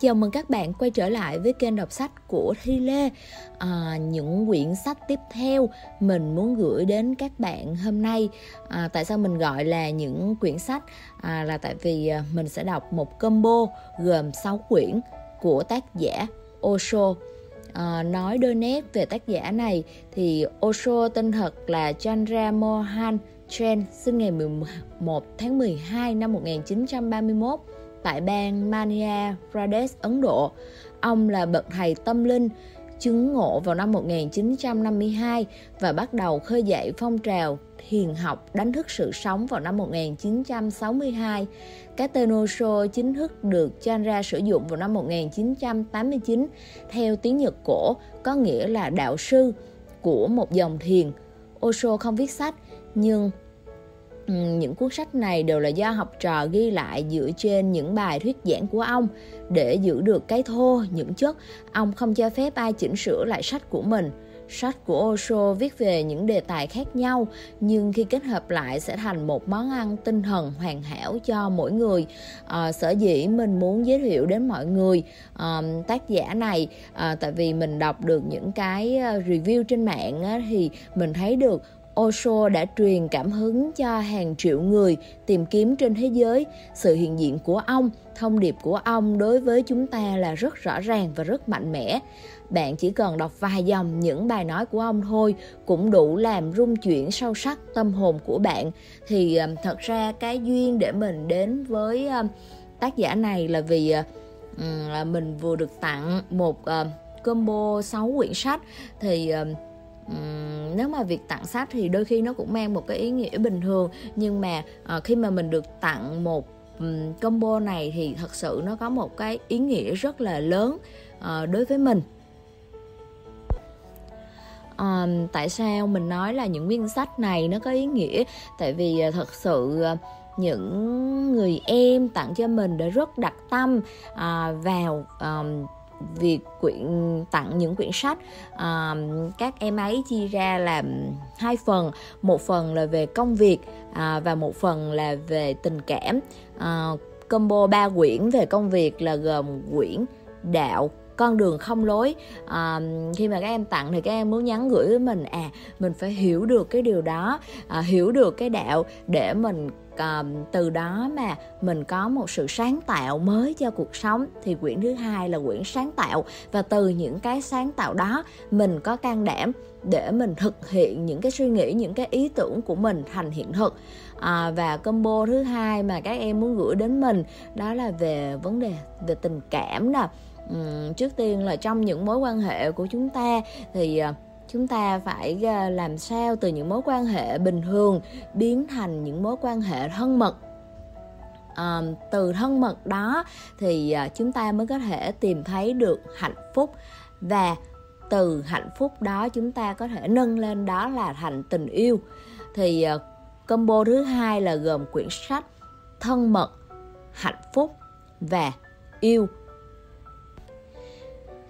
Chào mừng các bạn quay trở lại với kênh đọc sách của Thi Lê. À, những quyển sách tiếp theo mình muốn gửi đến các bạn hôm nay. À, tại sao mình gọi là những quyển sách? À, là tại vì à, mình sẽ đọc một combo gồm 6 quyển của tác giả Osho. À, nói đôi nét về tác giả này thì Osho tên thật là Chandra Mohan Chen sinh ngày 11 tháng 12 năm 1931 tại bang Madhya Pradesh, Ấn Độ. Ông là bậc thầy tâm linh, chứng ngộ vào năm 1952 và bắt đầu khơi dậy phong trào thiền học đánh thức sự sống vào năm 1962. Cái tên Osho chính thức được Chandra sử dụng vào năm 1989 theo tiếng Nhật cổ có nghĩa là đạo sư của một dòng thiền. Osho không viết sách nhưng Ừ, những cuốn sách này đều là do học trò ghi lại dựa trên những bài thuyết giảng của ông. Để giữ được cái thô những chất ông không cho phép ai chỉnh sửa lại sách của mình. Sách của Osho viết về những đề tài khác nhau nhưng khi kết hợp lại sẽ thành một món ăn tinh thần hoàn hảo cho mỗi người. À, sở dĩ mình muốn giới thiệu đến mọi người à, tác giả này à, tại vì mình đọc được những cái review trên mạng á, thì mình thấy được Osho đã truyền cảm hứng cho hàng triệu người tìm kiếm trên thế giới. Sự hiện diện của ông, thông điệp của ông đối với chúng ta là rất rõ ràng và rất mạnh mẽ. Bạn chỉ cần đọc vài dòng những bài nói của ông thôi cũng đủ làm rung chuyển sâu sắc tâm hồn của bạn. Thì ờ, thật ra cái duyên để mình đến với ờ, tác giả này là vì ờ, mình vừa được tặng một combo 6 quyển sách thì nếu mà việc tặng sách thì đôi khi nó cũng mang một cái ý nghĩa bình thường. Nhưng mà uh, khi mà mình được tặng một um, combo này thì thật sự nó có một cái ý nghĩa rất là lớn uh, đối với mình. Um, tại sao mình nói là những quyển sách này nó có ý nghĩa? Tại vì uh, thật sự uh, những người em tặng cho mình đã rất đặt tâm uh, vào um, việc quyển tặng những quyển sách à, các em ấy chia ra làm hai phần. Một phần là về công việc à, và một phần là về tình cảm. À, combo ba quyển về công việc là gồm quyển đạo con đường không lối. À, khi mà các em tặng thì các em muốn nhắn gửi với mình à mình phải hiểu được cái điều đó à, hiểu được cái đạo để mình Ờ, từ đó mà mình có một sự sáng tạo mới cho cuộc sống. Thì quyển thứ hai là quyển sáng tạo. Và từ những cái sáng tạo đó mình có can đảm để mình thực hiện những cái suy nghĩ những cái ý tưởng của mình thành hiện thực. À, và combo thứ hai mà các em muốn gửi đến mình đó là về vấn đề về tình cảm nè. Uhm, trước tiên là trong những mối quan hệ của chúng ta thì uh, chúng ta phải ờ, làm sao từ những mối quan hệ bình thường biến thành những mối quan hệ thân mật. À, từ thân mật đó thì ờ, chúng ta mới có thể tìm thấy được hạnh phúc. Và từ hạnh phúc đó chúng ta có thể nâng lên đó là thành tình yêu. Thì combo thứ hai là gồm quyển sách thân mật hạnh phúc và yêu.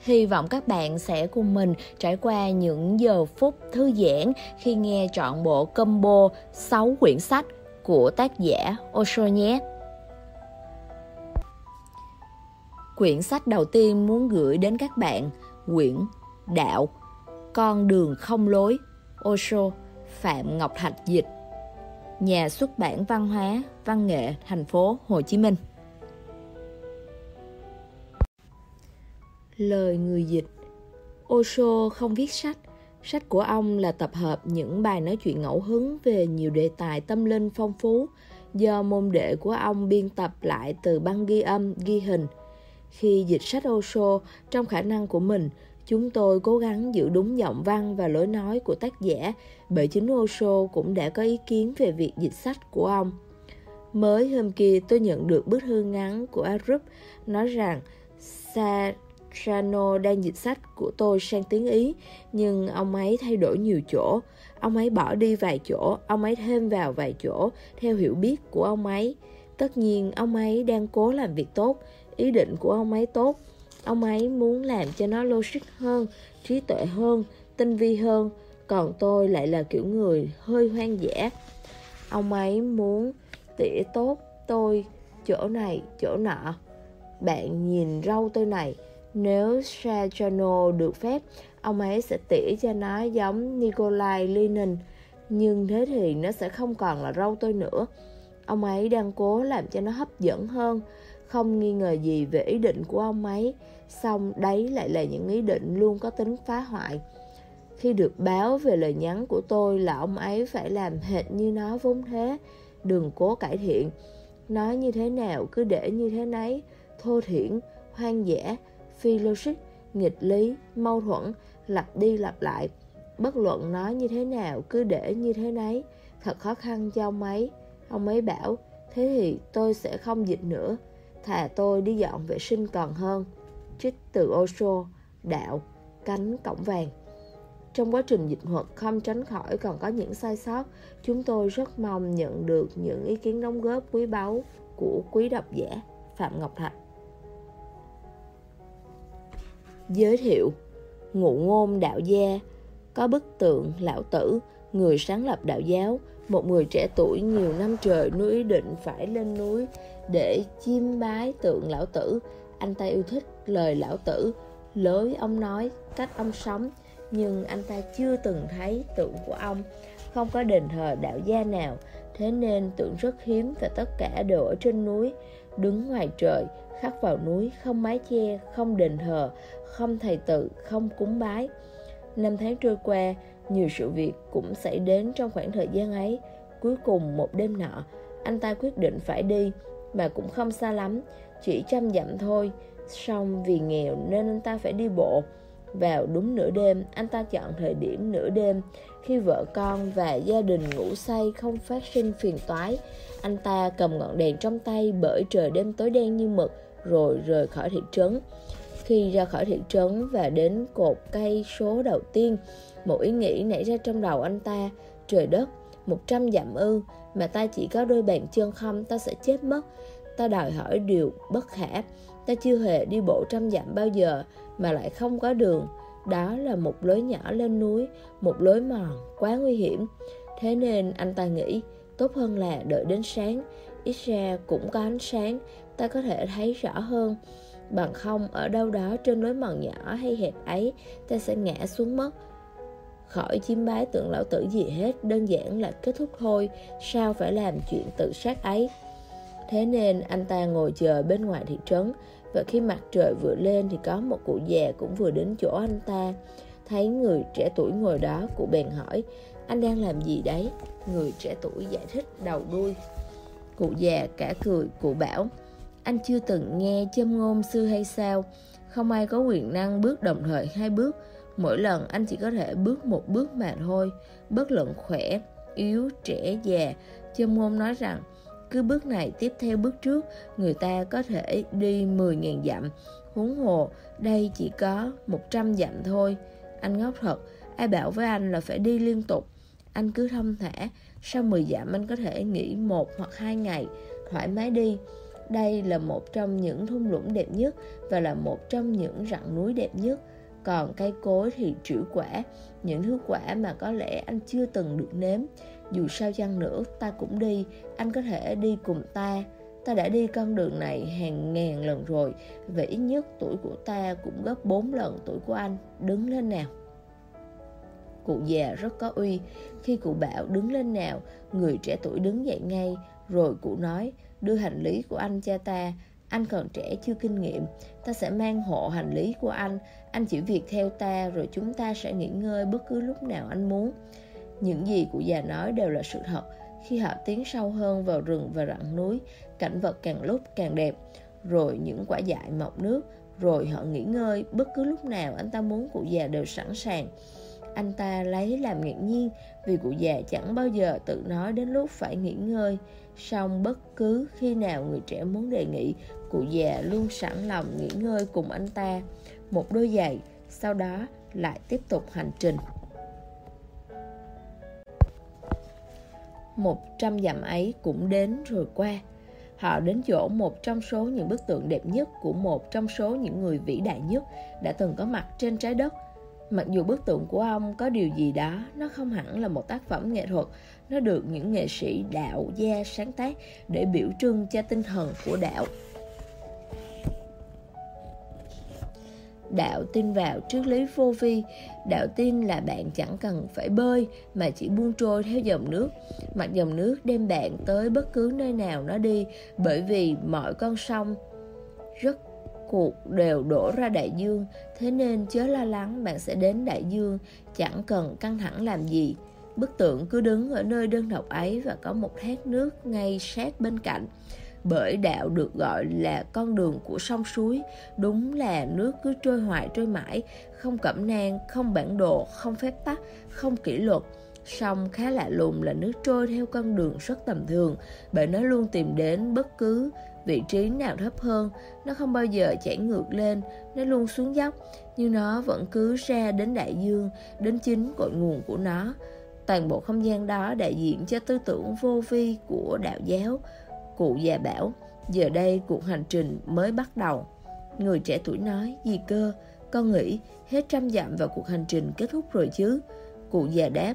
Hy vọng các bạn sẽ cùng mình trải qua những giờ phút thư giãn khi nghe trọn bộ combo 6 quyển sách của tác giả Osho nhé. Quyển sách đầu tiên muốn gửi đến các bạn quyển Đạo Con đường không lối Osho Phạm Ngọc Thạch Dịch Nhà xuất bản văn hóa, văn nghệ thành phố Hồ Chí Minh Lời người dịch Osho không viết sách Sách của ông là tập hợp những bài nói chuyện ngẫu hứng về nhiều đề tài tâm linh phong phú do môn đệ của ông biên tập lại từ băng ghi âm, ghi hình. Khi dịch sách Osho trong khả năng của mình, chúng tôi cố gắng giữ đúng giọng văn và lối nói của tác giả bởi chính Osho cũng đã có ý kiến về việc dịch sách của ông. Mới hôm kia tôi nhận được bức thư ngắn của Arup nói rằng Sa Trano đang dịch sách của tôi sang tiếng Ý, nhưng ông ấy thay đổi nhiều chỗ. Ông ấy bỏ đi vài chỗ, ông ấy thêm vào vài chỗ, theo hiểu biết của ông ấy. Tất nhiên, ông ấy đang cố làm việc tốt, ý định của ông ấy tốt. Ông ấy muốn làm cho nó logic hơn, trí tuệ hơn, tinh vi hơn, còn tôi lại là kiểu người hơi hoang dã. Ông ấy muốn tỉa tốt tôi chỗ này, chỗ nọ bạn nhìn râu tôi này nếu Sajano được phép, ông ấy sẽ tỉa cho nó giống Nikolai Lenin. Nhưng thế thì nó sẽ không còn là râu tôi nữa. Ông ấy đang cố làm cho nó hấp dẫn hơn. Không nghi ngờ gì về ý định của ông ấy. Xong đấy lại là những ý định luôn có tính phá hoại. Khi được báo về lời nhắn của tôi là ông ấy phải làm hệt như nó vốn thế. Đừng cố cải thiện. Nói như thế nào cứ để như thế nấy. Thô thiển, hoang dã phi logic, nghịch lý, mâu thuẫn, lặp đi lặp lại. Bất luận nói như thế nào, cứ để như thế nấy. Thật khó khăn cho ông ấy. Ông ấy bảo, thế thì tôi sẽ không dịch nữa. Thà tôi đi dọn vệ sinh còn hơn. Trích từ Osho, đạo, cánh cổng vàng. Trong quá trình dịch thuật, không tránh khỏi còn có những sai sót. Chúng tôi rất mong nhận được những ý kiến đóng góp quý báu của quý độc giả phạm ngọc thạch. Giới thiệu ngụ ngôn đạo gia, có bức tượng lão tử, người sáng lập đạo giáo, một người trẻ tuổi nhiều năm trời nuôi ý định phải lên núi để chiêm bái tượng lão tử. Anh ta yêu thích lời lão tử, lối ông nói, cách ông sống, nhưng anh ta chưa từng thấy tượng của ông. Không có đền thờ đạo gia nào, thế nên tượng rất hiếm và tất cả đều ở trên núi. Đứng ngoài trời, khắc vào núi, không mái che, không đền thờ không thầy tự, không cúng bái. Năm tháng trôi qua, nhiều sự việc cũng xảy đến trong khoảng thời gian ấy. Cuối cùng một đêm nọ, anh ta quyết định phải đi, mà cũng không xa lắm, chỉ trăm dặm thôi. Xong vì nghèo nên anh ta phải đi bộ. Vào đúng nửa đêm, anh ta chọn thời điểm nửa đêm. Khi vợ con và gia đình ngủ say không phát sinh phiền toái, anh ta cầm ngọn đèn trong tay bởi trời đêm tối đen như mực, rồi rời khỏi thị trấn khi ra khỏi thị trấn và đến cột cây số đầu tiên, một ý nghĩ nảy ra trong đầu anh ta. Trời đất, một trăm dặm ư, mà ta chỉ có đôi bàn chân không, ta sẽ chết mất. Ta đòi hỏi điều bất khả. Ta chưa hề đi bộ trăm dặm bao giờ, mà lại không có đường. Đó là một lối nhỏ lên núi, một lối mòn quá nguy hiểm. Thế nên anh ta nghĩ, tốt hơn là đợi đến sáng. Ít ra cũng có ánh sáng, ta có thể thấy rõ hơn bằng không ở đâu đó trên lối mòn nhỏ hay hẹp ấy, ta sẽ ngã xuống mất. Khỏi chiêm bái tượng lão tử gì hết, đơn giản là kết thúc thôi, sao phải làm chuyện tự sát ấy? Thế nên anh ta ngồi chờ bên ngoài thị trấn, và khi mặt trời vừa lên thì có một cụ già cũng vừa đến chỗ anh ta. Thấy người trẻ tuổi ngồi đó, cụ bèn hỏi, anh đang làm gì đấy? Người trẻ tuổi giải thích, đầu đuôi. Cụ già cả cười, cụ bảo anh chưa từng nghe châm ngôn sư hay sao. Không ai có quyền năng bước đồng thời hai bước. Mỗi lần anh chỉ có thể bước một bước mà thôi. Bất luận khỏe, yếu, trẻ, già, châm ngôn nói rằng, cứ bước này tiếp theo bước trước, người ta có thể đi 10.000 dặm. Huống hồ, đây chỉ có 100 dặm thôi. Anh ngốc thật, ai bảo với anh là phải đi liên tục. Anh cứ thông thả, sau 10 dặm anh có thể nghỉ một hoặc hai ngày, thoải mái đi đây là một trong những thung lũng đẹp nhất và là một trong những rặng núi đẹp nhất. Còn cây cối thì trĩu quả, những thứ quả mà có lẽ anh chưa từng được nếm. Dù sao chăng nữa, ta cũng đi, anh có thể đi cùng ta. Ta đã đi con đường này hàng ngàn lần rồi và ít nhất tuổi của ta cũng gấp 4 lần tuổi của anh. Đứng lên nào. Cụ già rất có uy. Khi cụ bảo đứng lên nào, người trẻ tuổi đứng dậy ngay, rồi cụ nói đưa hành lý của anh cha ta. Anh còn trẻ chưa kinh nghiệm. Ta sẽ mang hộ hành lý của anh. Anh chỉ việc theo ta, rồi chúng ta sẽ nghỉ ngơi bất cứ lúc nào anh muốn. Những gì cụ già nói đều là sự thật. Khi họ tiến sâu hơn vào rừng và rặng núi, cảnh vật càng lúc càng đẹp. Rồi những quả dại mọc nước, rồi họ nghỉ ngơi bất cứ lúc nào anh ta muốn cụ già đều sẵn sàng. Anh ta lấy làm ngạc nhiên vì cụ già chẳng bao giờ tự nói đến lúc phải nghỉ ngơi song bất cứ khi nào người trẻ muốn đề nghị, cụ già luôn sẵn lòng nghỉ ngơi cùng anh ta. Một đôi giày, sau đó lại tiếp tục hành trình. Một trăm dặm ấy cũng đến rồi qua. Họ đến chỗ một trong số những bức tượng đẹp nhất của một trong số những người vĩ đại nhất đã từng có mặt trên trái đất. Mặc dù bức tượng của ông có điều gì đó, nó không hẳn là một tác phẩm nghệ thuật nó được những nghệ sĩ đạo gia sáng tác để biểu trưng cho tinh thần của đạo. Đạo tin vào triết lý vô vi, đạo tin là bạn chẳng cần phải bơi mà chỉ buông trôi theo dòng nước. Mặc dòng nước đem bạn tới bất cứ nơi nào nó đi, bởi vì mọi con sông rất cuộc đều đổ ra đại dương. Thế nên chớ lo lắng bạn sẽ đến đại dương, chẳng cần căng thẳng làm gì bức tượng cứ đứng ở nơi đơn độc ấy và có một thác nước ngay sát bên cạnh. Bởi đạo được gọi là con đường của sông suối. Đúng là nước cứ trôi hoài trôi mãi, không cẩm nang, không bản đồ, không phép tắc, không kỷ luật. Song khá lạ lùng là nước trôi theo con đường rất tầm thường, bởi nó luôn tìm đến bất cứ vị trí nào thấp hơn. Nó không bao giờ chảy ngược lên, nó luôn xuống dốc, nhưng nó vẫn cứ ra đến đại dương, đến chính cội nguồn của nó toàn bộ không gian đó đại diện cho tư tưởng vô vi của đạo giáo Cụ già bảo, giờ đây cuộc hành trình mới bắt đầu. Người trẻ tuổi nói, gì cơ, con nghĩ hết trăm dặm và cuộc hành trình kết thúc rồi chứ. Cụ già đáp,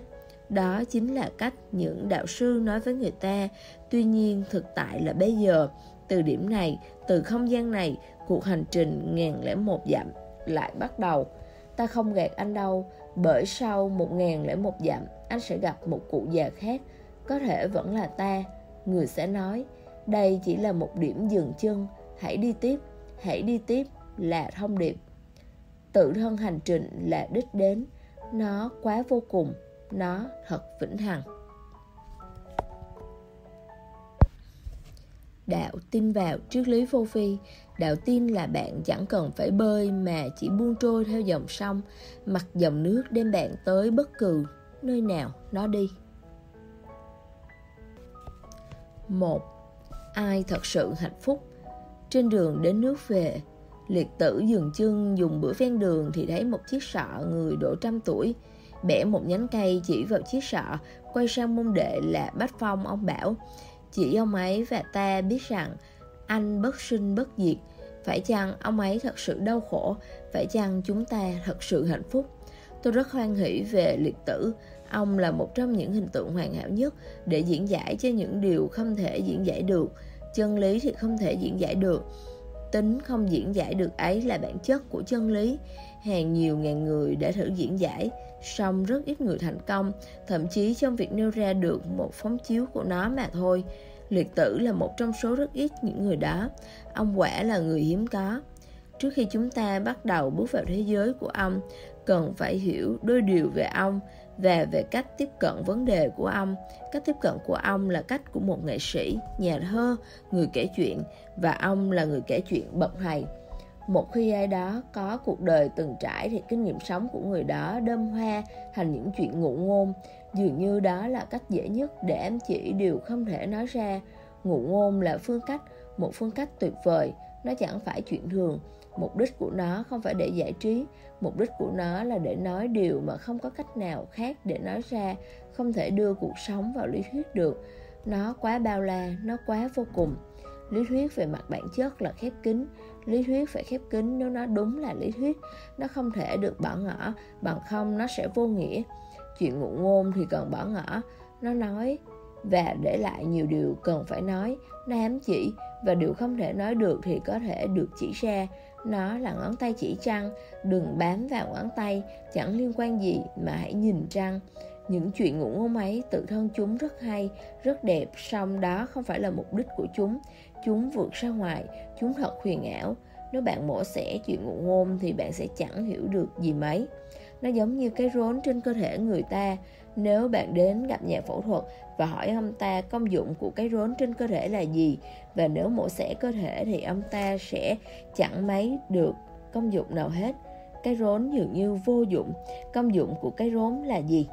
đó chính là cách những đạo sư nói với người ta. Tuy nhiên thực tại là bây giờ, từ điểm này, từ không gian này, cuộc hành trình ngàn lẻ một dặm lại bắt đầu. Ta không gạt anh đâu, bởi sau một ngàn lẻ một dặm, anh sẽ gặp một cụ già khác, có thể vẫn là ta. Người sẽ nói, đây chỉ là một điểm dừng chân, hãy đi tiếp, hãy đi tiếp là thông điệp. Tự thân hành trình là đích đến, nó quá vô cùng, nó thật vĩnh hằng. Đạo tin vào triết lý vô vi Đạo tin là bạn chẳng cần phải bơi mà chỉ buông trôi theo dòng sông Mặc dòng nước đem bạn tới bất cứ nơi nào nó đi? Một, ai thật sự hạnh phúc? Trên đường đến nước về, liệt tử dừng chân dùng bữa ven đường thì thấy một chiếc sọ người độ trăm tuổi, bẻ một nhánh cây chỉ vào chiếc sọ, quay sang môn đệ là bách phong ông bảo chỉ ông ấy và ta biết rằng anh bất sinh bất diệt, phải chăng ông ấy thật sự đau khổ? Phải chăng chúng ta thật sự hạnh phúc? Tôi rất hoan hỷ về liệt tử Ông là một trong những hình tượng hoàn hảo nhất để diễn giải cho những điều không thể diễn giải được. Chân lý thì không thể diễn giải được. Tính không diễn giải được ấy là bản chất của chân lý. Hàng nhiều ngàn người đã thử diễn giải, song rất ít người thành công, thậm chí trong việc nêu ra được một phóng chiếu của nó mà thôi. Liệt tử là một trong số rất ít những người đó. Ông quả là người hiếm có. Trước khi chúng ta bắt đầu bước vào thế giới của ông, cần phải hiểu đôi điều về ông và về cách tiếp cận vấn đề của ông. Cách tiếp cận của ông là cách của một nghệ sĩ, nhà thơ, người kể chuyện và ông là người kể chuyện bậc thầy. Một khi ai đó có cuộc đời từng trải thì kinh nghiệm sống của người đó đơm hoa thành những chuyện ngụ ngôn. Dường như đó là cách dễ nhất để ám chỉ điều không thể nói ra. Ngụ ngôn là phương cách, một phương cách tuyệt vời. Nó chẳng phải chuyện thường, mục đích của nó không phải để giải trí mục đích của nó là để nói điều mà không có cách nào khác để nói ra, không thể đưa cuộc sống vào lý thuyết được. Nó quá bao la, nó quá vô cùng. Lý thuyết về mặt bản chất là khép kín. Lý thuyết phải khép kín nếu nó đúng là lý thuyết. Nó không thể được bỏ ngỏ, bằng không nó sẽ vô nghĩa. Chuyện ngụ ngôn thì cần bỏ ngỏ. Nó nói, và để lại nhiều điều cần phải nói. Nó ám chỉ, và điều không thể nói được thì có thể được chỉ ra nó là ngón tay chỉ trăng, đừng bám vào ngón tay, chẳng liên quan gì mà hãy nhìn trăng. Những chuyện ngủ ngôn ấy, tự thân chúng rất hay, rất đẹp, song đó không phải là mục đích của chúng. Chúng vượt ra ngoài, chúng thật huyền ảo. Nếu bạn mổ xẻ chuyện ngụ ngôn thì bạn sẽ chẳng hiểu được gì mấy nó giống như cái rốn trên cơ thể người ta. Nếu bạn đến gặp nhà phẫu thuật và hỏi ông ta công dụng của cái rốn trên cơ thể là gì, và nếu mổ xẻ cơ thể thì ông ta sẽ chẳng mấy được công dụng nào hết. Cái rốn dường như vô dụng. Công dụng của cái rốn là gì?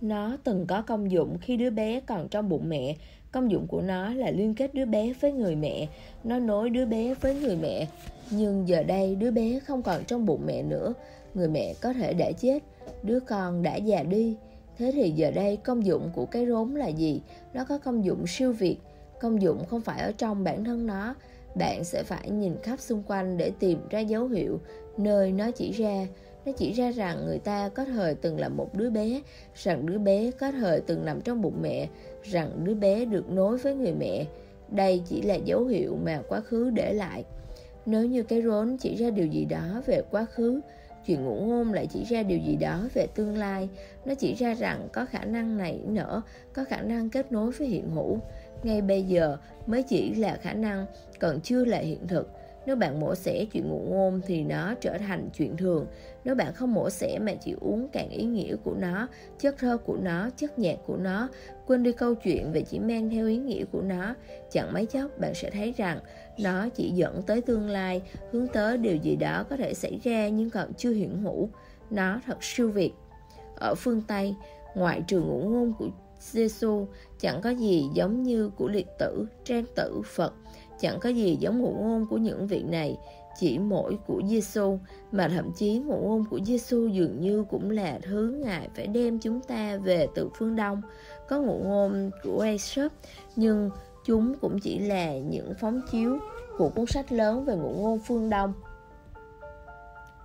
Nó từng có công dụng khi đứa bé còn trong bụng mẹ công dụng của nó là liên kết đứa bé với người mẹ. Nó nối đứa bé với người mẹ. Nhưng giờ đây đứa bé không còn trong bụng mẹ nữa. Người mẹ có thể đã chết. Đứa con đã già đi. Thế thì giờ đây công dụng của cái rốn là gì? Nó có công dụng siêu việt. Công dụng không phải ở trong bản thân nó. Bạn sẽ phải nhìn khắp xung quanh để tìm ra dấu hiệu nơi nó chỉ ra. Nó chỉ ra rằng người ta có thời từng là một đứa bé, rằng đứa bé có thời từng nằm trong bụng mẹ rằng đứa bé được nối với người mẹ, đây chỉ là dấu hiệu mà quá khứ để lại. Nếu như cái rốn chỉ ra điều gì đó về quá khứ, chuyện ngụ ngôn lại chỉ ra điều gì đó về tương lai. Nó chỉ ra rằng có khả năng này nở có khả năng kết nối với hiện hữu. Ngay bây giờ mới chỉ là khả năng, còn chưa là hiện thực. Nếu bạn mổ xẻ chuyện ngụ ngôn thì nó trở thành chuyện thường nếu bạn không mổ xẻ mà chỉ uống cạn ý nghĩa của nó chất thơ của nó chất nhạc của nó quên đi câu chuyện và chỉ mang theo ý nghĩa của nó chẳng mấy chốc bạn sẽ thấy rằng nó chỉ dẫn tới tương lai hướng tới điều gì đó có thể xảy ra nhưng còn chưa hiện hữu. Nó thật siêu việt. Ở phương tây ngoại trừ ngũ ngôn của Giêsu chẳng có gì giống như của liệt tử, trang tử, Phật. Chẳng có gì giống ngụ ngôn của những vị này chỉ mỗi của Giêsu mà thậm chí ngụ ngôn của Giêsu dường như cũng là thứ ngài phải đem chúng ta về từ phương Đông. Có ngụ ngôn của Aesop nhưng chúng cũng chỉ là những phóng chiếu của cuốn sách lớn về ngụ ngôn phương Đông.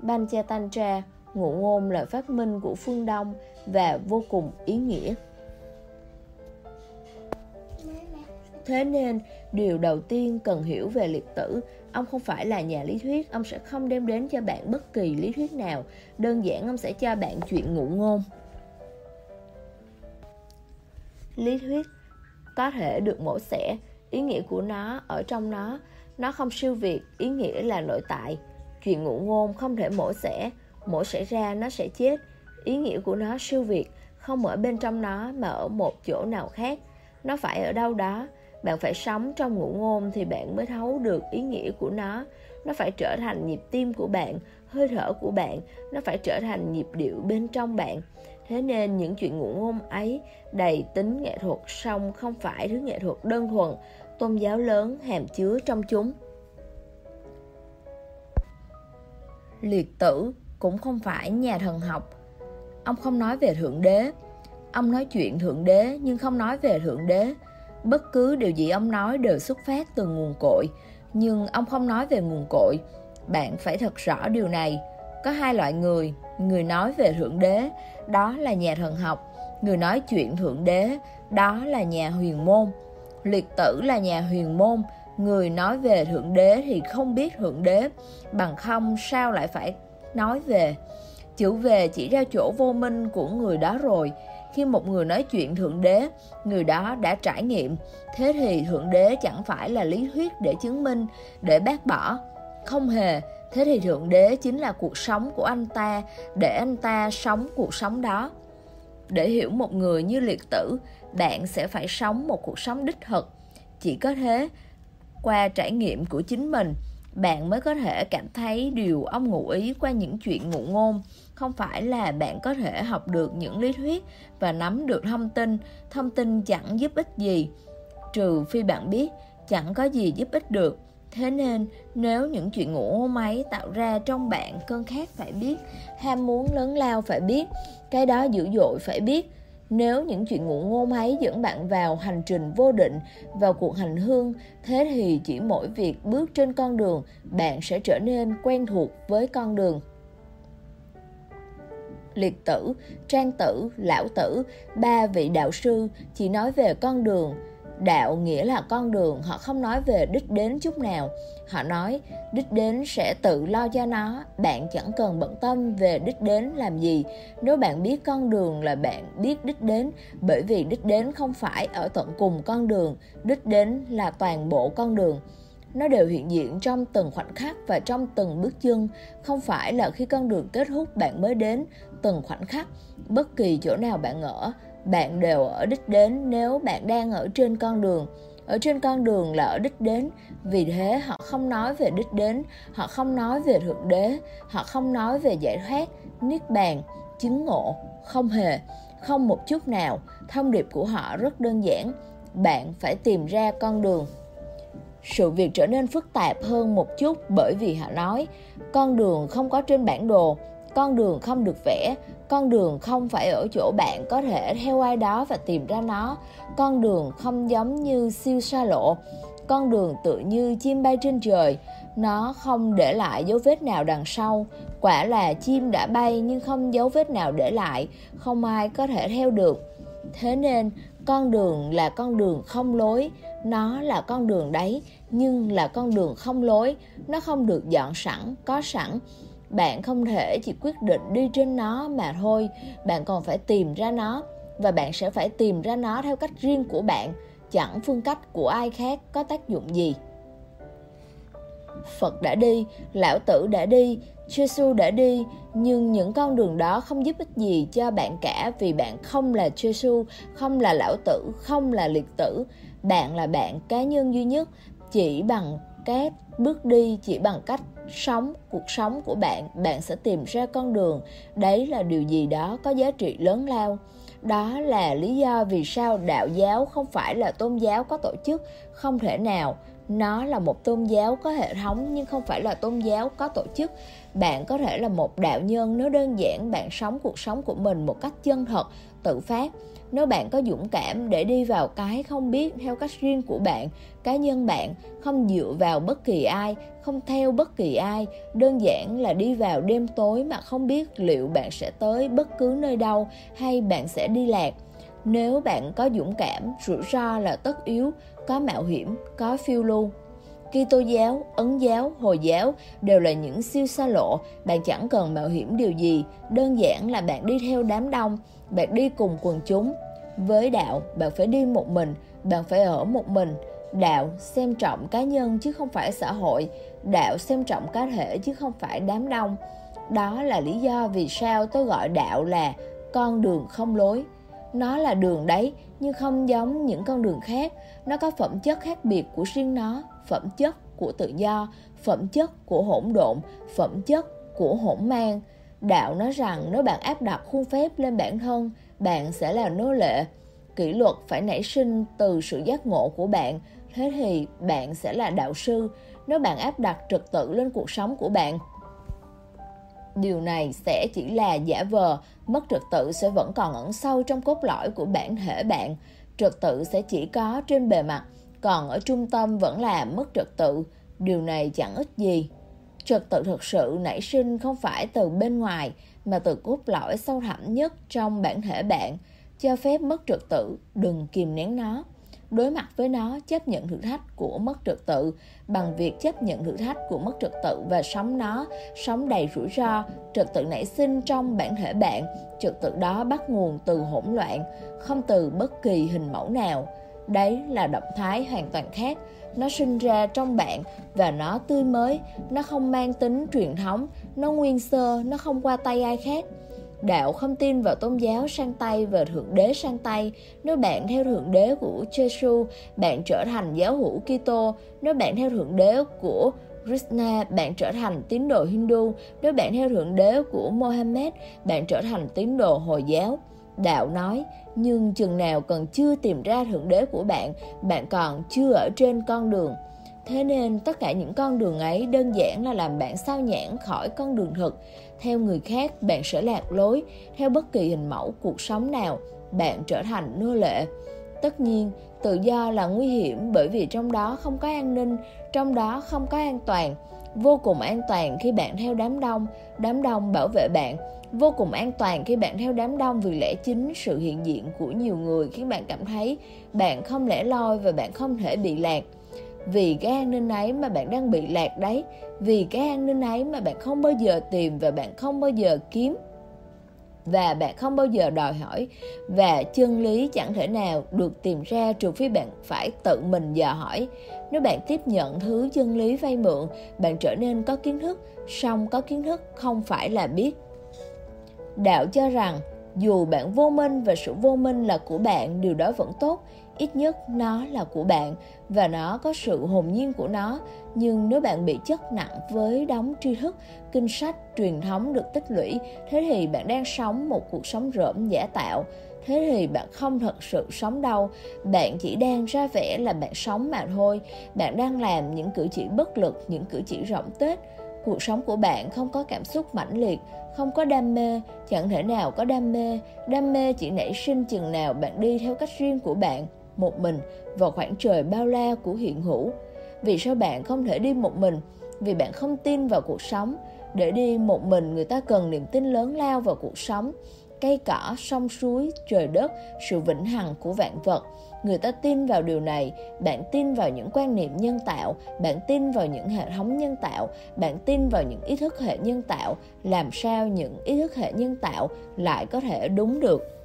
Panchatantra ngụ ngôn là phát minh của phương Đông và vô cùng ý nghĩa. Thế nên, điều đầu tiên cần hiểu về liệt tử, ông không phải là nhà lý thuyết, ông sẽ không đem đến cho bạn bất kỳ lý thuyết nào, đơn giản ông sẽ cho bạn chuyện ngụ ngôn. Lý thuyết có thể được mổ xẻ, ý nghĩa của nó ở trong nó, nó không siêu việt, ý nghĩa là nội tại. Chuyện ngụ ngôn không thể mổ xẻ, mổ xẻ ra nó sẽ chết, ý nghĩa của nó siêu việt, không ở bên trong nó mà ở một chỗ nào khác. Nó phải ở đâu đó, bạn phải sống trong ngụ ngôn thì bạn mới thấu được ý nghĩa của nó. Nó phải trở thành nhịp tim của bạn, hơi thở của bạn. Nó phải trở thành nhịp điệu bên trong bạn. Thế nên những chuyện ngụ ngôn ấy đầy tính nghệ thuật song không phải thứ nghệ thuật đơn thuần. Tôn giáo lớn hàm chứa trong chúng. Liệt tử cũng không phải nhà thần học. Ông không nói về thượng đế. Ông nói chuyện thượng đế nhưng không nói về thượng đế bất cứ điều gì ông nói đều xuất phát từ nguồn cội. Nhưng ông không nói về nguồn cội. Bạn phải thật rõ điều này. Có hai loại người. Người nói về thượng đế, đó là nhà thần học. Người nói chuyện thượng đế, đó là nhà huyền môn. Liệt tử là nhà huyền môn. Người nói về thượng đế thì không biết thượng đế. Bằng không, sao lại phải nói về? Chữ về chỉ ra chỗ vô minh của người đó rồi khi một người nói chuyện thượng đế, người đó đã trải nghiệm. Thế thì thượng đế chẳng phải là lý thuyết để chứng minh, để bác bỏ. Không hề. Thế thì thượng đế chính là cuộc sống của anh ta, để anh ta sống cuộc sống đó. Để hiểu một người như liệt tử, bạn sẽ phải sống một cuộc sống đích thực. Chỉ có thế, qua trải nghiệm của chính mình, bạn mới có thể cảm thấy điều ông ngụ ý qua những chuyện ngụ ngôn không phải là bạn có thể học được những lý thuyết và nắm được thông tin. Thông tin chẳng giúp ích gì trừ phi bạn biết chẳng có gì giúp ích được. Thế nên nếu những chuyện ngủ máy tạo ra trong bạn cơn khát phải biết ham muốn lớn lao phải biết cái đó dữ dội phải biết. Nếu những chuyện ngụ ngôn ấy dẫn bạn vào hành trình vô định, vào cuộc hành hương, thế thì chỉ mỗi việc bước trên con đường, bạn sẽ trở nên quen thuộc với con đường liệt tử, trang tử, lão tử, ba vị đạo sư chỉ nói về con đường. Đạo nghĩa là con đường, họ không nói về đích đến chút nào. Họ nói đích đến sẽ tự lo cho nó, bạn chẳng cần bận tâm về đích đến làm gì. Nếu bạn biết con đường là bạn biết đích đến, bởi vì đích đến không phải ở tận cùng con đường, đích đến là toàn bộ con đường nó đều hiện diện trong từng khoảnh khắc và trong từng bước chân không phải là khi con đường kết thúc bạn mới đến từng khoảnh khắc. Bất kỳ chỗ nào bạn ở, bạn đều ở đích đến nếu bạn đang ở trên con đường. Ở trên con đường là ở đích đến, vì thế họ không nói về đích đến, họ không nói về thượng đế, họ không nói về giải thoát, niết bàn, chứng ngộ, không hề, không một chút nào. Thông điệp của họ rất đơn giản, bạn phải tìm ra con đường. Sự việc trở nên phức tạp hơn một chút bởi vì họ nói, con đường không có trên bản đồ con đường không được vẽ, con đường không phải ở chỗ bạn có thể theo ai đó và tìm ra nó. Con đường không giống như siêu xa lộ. Con đường tự như chim bay trên trời. Nó không để lại dấu vết nào đằng sau. Quả là chim đã bay nhưng không dấu vết nào để lại. Không ai có thể theo được. Thế nên, con đường là con đường không lối. Nó là con đường đấy, nhưng là con đường không lối. Nó không được dọn sẵn, có sẵn bạn không thể chỉ quyết định đi trên nó mà thôi bạn còn phải tìm ra nó và bạn sẽ phải tìm ra nó theo cách riêng của bạn chẳng phương cách của ai khác có tác dụng gì Phật đã đi, Lão Tử đã đi, Jesus đã đi, nhưng những con đường đó không giúp ích gì cho bạn cả vì bạn không là Jesus, không là Lão Tử, không là Liệt Tử. Bạn là bạn cá nhân duy nhất, chỉ bằng cách bước đi, chỉ bằng cách sống cuộc sống của bạn, bạn sẽ tìm ra con đường. Đấy là điều gì đó có giá trị lớn lao. Đó là lý do vì sao đạo giáo không phải là tôn giáo có tổ chức, không thể nào nó là một tôn giáo có hệ thống nhưng không phải là tôn giáo có tổ chức bạn có thể là một đạo nhân nếu đơn giản bạn sống cuộc sống của mình một cách chân thật tự phát nếu bạn có dũng cảm để đi vào cái không biết theo cách riêng của bạn cá nhân bạn không dựa vào bất kỳ ai không theo bất kỳ ai đơn giản là đi vào đêm tối mà không biết liệu bạn sẽ tới bất cứ nơi đâu hay bạn sẽ đi lạc nếu bạn có dũng cảm rủi ro là tất yếu có mạo hiểm, có phiêu lưu. Kitô giáo, Ấn giáo, Hồi giáo đều là những siêu xa lộ, bạn chẳng cần mạo hiểm điều gì, đơn giản là bạn đi theo đám đông, bạn đi cùng quần chúng. Với đạo, bạn phải đi một mình, bạn phải ở một mình. Đạo xem trọng cá nhân chứ không phải xã hội, đạo xem trọng cá thể chứ không phải đám đông. Đó là lý do vì sao tôi gọi đạo là con đường không lối. Nó là đường đấy, nhưng không giống những con đường khác. Nó có phẩm chất khác biệt của riêng nó, phẩm chất của tự do, phẩm chất của hỗn độn, phẩm chất của hỗn mang. Đạo nói rằng nếu bạn áp đặt khuôn phép lên bản thân, bạn sẽ là nô lệ. Kỷ luật phải nảy sinh từ sự giác ngộ của bạn, thế thì bạn sẽ là đạo sư. Nếu bạn áp đặt trật tự lên cuộc sống của bạn, điều này sẽ chỉ là giả vờ mất trật tự sẽ vẫn còn ẩn sâu trong cốt lõi của bản thể bạn. Trật tự sẽ chỉ có trên bề mặt còn ở trung tâm vẫn là mất trật tự. Điều này chẳng ích gì. Trật tự thực sự nảy sinh không phải từ bên ngoài mà từ cốt lõi sâu thẳm nhất trong bản thể bạn. Cho phép mất trật tự đừng kìm nén nó đối mặt với nó, chấp nhận thử thách của mất trật tự bằng việc chấp nhận thử thách của mất trật tự và sống nó, sống đầy rủi ro, trật tự nảy sinh trong bản thể bạn. Trật tự đó bắt nguồn từ hỗn loạn, không từ bất kỳ hình mẫu nào. Đấy là động thái hoàn toàn khác. Nó sinh ra trong bạn và nó tươi mới. Nó không mang tính truyền thống, nó nguyên sơ, nó không qua tay ai khác. Đạo không tin vào tôn giáo sang tay và Thượng Đế sang tay. Nếu bạn theo Thượng Đế của Jesus, bạn trở thành giáo hữu Kitô. Nếu bạn theo Thượng Đế của Krishna, bạn trở thành tín đồ Hindu. Nếu bạn theo Thượng Đế của Mohammed, bạn trở thành tín đồ Hồi giáo. Đạo nói, nhưng chừng nào còn chưa tìm ra Thượng Đế của bạn, bạn còn chưa ở trên con đường. Thế nên tất cả những con đường ấy đơn giản là làm bạn sao nhãn khỏi con đường thực theo người khác, bạn sẽ lạc lối theo bất kỳ hình mẫu cuộc sống nào, bạn trở thành nô lệ. Tất nhiên, tự do là nguy hiểm bởi vì trong đó không có an ninh, trong đó không có an toàn. Vô cùng an toàn khi bạn theo đám đông đám đông bảo vệ bạn. Vô cùng an toàn khi bạn theo đám đông vì lẽ chính sự hiện diện của nhiều người khiến bạn cảm thấy bạn không lẻ loi và bạn không thể bị lạc vì cái an ninh ấy mà bạn đang bị lạc đấy. Vì cái an ninh ấy mà bạn không bao giờ tìm và bạn không bao giờ kiếm. Và bạn không bao giờ đòi hỏi. Và chân lý chẳng thể nào được tìm ra trừ phi bạn phải tự mình dò hỏi. Nếu bạn tiếp nhận thứ chân lý vay mượn, bạn trở nên có kiến thức. Song có kiến thức không phải là biết. Đạo cho rằng dù bạn vô minh và sự vô minh là của bạn, điều đó vẫn tốt ít nhất nó là của bạn và nó có sự hồn nhiên của nó. Nhưng nếu bạn bị chất nặng với đống tri thức, kinh sách, truyền thống được tích lũy, thế thì bạn đang sống một cuộc sống rỡm giả tạo. Thế thì bạn không thật sự sống đâu. Bạn chỉ đang ra vẻ là bạn sống mà thôi. Bạn đang làm những cử chỉ bất lực, những cử chỉ rỗng tết cuộc sống của bạn không có cảm xúc mãnh liệt, không có đam mê, chẳng thể nào có đam mê. Đam mê chỉ nảy sinh chừng nào bạn đi theo cách riêng của bạn một mình vào khoảng trời bao la của hiện hữu. Vì sao bạn không thể đi một mình? Vì bạn không tin vào cuộc sống. Để đi một mình, người ta cần niềm tin lớn lao vào cuộc sống. Cây cỏ, sông, suối, trời đất, sự vĩnh hằng của vạn vật. Người ta tin vào điều này. Bạn tin vào những quan niệm nhân tạo. Bạn tin vào những hệ thống nhân tạo. Bạn tin vào những ý thức hệ nhân tạo. Làm sao những ý thức hệ nhân tạo lại có thể đúng được?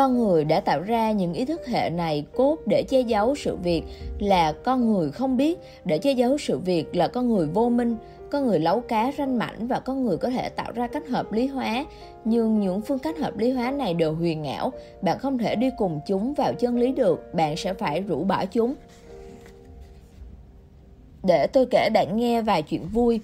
Con người đã tạo ra những ý thức hệ này cốt để che giấu sự việc là con người không biết, để che giấu sự việc là con người vô minh, con người lấu cá ranh mảnh và con người có thể tạo ra cách hợp lý hóa. Nhưng những phương cách hợp lý hóa này đều huyền ảo, bạn không thể đi cùng chúng vào chân lý được, bạn sẽ phải rũ bỏ chúng. Để tôi kể bạn nghe vài chuyện vui.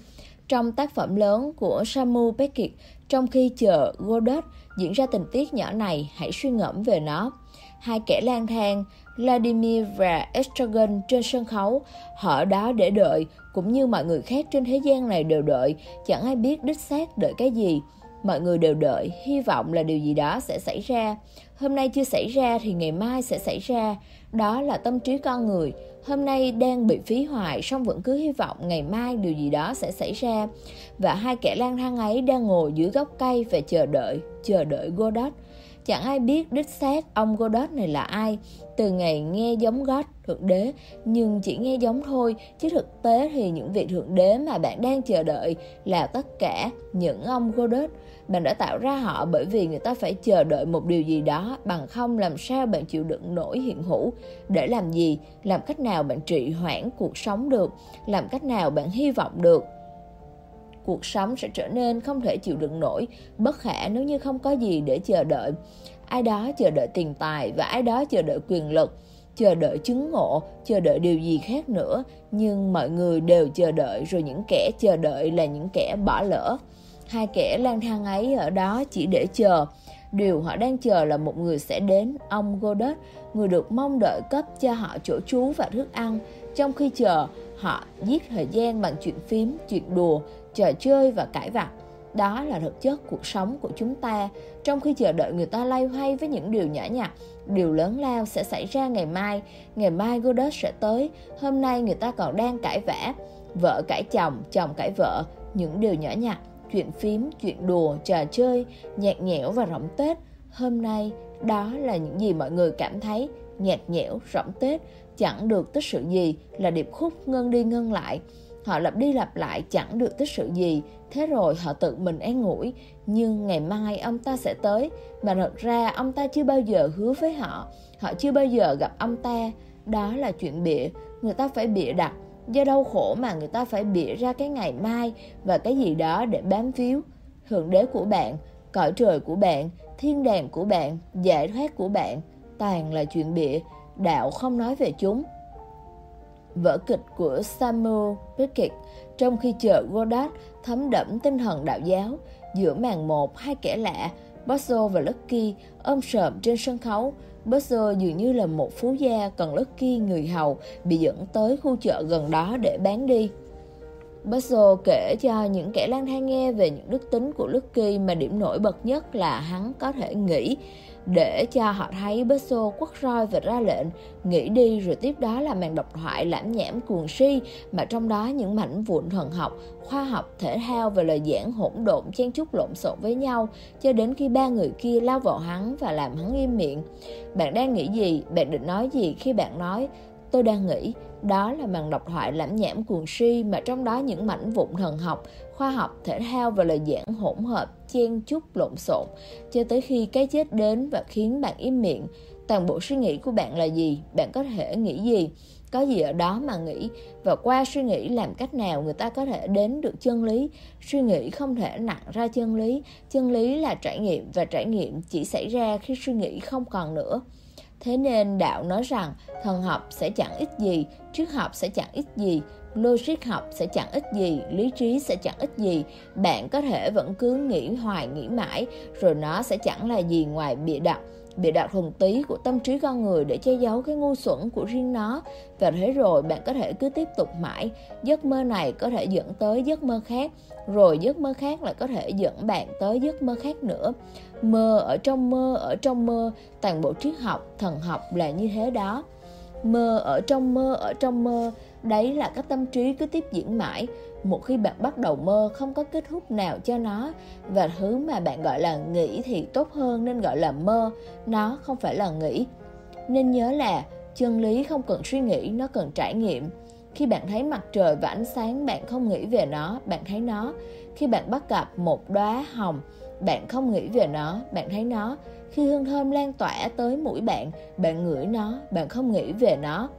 Trong tác phẩm lớn của Samu Beckett trong khi chờ Godot diễn ra tình tiết nhỏ này hãy suy ngẫm về nó hai kẻ lang thang Vladimir và Estragon trên sân khấu. Họ ở đó để đợi, cũng như mọi người khác trên thế gian này đều đợi, chẳng ai biết đích xác đợi cái gì. Mọi người đều đợi, hy vọng là điều gì đó sẽ xảy ra. Hôm nay chưa xảy ra thì ngày mai sẽ xảy ra. Đó là tâm trí con người. Hôm nay đang bị phí hoài, song vẫn cứ hy vọng ngày mai điều gì đó sẽ xảy ra. Và hai kẻ lang thang ấy đang ngồi dưới gốc cây và chờ đợi, chờ đợi Godot. Chẳng ai biết đích xác ông Godot này là ai từ ngày nghe giống God thượng đế nhưng chỉ nghe giống thôi chứ thực tế thì những vị thượng đế mà bạn đang chờ đợi là tất cả những ông Godot bạn đã tạo ra họ bởi vì người ta phải chờ đợi một điều gì đó bằng không làm sao bạn chịu đựng nổi hiện hữu. Để làm gì? Làm cách nào bạn trị hoãn cuộc sống được? Làm cách nào bạn hy vọng được? Cuộc sống sẽ trở nên không thể chịu đựng nổi, bất khả nếu như không có gì để chờ đợi. Ai đó chờ đợi tiền tài và ai đó chờ đợi quyền lực, chờ đợi chứng ngộ, chờ đợi điều gì khác nữa, nhưng mọi người đều chờ đợi rồi những kẻ chờ đợi là những kẻ bỏ lỡ. Hai kẻ lang thang ấy ở đó chỉ để chờ. Điều họ đang chờ là một người sẽ đến, ông Godot, người được mong đợi cấp cho họ chỗ trú và thức ăn. Trong khi chờ, họ giết thời gian bằng chuyện phím, chuyện đùa, trò chơi và cãi vặt. Đó là thực chất cuộc sống của chúng ta, trong khi chờ đợi người ta lay hoay với những điều nhỏ nhặt, điều lớn lao sẽ xảy ra ngày mai, ngày mai Godot sẽ tới, hôm nay người ta còn đang cãi vã, vợ cãi chồng, chồng cãi vợ, những điều nhỏ nhặt, chuyện phím, chuyện đùa, trò chơi, nhạt nhẽo và rỗng Tết. Hôm nay, đó là những gì mọi người cảm thấy. Nhạt nhẽo, rỗng Tết, chẳng được tích sự gì là điệp khúc ngân đi ngân lại. Họ lặp đi lặp lại chẳng được tích sự gì, thế rồi họ tự mình an ngủi, nhưng ngày mai ông ta sẽ tới, mà thật ra ông ta chưa bao giờ hứa với họ, họ chưa bao giờ gặp ông ta, đó là chuyện bịa, người ta phải bịa đặt, do đau khổ mà người ta phải bịa ra cái ngày mai và cái gì đó để bám víu. Thượng đế của bạn, cõi trời của bạn, thiên đàng của bạn, giải thoát của bạn, toàn là chuyện bịa, đạo không nói về chúng vở kịch của Samuel Beckett trong khi chờ Godard thấm đẫm tinh thần đạo giáo giữa màn một hai kẻ lạ Bosso và Lucky ôm sợm trên sân khấu Buster dường như là một phú gia còn Lucky người hầu, bị dẫn tới khu chợ gần đó để bán đi. Bosso kể cho những kẻ lang thang nghe về những đức tính của Lucky mà điểm nổi bật nhất là hắn có thể nghĩ. Để cho họ thấy Besso quất roi và ra lệnh, nghĩ đi rồi tiếp đó là màn độc thoại lãm nhảm cuồng si mà trong đó những mảnh vụn thần học, khoa học, thể thao và lời giảng hỗn độn chen chúc lộn xộn với nhau cho đến khi ba người kia lao vào hắn và làm hắn im miệng. Bạn đang nghĩ gì? Bạn định nói gì? Khi bạn nói, tôi đang nghĩ đó là màn độc thoại lãm nhảm cuồng si mà trong đó những mảnh vụn thần học khoa học, thể thao và lời giảng hỗn hợp, chen chúc lộn xộn, cho tới khi cái chết đến và khiến bạn im miệng. Toàn bộ suy nghĩ của bạn là gì? Bạn có thể nghĩ gì? Có gì ở đó mà nghĩ và qua suy nghĩ làm cách nào người ta có thể đến được chân lý. Suy nghĩ không thể nặng ra chân lý. Chân lý là trải nghiệm và trải nghiệm chỉ xảy ra khi suy nghĩ không còn nữa. Thế nên đạo nói rằng thần học sẽ chẳng ích gì, triết học sẽ chẳng ích gì, logic học sẽ chẳng ích gì, lý trí sẽ chẳng ích gì. Bạn có thể vẫn cứ nghĩ hoài nghĩ mãi, rồi nó sẽ chẳng là gì ngoài bịa đặt. Bịa đặt thuần tí của tâm trí con người để che giấu cái ngu xuẩn của riêng nó. Và thế rồi bạn có thể cứ tiếp tục mãi. Giấc mơ này có thể dẫn tới giấc mơ khác rồi giấc mơ khác lại có thể dẫn bạn tới giấc mơ khác nữa mơ ở trong mơ, ở trong mơ, toàn bộ triết học, thần học là như thế đó. Mơ ở trong mơ, ở trong mơ, đấy là các tâm trí cứ tiếp diễn mãi. Một khi bạn bắt đầu mơ, không có kết thúc nào cho nó. Và thứ mà bạn gọi là nghĩ thì tốt hơn nên gọi là mơ, nó không phải là nghĩ. Nên nhớ là chân lý không cần suy nghĩ, nó cần trải nghiệm. Khi bạn thấy mặt trời và ánh sáng bạn không nghĩ về nó, bạn thấy nó. Khi bạn bắt gặp một đóa hồng bạn không nghĩ về nó, bạn thấy nó. Khi hương thơm lan tỏa tới mũi bạn bạn ngửi nó, bạn không nghĩ về nó.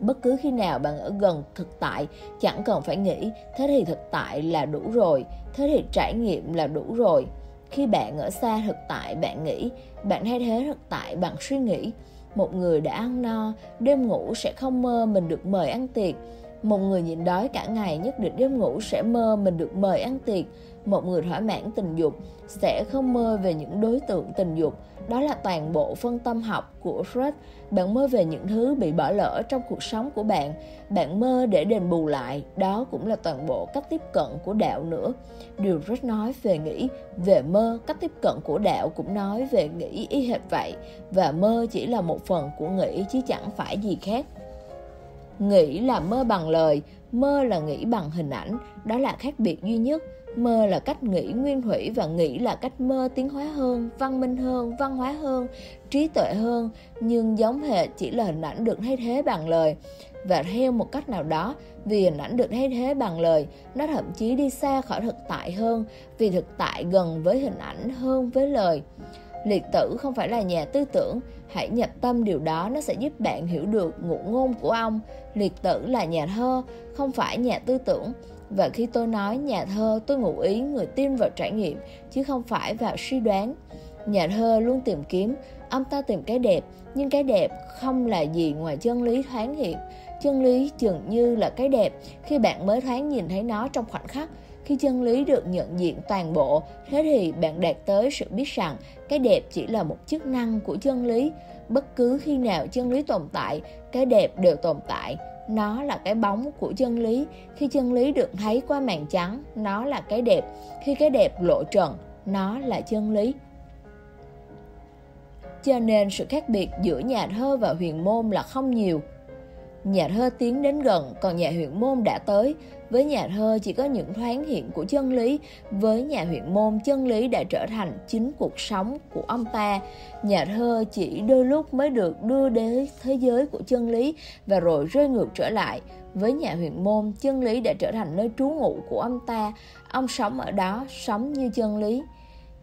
Bất cứ khi nào bạn ở gần thực tại, chẳng cần phải nghĩ, thế thì thực tại là đủ rồi, thế thì trải nghiệm là đủ rồi. Khi bạn ở xa thực tại, bạn nghĩ, bạn thay thế thực tại bằng suy nghĩ. Một người đã ăn no, đêm ngủ sẽ không mơ mình được mời ăn tiệc. Một người nhịn đói cả ngày nhất định đêm ngủ sẽ mơ mình được mời ăn tiệc một người thỏa mãn tình dục sẽ không mơ về những đối tượng tình dục. Đó là toàn bộ phân tâm học của Freud. Bạn mơ về những thứ bị bỏ lỡ trong cuộc sống của bạn. Bạn mơ để đền bù lại. Đó cũng là toàn bộ cách tiếp cận của đạo nữa. Điều Freud nói về nghĩ, về mơ, cách tiếp cận của đạo cũng nói về nghĩ y hệt vậy. Và mơ chỉ là một phần của nghĩ chứ chẳng phải gì khác. Nghĩ là mơ bằng lời, mơ là nghĩ bằng hình ảnh. Đó là khác biệt duy nhất. Mơ là cách nghĩ nguyên thủy và nghĩ là cách mơ tiến hóa hơn, văn minh hơn, văn hóa hơn, trí tuệ hơn, nhưng giống hệ chỉ là hình ảnh được thay thế bằng lời. Và theo một cách nào đó, vì hình ảnh được thay thế bằng lời, nó thậm chí đi xa khỏi thực tại hơn, vì thực tại gần với hình ảnh hơn với lời. Liệt tử không phải là nhà tư tưởng, hãy nhập tâm điều đó nó sẽ giúp bạn hiểu được ngụ ngôn của ông. Liệt tử là nhà thơ, không phải nhà tư tưởng. Và khi tôi nói nhà thơ, tôi ngụ ý người tin vào trải nghiệm, chứ không phải vào suy đoán. Nhà thơ luôn tìm kiếm, ông ta tìm cái đẹp, nhưng cái đẹp không là gì ngoài chân lý thoáng hiện. Chân lý dường như là cái đẹp khi bạn mới thoáng nhìn thấy nó trong khoảnh khắc. Khi chân lý được nhận diện toàn bộ, thế thì bạn đạt tới sự biết rằng cái đẹp chỉ là một chức năng của chân lý. Bất cứ khi nào chân lý tồn tại, cái đẹp đều tồn tại nó là cái bóng của chân lý. Khi chân lý được thấy qua màn trắng nó là cái đẹp. Khi cái đẹp lộ trần nó là chân lý. Cho nên sự khác biệt giữa nhà thơ và huyền môn là không nhiều. Nhà thơ tiến đến gần, còn nhà huyền môn đã tới. Với nhà thơ chỉ có những thoáng hiện của chân lý, với nhà huyện môn chân lý đã trở thành chính cuộc sống của ông ta. Nhà thơ chỉ đôi lúc mới được đưa đến thế giới của chân lý và rồi rơi ngược trở lại. Với nhà huyện môn, chân lý đã trở thành nơi trú ngụ của ông ta. Ông sống ở đó, sống như chân lý.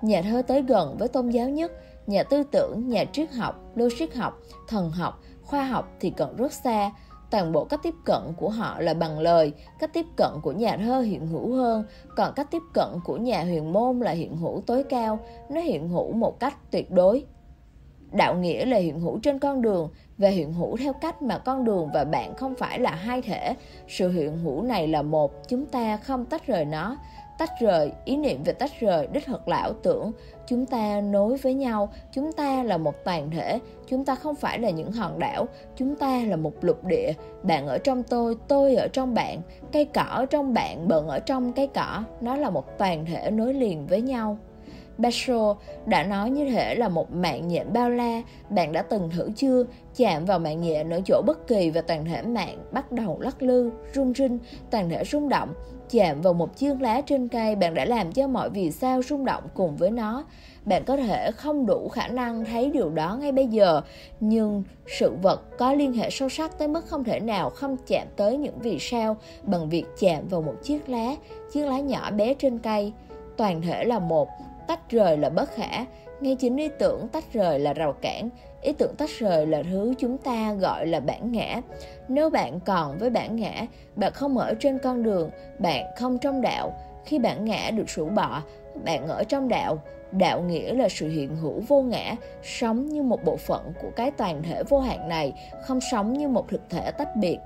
Nhà thơ tới gần với tôn giáo nhất, nhà tư tưởng, nhà triết học, logic học, thần học, khoa học thì còn rất xa toàn bộ cách tiếp cận của họ là bằng lời, cách tiếp cận của nhà thơ hiện hữu hơn. Còn cách tiếp cận của nhà huyền môn là hiện hữu tối cao, nó hiện hữu một cách tuyệt đối. Đạo nghĩa là hiện hữu trên con đường và hiện hữu theo cách mà con đường và bạn không phải là hai thể. Sự hiện hữu này là một, chúng ta không tách rời nó tách rời ý niệm về tách rời đích thực là ảo tưởng chúng ta nối với nhau chúng ta là một toàn thể chúng ta không phải là những hòn đảo chúng ta là một lục địa bạn ở trong tôi tôi ở trong bạn cây cỏ ở trong bạn bận ở trong cây cỏ nó là một toàn thể nối liền với nhau Basho đã nói như thể là một mạng nhện bao la, bạn đã từng thử chưa? Chạm vào mạng nhện ở chỗ bất kỳ và toàn thể mạng bắt đầu lắc lư, rung rinh, toàn thể rung động. Chạm vào một chiếc lá trên cây, bạn đã làm cho mọi vì sao rung động cùng với nó. Bạn có thể không đủ khả năng thấy điều đó ngay bây giờ, nhưng sự vật có liên hệ sâu sắc tới mức không thể nào không chạm tới những vì sao bằng việc chạm vào một chiếc lá, chiếc lá nhỏ bé trên cây. Toàn thể là một, tách rời là bất khả ngay chính ý tưởng tách rời là rào cản ý tưởng tách rời là thứ chúng ta gọi là bản ngã nếu bạn còn với bản ngã, bạn không ở trên con đường, bạn không trong đạo. Khi bản ngã được rũ bỏ, bạn ở trong đạo. Đạo nghĩa là sự hiện hữu vô ngã, sống như một bộ phận của cái toàn thể vô hạn này, không sống như một thực thể tách biệt.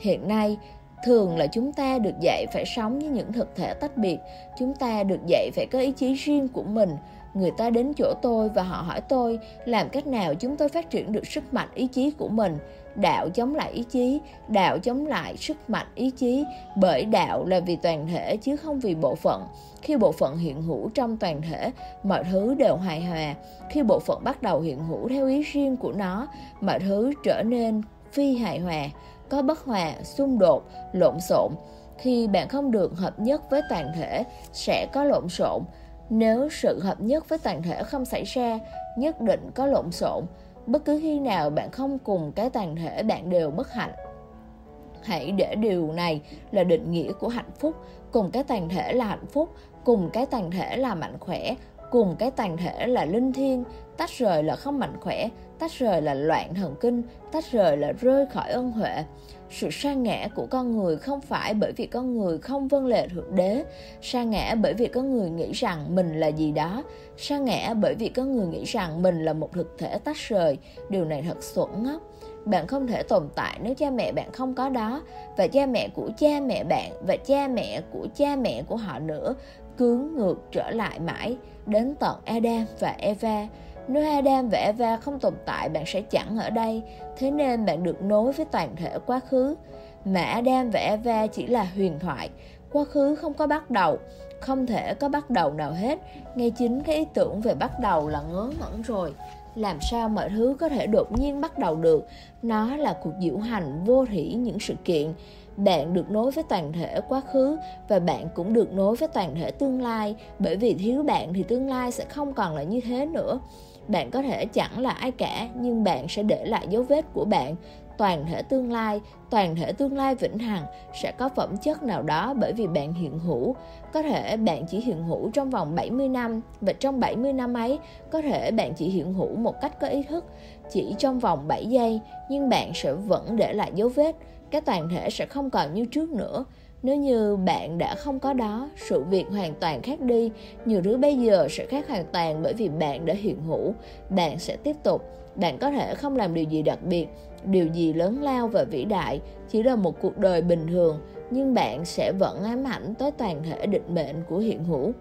Hiện nay, thường là chúng ta được dạy phải sống như những thực thể tách biệt. Chúng ta được dạy phải có ý chí riêng của mình. Người ta đến chỗ tôi và họ hỏi tôi, làm cách nào chúng tôi phát triển được sức mạnh ý chí của mình? Đạo chống lại ý chí, đạo chống lại sức mạnh ý chí. Bởi đạo là vì toàn thể chứ không vì bộ phận. Khi bộ phận hiện hữu trong toàn thể, mọi thứ đều hài hòa. Khi bộ phận bắt đầu hiện hữu theo ý riêng của nó, mọi thứ trở nên phi hài hòa, có bất hòa, xung đột, lộn xộn. Khi bạn không được hợp nhất với toàn thể, sẽ có lộn xộn. Nếu sự hợp nhất với toàn thể không xảy ra, nhất định có lộn xộn bất cứ khi nào bạn không cùng cái toàn thể, bạn đều bất hạnh. Hãy để điều này là định nghĩa của hạnh phúc. Cùng cái toàn thể là hạnh phúc, cùng cái toàn thể là mạnh khỏe, cùng cái toàn thể là linh thiêng. Tách rời là không mạnh khỏe tách rời là loạn thần kinh, tách rời là rơi khỏi ân huệ. Sự sa ngã của con người không phải bởi vì con người không vâng lệ thượng đế. Sa ngã bởi vì con người nghĩ rằng mình là gì đó. Sa ngã bởi vì con người nghĩ rằng mình là một thực thể tách rời. Điều này thật xuẩn ngốc. Bạn không thể tồn tại nếu cha mẹ bạn không có đó. Và cha mẹ của cha mẹ bạn và cha mẹ của cha mẹ của họ nữa cứ ngược trở lại mãi đến tận Adam và Eva nếu Adam và Eva không tồn tại, bạn sẽ chẳng ở đây. Thế nên bạn được nối với toàn thể quá khứ. Mà Adam và Eva chỉ là huyền thoại. Quá khứ không có bắt đầu, Không thể có bắt đầu nào hết. Ngay chính cái ý tưởng về bắt đầu là ngớ ngẩn rồi. Làm sao mọi thứ có thể đột nhiên bắt đầu được? Nó là cuộc diễu hành vô thủy những sự kiện. Bạn được nối với toàn thể quá khứ và bạn cũng được nối với toàn thể tương lai. Bởi vì thiếu bạn thì tương lai sẽ không còn là như thế nữa bạn có thể chẳng là ai cả, nhưng bạn sẽ để lại dấu vết của bạn. Toàn thể tương lai, toàn thể tương lai vĩnh hằng sẽ có phẩm chất nào đó bởi vì bạn hiện hữu. Có thể bạn chỉ hiện hữu trong vòng 70 năm, và trong 70 năm ấy, có thể bạn chỉ hiện hữu một cách có ý thức, chỉ trong vòng 7 giây, nhưng bạn sẽ vẫn để lại dấu vết. Cái toàn thể sẽ không còn như trước nữa nếu như bạn đã không có đó, sự việc hoàn toàn khác đi, nhiều thứ bây giờ sẽ khác hoàn toàn bởi vì bạn đã hiện hữu, bạn sẽ tiếp tục, bạn có thể không làm điều gì đặc biệt, điều gì lớn lao và vĩ đại, chỉ là một cuộc đời bình thường, nhưng bạn sẽ vẫn ám ảnh tới toàn thể định mệnh của hiện hữu.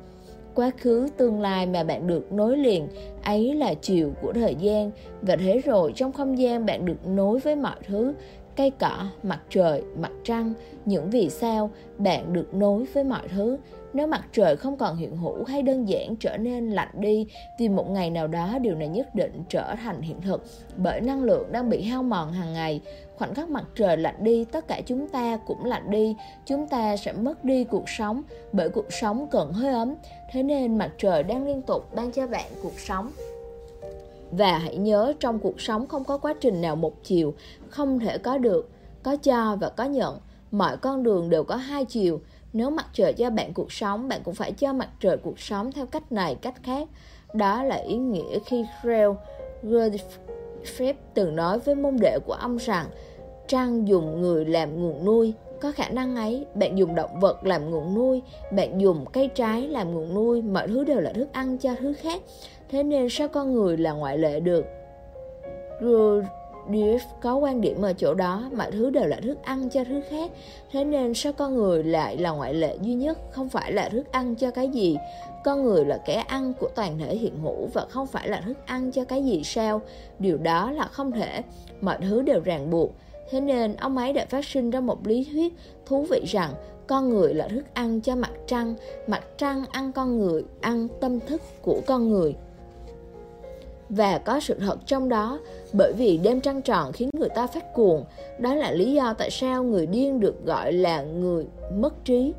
Quá khứ tương lai mà bạn được nối liền ấy là chiều của thời gian. Và thế rồi trong không gian bạn được nối với mọi thứ cây cỏ, mặt trời, mặt trăng, những vì sao bạn được nối với mọi thứ. Nếu mặt trời không còn hiện hữu hay đơn giản trở nên lạnh đi thì một ngày nào đó điều này nhất định trở thành hiện thực bởi năng lượng đang bị hao mòn hàng ngày. Khoảnh khắc mặt trời lạnh đi, tất cả chúng ta cũng lạnh đi, chúng ta sẽ mất đi cuộc sống bởi cuộc sống cần hơi ấm. Thế nên mặt trời đang liên tục ban cho bạn cuộc sống và hãy nhớ trong cuộc sống không có quá trình nào một chiều, không thể có được, có cho và có nhận. Mọi con đường đều có hai chiều. Nếu mặt trời cho bạn cuộc sống, bạn cũng phải cho mặt trời cuộc sống theo cách này, cách khác. Đó là ý nghĩa khi Krell Godfrey từng nói với môn đệ của ông rằng trăng dùng người làm nguồn nuôi. Có khả năng ấy, bạn dùng động vật làm nguồn nuôi, bạn dùng cây trái làm nguồn nuôi, mọi thứ đều là thức ăn cho thứ khác thế nên sao con người là ngoại lệ được? Rudolf có quan điểm ở chỗ đó, mọi thứ đều là thức ăn cho thứ khác. Thế nên sao con người lại là ngoại lệ duy nhất? Không phải là thức ăn cho cái gì? Con người là kẻ ăn của toàn thể hiện hữu và không phải là thức ăn cho cái gì sao? Điều đó là không thể. Mọi thứ đều ràng buộc. Thế nên ông ấy đã phát sinh ra một lý thuyết thú vị rằng con người là thức ăn cho mặt trăng. Mặt trăng ăn con người, ăn tâm thức của con người và có sự thật trong đó, bởi vì đêm trăng tròn khiến người ta phát cuồng, đó là lý do tại sao người điên được gọi là người mất trí.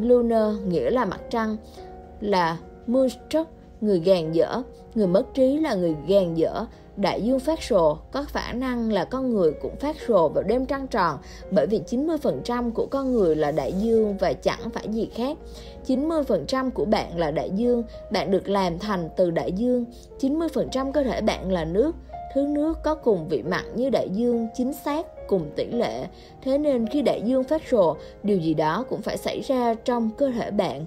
Lunar nghĩa là mặt trăng, là moonstruck người gàn dở. Người mất trí là người gàn dở. Đại dương phát rồ, có khả năng là con người cũng phát rồ vào đêm trăng tròn, bởi vì 90% của con người là đại dương và chẳng phải gì khác. 90% của bạn là đại dương. Bạn được làm thành từ đại dương. 90% cơ thể bạn là nước. Thứ nước có cùng vị mặn như đại dương, chính xác, cùng tỷ lệ. Thế nên khi đại dương phát rồ, điều gì đó cũng phải xảy ra trong cơ thể bạn.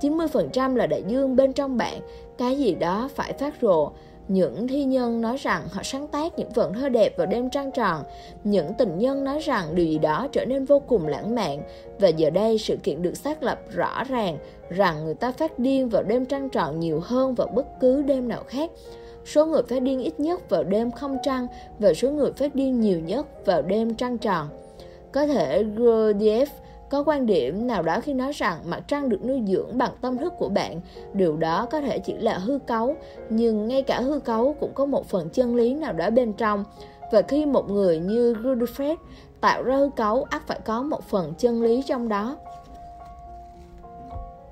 90% là đại dương bên trong bạn. Cái gì đó phải phát rồ những thi nhân nói rằng họ sáng tác những vần thơ đẹp vào đêm trăng tròn. Những tình nhân nói rằng điều gì đó trở nên vô cùng lãng mạn. Và giờ đây sự kiện được xác lập rõ ràng rằng người ta phát điên vào đêm trăng tròn nhiều hơn vào bất cứ đêm nào khác. Số người phát điên ít nhất vào đêm không trăng và số người phát điên nhiều nhất vào đêm trăng tròn. Có thể Gurdjieff có quan điểm nào đó khi nói rằng mặt trăng được nuôi dưỡng bằng tâm thức của bạn, điều đó có thể chỉ là hư cấu, nhưng ngay cả hư cấu cũng có một phần chân lý nào đó bên trong. Và khi một người như Rutherford tạo ra hư cấu, ắt phải có một phần chân lý trong đó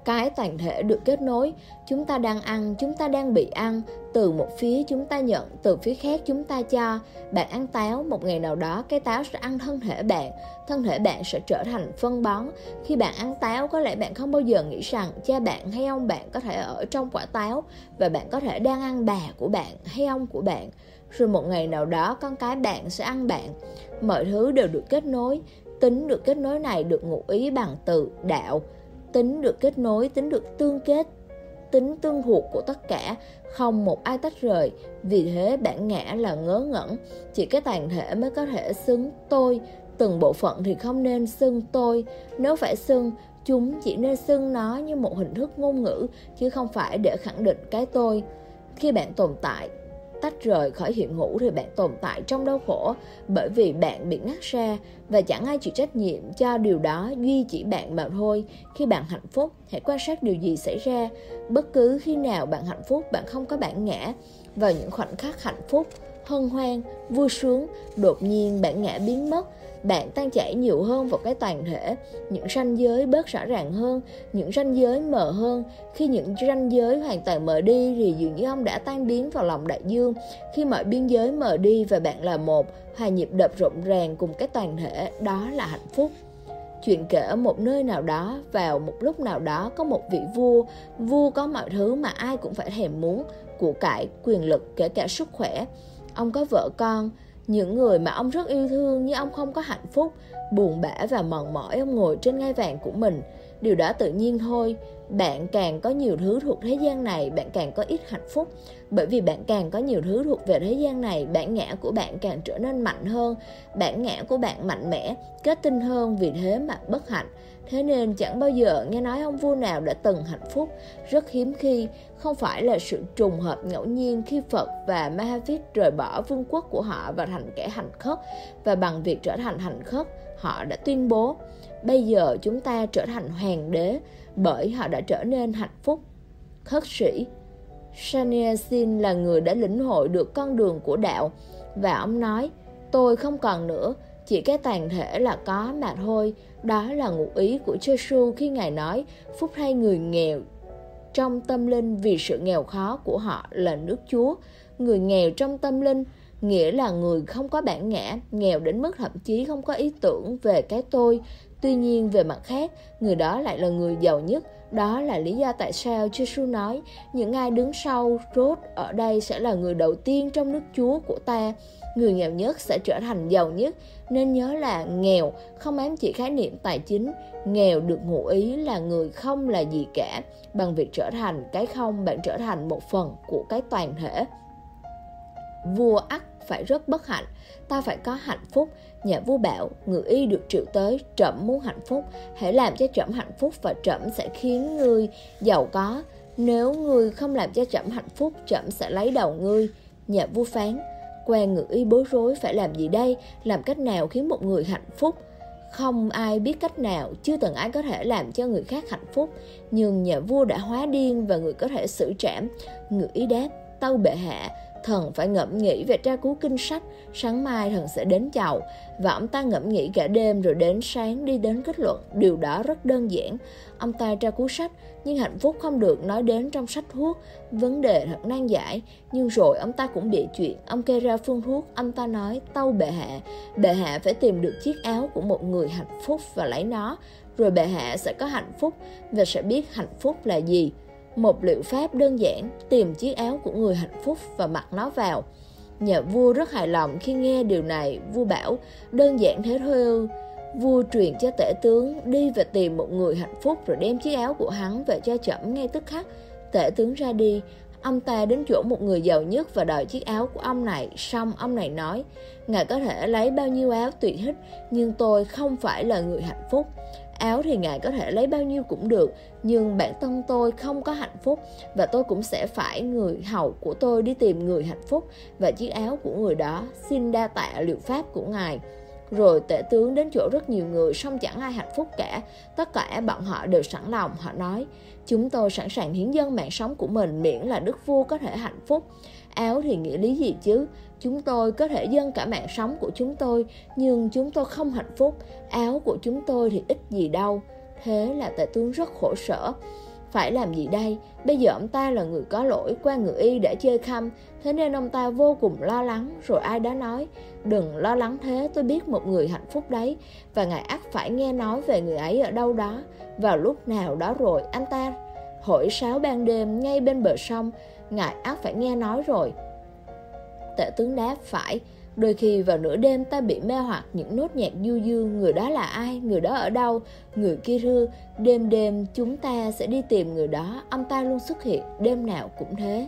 cái toàn thể được kết nối. Chúng ta đang ăn, chúng ta đang bị ăn. Từ một phía chúng ta nhận, từ phía khác chúng ta cho. Bạn ăn táo, một ngày nào đó cái táo sẽ ăn thân thể bạn. Thân thể bạn sẽ trở thành phân bón. Khi bạn ăn táo, có lẽ bạn không bao giờ nghĩ rằng cha bạn hay ông bạn có thể ở trong quả táo và bạn có thể đang ăn bà của bạn hay ông của bạn. Rồi một ngày nào đó con cái bạn sẽ ăn bạn. Mọi thứ đều được kết nối. Tính được kết nối này được ngụ ý bằng từ đạo tính được kết nối, tính được tương kết, tính tương thuộc của tất cả, không một ai tách rời. Vì thế, bản ngã là ngớ ngẩn. Chỉ cái tàn thể mới có thể xứng tôi. Từng bộ phận thì không nên xưng tôi. Nếu phải xưng, chúng chỉ nên xưng nó như một hình thức ngôn ngữ, chứ không phải để khẳng định cái tôi. Khi bạn tồn tại tách rời khỏi hiện hữu thì bạn tồn tại trong đau khổ bởi vì bạn bị ngắt ra và chẳng ai chịu trách nhiệm cho điều đó, duy chỉ bạn mà thôi. Khi bạn hạnh phúc, hãy quan sát điều gì xảy ra. Bất cứ khi nào bạn hạnh phúc, bạn không có bản ngã. Vào những khoảnh khắc hạnh phúc, hân hoan, vui sướng, đột nhiên bản ngã biến mất bạn tan chảy nhiều hơn vào cái toàn thể. Những ranh giới bớt rõ ràng hơn, những ranh giới mờ hơn. Khi những ranh giới hoàn toàn mờ đi thì dường như ông đã tan biến vào lòng đại dương. Khi mọi biên giới mờ đi và bạn là một, hòa nhịp đập rộn ràng cùng cái toàn thể, đó là hạnh phúc. Chuyện kể ở một nơi nào đó, vào một lúc nào đó có một vị vua. Vua có mọi thứ mà ai cũng phải thèm muốn, của cải, quyền lực, kể cả sức khỏe. Ông có vợ con những người mà ông rất yêu thương nhưng ông không có hạnh phúc, buồn bã và mòn mỏi ông ngồi trên ngai vàng của mình. Điều đó tự nhiên thôi, bạn càng có nhiều thứ thuộc thế gian này, bạn càng có ít hạnh phúc. Bởi vì bạn càng có nhiều thứ thuộc về thế gian này, bản ngã của bạn càng trở nên mạnh hơn, bản ngã của bạn mạnh mẽ, kết tinh hơn, vì thế mà bất hạnh. Thế nên chẳng bao giờ nghe nói ông vua nào đã từng hạnh phúc, rất hiếm khi, không phải là sự trùng hợp ngẫu nhiên khi Phật và Mahavir rời bỏ vương quốc của họ và thành kẻ hành khất. Và bằng việc trở thành hành khất, họ đã tuyên bố bây giờ chúng ta trở thành hoàng đế bởi họ đã trở nên hạnh phúc. Khất sĩ Sannyasin là người đã lĩnh hội được con đường của đạo và ông nói tôi không còn nữa chỉ cái tàn thể là có mà thôi đó là ngụ ý của Giêsu khi ngài nói phúc thay người nghèo trong tâm linh vì sự nghèo khó của họ là nước Chúa. Người nghèo trong tâm linh nghĩa là người không có bản ngã, nghèo đến mức thậm chí không có ý tưởng về cái tôi. Tuy nhiên về mặt khác, người đó lại là người giàu nhất. Đó là lý do tại sao Giêsu nói, những ai đứng sau rốt ở đây sẽ là người đầu tiên trong nước Chúa của ta. Người nghèo nhất sẽ trở thành giàu nhất, nên nhớ là nghèo không ám chỉ khái niệm tài chính, nghèo được ngụ ý là người không là gì cả. Bằng việc trở thành cái không, bạn trở thành một phần của cái toàn thể. Vua ắt phải rất bất hạnh, ta phải có hạnh phúc. Nhà vua bảo, người y được triệu tới, trẫm muốn hạnh phúc, hãy làm cho trẫm hạnh phúc và trẫm sẽ khiến ngươi giàu có. Nếu ngươi không làm cho trẫm hạnh phúc, trẫm sẽ lấy đầu ngươi. Nhà vua phán, quan ngự y bối rối phải làm gì đây, làm cách nào khiến một người hạnh phúc. Không ai biết cách nào, chưa từng ai có thể làm cho người khác hạnh phúc, nhưng nhà vua đã hóa điên và người có thể xử trảm. Ngự ý đáp, tâu bệ hạ, thần phải ngẫm nghĩ về tra cứu kinh sách, sáng mai thần sẽ đến chầu. Và ông ta ngẫm nghĩ cả đêm rồi đến sáng đi đến kết luận, điều đó rất đơn giản. Ông ta tra cứu sách, nhưng hạnh phúc không được nói đến trong sách thuốc. Vấn đề thật nan giải, nhưng rồi ông ta cũng bị chuyện. Ông kê ra phương thuốc, ông ta nói, tâu bệ hạ. Bệ hạ phải tìm được chiếc áo của một người hạnh phúc và lấy nó. Rồi bệ hạ sẽ có hạnh phúc và sẽ biết hạnh phúc là gì. Một liệu pháp đơn giản, tìm chiếc áo của người hạnh phúc và mặc nó vào. Nhà vua rất hài lòng khi nghe điều này, vua bảo, đơn giản thế thôi ư. Vua truyền cho tể tướng đi và tìm một người hạnh phúc rồi đem chiếc áo của hắn về cho trẫm ngay tức khắc. Tể tướng ra đi, Ông ta đến chỗ một người giàu nhất và đòi chiếc áo của ông này. Xong ông này nói, Ngài có thể lấy bao nhiêu áo tùy thích, nhưng tôi không phải là người hạnh phúc. Áo thì ngài có thể lấy bao nhiêu cũng được, nhưng bản thân tôi không có hạnh phúc và tôi cũng sẽ phải người hầu của tôi đi tìm người hạnh phúc và chiếc áo của người đó. Xin đa tạ liệu pháp của ngài. Rồi tể tướng đến chỗ rất nhiều người song chẳng ai hạnh phúc cả Tất cả bọn họ đều sẵn lòng Họ nói Chúng tôi sẵn sàng hiến dân mạng sống của mình Miễn là đức vua có thể hạnh phúc Áo thì nghĩa lý gì chứ Chúng tôi có thể dâng cả mạng sống của chúng tôi, Nhưng chúng tôi không hạnh phúc. Áo của chúng tôi thì ít gì đâu. Thế là tể tướng rất khổ sở. Phải làm gì đây? Bây giờ ông ta là người có lỗi, qua người y đã chơi khăm. Thế nên ông ta vô cùng lo lắng, Rồi ai đó nói, Đừng lo lắng thế, tôi biết một người hạnh phúc đấy, Và ngài ắt phải nghe nói về người ấy ở đâu đó. Vào lúc nào đó rồi, anh ta Hội sáo ban đêm, ngay bên bờ sông, Ngài ắt phải nghe nói rồi. Tệ tướng đáp phải. Đôi khi vào nửa đêm ta bị mê hoặc những nốt nhạc du dương Người đó là ai, người đó ở đâu, người kia rưa Đêm đêm chúng ta sẽ đi tìm người đó Ông ta luôn xuất hiện, đêm nào cũng thế.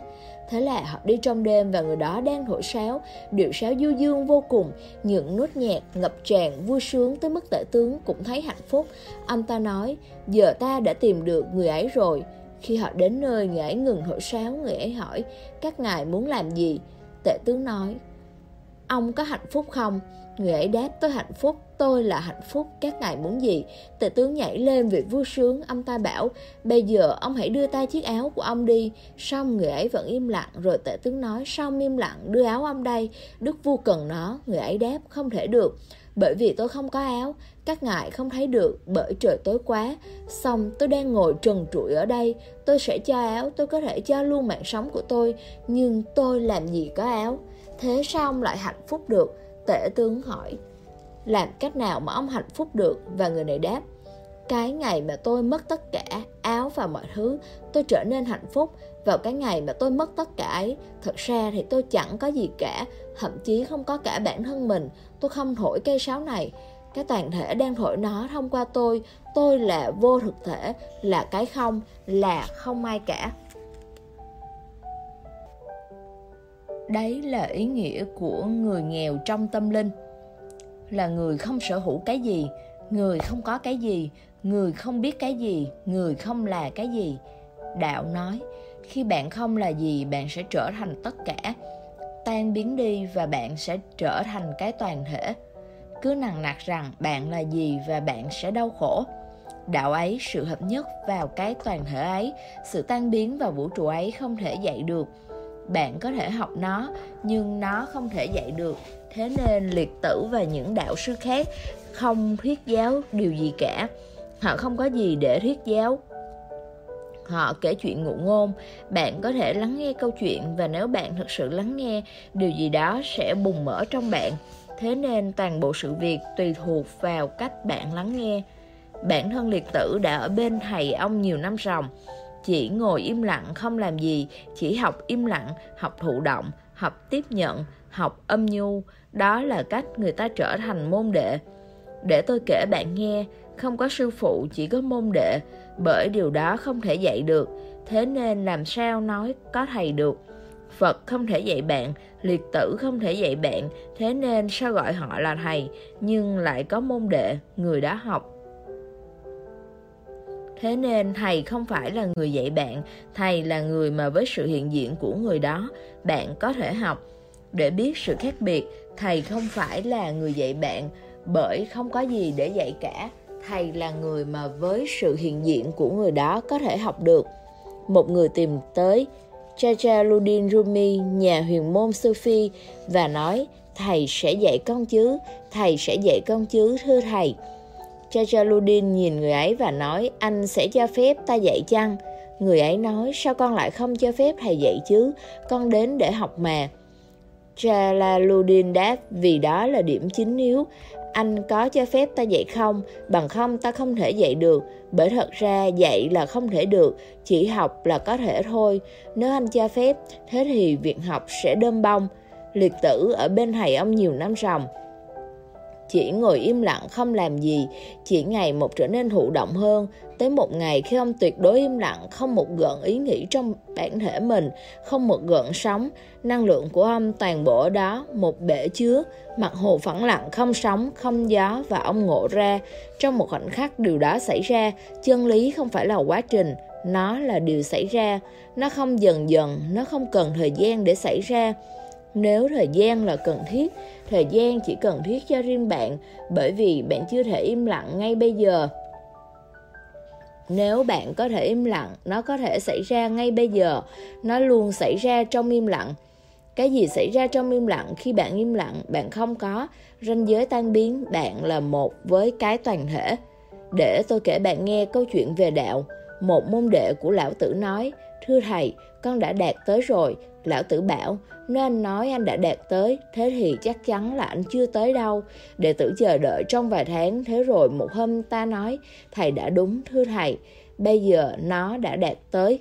Thế là họ đi trong đêm và người đó đang thổi sáo. Điệu sáo du dương vô cùng Những nốt nhạc ngập tràn vui sướng tới mức tể tướng cũng thấy hạnh phúc. Ông ta nói Giờ ta đã tìm được người ấy rồi. Khi họ đến nơi người ấy ngừng thổi sáo Người ấy hỏi Các ngài muốn làm gì? Tể tướng nói Ông có hạnh phúc không? Người ấy đáp tôi hạnh phúc, tôi là hạnh phúc, các ngài muốn gì? Tể tướng nhảy lên vì vui sướng, ông ta bảo, bây giờ ông hãy đưa tay chiếc áo của ông đi. Xong người ấy vẫn im lặng, rồi tể tướng nói, xong im lặng, đưa áo ông đây, đức vua cần nó. Người ấy đáp, không thể được, bởi vì tôi không có áo, các ngài không thấy được bởi trời tối quá. Xong tôi đang ngồi trần trụi ở đây, tôi sẽ cho áo, tôi có thể cho luôn mạng sống của tôi, nhưng tôi làm gì có áo. Thế sao ông lại hạnh phúc được? Tể tướng hỏi Làm cách nào mà ông hạnh phúc được? Và người này đáp Cái ngày mà tôi mất tất cả Áo và mọi thứ Tôi trở nên hạnh phúc Vào cái ngày mà tôi mất tất cả ấy Thật ra thì tôi chẳng có gì cả Thậm chí không có cả bản thân mình Tôi không thổi cây sáo này. Cái toàn thể đang thổi nó thông qua tôi. Tôi là vô thực thể, là cái không, là không ai cả. Đấy là ý nghĩa của người nghèo trong tâm linh. Là người không sở hữu cái gì, người không có cái gì, người không biết cái gì, người không là cái gì. Đạo nói, khi bạn không là gì, bạn sẽ trở thành tất cả tan biến đi và bạn sẽ trở thành cái toàn thể. Cứ nặng nặc rằng bạn là gì và bạn sẽ đau khổ. Đạo ấy, sự hợp nhất vào cái toàn thể ấy, sự tan biến vào vũ trụ ấy không thể dạy được. Bạn có thể học nó, nhưng nó không thể dạy được. Thế nên liệt tử và những đạo sư khác không thuyết giáo điều gì cả. Họ không có gì để thuyết giáo họ kể chuyện ngụ ngôn. Bạn có thể lắng nghe câu chuyện và nếu bạn thực sự lắng nghe, điều gì đó sẽ bùng mở trong bạn. Thế nên toàn bộ sự việc tùy thuộc vào cách bạn lắng nghe. Bản thân liệt tử đã ở bên thầy ông nhiều năm ròng chỉ ngồi im lặng không làm gì, chỉ học im lặng, học thụ động, học tiếp nhận, học âm nhu. Đó là cách người ta trở thành môn đệ. Để tôi kể bạn nghe, không có sư phụ, chỉ có môn đệ bởi điều đó không thể dạy được, thế nên làm sao nói có thầy được? Phật không thể dạy bạn, liệt tử không thể dạy bạn, thế nên sao gọi họ là thầy, nhưng lại có môn đệ, người đã học? Thế nên thầy không phải là người dạy bạn, thầy là người mà với sự hiện diện của người đó, bạn có thể học. Để biết sự khác biệt, thầy không phải là người dạy bạn, bởi không có gì để dạy cả thầy là người mà với sự hiện diện của người đó có thể học được một người tìm tới Chachaluddin Rumi, nhà huyền môn Sufi và nói thầy sẽ dạy con chứ, thầy sẽ dạy con chứ thưa thầy. Chachaluddin nhìn người ấy và nói anh sẽ cho phép ta dạy chăng? Người ấy nói sao con lại không cho phép thầy dạy chứ, con đến để học mà. Jalaluddin đáp vì đó là điểm chính yếu. Anh có cho phép ta dạy không? Bằng không ta không thể dạy được. Bởi thật ra dạy là không thể được, chỉ học là có thể thôi. Nếu anh cho phép, thế thì việc học sẽ đơm bông. Liệt tử ở bên thầy ông nhiều năm ròng chỉ ngồi im lặng không làm gì, chỉ ngày một trở nên thụ động hơn, tới một ngày khi ông tuyệt đối im lặng, không một gợn ý nghĩ trong bản thể mình, không một gợn sóng, năng lượng của ông toàn bộ ở đó, một bể chứa, mặt hồ phẳng lặng, không sóng, không gió và ông ngộ ra, trong một khoảnh khắc điều đó xảy ra, chân lý không phải là quá trình, nó là điều xảy ra, nó không dần dần, nó không cần thời gian để xảy ra. Nếu thời gian là cần thiết, thời gian chỉ cần thiết cho riêng bạn bởi vì bạn chưa thể im lặng ngay bây giờ. Nếu bạn có thể im lặng, nó có thể xảy ra ngay bây giờ, nó luôn xảy ra trong im lặng. Cái gì xảy ra trong im lặng khi bạn im lặng, bạn không có, ranh giới tan biến, bạn là một với cái toàn thể. Để tôi kể bạn nghe câu chuyện về đạo. Một môn đệ của lão tử nói, thưa thầy, con đã đạt tới rồi. Lão tử bảo, nếu anh nói anh đã đạt tới, thế thì chắc chắn là anh chưa tới đâu. Đệ tử chờ đợi trong vài tháng, thế rồi một hôm ta nói, thầy đã đúng, thưa thầy, bây giờ nó đã đạt tới.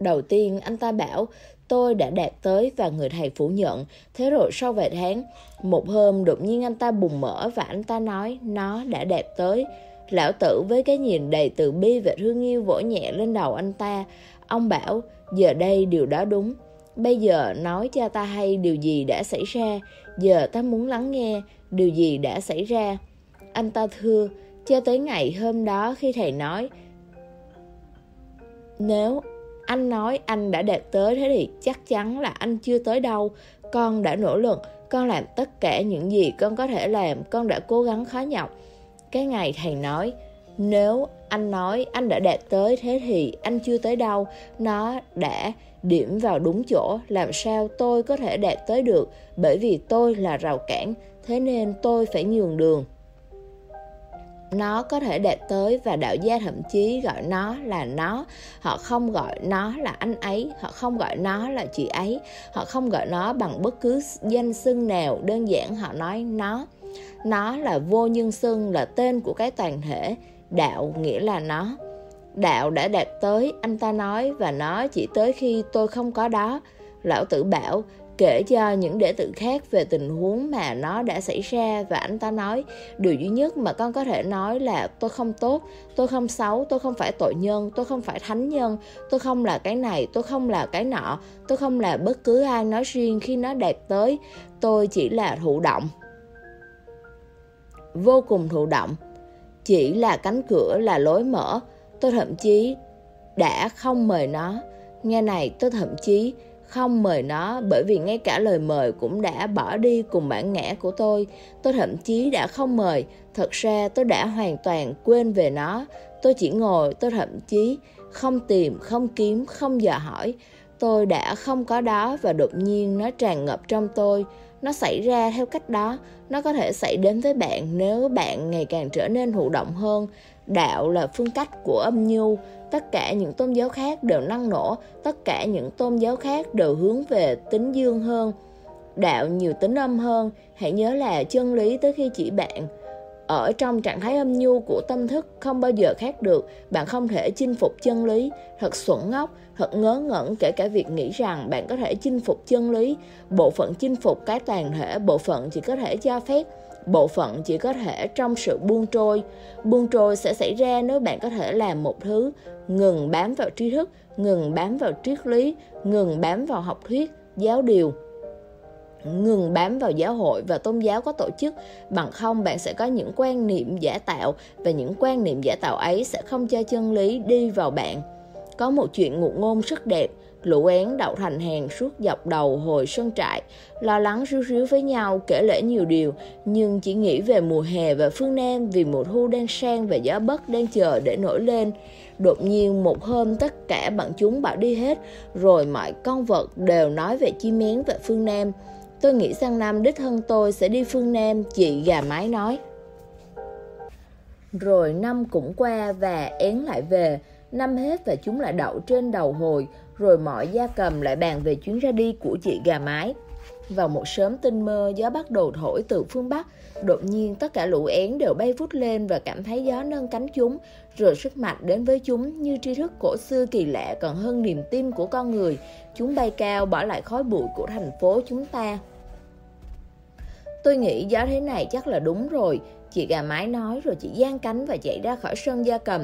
Đầu tiên anh ta bảo, tôi đã đạt tới và người thầy phủ nhận. Thế rồi sau vài tháng, một hôm đột nhiên anh ta bùng mở và anh ta nói nó đã đạt tới. Lão tử với cái nhìn đầy từ bi và thương yêu vỗ nhẹ lên đầu anh ta. Ông bảo, giờ đây điều đó đúng. Bây giờ nói cho ta hay điều gì đã xảy ra. Giờ ta muốn lắng nghe điều gì đã xảy ra. Anh ta thưa, cho tới ngày hôm đó khi thầy nói, nếu anh nói anh đã đạt tới thế thì chắc chắn là anh chưa tới đâu. Con đã nỗ lực, con làm tất cả những gì con có thể làm, con đã cố gắng khó nhọc cái ngày thầy nói, nếu anh nói anh đã đạt tới thế thì anh chưa tới đâu, nó đã điểm vào đúng chỗ, làm sao tôi có thể đạt tới được? Bởi vì tôi là rào cản, thế nên tôi phải nhường đường. Nó có thể đạt tới và đạo gia thậm chí gọi nó là nó. Họ không gọi nó là anh ấy, họ không gọi nó là chị ấy, họ không gọi nó bằng bất cứ danh xưng nào, đơn giản họ nói nó. Nó là vô nhân xưng là tên của cái toàn thể đạo nghĩa là nó. Đạo đã đạt tới, anh ta nói, và nó chỉ tới khi tôi không có đó. Lão tử bảo, kể cho những đệ tử khác về tình huống mà nó đã xảy ra, và anh ta nói, điều duy nhất mà con có thể nói là tôi không tốt, tôi không xấu, tôi không phải tội nhân, tôi không phải thánh nhân, tôi không là cái này, tôi không là cái nọ, tôi không là bất cứ ai nói riêng khi nó đạt tới. Tôi chỉ là thụ động. Vô cùng thụ động. Chỉ là cánh cửa là lối mở, tôi thậm chí đã không mời nó. Nghe này tôi thậm chí không mời nó bởi vì ngay cả lời mời cũng đã bỏ đi cùng bản ngã của tôi. Tôi thậm chí đã không mời, thật ra tôi đã hoàn toàn quên về nó. Tôi chỉ ngồi, tôi thậm chí không tìm, không kiếm, không dò hỏi. Tôi đã không có đó và đột nhiên nó tràn ngập trong tôi nó xảy ra theo cách đó, nó có thể xảy đến với bạn nếu bạn ngày càng trở nên thụ động hơn. Đạo là phương cách của âm nhu, tất cả những tôn giáo khác đều năng nổ, tất cả những tôn giáo khác đều hướng về tính dương hơn. Đạo nhiều tính âm hơn, hãy nhớ là chân lý tới khi chỉ bạn. Ở trong trạng thái âm nhu của tâm thức không bao giờ khác được, bạn không thể chinh phục chân lý. Thật xuẩn ngốc thật ngớ ngẩn kể cả việc nghĩ rằng bạn có thể chinh phục chân lý. Bộ phận chinh phục cái toàn thể, bộ phận chỉ có thể cho phép, bộ phận chỉ có thể trong sự buông trôi. Buông trôi sẽ xảy ra nếu bạn có thể làm một thứ, ngừng bám vào tri thức, ngừng bám vào triết lý, ngừng bám vào học thuyết, giáo điều. Ngừng bám vào giáo hội và tôn giáo có tổ chức, bằng không bạn sẽ có những quan niệm giả tạo và những quan niệm giả tạo ấy sẽ không cho chân lý đi vào bạn có một chuyện ngụ ngôn rất đẹp. Lũ én đậu thành hàng suốt dọc đầu hồi sân trại lo lắng ríu ríu với nhau kể lễ nhiều điều nhưng chỉ nghĩ về mùa hè và phương nam vì mùa thu đang sang và gió bất đang chờ để nổi lên. Đột nhiên một hôm tất cả bọn chúng bảo đi hết rồi mọi con vật đều nói về chim én và phương nam. Tôi nghĩ sang năm đích thân tôi sẽ đi phương Nam, chị gà mái nói. Rồi năm cũng qua và én lại về, năm hết và chúng lại đậu trên đầu hồi, rồi mọi gia cầm lại bàn về chuyến ra đi của chị gà mái. Vào một sớm tinh mơ, gió bắt đầu thổi từ phương Bắc. Đột nhiên tất cả lũ én đều bay vút lên và cảm thấy gió nâng cánh chúng, rồi sức mạnh đến với chúng như tri thức cổ xưa kỳ lạ còn hơn niềm tin của con người. Chúng bay cao bỏ lại khói bụi của thành phố chúng ta. Tôi nghĩ gió thế này chắc là đúng rồi. Chị gà mái nói rồi chị giang cánh và chạy ra khỏi sân gia cầm.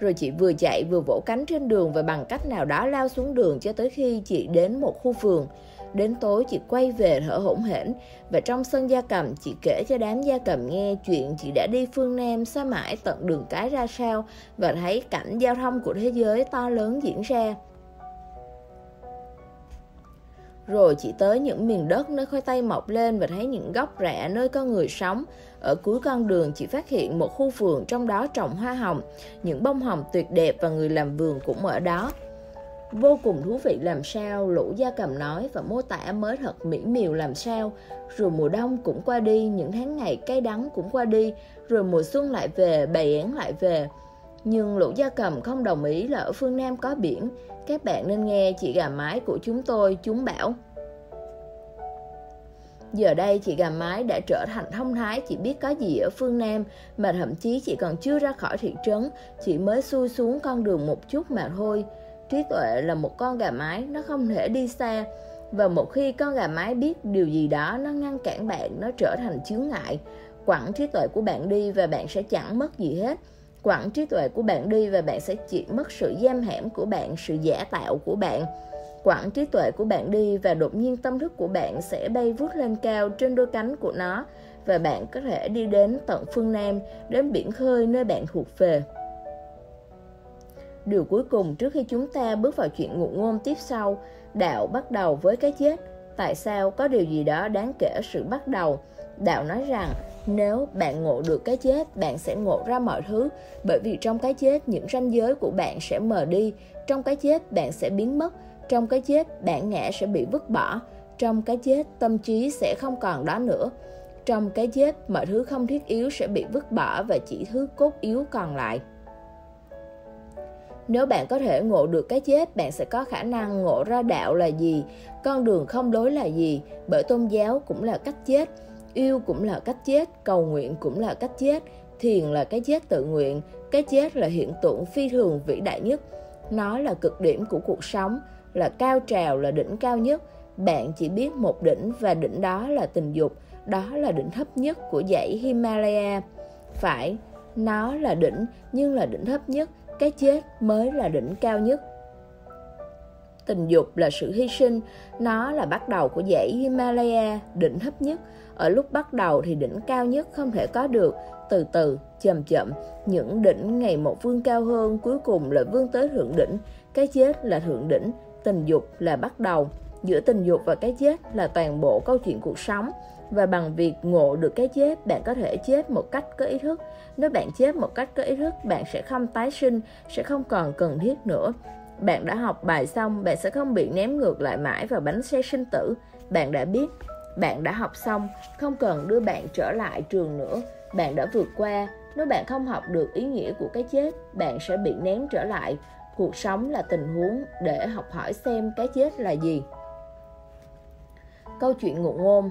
Rồi chị vừa chạy vừa vỗ cánh trên đường và bằng cách nào đó lao xuống đường cho tới khi chị đến một khu vườn. Đến tối chị quay về thở hổn hển và trong sân gia cầm chị kể cho đám gia cầm nghe chuyện chị đã đi phương Nam xa mãi tận đường cái ra sao và thấy cảnh giao thông của thế giới to lớn diễn ra. Rồi chị tới những miền đất nơi khoai tây mọc lên và thấy những góc rạ nơi có người sống. Ở cuối con đường chị phát hiện một khu vườn trong đó trồng hoa hồng, những bông hồng tuyệt đẹp và người làm vườn cũng ở đó. Vô cùng thú vị làm sao, lũ gia cầm nói và mô tả mới thật mỹ miều làm sao. Rồi mùa đông cũng qua đi, những tháng ngày cay đắng cũng qua đi, rồi mùa xuân lại về, bầy én lại về. Nhưng lũ gia cầm không đồng ý là ở phương Nam có biển. Các bạn nên nghe chị gà mái của chúng tôi, chúng bảo. Giờ đây chị gà mái đã trở thành thông thái chỉ biết có gì ở phương Nam, Mà thậm chí chị còn chưa ra khỏi thị trấn. Chị mới xuôi xuống con đường một chút mà thôi. Trí tuệ là một con gà mái, Nó không thể đi xa. Và một khi con gà mái biết điều gì đó, Nó ngăn cản bạn, Nó trở thành chướng ngại. Quẳng trí tuệ của bạn đi Và bạn sẽ chẳng mất gì hết. Quẳng trí tuệ của bạn đi Và bạn sẽ chỉ mất sự giam hãm của bạn, Sự giả tạo của bạn quãng trí tuệ của bạn đi và đột nhiên tâm thức của bạn sẽ bay vút lên cao trên đôi cánh của nó và bạn có thể đi đến tận phương Nam, đến biển khơi nơi bạn thuộc về. Điều cuối cùng trước khi chúng ta bước vào chuyện ngụ ngôn tiếp sau, đạo bắt đầu với cái chết. Tại sao có điều gì đó đáng kể sự bắt đầu? Đạo nói rằng nếu bạn ngộ được cái chết, bạn sẽ ngộ ra mọi thứ, bởi vì trong cái chết những ranh giới của bạn sẽ mờ đi, trong cái chết bạn sẽ biến mất, trong cái chết, bản ngã sẽ bị vứt bỏ. Trong cái chết, tâm trí sẽ không còn đó nữa. Trong cái chết, mọi thứ không thiết yếu sẽ bị vứt bỏ và chỉ thứ cốt yếu còn lại. Nếu bạn có thể ngộ được cái chết, bạn sẽ có khả năng ngộ ra đạo là gì, con đường không lối là gì, bởi tôn giáo cũng là cách chết, yêu cũng là cách chết, cầu nguyện cũng là cách chết, thiền là cái chết tự nguyện, cái chết là hiện tượng phi thường vĩ đại nhất. Nó là cực điểm của cuộc sống, là cao trào là đỉnh cao nhất. Bạn chỉ biết một đỉnh và đỉnh đó là tình dục, đó là đỉnh thấp nhất của dãy Himalaya. Phải, nó là đỉnh, nhưng là đỉnh thấp nhất, cái chết mới là đỉnh cao nhất. Tình dục là sự hy sinh, nó là bắt đầu của dãy Himalaya, đỉnh thấp nhất. Ở lúc bắt đầu thì đỉnh cao nhất không thể có được. Từ từ, chậm chậm, những đỉnh ngày một vươn cao hơn cuối cùng là vươn tới thượng đỉnh, cái chết là thượng đỉnh tình dục là bắt đầu. Giữa tình dục và cái chết là toàn bộ câu chuyện cuộc sống. Và bằng việc ngộ được cái chết, bạn có thể chết một cách có ý thức. Nếu bạn chết một cách có ý thức, bạn sẽ không tái sinh, sẽ không còn cần thiết nữa. Bạn đã học bài xong, bạn sẽ không bị ném ngược lại mãi vào bánh xe sinh tử. Bạn đã biết, bạn đã học xong, không cần đưa bạn trở lại trường nữa. Bạn đã vượt qua, nếu bạn không học được ý nghĩa của cái chết, bạn sẽ bị ném trở lại cuộc sống là tình huống để học hỏi xem cái chết là gì. Câu chuyện ngụ ngôn.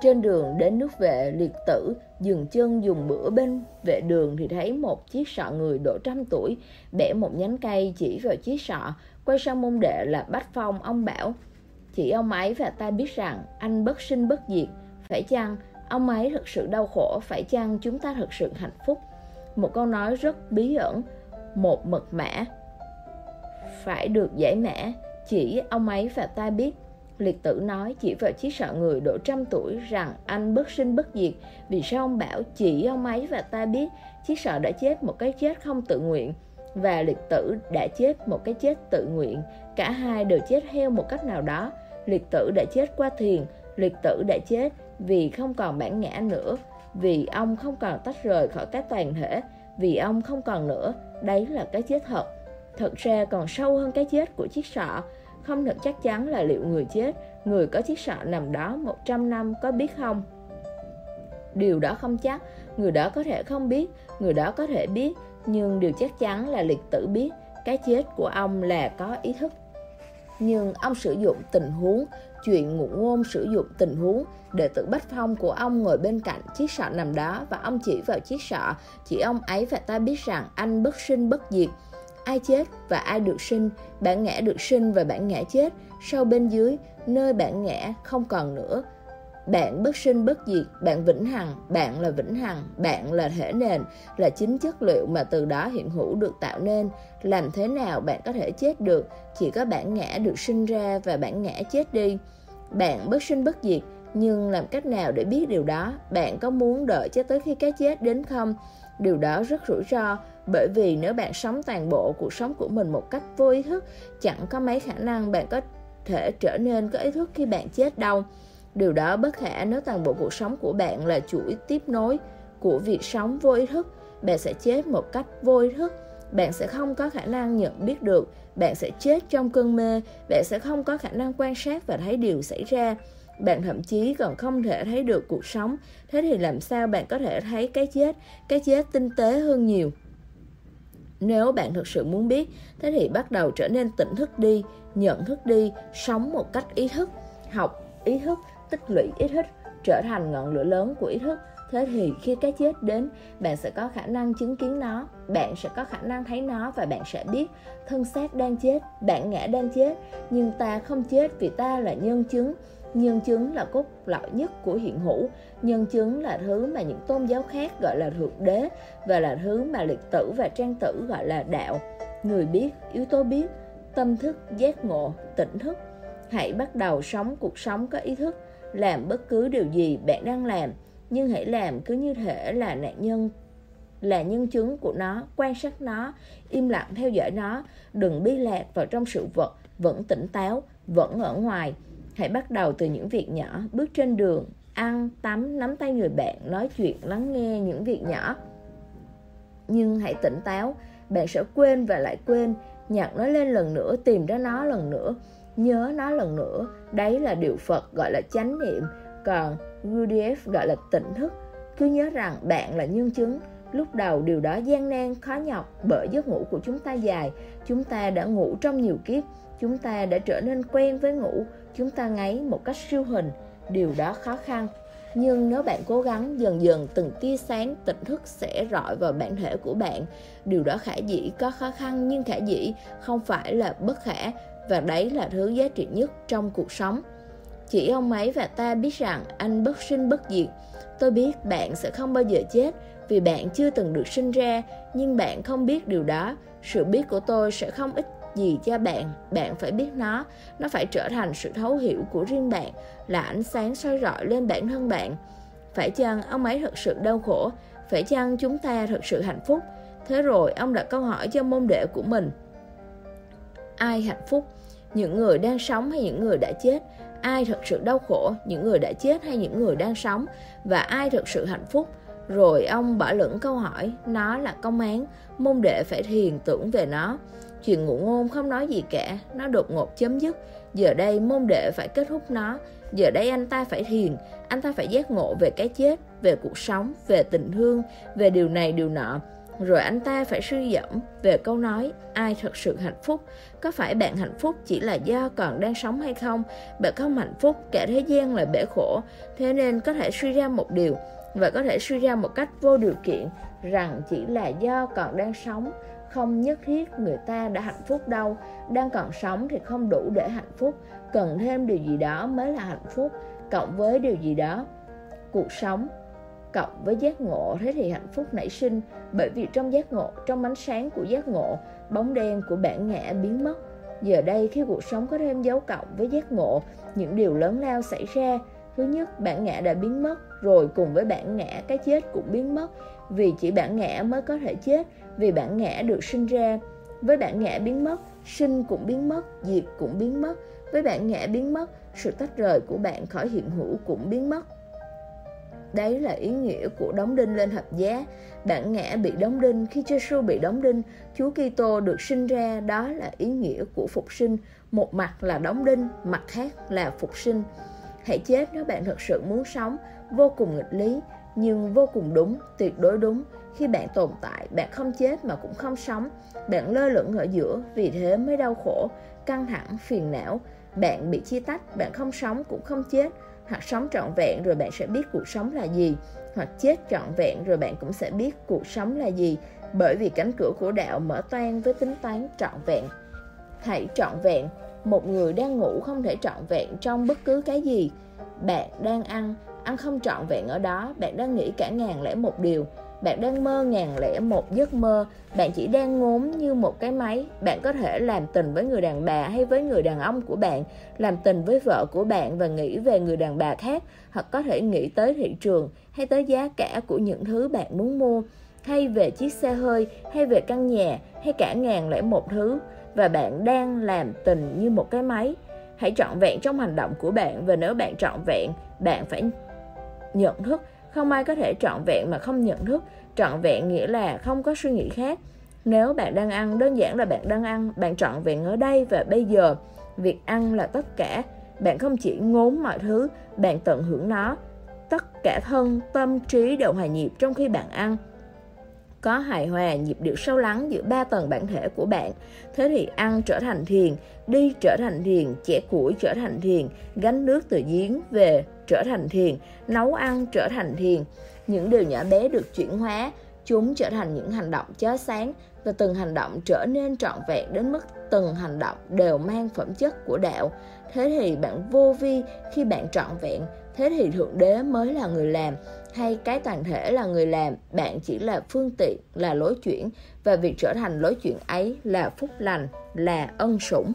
Trên đường đến nước vệ, liệt tử dừng chân dùng bữa bên vệ đường thì thấy một chiếc sọ người độ trăm tuổi bẻ một nhánh cây chỉ vào chiếc sọ, quay sang môn đệ là bách phong, ông bảo, chỉ ông ấy và ta biết rằng anh bất sinh bất diệt, phải chăng ông ấy thực sự đau khổ, phải chăng chúng ta thực sự hạnh phúc? Một câu nói rất bí ẩn, một mật mã phải được giải mã. Chỉ ông ấy và ta biết. Liệt tử nói chỉ vào chiếc sọ người độ trăm tuổi rằng anh bất sinh bất diệt. Vì sao ông bảo chỉ ông ấy và ta biết? Chiếc sọ đã chết một cái chết không tự nguyện. Và liệt tử đã chết một cái chết tự nguyện. Cả hai đều chết theo một cách nào đó. Liệt tử đã chết qua thiền, liệt tử đã chết vì không còn bản ngã nữa. Vì ông không còn tách rời khỏi cái toàn thể, vì ông không còn nữa. Đấy là cái chết thật. Thật ra còn sâu hơn cái chết của chiếc sọ. Không thật chắc chắn là liệu người chết, Người có chiếc sọ nằm đó 100 năm có biết không? Điều đó không chắc. Người đó có thể không biết, Người đó có thể biết, Nhưng điều chắc chắn là liệt tử biết. Cái chết của ông là có ý thức. Nhưng ông sử dụng tình huống, Chuyện ngụ ngôn sử dụng tình huống để tự Bách Phong của ông ngồi bên cạnh chiếc sọ nằm đó Và ông chỉ vào chiếc sọ. Chỉ ông ấy và ta biết rằng anh bất sinh bất diệt ai chết và ai được sinh, bản ngã được sinh và bản ngã chết, sau bên dưới, nơi bản ngã không còn nữa. bạn bất sinh bất diệt, bạn vĩnh hằng, bạn là vĩnh hằng, bạn là thể nền, là chính chất liệu mà từ đó hiện hữu được tạo nên. Làm thế nào bạn có thể chết được? Chỉ có bản ngã được sinh ra và bản ngã chết đi. Bạn bất sinh bất diệt, nhưng làm cách nào để biết điều đó? Bạn có muốn đợi cho tới khi cái chết đến không? Điều đó rất rủi ro, bởi vì nếu bạn sống toàn bộ cuộc sống của mình một cách vô ý thức, chẳng có mấy khả năng bạn có thể trở nên có ý thức khi bạn chết đâu. Điều đó bất khả nếu toàn bộ cuộc sống của bạn là chuỗi tiếp nối của việc sống vô ý thức. Bạn sẽ chết một cách vô ý thức. Bạn sẽ không có khả năng nhận biết được. Bạn sẽ chết trong cơn mê. Bạn sẽ không có khả năng quan sát và thấy điều xảy ra. Bạn thậm chí còn không thể thấy được cuộc sống. Thế thì làm sao bạn có thể thấy cái chết? Cái chết tinh tế hơn nhiều. Nếu bạn thực sự muốn biết, thế thì bắt đầu trở nên tỉnh thức đi, nhận thức đi, sống một cách ý thức, học ý thức tích lũy ý thức trở thành ngọn lửa lớn của ý thức. Thế thì khi cái chết đến bạn sẽ có khả năng chứng kiến nó bạn sẽ có khả năng thấy nó và bạn sẽ biết thân xác đang chết bạn ngã đang chết. Nhưng ta không chết vì ta là nhân chứng. Nhân chứng là cốt lõi nhất của hiện hữu nhân chứng là thứ mà những tôn giáo khác gọi là thượng đế và là thứ mà liệt tử và trang tử gọi là đạo. Người biết, yếu tố biết, tâm thức, giác ngộ, tỉnh thức. Hãy bắt đầu sống cuộc sống có ý thức, làm bất cứ điều gì bạn đang làm, nhưng hãy làm cứ như thể là nạn nhân, là nhân chứng của nó, quan sát nó, im lặng theo dõi nó. Đừng bi lạc vào trong sự vật, vẫn tỉnh táo, vẫn ở ngoài. Hãy bắt đầu từ những việc nhỏ, bước trên đường ăn, tắm, nắm tay người bạn, nói chuyện, lắng nghe những việc nhỏ. Nhưng hãy tỉnh táo, bạn sẽ quên và lại quên. Nhặt nó lên lần nữa, tìm ra nó lần nữa. Nhớ nó lần nữa, đấy là điều phật gọi là chánh niệm. Còn Gurdjieff gọi là tỉnh thức. Cứ nhớ rằng bạn là nhân chứng. Lúc đầu điều đó gian nan, khó nhọc, bởi giấc ngủ của chúng ta dài. Chúng ta đã ngủ trong nhiều kiếp. Chúng ta đã trở nên quen với ngủ. Chúng ta ngáy một cách siêu hình điều đó khó khăn. Nhưng nếu bạn cố gắng dần dần, từng tia sáng, tỉnh thức sẽ rọi vào bản thể của bạn, điều đó khả dĩ có khó khăn, nhưng khả dĩ không phải là bất khả, và đấy là thứ giá trị nhất trong cuộc sống. Chỉ ông ấy và ta biết rằng anh bất sinh bất diệt. Tôi biết bạn sẽ không bao giờ chết vì bạn chưa từng được sinh ra, nhưng bạn không biết điều đó. Sự biết của tôi sẽ không ích gì cho bạn bạn phải biết nó. Nó phải trở thành sự thấu hiểu của riêng bạn, là ánh sáng soi rọi lên bản thân bạn. Phải chăng ông ấy thật sự đau khổ? Phải chăng chúng ta thật sự hạnh phúc? Thế rồi ông đặt câu hỏi cho môn đệ của mình. Ai hạnh phúc? Những người đang sống hay những người đã chết? Ai thật sự đau khổ? Những người đã chết hay những người đang sống? Và ai thật sự hạnh phúc? Rồi ông bỏ lửng câu hỏi. Nó là công án. Môn đệ phải thiền tưởng về nó chuyện ngụ ngôn không nói gì cả, nó đột ngột chấm dứt. Giờ đây môn đệ phải kết thúc nó. Giờ đây anh ta phải thiền anh ta phải giác ngộ về cái chết, về cuộc sống, về tình thương, về điều này, điều nọ. Rồi anh ta phải suy dẫm về câu nói, ai thật sự hạnh phúc, có phải bạn hạnh phúc chỉ là do còn đang sống hay không? Bạn không hạnh phúc, cả thế gian là bể khổ, thế nên có thể suy ra một điều, và có thể suy ra một cách vô điều kiện rằng chỉ là do còn đang sống không nhất thiết người ta đã hạnh phúc đâu. Đang còn sống thì không đủ để hạnh phúc. Cần thêm điều gì đó mới là hạnh phúc. Cộng với điều gì đó, cuộc sống, cộng với giác ngộ, thế thì hạnh phúc nảy sinh. Bởi vì trong giác ngộ, trong ánh sáng của giác ngộ, bóng đen của bản ngã biến mất. Giờ đây khi cuộc sống có thêm dấu cộng với giác ngộ, những điều lớn lao xảy ra. Thứ nhất, bản ngã đã biến mất. Rồi cùng với bản ngã, cái chết cũng biến mất. Vì chỉ bản ngã mới có thể chết vì bản ngã được sinh ra với bản ngã biến mất sinh cũng biến mất diệt cũng biến mất với bản ngã biến mất sự tách rời của bạn khỏi hiện hữu cũng biến mất Đấy là ý nghĩa của đóng đinh lên thập giá. Bản ngã bị đóng đinh, khi Giêsu bị đóng đinh, Chúa Kitô được sinh ra, đó là ý nghĩa của phục sinh. Một mặt là đóng đinh, mặt khác là phục sinh. Hãy chết nếu bạn thật sự muốn sống, vô cùng nghịch lý, nhưng vô cùng đúng, tuyệt đối đúng. Khi bạn tồn tại, bạn không chết mà cũng không sống. Bạn lơ lửng ở giữa, vì thế mới đau khổ, căng thẳng, phiền não. Bạn bị chia tách, bạn không sống cũng không chết hoặc sống trọn vẹn rồi bạn sẽ biết cuộc sống là gì hoặc chết trọn vẹn rồi bạn cũng sẽ biết cuộc sống là gì bởi vì cánh cửa của đạo mở toan với tính toán trọn vẹn hãy trọn vẹn một người đang ngủ không thể trọn vẹn trong bất cứ cái gì bạn đang ăn ăn không trọn vẹn ở đó, bạn đang nghĩ cả ngàn lẻ một điều. Bạn đang mơ ngàn lẻ một giấc mơ. Bạn chỉ đang ngốm như một cái máy. Bạn có thể làm tình với người đàn bà hay với người đàn ông của bạn, làm tình với vợ của bạn và nghĩ về người đàn bà khác, hoặc có thể nghĩ tới thị trường hay tới giá cả của những thứ bạn muốn mua, hay về chiếc xe hơi, hay về căn nhà, hay cả ngàn lẻ một thứ. Và bạn đang làm tình như một cái máy. Hãy trọn vẹn trong hành động của bạn và nếu bạn trọn vẹn, bạn phải nhận thức, không ai có thể trọn vẹn mà không nhận thức. Trọn vẹn nghĩa là không có suy nghĩ khác. Nếu bạn đang ăn, đơn giản là bạn đang ăn, bạn trọn vẹn ở đây và bây giờ. Việc ăn là tất cả. Bạn không chỉ ngốn mọi thứ, bạn tận hưởng nó. Tất cả thân, tâm, trí đều hòa nhịp trong khi bạn ăn. Có hài hòa nhịp điệu sâu lắng giữa ba tầng bản thể của bạn. Thế thì ăn trở thành thiền, đi trở thành thiền, chẻ củi trở thành thiền, gánh nước từ giếng về trở thành thiền, nấu ăn trở thành thiền. Những điều nhỏ bé được chuyển hóa, chúng trở thành những hành động chói sáng và từng hành động trở nên trọn vẹn đến mức từng hành động đều mang phẩm chất của đạo. Thế thì bạn vô vi khi bạn trọn vẹn, thế thì thượng đế mới là người làm. Hay cái toàn thể là người làm, bạn chỉ là phương tiện, là lối chuyển và việc trở thành lối chuyển ấy là phúc lành, là ân sủng.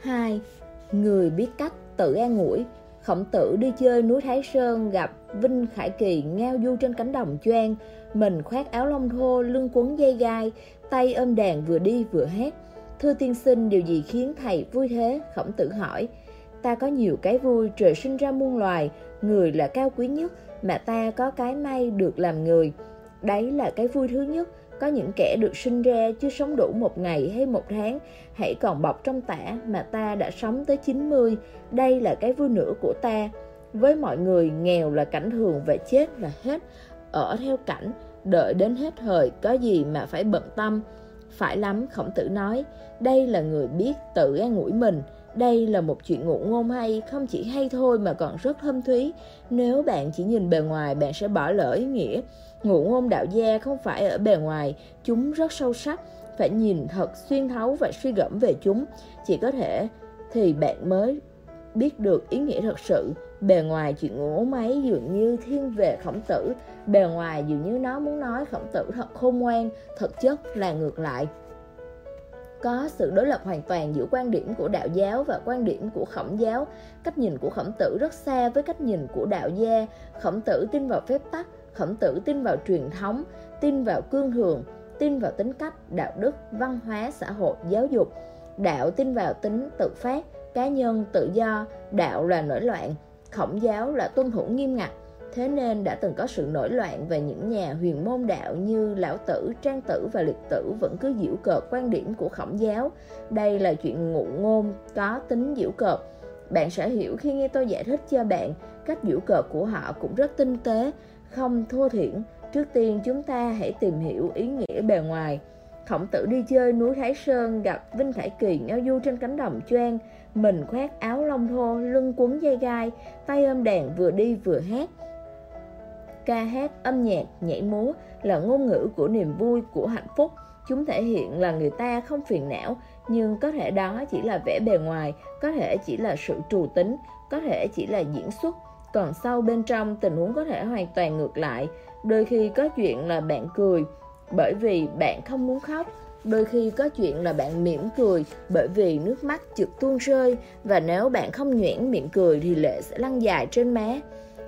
2. Người biết cách tự an ủi. Khổng tử đi chơi núi Thái Sơn gặp Vinh Khải Kỳ ngao du trên cánh đồng choang. Mình khoác áo lông thô, lưng quấn dây gai Tay ôm đàn vừa đi vừa hát Thưa tiên sinh, điều gì khiến thầy vui thế? Khổng tử hỏi. Ta có nhiều cái vui, trời sinh ra muôn loài. Người là cao quý nhất Mà ta có cái may được làm người. Đấy là cái vui thứ nhất có những kẻ được sinh ra chưa sống đủ một ngày hay một tháng Hãy còn bọc trong tả mà ta đã sống tới 90 Đây là cái vui nữa của ta. Với mọi người nghèo là cảnh thường và chết là hết. Ở theo cảnh đợi đến hết thời có gì mà phải bận tâm? Phải lắm khổng tử nói Đây là người biết tự an ủi mình. Đây là một chuyện ngụ ngôn hay, không chỉ hay thôi mà còn rất thâm thúy. Nếu bạn chỉ nhìn bề ngoài, bạn sẽ bỏ lỡ ý nghĩa. Ngụ ngôn đạo gia không phải ở bề ngoài, chúng rất sâu sắc, phải nhìn thật xuyên thấu và suy gẫm về chúng. Chỉ có thể thì bạn mới biết được ý nghĩa thật sự. Bề ngoài chuyện ngủ máy dường như thiên về khổng tử, bề ngoài dường như nó muốn nói khổng tử thật khôn ngoan, thực chất là ngược lại có sự đối lập hoàn toàn giữa quan điểm của đạo giáo và quan điểm của khổng giáo. Cách nhìn của khổng tử rất xa với cách nhìn của đạo gia. Khổng tử tin vào phép tắc, khổng tử tin vào truyền thống, tin vào cương thường, tin vào tính cách, đạo đức, văn hóa, xã hội, giáo dục. Đạo tin vào tính tự phát, cá nhân, tự do, đạo là nổi loạn, khổng giáo là tuân thủ nghiêm ngặt, Thế nên đã từng có sự nổi loạn về những nhà huyền môn đạo như Lão Tử, Trang Tử và Liệt Tử vẫn cứ giễu cợt quan điểm của khổng giáo. Đây là chuyện ngụ ngôn, có tính giễu cợt. Bạn sẽ hiểu khi nghe tôi giải thích cho bạn, cách giễu cợt của họ cũng rất tinh tế, không thua thiển. Trước tiên chúng ta hãy tìm hiểu ý nghĩa bề ngoài. Khổng tử đi chơi núi Thái Sơn gặp Vinh Khải Kỳ ngao du trên cánh đồng choang, mình khoác áo lông thô, lưng quấn dây gai, tay ôm đàn vừa đi vừa hát ca hát, âm nhạc, nhảy múa là ngôn ngữ của niềm vui, của hạnh phúc. Chúng thể hiện là người ta không phiền não, nhưng có thể đó chỉ là vẻ bề ngoài, có thể chỉ là sự trù tính, có thể chỉ là diễn xuất. Còn sâu bên trong tình huống có thể hoàn toàn ngược lại. Đôi khi có chuyện là bạn cười bởi vì bạn không muốn khóc, đôi khi có chuyện là bạn mỉm cười bởi vì nước mắt trực tuôn rơi. Và nếu bạn không nhuyễn miệng cười thì lệ sẽ lăn dài trên má.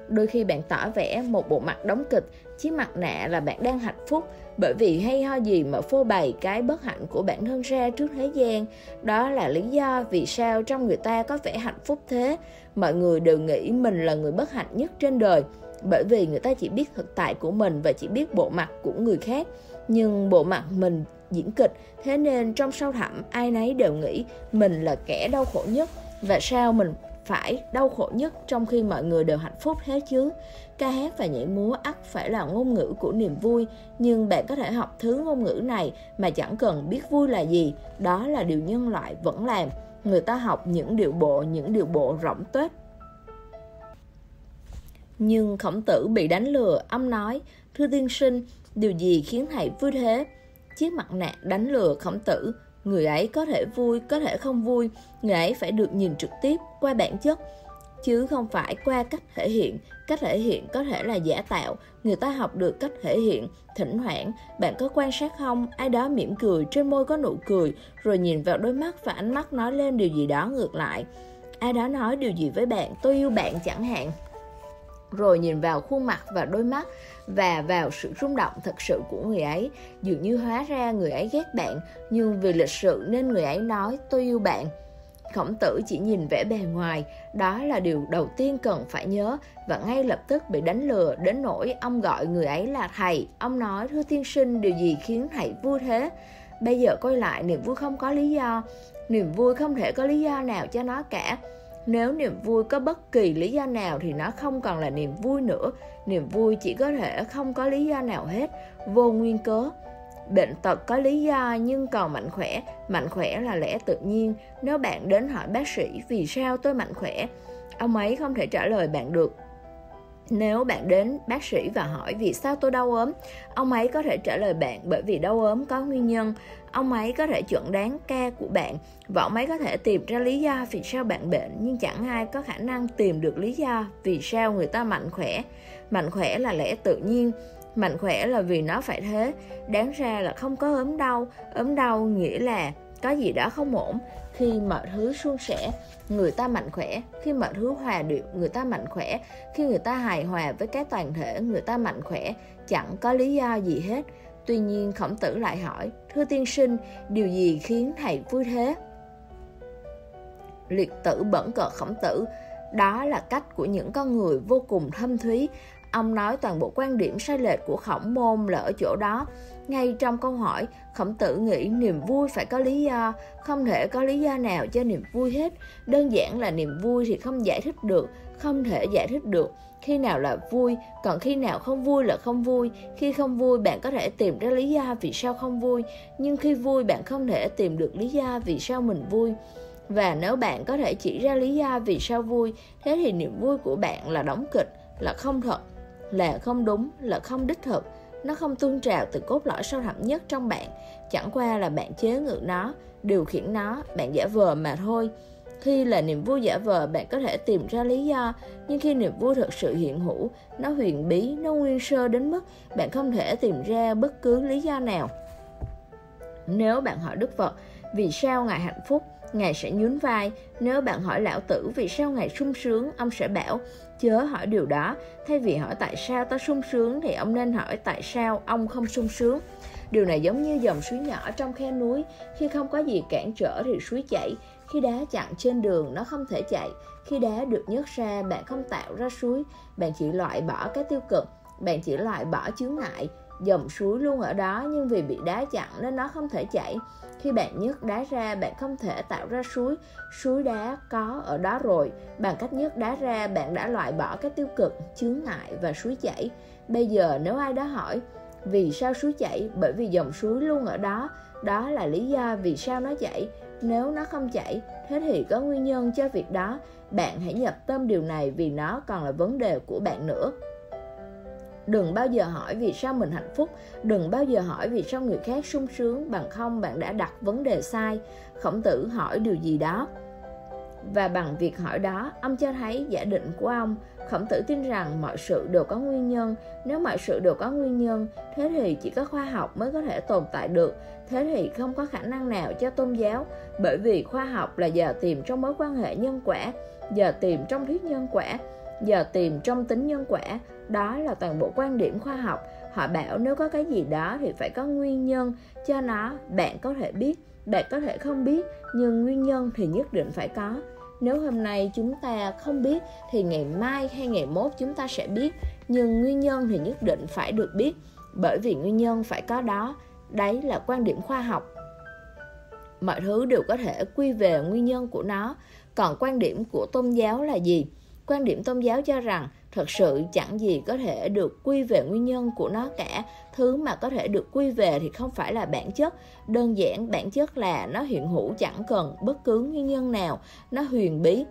Đôi khi bạn tỏ vẻ một bộ mặt đóng kịch chiếc mặt nạ là bạn đang hạnh phúc bởi vì hay ho gì mà phô bày cái bất hạnh của bản thân ra trước thế gian. Đó là lý do vì sao trong người ta có vẻ hạnh phúc thế. Mọi người đều nghĩ mình là người bất hạnh nhất trên đời. Bởi vì người ta chỉ biết thực tại của mình và chỉ biết bộ mặt của người khác. Nhưng bộ mặt mình diễn kịch, thế nên trong sâu thẳm ai nấy đều nghĩ mình là kẻ đau khổ nhất. Và sao mình phải đau khổ nhất trong khi mọi người đều hạnh phúc thế chứ? Ca hát và nhảy múa ắt phải là ngôn ngữ của niềm vui, nhưng bạn có thể học thứ ngôn ngữ này mà chẳng cần biết vui là gì. Đó là điều nhân loại vẫn làm. Người ta học những điệu bộ, những điệu bộ rỗng tuếch. Nhưng khổng tử bị đánh lừa, ông nói, thưa tiên sinh, điều gì khiến thầy vui thế? Chiếc mặt nạ đánh lừa khổng tử, người ấy có thể vui, có thể không vui, người ấy phải được nhìn trực tiếp qua bản chất, chứ không phải qua cách thể hiện cách thể hiện có thể là giả tạo, người ta học được cách thể hiện, thỉnh thoảng. Bạn có quan sát không? Ai đó mỉm cười, trên môi có nụ cười, rồi nhìn vào đôi mắt và ánh mắt nói lên điều gì đó ngược lại. Ai đó nói điều gì với bạn? Tôi yêu bạn chẳng hạn. Rồi nhìn vào khuôn mặt và đôi mắt và vào sự rung động thật sự của người ấy. Dường như hóa ra người ấy ghét bạn, nhưng vì lịch sự nên người ấy nói, tôi yêu bạn khổng tử chỉ nhìn vẻ bề ngoài, đó là điều đầu tiên cần phải nhớ, và ngay lập tức bị đánh lừa đến nỗi ông gọi người ấy là thầy. Ông nói, thưa tiên sinh, điều gì khiến thầy vui thế? Bây giờ coi lại, niềm vui không có lý do. Niềm vui không thể có lý do nào cho nó cả. Nếu niềm vui có bất kỳ lý do nào thì nó không còn là niềm vui nữa. Niềm vui chỉ có thể không có lý do nào hết. Vô nguyên cớ bệnh tật có lý do nhưng còn mạnh khỏe. Mạnh khỏe là lẽ tự nhiên. Nếu bạn đến hỏi bác sĩ vì sao tôi mạnh khỏe? Ông ấy không thể trả lời bạn được. Nếu bạn đến bác sĩ và hỏi vì sao tôi đau ốm, ông ấy có thể trả lời bạn bởi vì đau ốm có nguyên nhân. Ông ấy có thể chuẩn đoán ca của bạn và ông ấy có thể tìm ra lý do vì sao bạn bệnh nhưng chẳng ai có khả năng tìm được lý do vì sao người ta mạnh khỏe. Mạnh khỏe là lẽ tự nhiên, mạnh khỏe là vì nó phải thế, đáng ra là không có ốm đau, ốm đau nghĩa là có gì đó không ổn. Khi mọi thứ suôn sẻ người ta mạnh khỏe. Khi mọi thứ hòa điệu người ta mạnh khỏe. Khi người ta hài hòa với cái toàn thể người ta mạnh khỏe. Chẳng có lý do gì hết. Tuy nhiên khổng tử lại hỏi thưa tiên sinh điều gì khiến thầy vui thế? Liệt tử bẩn cợt khổng tử đó là cách của những con người vô cùng thâm thúy ông nói toàn bộ quan điểm sai lệch của khổng môn là ở chỗ đó ngay trong câu hỏi, Khổng tử nghĩ niềm vui phải có lý do, không thể có lý do nào cho niềm vui hết. Đơn giản là niềm vui thì không giải thích được, không thể giải thích được. Khi nào là vui, còn khi nào không vui là không vui. Khi không vui bạn có thể tìm ra lý do vì sao không vui, nhưng khi vui bạn không thể tìm được lý do vì sao mình vui. Và nếu bạn có thể chỉ ra lý do vì sao vui, thế thì niềm vui của bạn là đóng kịch, là không thật, là không đúng, là không đích thực. Nó không tuôn trào từ cốt lõi sâu thẳm nhất trong bạn. Chẳng qua là bạn chế ngự nó điều khiển nó bạn giả vờ mà thôi. Khi là niềm vui giả vờ bạn có thể tìm ra lý do. Nhưng khi niềm vui thực sự hiện hữu nó huyền bí nó nguyên sơ đến mức bạn không thể tìm ra bất cứ lý do nào. Nếu bạn hỏi đức phật vì sao ngài hạnh phúc? Ngài sẽ nhún vai. Nếu bạn hỏi lão tử vì sao ngài sung sướng? Ông sẽ bảo chớ hỏi điều đó. Thay vì hỏi tại sao ta sung sướng thì ông nên hỏi tại sao ông không sung sướng. Điều này giống như dòng suối nhỏ trong khe núi. Khi không có gì cản trở thì suối chảy. Khi đá chặn trên đường, nó không thể chạy. Khi đá được nhấc ra, bạn không tạo ra suối. Bạn chỉ loại bỏ cái tiêu cực. Bạn chỉ loại bỏ chướng ngại. Dòng suối luôn ở đó, nhưng vì bị đá chặn nên nó không thể chảy khi bạn nhấc đá ra, bạn không thể tạo ra suối. Suối đá có ở đó rồi. Bằng cách nhấc đá ra, bạn đã loại bỏ cái tiêu cực, chướng ngại và suối chảy. Bây giờ nếu ai đó hỏi, vì sao suối chảy? Bởi vì dòng suối luôn ở đó. Đó là lý do vì sao nó chảy. Nếu nó không chảy, thế thì có nguyên nhân cho việc đó. Bạn hãy nhập tâm điều này vì nó còn là vấn đề của bạn nữa. Đừng bao giờ hỏi vì sao mình hạnh phúc, đừng bao giờ hỏi vì sao người khác sung sướng, bằng không bạn đã đặt vấn đề sai. Khổng tử hỏi điều gì đó. Và bằng việc hỏi đó, ông cho thấy giả định của ông. Khổng tử tin rằng mọi sự đều có nguyên nhân. Nếu mọi sự đều có nguyên nhân, thế thì chỉ có khoa học mới có thể tồn tại được. Thế thì không có khả năng nào cho tôn giáo, bởi vì khoa học là giờ tìm trong mối quan hệ nhân quả, giờ tìm trong thuyết nhân quả giờ tìm trong tính nhân quả đó là toàn bộ quan điểm khoa học. Họ bảo nếu có cái gì đó thì phải có nguyên nhân. Cho nó, bạn có thể biết, bạn có thể không biết, nhưng nguyên nhân thì nhất định phải có. Nếu hôm nay chúng ta không biết, thì ngày mai hay ngày mốt chúng ta sẽ biết. Nhưng nguyên nhân thì nhất định phải được biết, bởi vì nguyên nhân phải có đó. Đấy là quan điểm khoa học. Mọi thứ đều có thể quy về nguyên nhân của nó. Còn quan điểm của tôn giáo là gì? Quan điểm tôn giáo cho rằng thật sự chẳng gì có thể được quy về nguyên nhân của nó cả. Thứ mà có thể được quy về thì không phải là bản chất. Đơn giản, bản chất là nó hiện hữu chẳng cần bất cứ nguyên nhân nào. Nó huyền bí.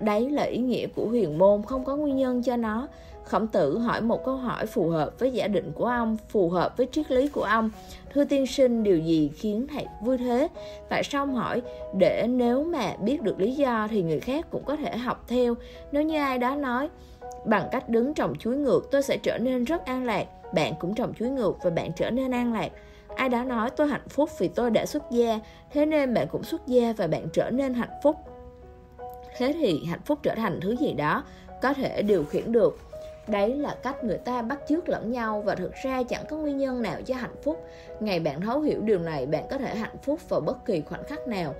Đấy là ý nghĩa của huyền môn, không có nguyên nhân cho nó. khổng tử hỏi một câu hỏi phù hợp với giả định của ông, phù hợp với triết lý của ông thưa tiên sinh, điều gì khiến thầy vui thế tại sao ông hỏi để nếu mà biết được lý do thì người khác cũng có thể học theo nếu như ai đó nói bằng cách đứng trồng chuối ngược, tôi sẽ trở nên rất an lạc. Bạn cũng trồng chuối ngược và bạn trở nên an lạc. Ai đã nói, tôi hạnh phúc vì tôi đã xuất gia. Thế nên bạn cũng xuất gia và bạn trở nên hạnh phúc. Thế thì hạnh phúc trở thành thứ gì đó có thể điều khiển được? Đấy là cách người ta bắt chước lẫn nhau và thực ra chẳng có nguyên nhân nào cho hạnh phúc. Ngày bạn thấu hiểu điều này, bạn có thể hạnh phúc vào bất kỳ khoảnh khắc nào.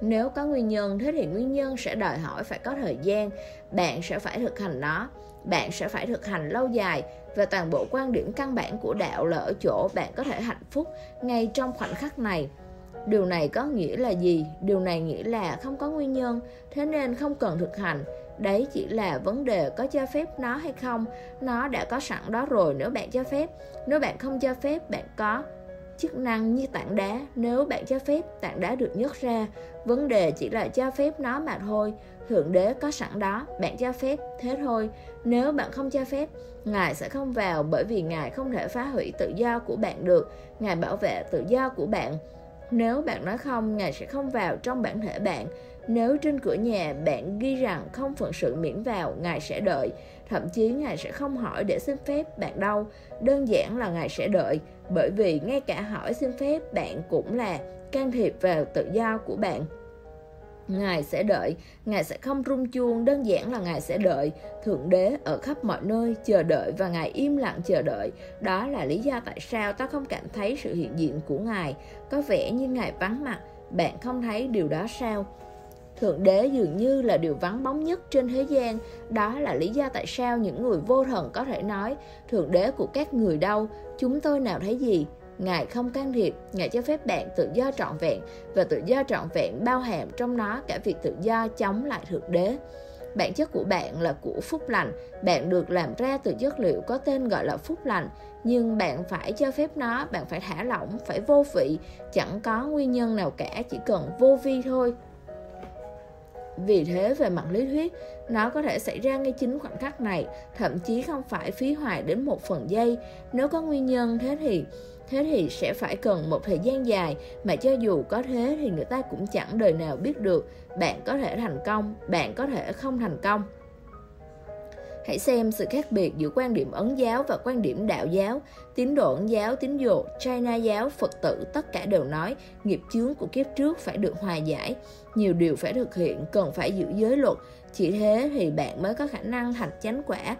Nếu có nguyên nhân, thế thì nguyên nhân sẽ đòi hỏi phải có thời gian. Bạn sẽ phải thực hành nó bạn sẽ phải thực hành lâu dài và toàn bộ quan điểm căn bản của đạo là ở chỗ bạn có thể hạnh phúc ngay trong khoảnh khắc này. Điều này có nghĩa là gì? Điều này nghĩa là không có nguyên nhân, thế nên không cần thực hành. Đấy chỉ là vấn đề có cho phép nó hay không. Nó đã có sẵn đó rồi, nếu bạn cho phép. Nếu bạn không cho phép, bạn có chức năng như tảng đá. Nếu bạn cho phép, tảng đá được nhấc ra. Vấn đề chỉ là cho phép nó mà thôi. Thượng đế có sẵn đó, bạn cho phép, thế thôi nếu bạn không cho phép, ngài sẽ không vào bởi vì ngài không thể phá hủy tự do của bạn được. Ngài bảo vệ tự do của bạn. Nếu bạn nói không, ngài sẽ không vào trong bản thể bạn. Nếu trên cửa nhà bạn ghi rằng không phận sự miễn vào, ngài sẽ đợi. Thậm chí ngài sẽ không hỏi để xin phép bạn đâu. Đơn giản là ngài sẽ đợi, bởi vì ngay cả hỏi xin phép bạn cũng là can thiệp vào tự do của bạn. Ngài sẽ đợi, Ngài sẽ không rung chuông, đơn giản là Ngài sẽ đợi. Thượng đế ở khắp mọi nơi chờ đợi và Ngài im lặng chờ đợi. Đó là lý do tại sao ta không cảm thấy sự hiện diện của Ngài. Có vẻ như Ngài vắng mặt, bạn không thấy điều đó sao? Thượng đế dường như là điều vắng bóng nhất trên thế gian. Đó là lý do tại sao những người vô thần có thể nói Thượng đế của các người đâu, chúng tôi nào thấy gì? Ngài không can thiệp, Ngài cho phép bạn tự do trọn vẹn và tự do trọn vẹn bao hàm trong nó cả việc tự do chống lại Thượng Đế. Bản chất của bạn là của phúc lành, bạn được làm ra từ chất liệu có tên gọi là phúc lành, nhưng bạn phải cho phép nó, bạn phải thả lỏng, phải vô vị, chẳng có nguyên nhân nào cả, chỉ cần vô vi thôi. Vì thế về mặt lý thuyết, nó có thể xảy ra ngay chính khoảnh khắc này, thậm chí không phải phí hoài đến một phần giây. Nếu có nguyên nhân thế thì thế thì sẽ phải cần một thời gian dài mà cho dù có thế thì người ta cũng chẳng đời nào biết được bạn có thể thành công bạn có thể không thành công Hãy xem sự khác biệt giữa quan điểm ấn giáo và quan điểm đạo giáo. Tín đồ ấn giáo, tín đồ China giáo, Phật tử tất cả đều nói nghiệp chướng của kiếp trước phải được hòa giải. Nhiều điều phải thực hiện, cần phải giữ giới luật. Chỉ thế thì bạn mới có khả năng thành chánh quả.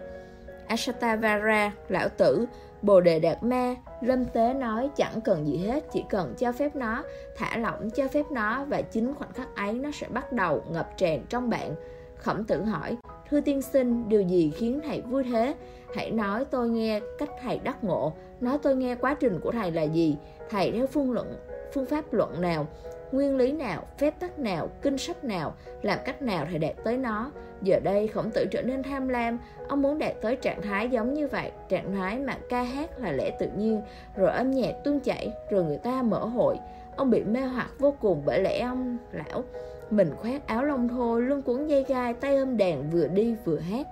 Ashatavara, lão tử, Bồ đề đạt ma, lâm tế nói chẳng cần gì hết, chỉ cần cho phép nó, thả lỏng cho phép nó và chính khoảnh khắc ấy nó sẽ bắt đầu ngập tràn trong bạn. Khổng tử hỏi, thưa tiên sinh, điều gì khiến thầy vui thế? Hãy nói tôi nghe cách thầy đắc ngộ, nói tôi nghe quá trình của thầy là gì, thầy theo phương luận phương pháp luận nào nguyên lý nào, phép tắc nào, kinh sách nào, làm cách nào thì đạt tới nó. Giờ đây khổng tử trở nên tham lam, ông muốn đạt tới trạng thái giống như vậy, trạng thái mà ca hát là lẽ tự nhiên, rồi âm nhạc tuôn chảy, rồi người ta mở hội. Ông bị mê hoặc vô cùng bởi lẽ ông lão mình khoác áo lông thô, lưng cuốn dây gai, tay ôm đàn vừa đi vừa hát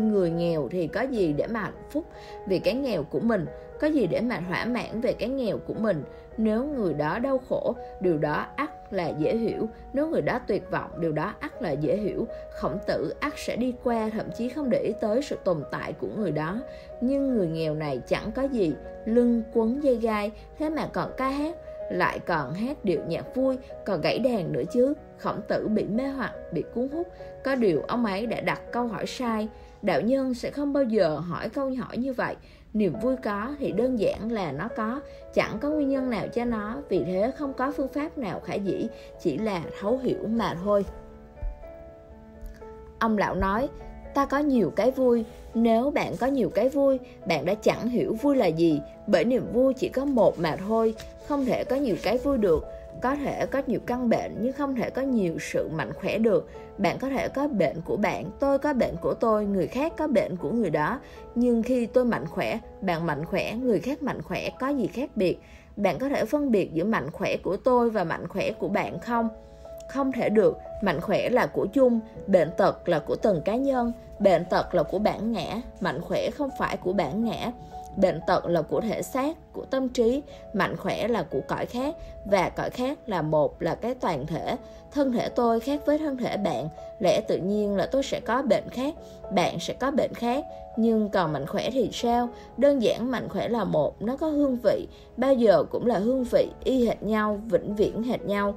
người nghèo thì có gì để mà hạnh phúc vì cái nghèo của mình có gì để mà thỏa mãn về cái nghèo của mình. Nếu người đó đau khổ, điều đó ắt là dễ hiểu. Nếu người đó tuyệt vọng, điều đó ắt là dễ hiểu. Khổng tử ắt sẽ đi qua, thậm chí không để ý tới sự tồn tại của người đó. Nhưng người nghèo này chẳng có gì, lưng quấn dây gai. Thế mà còn ca hát, lại còn hát điệu nhạc vui, còn gãy đàn nữa chứ. Khổng tử bị mê hoặc, bị cuốn hút. Có điều ông ấy đã đặt câu hỏi sai. Đạo nhân sẽ không bao giờ hỏi câu hỏi như vậy niềm vui có thì đơn giản là nó có. Chẳng có nguyên nhân nào cho nó, vì thế không có phương pháp nào khả dĩ, chỉ là thấu hiểu mà thôi. Ông lão nói, ta có nhiều cái vui. Nếu bạn có nhiều cái vui, bạn đã chẳng hiểu vui là gì. Bởi niềm vui chỉ có một mà thôi, không thể có nhiều cái vui được có thể có nhiều căn bệnh nhưng không thể có nhiều sự mạnh khỏe được. Bạn có thể có bệnh của bạn, tôi có bệnh của tôi, người khác có bệnh của người đó. Nhưng khi tôi mạnh khỏe, bạn mạnh khỏe, người khác mạnh khỏe, có gì khác biệt? Bạn có thể phân biệt giữa mạnh khỏe của tôi và mạnh khỏe của bạn không? Không thể được. Mạnh khỏe là của chung, bệnh tật là của từng cá nhân, bệnh tật là của bản ngã, mạnh khỏe không phải của bản ngã bệnh tật là của thể xác, của tâm trí, mạnh khỏe là của cõi khác, và cõi khác là một là cái toàn thể. Thân thể tôi khác với thân thể bạn, lẽ tự nhiên là tôi sẽ có bệnh khác, bạn sẽ có bệnh khác. Nhưng còn mạnh khỏe thì sao? Đơn giản mạnh khỏe là một, nó có hương vị, bao giờ cũng là hương vị, y hệt nhau, vĩnh viễn hệt nhau.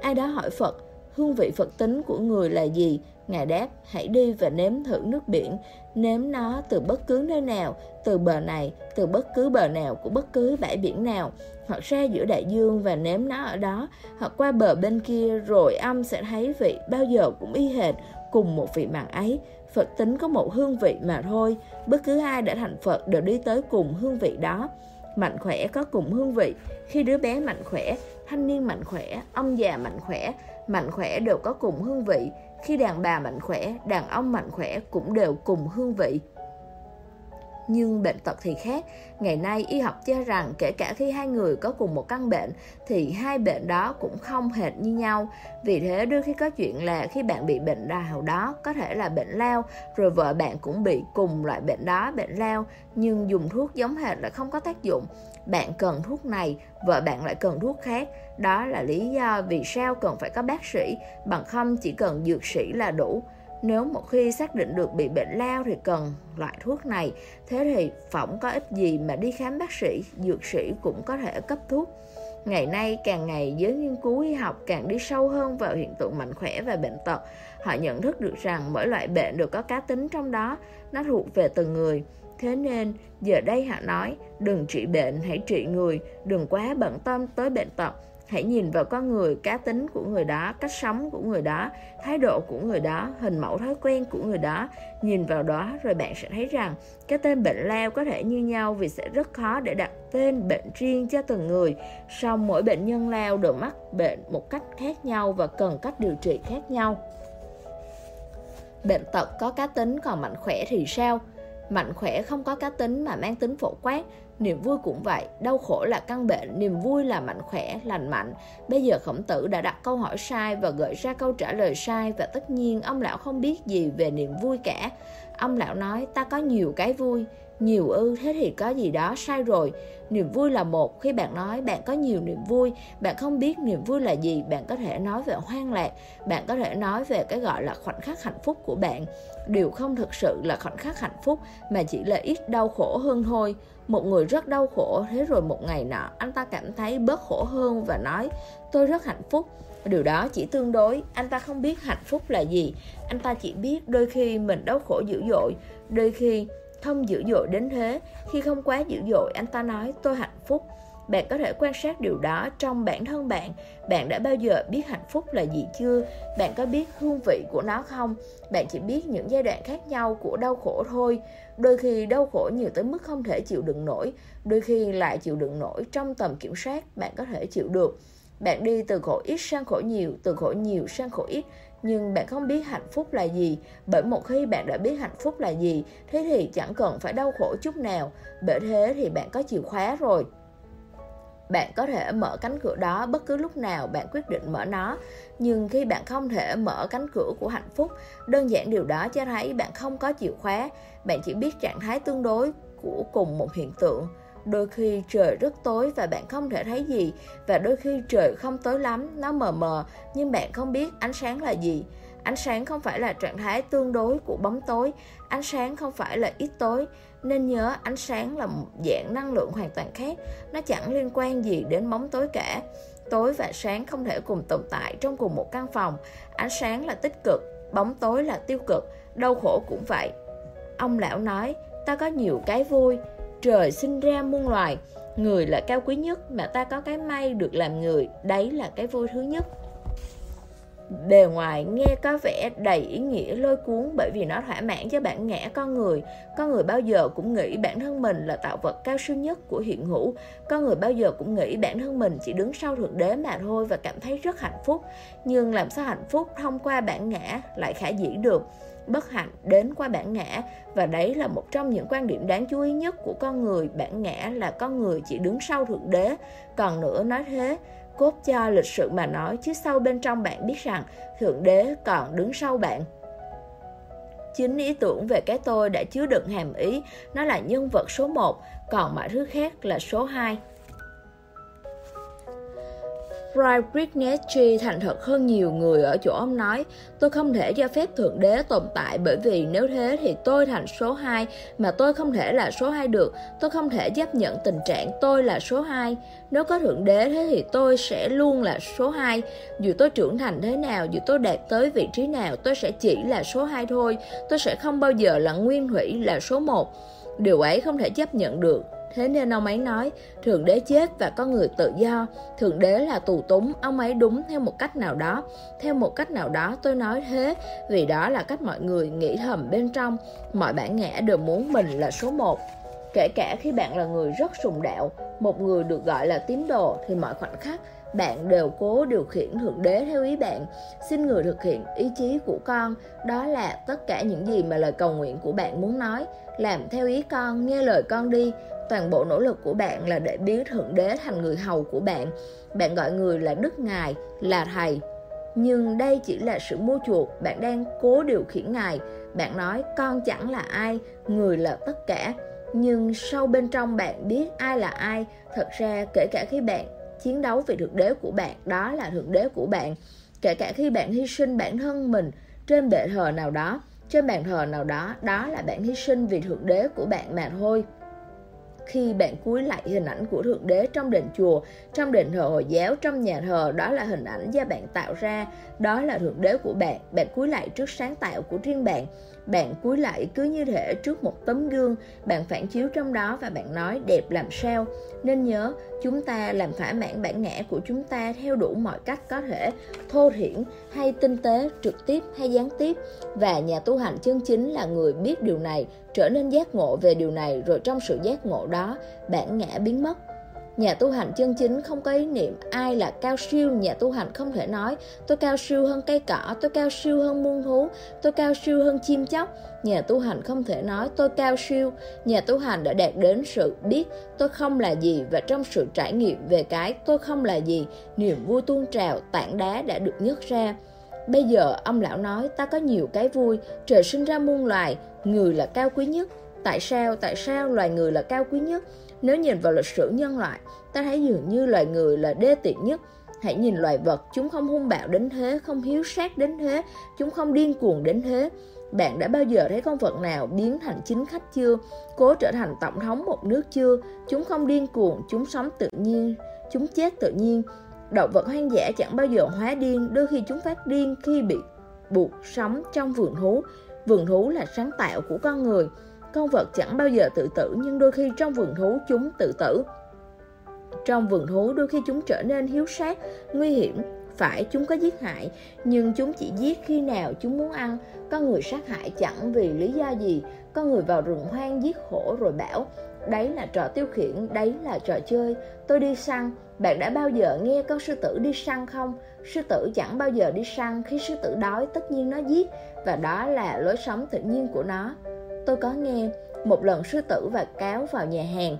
Ai đó hỏi phật, hương vị phật tính của người là gì? Ngài đáp, hãy đi và nếm thử nước biển, nếm nó từ bất cứ nơi nào, từ bờ này, từ bất cứ bờ nào của bất cứ bãi biển nào, hoặc ra giữa đại dương và nếm nó ở đó, hoặc qua bờ bên kia rồi âm sẽ thấy vị bao giờ cũng y hệt, cùng một vị mặn ấy. Phật tính có một hương vị mà thôi, bất cứ ai đã thành Phật đều đi tới cùng hương vị đó. Mạnh khỏe có cùng hương vị, khi đứa bé mạnh khỏe, thanh niên mạnh khỏe, ông già mạnh khỏe, mạnh khỏe đều có cùng hương vị, khi đàn bà mạnh khỏe, đàn ông mạnh khỏe cũng đều cùng hương vị. Nhưng bệnh tật thì khác, ngày nay y học cho rằng kể cả khi hai người có cùng một căn bệnh thì hai bệnh đó cũng không hệt như nhau. Vì thế đôi khi có chuyện là khi bạn bị bệnh nào đó có thể là bệnh lao, rồi vợ bạn cũng bị cùng loại bệnh đó, bệnh lao, nhưng dùng thuốc giống hệt là không có tác dụng. Bạn cần thuốc này, vợ bạn lại cần thuốc khác. Đó là lý do vì sao cần phải có bác sĩ, bằng không chỉ cần dược sĩ là đủ. Nếu một khi xác định được bị bệnh lao thì cần loại thuốc này, thế thì phỏng có ích gì mà đi khám bác sĩ, dược sĩ cũng có thể cấp thuốc. Ngày nay càng ngày giới nghiên cứu y học càng đi sâu hơn vào hiện tượng mạnh khỏe và bệnh tật. Họ nhận thức được rằng mỗi loại bệnh đều có cá tính trong đó, nó thuộc về từng người. Thế nên, giờ đây họ nói, đừng trị bệnh, hãy trị người, đừng quá bận tâm tới bệnh tật. Hãy nhìn vào con người, cá tính của người đó, cách sống của người đó, thái độ của người đó, hình mẫu thói quen của người đó. Nhìn vào đó rồi bạn sẽ thấy rằng cái tên bệnh lao có thể như nhau vì sẽ rất khó để đặt tên bệnh riêng cho từng người. Song mỗi bệnh nhân lao đều mắc bệnh một cách khác nhau và cần cách điều trị khác nhau. Bệnh tật có cá tính còn mạnh khỏe thì sao? Mạnh khỏe không có cá tính mà mang tính phổ quát Niềm vui cũng vậy, đau khổ là căn bệnh, niềm vui là mạnh khỏe, lành mạnh. Bây giờ khổng tử đã đặt câu hỏi sai và gợi ra câu trả lời sai và tất nhiên ông lão không biết gì về niềm vui cả. Ông lão nói ta có nhiều cái vui, nhiều ư, thế thì có gì đó sai rồi. Niềm vui là một, khi bạn nói bạn có nhiều niềm vui, bạn không biết niềm vui là gì, bạn có thể nói về hoang lạc, bạn có thể nói về cái gọi là khoảnh khắc hạnh phúc của bạn. Điều không thực sự là khoảnh khắc hạnh phúc, mà chỉ là ít đau khổ hơn thôi. Một người rất đau khổ, thế rồi một ngày nọ, anh ta cảm thấy bớt khổ hơn và nói, tôi rất hạnh phúc. Điều đó chỉ tương đối, anh ta không biết hạnh phúc là gì. Anh ta chỉ biết đôi khi mình đau khổ dữ dội, đôi khi không dữ dội đến thế. Khi không quá dữ dội, anh ta nói, tôi hạnh phúc. Bạn có thể quan sát điều đó trong bản thân bạn. Bạn đã bao giờ biết hạnh phúc là gì chưa? Bạn có biết hương vị của nó không? Bạn chỉ biết những giai đoạn khác nhau của đau khổ thôi. Đôi khi đau khổ nhiều tới mức không thể chịu đựng nổi. Đôi khi lại chịu đựng nổi trong tầm kiểm soát bạn có thể chịu được. Bạn đi từ khổ ít sang khổ nhiều, từ khổ nhiều sang khổ ít nhưng bạn không biết hạnh phúc là gì. Bởi một khi bạn đã biết hạnh phúc là gì, thế thì chẳng cần phải đau khổ chút nào. Bởi thế thì bạn có chìa khóa rồi. Bạn có thể mở cánh cửa đó bất cứ lúc nào bạn quyết định mở nó. Nhưng khi bạn không thể mở cánh cửa của hạnh phúc, đơn giản điều đó cho thấy bạn không có chìa khóa. Bạn chỉ biết trạng thái tương đối của cùng một hiện tượng đôi khi trời rất tối và bạn không thể thấy gì, và đôi khi trời không tối lắm, nó mờ mờ, nhưng bạn không biết ánh sáng là gì. Ánh sáng không phải là trạng thái tương đối của bóng tối, ánh sáng không phải là ít tối. Nên nhớ, ánh sáng là một dạng năng lượng hoàn toàn khác, nó chẳng liên quan gì đến bóng tối cả. Tối và sáng không thể cùng tồn tại trong cùng một căn phòng. Ánh sáng là tích cực, bóng tối là tiêu cực, đau khổ cũng vậy. Ông lão nói, ta có nhiều cái vui trời sinh ra muôn loài. Người là cao quý nhất mà ta có cái may được làm người, đấy là cái vui thứ nhất. Bề ngoài nghe có vẻ đầy ý nghĩa lôi cuốn bởi vì nó thỏa mãn cho bản ngã con người. Con người bao giờ cũng nghĩ bản thân mình là tạo vật cao siêu nhất của hiện hữu. Con người bao giờ cũng nghĩ bản thân mình chỉ đứng sau thượng đế mà thôi và cảm thấy rất hạnh phúc. Nhưng làm sao hạnh phúc thông qua bản ngã lại khả dĩ được? Bất hạnh đến qua bản ngã. Và đấy là một trong những quan điểm đáng chú ý nhất của con người. Bản ngã là con người chỉ đứng sau thượng đế. Còn nữa, nói thế, cốt cho lịch sự mà nói, chứ sâu bên trong bạn biết rằng thượng đế còn đứng sau bạn. Chính ý tưởng về cái tôi đã chứa đựng hàm ý, nó là nhân vật số 1 còn mọi thứ khác là số 2 Friedrich Nietzsche thành thật hơn nhiều người ở chỗ ông nói Tôi không thể cho phép Thượng Đế tồn tại bởi vì nếu thế thì tôi thành số 2 mà tôi không thể là số 2 được. Tôi không thể chấp nhận tình trạng tôi là số 2 Nếu có Thượng Đế thế thì tôi sẽ luôn là số 2 Dù tôi trưởng thành thế nào, dù tôi đạt tới vị trí nào tôi sẽ chỉ là số 2 thôi. Tôi sẽ không bao giờ là nguyên thủy là số 1 Điều ấy không thể chấp nhận được. Thế nên ông ấy nói, Thượng Đế chết và con người tự do. Thượng Đế là tù túng, ông ấy đúng theo một cách nào đó. Theo một cách nào đó tôi nói thế, vì đó là cách mọi người nghĩ thầm bên trong. Mọi bản ngã đều muốn mình là số một. Kể cả khi bạn là người rất sùng đạo, một người được gọi là tín đồ thì mọi khoảnh khắc bạn đều cố điều khiển thượng đế theo ý bạn xin người thực hiện ý chí của con đó là tất cả những gì mà lời cầu nguyện của bạn muốn nói làm theo ý con nghe lời con đi toàn bộ nỗ lực của bạn là để biến thượng đế thành người hầu của bạn. Bạn gọi người là đức ngài, là thầy. Nhưng đây chỉ là sự mua chuộc, bạn đang cố điều khiển ngài. Bạn nói, con chẳng là ai, người là tất cả. Nhưng sâu bên trong bạn biết ai là ai. Thật ra, kể cả khi bạn chiến đấu vì thượng đế của bạn, đó là thượng đế của bạn. Kể cả khi bạn hy sinh bản thân mình trên bệ thờ nào đó, trên bàn thờ nào đó đó là bạn hy sinh vì thượng đế của bạn mà thôi khi bạn cúi lại hình ảnh của Thượng Đế trong đền chùa, trong đền thờ Hồi giáo, trong nhà thờ, đó là hình ảnh do bạn tạo ra, đó là Thượng Đế của bạn. Bạn cúi lại trước sáng tạo của riêng bạn. Bạn cúi lại cứ như thể trước một tấm gương, bạn phản chiếu trong đó và bạn nói đẹp làm sao. Nên nhớ, chúng ta làm thỏa mãn bản ngã của chúng ta theo đủ mọi cách có thể, thô thiển hay tinh tế, trực tiếp hay gián tiếp. Và nhà tu hành chân chính là người biết điều này, trở nên giác ngộ về điều này rồi trong sự giác ngộ đó, bản ngã biến mất Nhà tu hành chân chính không có ý niệm ai là cao siêu, nhà tu hành không thể nói tôi cao siêu hơn cây cỏ, tôi cao siêu hơn muôn thú, tôi cao siêu hơn chim chóc. Nhà tu hành không thể nói tôi cao siêu, nhà tu hành đã đạt đến sự biết tôi không là gì và trong sự trải nghiệm về cái tôi không là gì, niềm vui tuôn trào, tảng đá đã được nhấc ra. Bây giờ ông lão nói ta có nhiều cái vui, trời sinh ra muôn loài, người là cao quý nhất. Tại sao, tại sao loài người là cao quý nhất? Nếu nhìn vào lịch sử nhân loại, ta thấy dường như loài người là đê tiện nhất. Hãy nhìn loài vật, chúng không hung bạo đến thế, không hiếu sát đến thế, chúng không điên cuồng đến thế. Bạn đã bao giờ thấy con vật nào biến thành chính khách chưa? Cố trở thành tổng thống một nước chưa? Chúng không điên cuồng, chúng sống tự nhiên, chúng chết tự nhiên. Động vật hoang dã chẳng bao giờ hóa điên, đôi khi chúng phát điên khi bị buộc sống trong vườn thú. Vườn thú là sáng tạo của con người. Con vật chẳng bao giờ tự tử nhưng đôi khi trong vườn thú chúng tự tử. Trong vườn thú đôi khi chúng trở nên hiếu sát, nguy hiểm, phải chúng có giết hại, nhưng chúng chỉ giết khi nào chúng muốn ăn. Con người sát hại chẳng vì lý do gì, con người vào rừng hoang giết hổ rồi bảo, đấy là trò tiêu khiển, đấy là trò chơi, tôi đi săn. Bạn đã bao giờ nghe con sư tử đi săn không? Sư tử chẳng bao giờ đi săn, khi sư tử đói tất nhiên nó giết, và đó là lối sống tự nhiên của nó. Tôi có nghe một lần sư tử và cáo vào nhà hàng.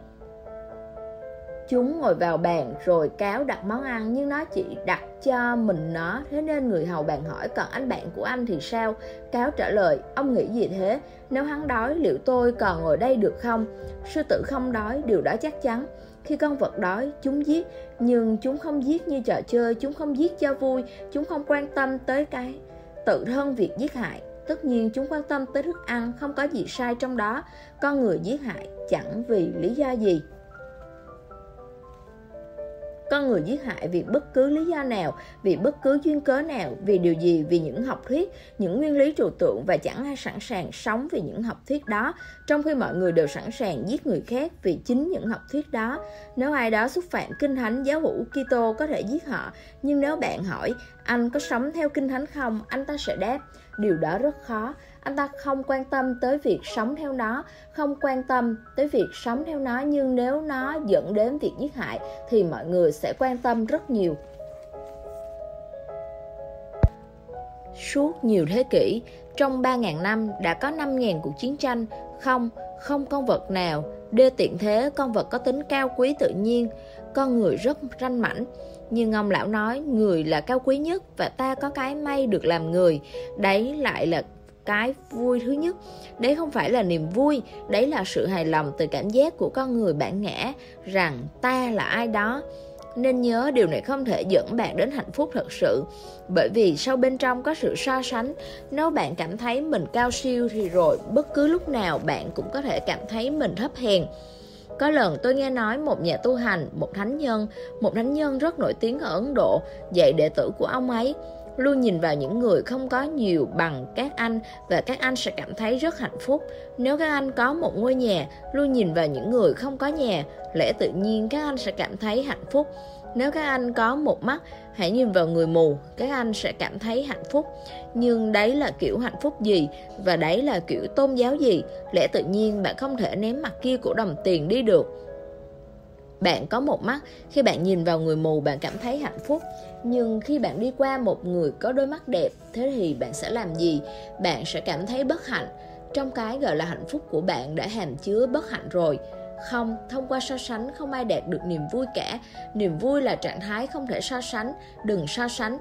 Chúng ngồi vào bàn rồi cáo đặt món ăn nhưng nó chỉ đặt cho mình nó Thế nên người hầu bàn hỏi còn anh bạn của anh thì sao? Cáo trả lời ông nghĩ gì thế? Nếu hắn đói liệu tôi còn ngồi đây được không? Sư tử không đói điều đó chắc chắn. Khi con vật đói, chúng giết, nhưng chúng không giết như trò chơi, chúng không giết cho vui, chúng không quan tâm tới cái tự thân việc giết hại. Tất nhiên chúng quan tâm tới thức ăn, không có gì sai trong đó, con người giết hại chẳng vì lý do gì. Con người giết hại vì bất cứ lý do nào, vì bất cứ duyên cớ nào, vì điều gì, vì những học thuyết, những nguyên lý trừu tượng và chẳng ai sẵn sàng sống vì những học thuyết đó, trong khi mọi người đều sẵn sàng giết người khác vì chính những học thuyết đó. Nếu ai đó xúc phạm kinh thánh giáo hữu Kitô có thể giết họ, nhưng nếu bạn hỏi anh có sống theo kinh thánh không, anh ta sẽ đáp điều đó rất khó. Anh ta không quan tâm tới việc sống theo nó, không quan tâm tới việc sống theo nó, nhưng nếu nó dẫn đến việc giết hại thì mọi người sẽ quan tâm rất nhiều. Suốt nhiều thế kỷ, trong 3.000 năm đã có 5.000 cuộc chiến tranh. Không không con vật nào đê tiện thế, con vật có tính cao quý tự nhiên, con người rất ranh mảnh nhưng ông lão nói, người là cao quý nhất và ta có cái may được làm người. Đấy lại là cái vui thứ nhất. Đấy không phải là niềm vui, đấy là sự hài lòng từ cảm giác của con người bản ngã rằng ta là ai đó. Nên nhớ điều này không thể dẫn bạn đến hạnh phúc thật sự. Bởi vì sau bên trong có sự so sánh, nếu bạn cảm thấy mình cao siêu thì rồi, bất cứ lúc nào bạn cũng có thể cảm thấy mình thấp hèn có lần tôi nghe nói một nhà tu hành, một thánh nhân, một thánh nhân rất nổi tiếng ở Ấn Độ, dạy đệ tử của ông ấy luôn nhìn vào những người không có nhiều bằng các anh và các anh sẽ cảm thấy rất hạnh phúc. Nếu các anh có một ngôi nhà, luôn nhìn vào những người không có nhà, lẽ tự nhiên các anh sẽ cảm thấy hạnh phúc. Nếu các anh có một mắt, hãy nhìn vào người mù, các anh sẽ cảm thấy hạnh phúc. Nhưng đấy là kiểu hạnh phúc gì và đấy là kiểu tôn giáo gì? Lẽ tự nhiên bạn không thể ném mặt kia của đồng tiền đi được. Bạn có một mắt, khi bạn nhìn vào người mù bạn cảm thấy hạnh phúc. Nhưng khi bạn đi qua một người có đôi mắt đẹp, thế thì bạn sẽ làm gì? Bạn sẽ cảm thấy bất hạnh. Trong cái gọi là hạnh phúc của bạn đã hàm chứa bất hạnh rồi. Không, thông qua so sánh không ai đạt được niềm vui cả. Niềm vui là trạng thái không thể so sánh, đừng so sánh.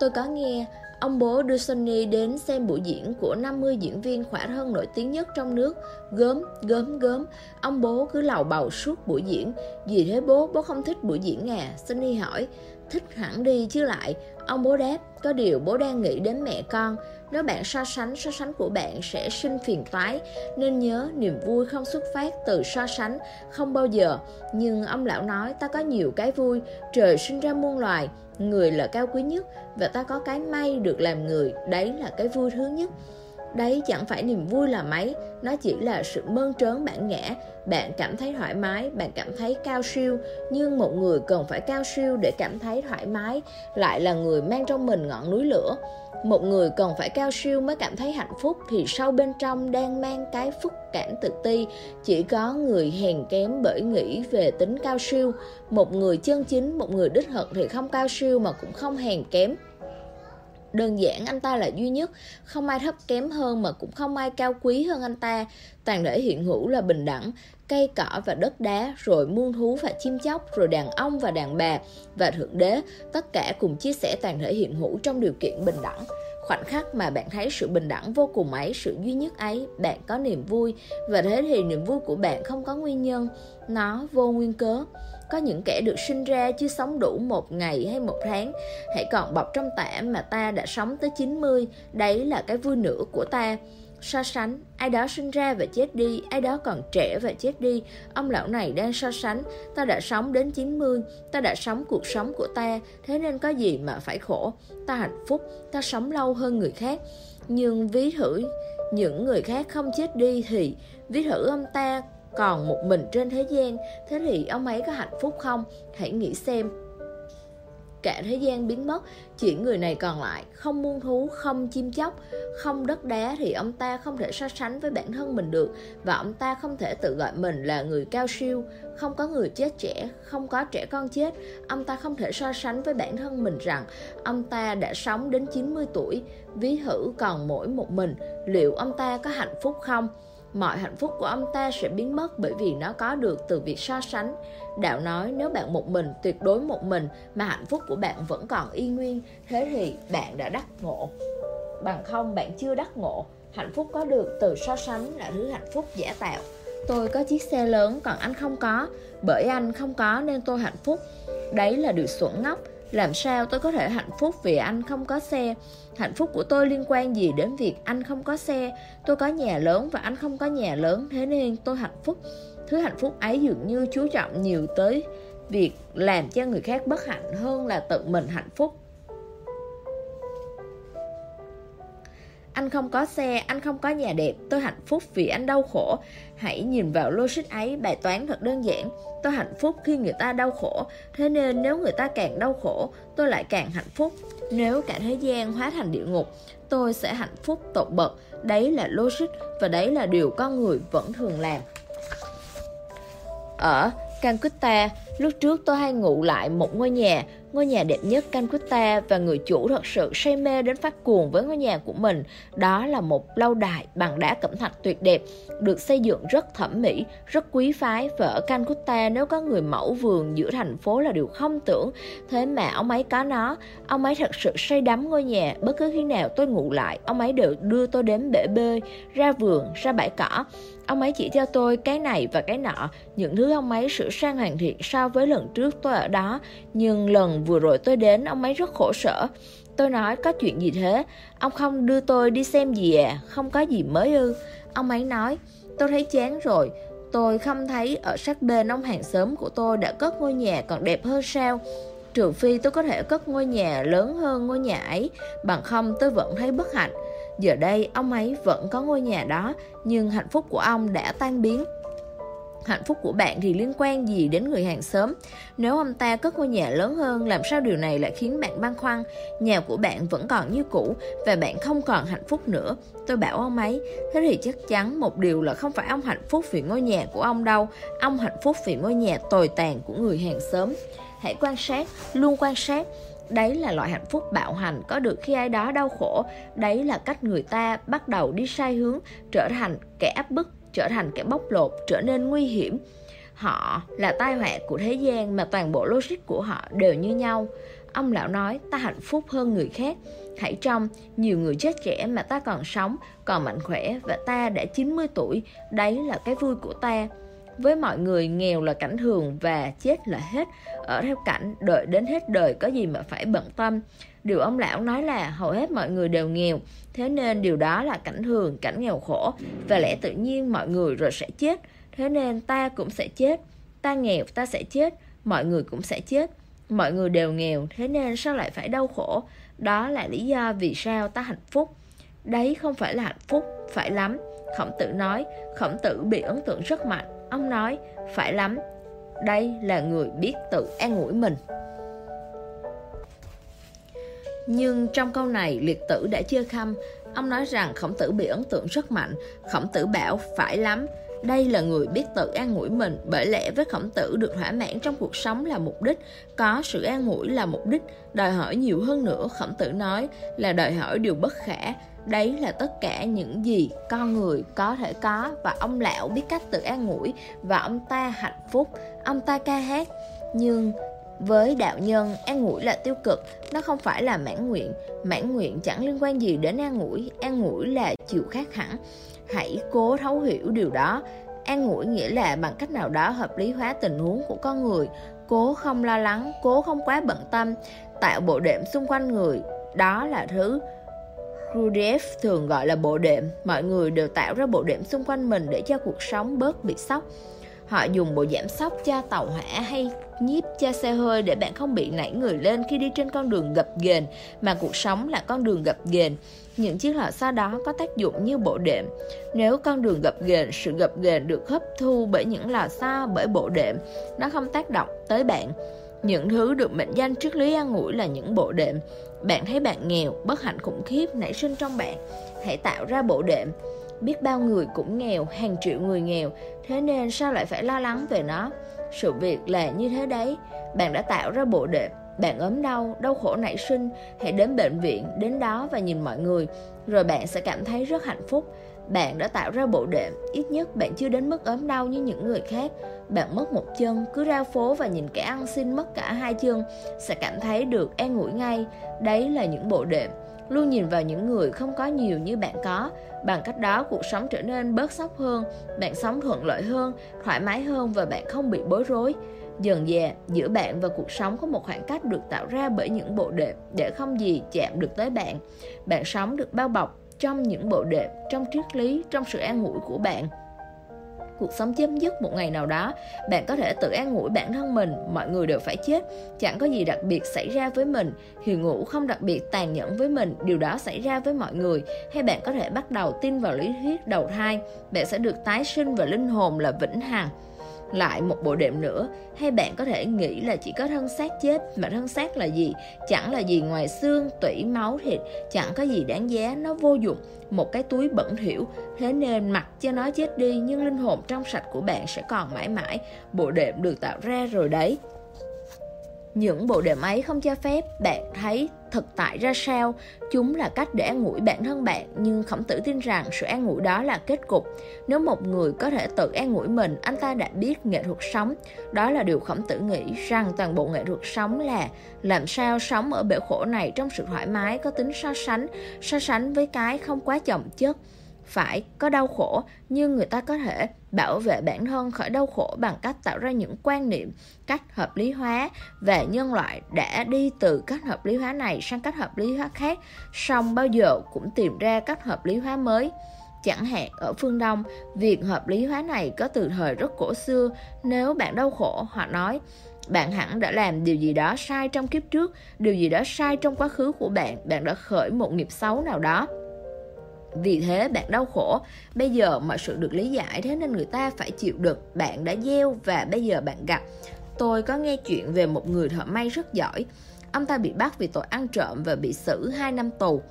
Tôi có nghe Ông bố đưa Sonny đến xem buổi diễn của 50 diễn viên khỏa thân nổi tiếng nhất trong nước. Gớm, gớm, gớm. Ông bố cứ lầu bầu suốt buổi diễn. Vì thế bố, bố không thích buổi diễn à? Sonny hỏi. Thích hẳn đi chứ lại. Ông bố đáp, có điều bố đang nghĩ đến mẹ con. Nếu bạn so sánh, so sánh của bạn sẽ sinh phiền toái. Nên nhớ, niềm vui không xuất phát từ so sánh, không bao giờ. Nhưng ông lão nói, ta có nhiều cái vui, trời sinh ra muôn loài, người là cao quý nhất và ta có cái may được làm người, đấy là cái vui thứ nhất. Đấy chẳng phải niềm vui là mấy, nó chỉ là sự mơn trớn bản ngã. Bạn cảm thấy thoải mái, bạn cảm thấy cao siêu, nhưng một người cần phải cao siêu để cảm thấy thoải mái, lại là người mang trong mình ngọn núi lửa. Một người cần phải cao siêu mới cảm thấy hạnh phúc thì sâu bên trong đang mang cái phức cảm tự ti. Chỉ có người hèn kém bởi nghĩ về tính cao siêu. Một người chân chính, một người đích thực thì không cao siêu mà cũng không hèn kém Đơn giản anh ta là duy nhất, không ai thấp kém hơn mà cũng không ai cao quý hơn anh ta. Toàn thể hiện hữu là bình đẳng, cây cỏ và đất đá, rồi muôn thú và chim chóc, rồi đàn ông và đàn bà và thượng đế, tất cả cùng chia sẻ toàn thể hiện hữu trong điều kiện bình đẳng. Khoảnh khắc mà bạn thấy sự bình đẳng vô cùng ấy, sự duy nhất ấy, bạn có niềm vui và thế thì niềm vui của bạn không có nguyên nhân, nó vô nguyên cớ. Có những kẻ được sinh ra chưa sống đủ một ngày hay một tháng. Hãy còn bọc trong tả mà ta đã sống tới 90 Đấy là cái vui nữa của ta. So sánh, ai đó sinh ra và chết đi, ai đó còn trẻ và chết đi. Ông lão này đang so sánh, ta đã sống đến 90, ta đã sống cuộc sống của ta. Thế nên có gì mà phải khổ? Ta hạnh phúc, ta sống lâu hơn người khác. Nhưng ví thử những người khác không chết đi thì ví thử ông ta còn một mình trên thế gian, thế thì ông ấy có hạnh phúc không? Hãy nghĩ xem. Cả thế gian biến mất chỉ người này còn lại không muôn thú, không chim chóc, không đất đá thì ông ta không thể so sánh với bản thân mình được. Và ông ta không thể tự gọi mình là người cao siêu. Không có người chết trẻ, không có trẻ con chết. Ông ta không thể so sánh với bản thân mình rằng ông ta đã sống đến 90 tuổi. Ví thử còn mỗi một mình, liệu ông ta có hạnh phúc không? Mọi hạnh phúc của ông ta sẽ biến mất bởi vì nó có được từ việc so sánh. Đạo nói nếu bạn một mình, tuyệt đối một mình mà hạnh phúc của bạn vẫn còn y nguyên, thế thì bạn đã đắc ngộ. Bằng không bạn chưa đắc ngộ, hạnh phúc có được từ so sánh là thứ hạnh phúc giả tạo. Tôi có chiếc xe lớn còn anh không có, bởi anh không có nên tôi hạnh phúc. Đấy là điều xuẩn ngốc, làm sao tôi có thể hạnh phúc vì anh không có xe Hạnh phúc của tôi liên quan gì đến việc anh không có xe Tôi có nhà lớn và anh không có nhà lớn Thế nên tôi hạnh phúc Thứ hạnh phúc ấy dường như chú trọng nhiều tới Việc làm cho người khác bất hạnh hơn là tự mình hạnh phúc Anh không có xe, anh không có nhà đẹp, tôi hạnh phúc vì anh đau khổ. Hãy nhìn vào logic ấy, bài toán thật đơn giản. Tôi hạnh phúc khi người ta đau khổ, thế nên nếu người ta càng đau khổ, tôi lại càng hạnh phúc. Nếu cả thế gian hóa thành địa ngục, tôi sẽ hạnh phúc tột bậc. Đấy là logic và đấy là điều con người vẫn thường làm. Ở Calcutta, lúc trước tôi hay ngủ lại một ngôi nhà, ngôi nhà đẹp nhất Calcutta và người chủ thật sự say mê đến phát cuồng với ngôi nhà của mình. Đó là một lâu đài bằng đá cẩm thạch tuyệt đẹp, được xây dựng rất thẩm mỹ, rất quý phái và ở Calcutta nếu có người mẫu vườn giữa thành phố là điều không tưởng. Thế mà ông ấy có nó, ông ấy thật sự say đắm ngôi nhà. Bất cứ khi nào tôi ngủ lại, ông ấy đều đưa tôi đến bể bơi, ra vườn, ra bãi cỏ. Ông ấy chỉ cho tôi cái này và cái nọ, những thứ ông ấy sửa sang hoàn thiện so với lần trước tôi ở đó. Nhưng lần vừa rồi tôi đến, ông ấy rất khổ sở. Tôi nói có chuyện gì thế? Ông không đưa tôi đi xem gì à? Không có gì mới ư? Ông ấy nói, tôi thấy chán rồi. Tôi không thấy ở sát bên ông hàng xóm của tôi đã cất ngôi nhà còn đẹp hơn sao? Trừ phi tôi có thể cất ngôi nhà lớn hơn ngôi nhà ấy, bằng không tôi vẫn thấy bất hạnh. Giờ đây ông ấy vẫn có ngôi nhà đó Nhưng hạnh phúc của ông đã tan biến. Hạnh phúc của bạn thì liên quan gì đến người hàng xóm? Nếu ông ta cất ngôi nhà lớn hơn Làm sao điều này lại khiến bạn băn khoăn? Nhà của bạn vẫn còn như cũ Và bạn không còn hạnh phúc nữa. Tôi bảo ông ấy Thế thì chắc chắn một điều là không phải ông hạnh phúc vì ngôi nhà của ông đâu. Ông hạnh phúc vì ngôi nhà tồi tàn của người hàng xóm. Hãy quan sát, luôn quan sát. Đấy là loại hạnh phúc bạo hành có được khi ai đó đau khổ. Đấy là cách người ta bắt đầu đi sai hướng, trở thành kẻ áp bức, trở thành kẻ bóc lột, trở nên nguy hiểm. Họ là tai họa của thế gian mà toàn bộ logic của họ đều như nhau. Ông lão nói ta hạnh phúc hơn người khác. Hãy trong, nhiều người chết trẻ mà ta còn sống, còn mạnh khỏe và ta đã 90 tuổi. Đấy là cái vui của ta. Với mọi người nghèo là cảnh thường và chết là hết. Ở theo cảnh đợi đến hết đời có gì mà phải bận tâm. Điều ông lão nói là hầu hết mọi người đều nghèo Thế nên điều đó là cảnh thường, cảnh nghèo khổ. Và lẽ tự nhiên mọi người rồi sẽ chết Thế nên ta cũng sẽ chết. Ta nghèo ta sẽ chết Mọi người cũng sẽ chết. Mọi người đều nghèo Thế nên sao lại phải đau khổ? Đó là lý do vì sao ta hạnh phúc. Đấy không phải là hạnh phúc Phải lắm. Khổng tử nói Khổng tử bị ấn tượng rất mạnh. Ông nói, phải lắm, đây là người biết tự an ủi mình. Nhưng trong câu này liệt tử đã chưa khăm Ông nói rằng khổng tử bị ấn tượng rất mạnh. Khổng tử bảo phải lắm đây là người biết tự an ủi mình. Bởi lẽ với khổng tử được thỏa mãn trong cuộc sống là mục đích Có sự an ủi là mục đích Đòi hỏi nhiều hơn nữa. Khổng tử nói là đòi hỏi điều bất khả. Đấy là tất cả những gì con người có thể có Và ông lão biết cách tự an ủi Và ông ta hạnh phúc Ông ta ca hát Nhưng với đạo nhân, an ủi là tiêu cực, nó không phải là mãn nguyện. Mãn nguyện chẳng liên quan gì đến an ủi, an ủi là chịu khác hẳn. Hãy cố thấu hiểu điều đó. An ủi nghĩa là bằng cách nào đó hợp lý hóa tình huống của con người, cố không lo lắng, cố không quá bận tâm, tạo bộ đệm xung quanh người. Đó là thứ Gurdjieff thường gọi là bộ đệm. Mọi người đều tạo ra bộ đệm xung quanh mình để cho cuộc sống bớt bị sốc. Họ dùng bộ giảm sóc cho tàu hỏa hay nhíp cho xe hơi để bạn không bị nảy người lên khi đi trên con đường gập ghềnh mà cuộc sống là con đường gập ghềnh. Những chiếc lọ xo đó có tác dụng như bộ đệm. Nếu con đường gập ghềnh, sự gập ghềnh được hấp thu bởi những lò xo bởi bộ đệm, nó không tác động tới bạn. Những thứ được mệnh danh trước lý an ủi là những bộ đệm. Bạn thấy bạn nghèo, bất hạnh khủng khiếp nảy sinh trong bạn. Hãy tạo ra bộ đệm. Biết bao người cũng nghèo, hàng triệu người nghèo, thế nên sao lại phải lo lắng về nó? Sự việc là như thế đấy, bạn đã tạo ra bộ đệm, bạn ốm đau, đau khổ nảy sinh, hãy đến bệnh viện, đến đó và nhìn mọi người, rồi bạn sẽ cảm thấy rất hạnh phúc. Bạn đã tạo ra bộ đệm, ít nhất bạn chưa đến mức ốm đau như những người khác. Bạn mất một chân, cứ ra phố và nhìn kẻ ăn xin mất cả hai chân, sẽ cảm thấy được an ủi ngay. Đấy là những bộ đệm. Luôn nhìn vào những người không có nhiều như bạn có. Bằng cách đó cuộc sống trở nên bớt sốc hơn bạn sống thuận lợi hơn thoải mái hơn và bạn không bị bối rối. Dần dà giữa bạn và cuộc sống có một khoảng cách được tạo ra bởi những bộ đệm để không gì chạm được tới bạn. Bạn sống được bao bọc trong những bộ đệm trong triết lý trong sự an ủi của bạn cuộc sống chấm dứt một ngày nào đó. Bạn có thể tự an ủi bản thân mình, mọi người đều phải chết. Chẳng có gì đặc biệt xảy ra với mình. Hiền ngủ không đặc biệt tàn nhẫn với mình, điều đó xảy ra với mọi người. Hay bạn có thể bắt đầu tin vào lý thuyết đầu thai. Bạn sẽ được tái sinh và linh hồn là vĩnh hằng lại một bộ đệm nữa. Hay bạn có thể nghĩ là chỉ có thân xác chết, mà thân xác là gì? Chẳng là gì ngoài xương, tủy, máu, thịt. Chẳng có gì đáng giá, nó vô dụng. Một cái túi bẩn thỉu. Thế nên mặc cho nó chết đi, nhưng linh hồn trong sạch của bạn sẽ còn mãi mãi. Bộ đệm được tạo ra rồi đấy những bộ đệm ấy không cho phép bạn thấy thực tại ra sao. Chúng là cách để an ủi bản thân bạn, nhưng khổng tử tin rằng sự an ủi đó là kết cục. Nếu một người có thể tự an ủi mình, anh ta đã biết nghệ thuật sống. Đó là điều khổng tử nghĩ rằng toàn bộ nghệ thuật sống là làm sao sống ở bể khổ này trong sự thoải mái, có tính so sánh. So sánh với cái không quá chồng chất phải có đau khổ, nhưng người ta có thể bảo vệ bản thân khỏi đau khổ bằng cách tạo ra những quan niệm cách hợp lý hóa về nhân loại đã đi từ cách hợp lý hóa này sang cách hợp lý hóa khác song bao giờ cũng tìm ra cách hợp lý hóa mới. Chẳng hạn, ở phương đông, việc hợp lý hóa này có từ thời rất cổ xưa. Nếu bạn đau khổ, họ nói, bạn hẳn đã làm điều gì đó sai trong kiếp trước, điều gì đó sai trong quá khứ của bạn bạn đã khởi một nghiệp xấu nào đó vì thế bạn đau khổ. Bây giờ mọi sự được lý giải thế nên người ta phải chịu đựng. Bạn đã gieo và bây giờ bạn gặp. Tôi có nghe chuyện về một người thợ may rất giỏi. Ông ta bị bắt vì tội ăn trộm và bị xử 2 năm tù.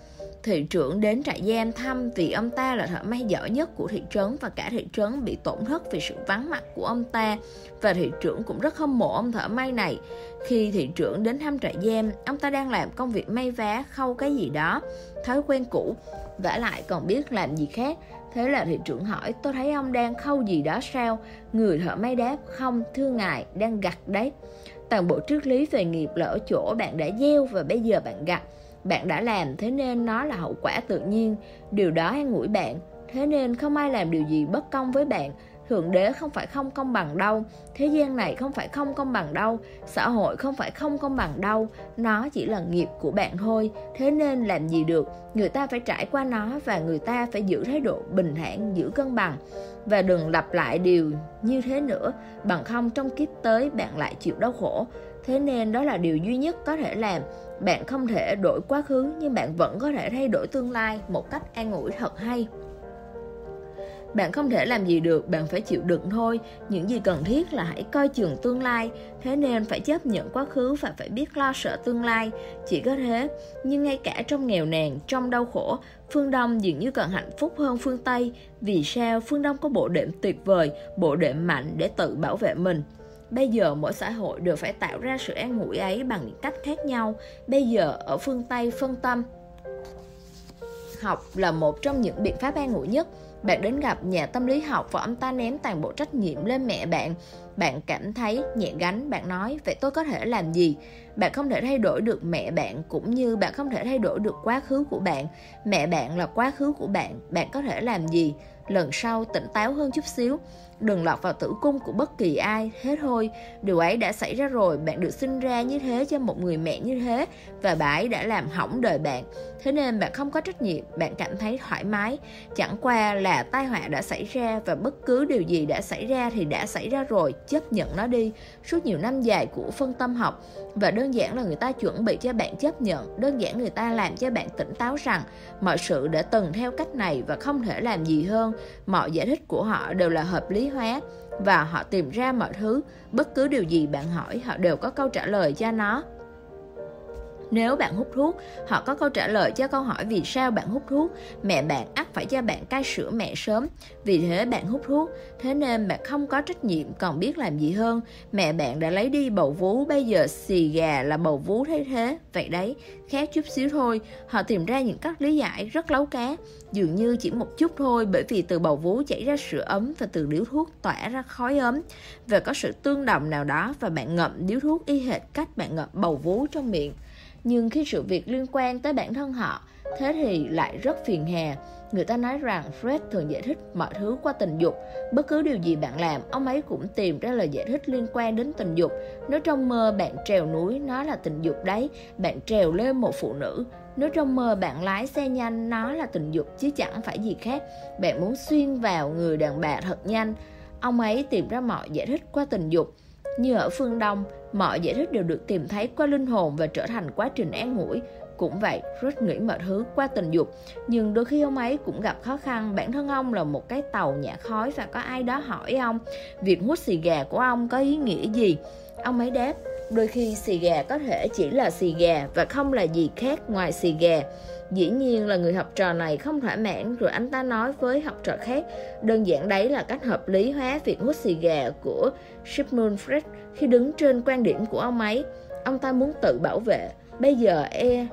Thị trưởng đến trại giam thăm vì ông ta là thợ may giỏi nhất của thị trấn và cả thị trấn bị tổn thất vì sự vắng mặt của ông ta. Và thị trưởng cũng rất hâm mộ ông thợ may này. Khi thị trưởng đến thăm trại giam, ông ta đang làm công việc may vá khâu cái gì đó thói quen cũ. Vả lại còn biết làm gì khác. Thế là thị trưởng hỏi, tôi thấy ông đang khâu gì đó sao? Người thợ máy đáp, không, thưa ngài, đang gặt đấy. Toàn bộ triết lý về nghiệp là ở chỗ bạn đã gieo và bây giờ bạn gặt. Bạn đã làm, thế nên nó là hậu quả tự nhiên. Điều đó an ủi bạn. Thế nên không ai làm điều gì bất công với bạn thượng đế không phải không công bằng đâu. Thế gian này không phải không công bằng đâu. Xã hội không phải không công bằng đâu. Nó chỉ là nghiệp của bạn thôi. Thế nên làm gì được? Người ta phải trải qua nó và người ta phải giữ thái độ bình thản, giữ cân bằng. Và đừng lặp lại điều như thế nữa. Bằng không, trong kiếp tới, bạn lại chịu đau khổ. Thế nên đó là điều duy nhất có thể làm. Bạn không thể đổi quá khứ, nhưng bạn vẫn có thể thay đổi tương lai một cách an ủi thật hay bạn không thể làm gì được, bạn phải chịu đựng thôi. Những gì cần thiết là hãy coi chừng tương lai. Thế nên phải chấp nhận quá khứ và phải biết lo sợ tương lai. Chỉ có thế. Nhưng ngay cả trong nghèo nàn, trong đau khổ, phương đông dường như còn hạnh phúc hơn phương tây. Vì sao? Phương đông có bộ đệm tuyệt vời, bộ đệm mạnh để tự bảo vệ mình. Bây giờ mỗi xã hội đều phải tạo ra sự an ủi ấy bằng những cách khác nhau. Bây giờ ở phương Tây phân tâm học là một trong những biện pháp an ủi nhất. Bạn đến gặp nhà tâm lý học và ông ta ném toàn bộ trách nhiệm lên mẹ bạn. Bạn cảm thấy nhẹ gánh, bạn nói, vậy tôi có thể làm gì? Bạn không thể thay đổi được mẹ bạn cũng như bạn không thể thay đổi được quá khứ của bạn. Mẹ bạn là quá khứ của bạn, bạn có thể làm gì? Lần sau tỉnh táo hơn chút xíu đừng lọt vào tử cung của bất kỳ ai thế thôi điều ấy đã xảy ra rồi, bạn được sinh ra như thế cho một người mẹ như thế, và bà ấy đã làm hỏng đời bạn. Thế nên bạn không có trách nhiệm, bạn cảm thấy thoải mái. Chẳng qua là tai họa đã xảy ra và bất cứ điều gì đã xảy ra thì đã xảy ra rồi, chấp nhận nó đi. Suốt nhiều năm dài của phân tâm học, và đơn giản là người ta chuẩn bị cho bạn chấp nhận, đơn giản người ta làm cho bạn tỉnh táo rằng mọi sự đã từng theo cách này và không thể làm gì hơn. Mọi giải thích của họ đều là hợp lý hóa và họ tìm ra mọi thứ. Bất cứ điều gì bạn hỏi, họ đều có câu trả lời cho nó nếu bạn hút thuốc, họ có câu trả lời cho câu hỏi vì sao bạn hút thuốc. Mẹ bạn ắt phải cho bạn cai sữa mẹ sớm, vì thế bạn hút thuốc. Thế nên bạn không có trách nhiệm còn biết làm gì hơn. Mẹ bạn đã lấy đi bầu vú, bây giờ xì gà là bầu vú thay thế. Vậy đấy, khác chút xíu thôi. Họ tìm ra những cách lý giải rất lấu cá, dường như chỉ một chút thôi bởi vì từ bầu vú chảy ra sữa ấm và từ điếu thuốc tỏa ra khói ấm. Và có sự tương đồng nào đó và bạn ngậm điếu thuốc y hệt cách bạn ngậm bầu vú trong miệng nhưng khi sự việc liên quan tới bản thân họ, thế thì lại rất phiền hà người ta nói rằng fred thường giải thích mọi thứ qua tình dục. Bất cứ điều gì bạn làm, ông ấy cũng tìm ra lời giải thích liên quan đến tình dục. Nếu trong mơ bạn trèo núi nó là tình dục đấy, bạn trèo lên một phụ nữ. Nếu trong mơ bạn lái xe nhanh nó là tình dục, chứ chẳng phải gì khác. Bạn muốn xuyên vào người đàn bà thật nhanh. Ông ấy tìm ra mọi giải thích qua tình dục như ở phương Đông, mọi giải thích đều được tìm thấy qua linh hồn và trở thành quá trình an ủi. Cũng vậy, rất nghĩ mọi thứ qua tình dục. Nhưng đôi khi ông ấy cũng gặp khó khăn. Bản thân ông là một cái tàu nhả khói và có ai đó hỏi ông việc hút xì gà của ông có ý nghĩa gì. Ông ấy đáp, đôi khi xì gà có thể chỉ là xì gà và không là gì khác ngoài xì gà. Dĩ nhiên là người học trò này không thỏa mãn rồi anh ta nói với học trò khác đơn giản đấy là cách hợp lý hóa việc hút xì gà của Sigmund Freud khi đứng trên quan điểm của ông ấy. ông ta muốn tự bảo vệ bây giờ e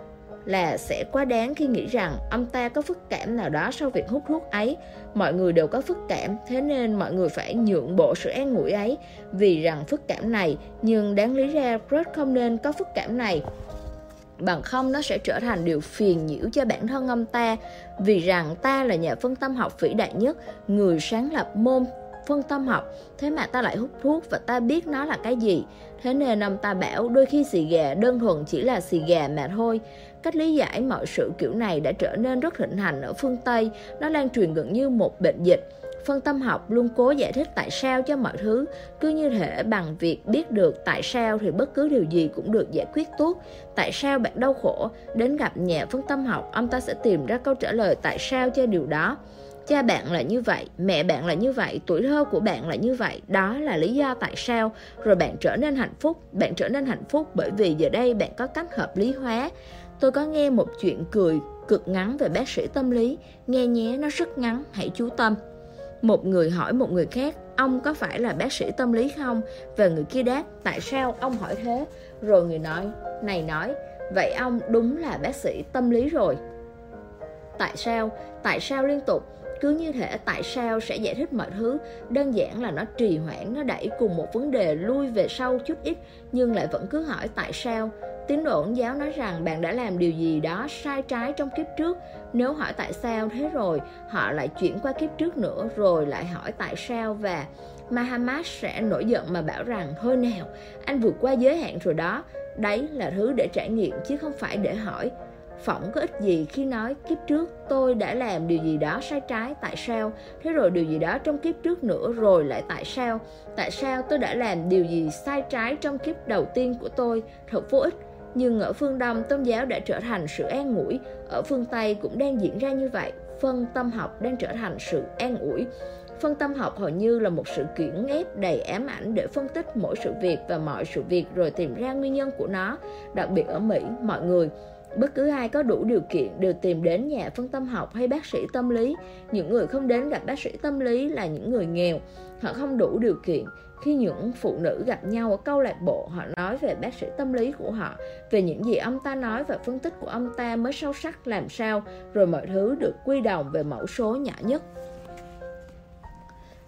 là sẽ quá đáng khi nghĩ rằng ông ta có phức cảm nào đó sau việc hút thuốc ấy. Mọi người đều có phức cảm, thế nên mọi người phải nhượng bộ sự an ủi ấy vì rằng phức cảm này, nhưng đáng lý ra Fred không nên có phức cảm này. Bằng không, nó sẽ trở thành điều phiền nhiễu cho bản thân ông ta. Vì rằng ta là nhà phân tâm học vĩ đại nhất, Người sáng lập môn phân tâm học. Thế mà ta lại hút thuốc và ta biết nó là cái gì. Thế nên ông ta bảo, đôi khi xì gà đơn thuần chỉ là xì gà mà thôi. Cách lý giải mọi sự kiểu này đã trở nên rất thịnh hành ở phương Tây. Nó lan truyền gần như một bệnh dịch. Phân tâm học luôn cố giải thích tại sao cho mọi thứ, cứ như thể bằng việc biết được tại sao thì bất cứ điều gì cũng được giải quyết tốt. Tại sao bạn đau khổ, đến gặp nhà phân tâm học, ông ta sẽ tìm ra câu trả lời tại sao cho điều đó. Cha bạn là như vậy, mẹ bạn là như vậy, tuổi thơ của bạn là như vậy, đó là lý do tại sao. Rồi bạn trở nên hạnh phúc, bạn trở nên hạnh phúc bởi vì giờ đây bạn có cách hợp lý hóa. Tôi có nghe một chuyện cười cực ngắn về bác sĩ tâm lý, nghe nhé nó rất ngắn, hãy chú tâm. Một người hỏi một người khác, ông có phải là bác sĩ tâm lý không? Và người kia đáp, tại sao ông hỏi thế? Rồi người nói, này nói, vậy ông đúng là bác sĩ tâm lý rồi. Tại sao? Tại sao liên tục? cứ như thể tại sao sẽ giải thích mọi thứ đơn giản là nó trì hoãn nó đẩy cùng một vấn đề lui về sau chút ít nhưng lại vẫn cứ hỏi tại sao tín đồ ổn giáo nói rằng bạn đã làm điều gì đó sai trái trong kiếp trước nếu hỏi tại sao thế rồi, họ lại chuyển qua kiếp trước nữa, rồi lại hỏi tại sao và Mahamad sẽ nổi giận mà bảo rằng, thôi nào, anh vượt qua giới hạn rồi đó. Đấy là thứ để trải nghiệm chứ không phải để hỏi. Phỏng có ích gì khi nói, kiếp trước tôi đã làm điều gì đó sai trái, tại sao? Thế rồi điều gì đó trong kiếp trước nữa, rồi lại tại sao? Tại sao tôi đã làm điều gì sai trái trong kiếp đầu tiên của tôi? Thật vô ích nhưng ở phương Đông tôn giáo đã trở thành sự an ủi, ở phương Tây cũng đang diễn ra như vậy, phân tâm học đang trở thành sự an ủi. Phân tâm học hầu như là một sự kiển ép đầy ám ảnh để phân tích mỗi sự việc và mọi sự việc rồi tìm ra nguyên nhân của nó. Đặc biệt ở Mỹ, mọi người Bất cứ ai có đủ điều kiện đều tìm đến nhà phân tâm học hay bác sĩ tâm lý. Những người không đến gặp bác sĩ tâm lý là những người nghèo. Họ không đủ điều kiện. Khi những phụ nữ gặp nhau ở câu lạc bộ, họ nói về bác sĩ tâm lý của họ, về những gì ông ta nói và phân tích của ông ta mới sâu sắc làm sao, rồi mọi thứ được quy đồng về mẫu số nhỏ nhất.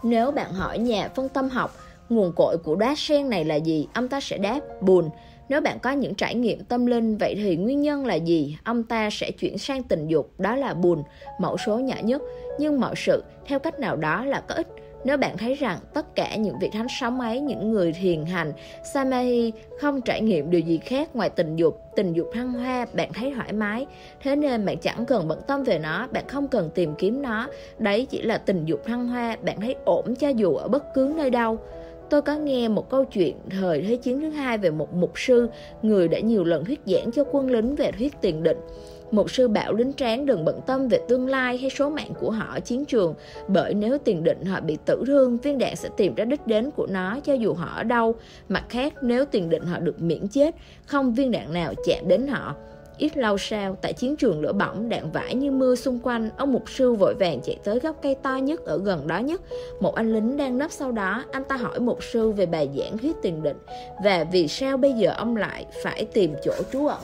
Nếu bạn hỏi nhà phân tâm học, nguồn cội của đá sen này là gì, ông ta sẽ đáp buồn. Nếu bạn có những trải nghiệm tâm linh, vậy thì nguyên nhân là gì? Ông ta sẽ chuyển sang tình dục, đó là buồn, mẫu số nhỏ nhất. Nhưng mọi sự, theo cách nào đó là có ích. Nếu bạn thấy rằng tất cả những vị thánh sống ấy, những người thiền hành, Samahi không trải nghiệm điều gì khác ngoài tình dục, tình dục thăng hoa, bạn thấy thoải mái. Thế nên bạn chẳng cần bận tâm về nó, bạn không cần tìm kiếm nó. Đấy chỉ là tình dục thăng hoa, bạn thấy ổn cho dù ở bất cứ nơi đâu. Tôi có nghe một câu chuyện thời Thế chiến thứ hai về một mục sư, người đã nhiều lần thuyết giảng cho quân lính về thuyết tiền định. Một sư bảo lính tráng đừng bận tâm về tương lai hay số mạng của họ ở chiến trường, bởi nếu tiền định họ bị tử thương, viên đạn sẽ tìm ra đích đến của nó cho dù họ ở đâu. Mặt khác, nếu tiền định họ được miễn chết, không viên đạn nào chạm đến họ. Ít lâu sau, tại chiến trường lửa bỏng, đạn vãi như mưa xung quanh, ông mục sư vội vàng chạy tới gốc cây to nhất ở gần đó nhất. Một anh lính đang nấp sau đó, anh ta hỏi mục sư về bài giảng huyết tiền định và vì sao bây giờ ông lại phải tìm chỗ trú ẩn.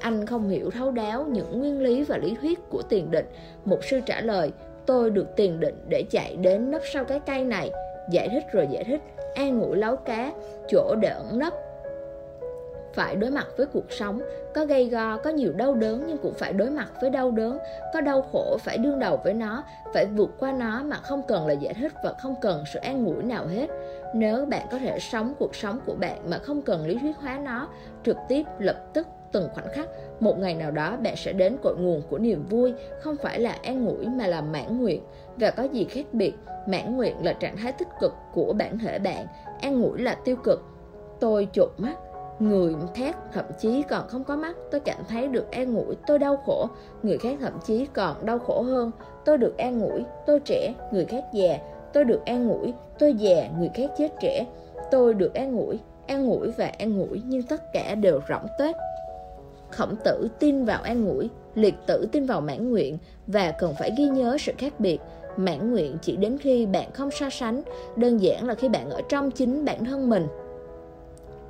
Anh không hiểu thấu đáo những nguyên lý và lý thuyết của tiền định. Mục sư trả lời, tôi được tiền định để chạy đến nấp sau cái cây này. Giải thích rồi giải thích, an ngủi lấu cá, chỗ để ẩn nấp phải đối mặt với cuộc sống có gây go có nhiều đau đớn nhưng cũng phải đối mặt với đau đớn có đau khổ phải đương đầu với nó phải vượt qua nó mà không cần là giải thích và không cần sự an ủi nào hết nếu bạn có thể sống cuộc sống của bạn mà không cần lý thuyết hóa nó trực tiếp lập tức từng khoảnh khắc, một ngày nào đó bạn sẽ đến cội nguồn của niềm vui, không phải là an ủi mà là mãn nguyện. Và có gì khác biệt, mãn nguyện là trạng thái tích cực của bản thể bạn, an ủi là tiêu cực. Tôi chột mắt, Người khác thậm chí còn không có mắt, Tôi cảm thấy được an ủi, Tôi đau khổ. Người khác thậm chí còn đau khổ hơn, Tôi được an ủi, Tôi trẻ, Người khác già. Tôi được an ủi, Tôi già, Người khác chết trẻ. Tôi được an ủi An ủi và an ủi, Nhưng tất cả đều rỗng tuếch. Khổng tử tin vào an ủi, Liệt tử tin vào mãn nguyện Và cần phải ghi nhớ sự khác biệt. Mãn nguyện chỉ đến khi bạn không so sánh, Đơn giản là khi bạn ở trong chính bản thân mình.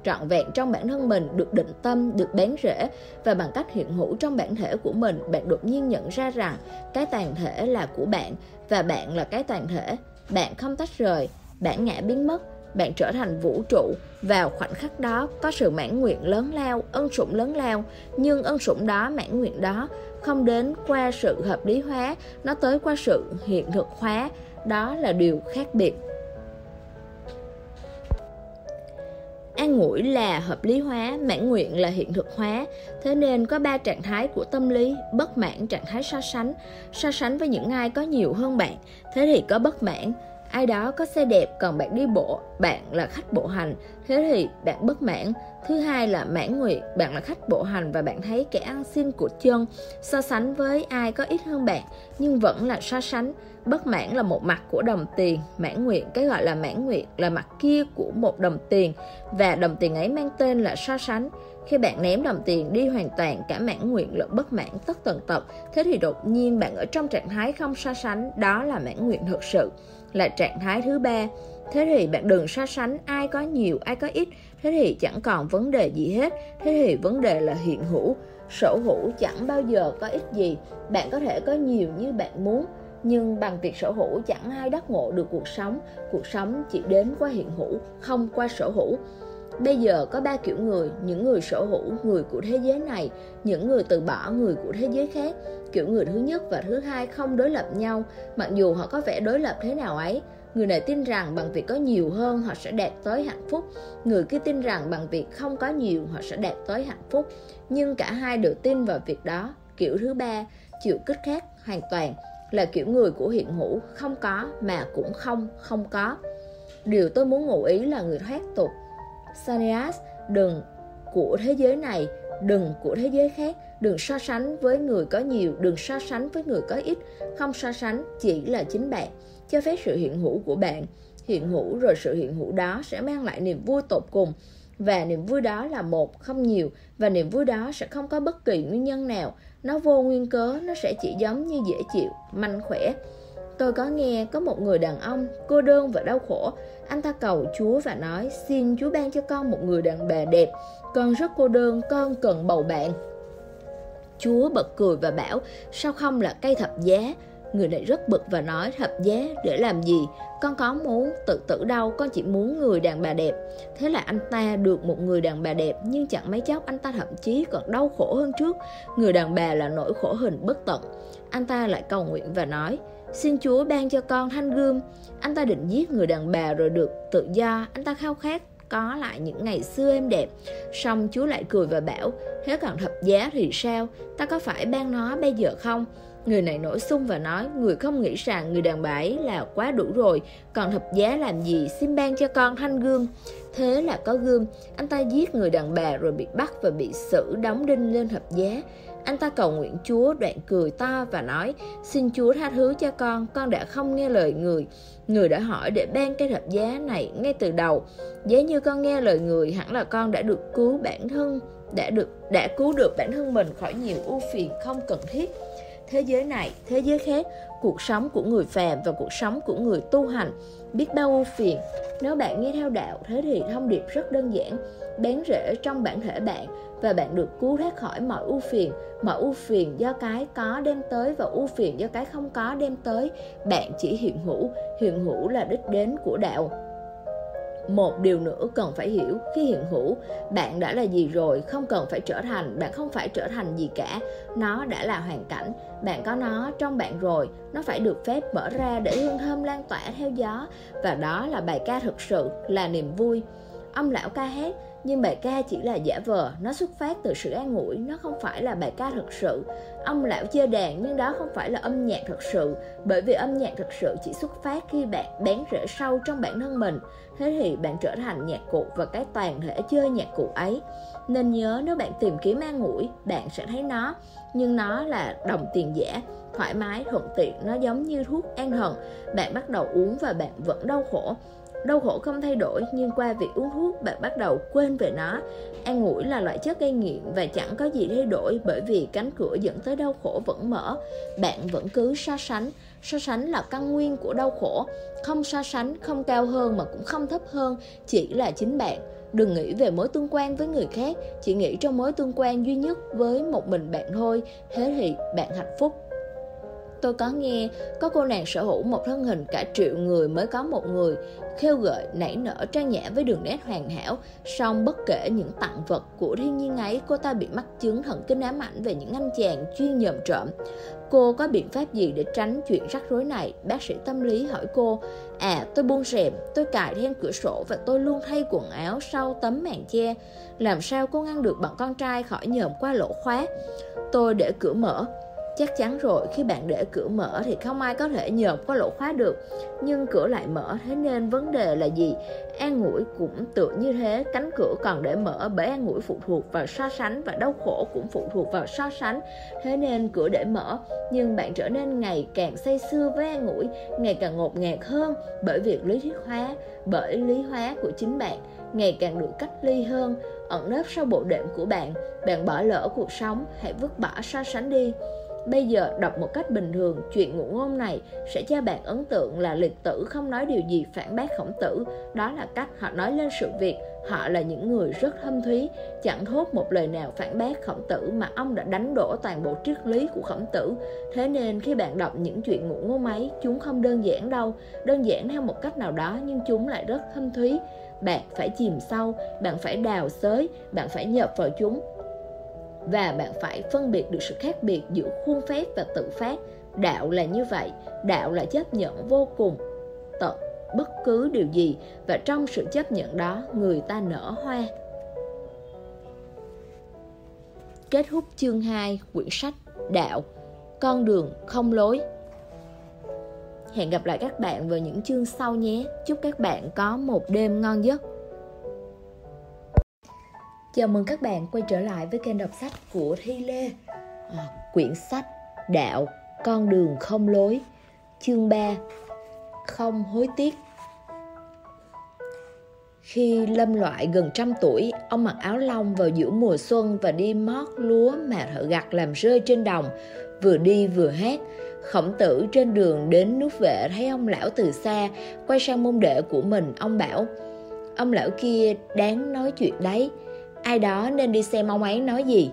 Trọn vẹn trong bản thân mình, được định tâm, được bén rễ và bằng cách hiện hữu trong bản thể của mình, bạn đột nhiên nhận ra rằng cái toàn thể là của bạn và bạn là cái toàn thể. Bạn không tách rời, bản ngã biến mất bạn trở thành vũ trụ. Vào khoảnh khắc đó, có sự mãn nguyện lớn lao, ân sủng lớn lao. Nhưng ân sủng đó, mãn nguyện đó, không đến qua sự hợp lý hóa, nó tới qua sự hiện thực hóa. Đó là điều khác biệt. An ngủi là hợp lý hóa, mãn nguyện là hiện thực hóa. Thế nên có ba trạng thái của tâm lý, bất mãn, trạng thái so sánh. So sánh với những ai có nhiều hơn bạn, thế thì có bất mãn ai đó có xe đẹp còn bạn đi bộ, bạn là khách bộ hành, thế thì bạn bất mãn. Thứ hai là mãn nguyện, bạn là khách bộ hành và bạn thấy kẻ ăn xin của chân. So sánh với ai có ít hơn bạn, nhưng vẫn là so sánh. Bất mãn là một mặt của đồng tiền, mãn nguyện, cái gọi là mãn nguyện là mặt kia của một đồng tiền. Và đồng tiền ấy mang tên là so sánh. Khi bạn ném đồng tiền đi hoàn toàn, cả mãn nguyện lẫn bất mãn tất tần tật, thế thì đột nhiên bạn ở trong trạng thái không so sánh, đó là mãn nguyện thực sự là trạng thái thứ ba. Thế thì bạn đừng so sánh ai có nhiều, ai có ít. Thế thì chẳng còn vấn đề gì hết. Thế thì vấn đề là hiện hữu. Sở hữu chẳng bao giờ có ích gì. Bạn có thể có nhiều như bạn muốn, nhưng bằng việc sở hữu chẳng ai đắc ngộ được cuộc sống. Cuộc sống chỉ đến qua hiện hữu, không qua sở hữu bây giờ có ba kiểu người, những người sở hữu, người của thế giới này, những người từ bỏ người của thế giới khác. Kiểu người thứ nhất và thứ hai không đối lập nhau, mặc dù họ có vẻ đối lập thế nào ấy. Người này tin rằng bằng việc có nhiều hơn, họ sẽ đạt tới hạnh phúc. Người kia tin rằng bằng việc không có nhiều, họ sẽ đạt tới hạnh phúc. Nhưng cả hai đều tin vào việc đó. Kiểu thứ ba, chịu kích khác, hoàn toàn, là kiểu người của hiện hữu, không có mà cũng không không có. Điều tôi muốn ngụ ý là người thoát tục. Sanias đừng của thế giới này, đừng của thế giới khác, đừng so sánh với người có nhiều, đừng so sánh với người có ít. Không so sánh chỉ là chính bạn. Cho phép sự hiện hữu của bạn hiện hữu, rồi sự hiện hữu đó sẽ mang lại niềm vui tột cùng. Và niềm vui đó là một, không nhiều. Và niềm vui đó sẽ không có bất kỳ nguyên nhân nào. Nó vô nguyên cớ, nó sẽ chỉ giống như dễ chịu mạnh khỏe. Tôi có nghe có một người đàn ông cô đơn và đau khổ anh ta cầu chúa và nói, xin chúa ban cho con một người đàn bà đẹp, con rất cô đơn, con cần bầu bạn. Chúa bật cười và bảo, sao không là cây thập giá? Người này rất bực và nói, thập giá? Để làm gì? Con có muốn tự tử đâu, Con chỉ muốn người đàn bà đẹp. Thế là anh ta được một người đàn bà đẹp, Nhưng chẳng mấy chốc anh ta thậm chí còn đau khổ hơn trước. Người đàn bà là nỗi khổ hình bất tận. Anh ta lại cầu nguyện và nói Xin Chúa ban cho con thanh gươm. Anh ta định giết người đàn bà rồi được tự do. Anh ta khao khát có lại những ngày xưa êm đẹp. Xong Chúa lại cười và bảo, Thế còn thập giá thì sao? Ta có phải ban nó bây giờ không? Người này nổi sung và nói, Người không nghĩ rằng người đàn bà ấy là quá đủ rồi. Còn thập giá làm gì? Xin ban cho con thanh gươm. Thế là có gươm. Anh ta giết người đàn bà rồi bị bắt và bị xử đóng đinh lên thập giá anh ta cầu nguyện Chúa đoạn cười to và nói Xin Chúa tha thứ cho con Con đã không nghe lời người. Người đã hỏi để ban cái thập giá này ngay từ đầu. Giá như con nghe lời người Hẳn là con đã được cứu bản thân Đã được đã cứu được bản thân mình khỏi nhiều ưu phiền không cần thiết. Thế giới này, thế giới khác, cuộc sống của người phàm và cuộc sống của người tu hành, biết bao ưu phiền. Nếu bạn nghe theo đạo, thế thì thông điệp rất đơn giản, bén rễ trong bản thể bạn và bạn được cứu thoát khỏi mọi ưu phiền, mọi ưu phiền do cái có đem tới và ưu phiền do cái không có đem tới. Bạn chỉ hiện hữu, hiện hữu là đích đến của đạo. Một điều nữa cần phải hiểu khi hiện hữu bạn đã là gì rồi không cần phải trở thành bạn không phải trở thành gì cả. Nó đã là hoàn cảnh bạn có nó trong bạn rồi nó phải được phép mở ra để hương thơm lan tỏa theo gió. Và đó là bài ca thực sự là niềm vui ông lão ca hát, nhưng bài ca chỉ là giả vờ, nó xuất phát từ sự an ủi, nó không phải là bài ca thực sự. Ông lão chơi đàn, nhưng đó không phải là âm nhạc thực sự, bởi vì âm nhạc thực sự chỉ xuất phát khi bạn bén rễ sâu trong bản thân mình. Thế thì bạn trở thành nhạc cụ và cái toàn thể chơi nhạc cụ ấy. Nên nhớ nếu bạn tìm kiếm an ủi, bạn sẽ thấy nó. Nhưng nó là đồng tiền giả, thoải mái, thuận tiện, nó giống như thuốc an thần. Bạn bắt đầu uống và bạn vẫn đau khổ đau khổ không thay đổi, nhưng qua việc uống thuốc bạn bắt đầu quên về nó. An ủi là loại chất gây nghiện và chẳng có gì thay đổi bởi vì cánh cửa dẫn tới đau khổ vẫn mở. Bạn vẫn cứ so sánh. So sánh là căn nguyên của đau khổ. Không so sánh, không cao hơn mà cũng không thấp hơn, chỉ là chính bạn. Đừng nghĩ về mối tương quan với người khác, chỉ nghĩ trong mối tương quan duy nhất với một mình bạn thôi. Thế thì bạn hạnh phúc tôi có nghe, có cô nàng sở hữu một thân hình cả triệu người mới có một người, khêu gợi nảy nở trang nhã với đường nét hoàn hảo, song bất kể những tặng vật của thiên nhiên ấy, cô ta bị mắc chứng thần kinh ám ảnh về những anh chàng chuyên nhầm trộm. Cô có biện pháp gì để tránh chuyện rắc rối này? Bác sĩ tâm lý hỏi cô. À tôi buông rèm, tôi cài then cửa sổ và tôi luôn thay quần áo sau tấm màn che. Làm sao cô ngăn được bọn con trai khỏi nhòm qua lỗ khóa? Tôi để cửa mở. Chắc chắn rồi, khi bạn để cửa mở thì không ai có thể nhợp qua lỗ khóa được. Nhưng cửa lại mở, thế nên vấn đề là gì? An ngủi cũng tựa như thế, cánh cửa còn để mở bởi an ngủi phụ thuộc vào so sánh Và đau khổ cũng phụ thuộc vào so sánh. Thế nên cửa để mở, nhưng bạn trở nên ngày càng say sưa với an ngủi Ngày càng ngột ngạt hơn bởi việc lý thuyết hóa, bởi lý hóa của chính bạn Ngày càng được cách ly hơn, ẩn nấp sau bộ đệm của bạn Bạn bỏ lỡ cuộc sống, hãy vứt bỏ so sánh đi. Bây giờ đọc một cách bình thường, chuyện ngụ ngôn này sẽ cho bạn ấn tượng là liệt tử không nói điều gì phản bác khổng tử. Đó là cách họ nói lên sự việc. Họ là những người rất thâm thúy, chẳng thốt một lời nào phản bác khổng tử mà ông đã đánh đổ toàn bộ triết lý của khổng tử. Thế nên khi bạn đọc những chuyện ngụ ngôn ấy, chúng không đơn giản đâu, đơn giản theo một cách nào đó nhưng chúng lại rất thâm thúy. Bạn phải chìm sâu, bạn phải đào xới, bạn phải nhập vào chúng và bạn phải phân biệt được sự khác biệt giữa khuôn phép và tự phát. Đạo là như vậy, đạo là chấp nhận vô cùng tận bất cứ điều gì. Và trong sự chấp nhận đó, người ta nở hoa. Kết thúc chương 2 quyển sách đạo, con đường không lối. Hẹn gặp lại các bạn vào những chương sau nhé. Chúc các bạn có một đêm ngon giấc. Chào mừng các bạn quay trở lại với kênh đọc sách của Thi Lê. À, Quyển sách Đạo, con đường không lối Chương 3 Không hối tiếc. Khi Lâm Loại gần trăm tuổi, ông mặc áo lông vào giữa mùa xuân và đi mót lúa mà thợ gặt làm rơi trên đồng, vừa đi vừa hát. Khổng tử trên đường đến nút vệ thấy ông lão từ xa, quay sang môn đệ của mình, ông bảo Ông lão kia đáng nói chuyện đấy, ai đó nên đi xem ông ấy nói gì?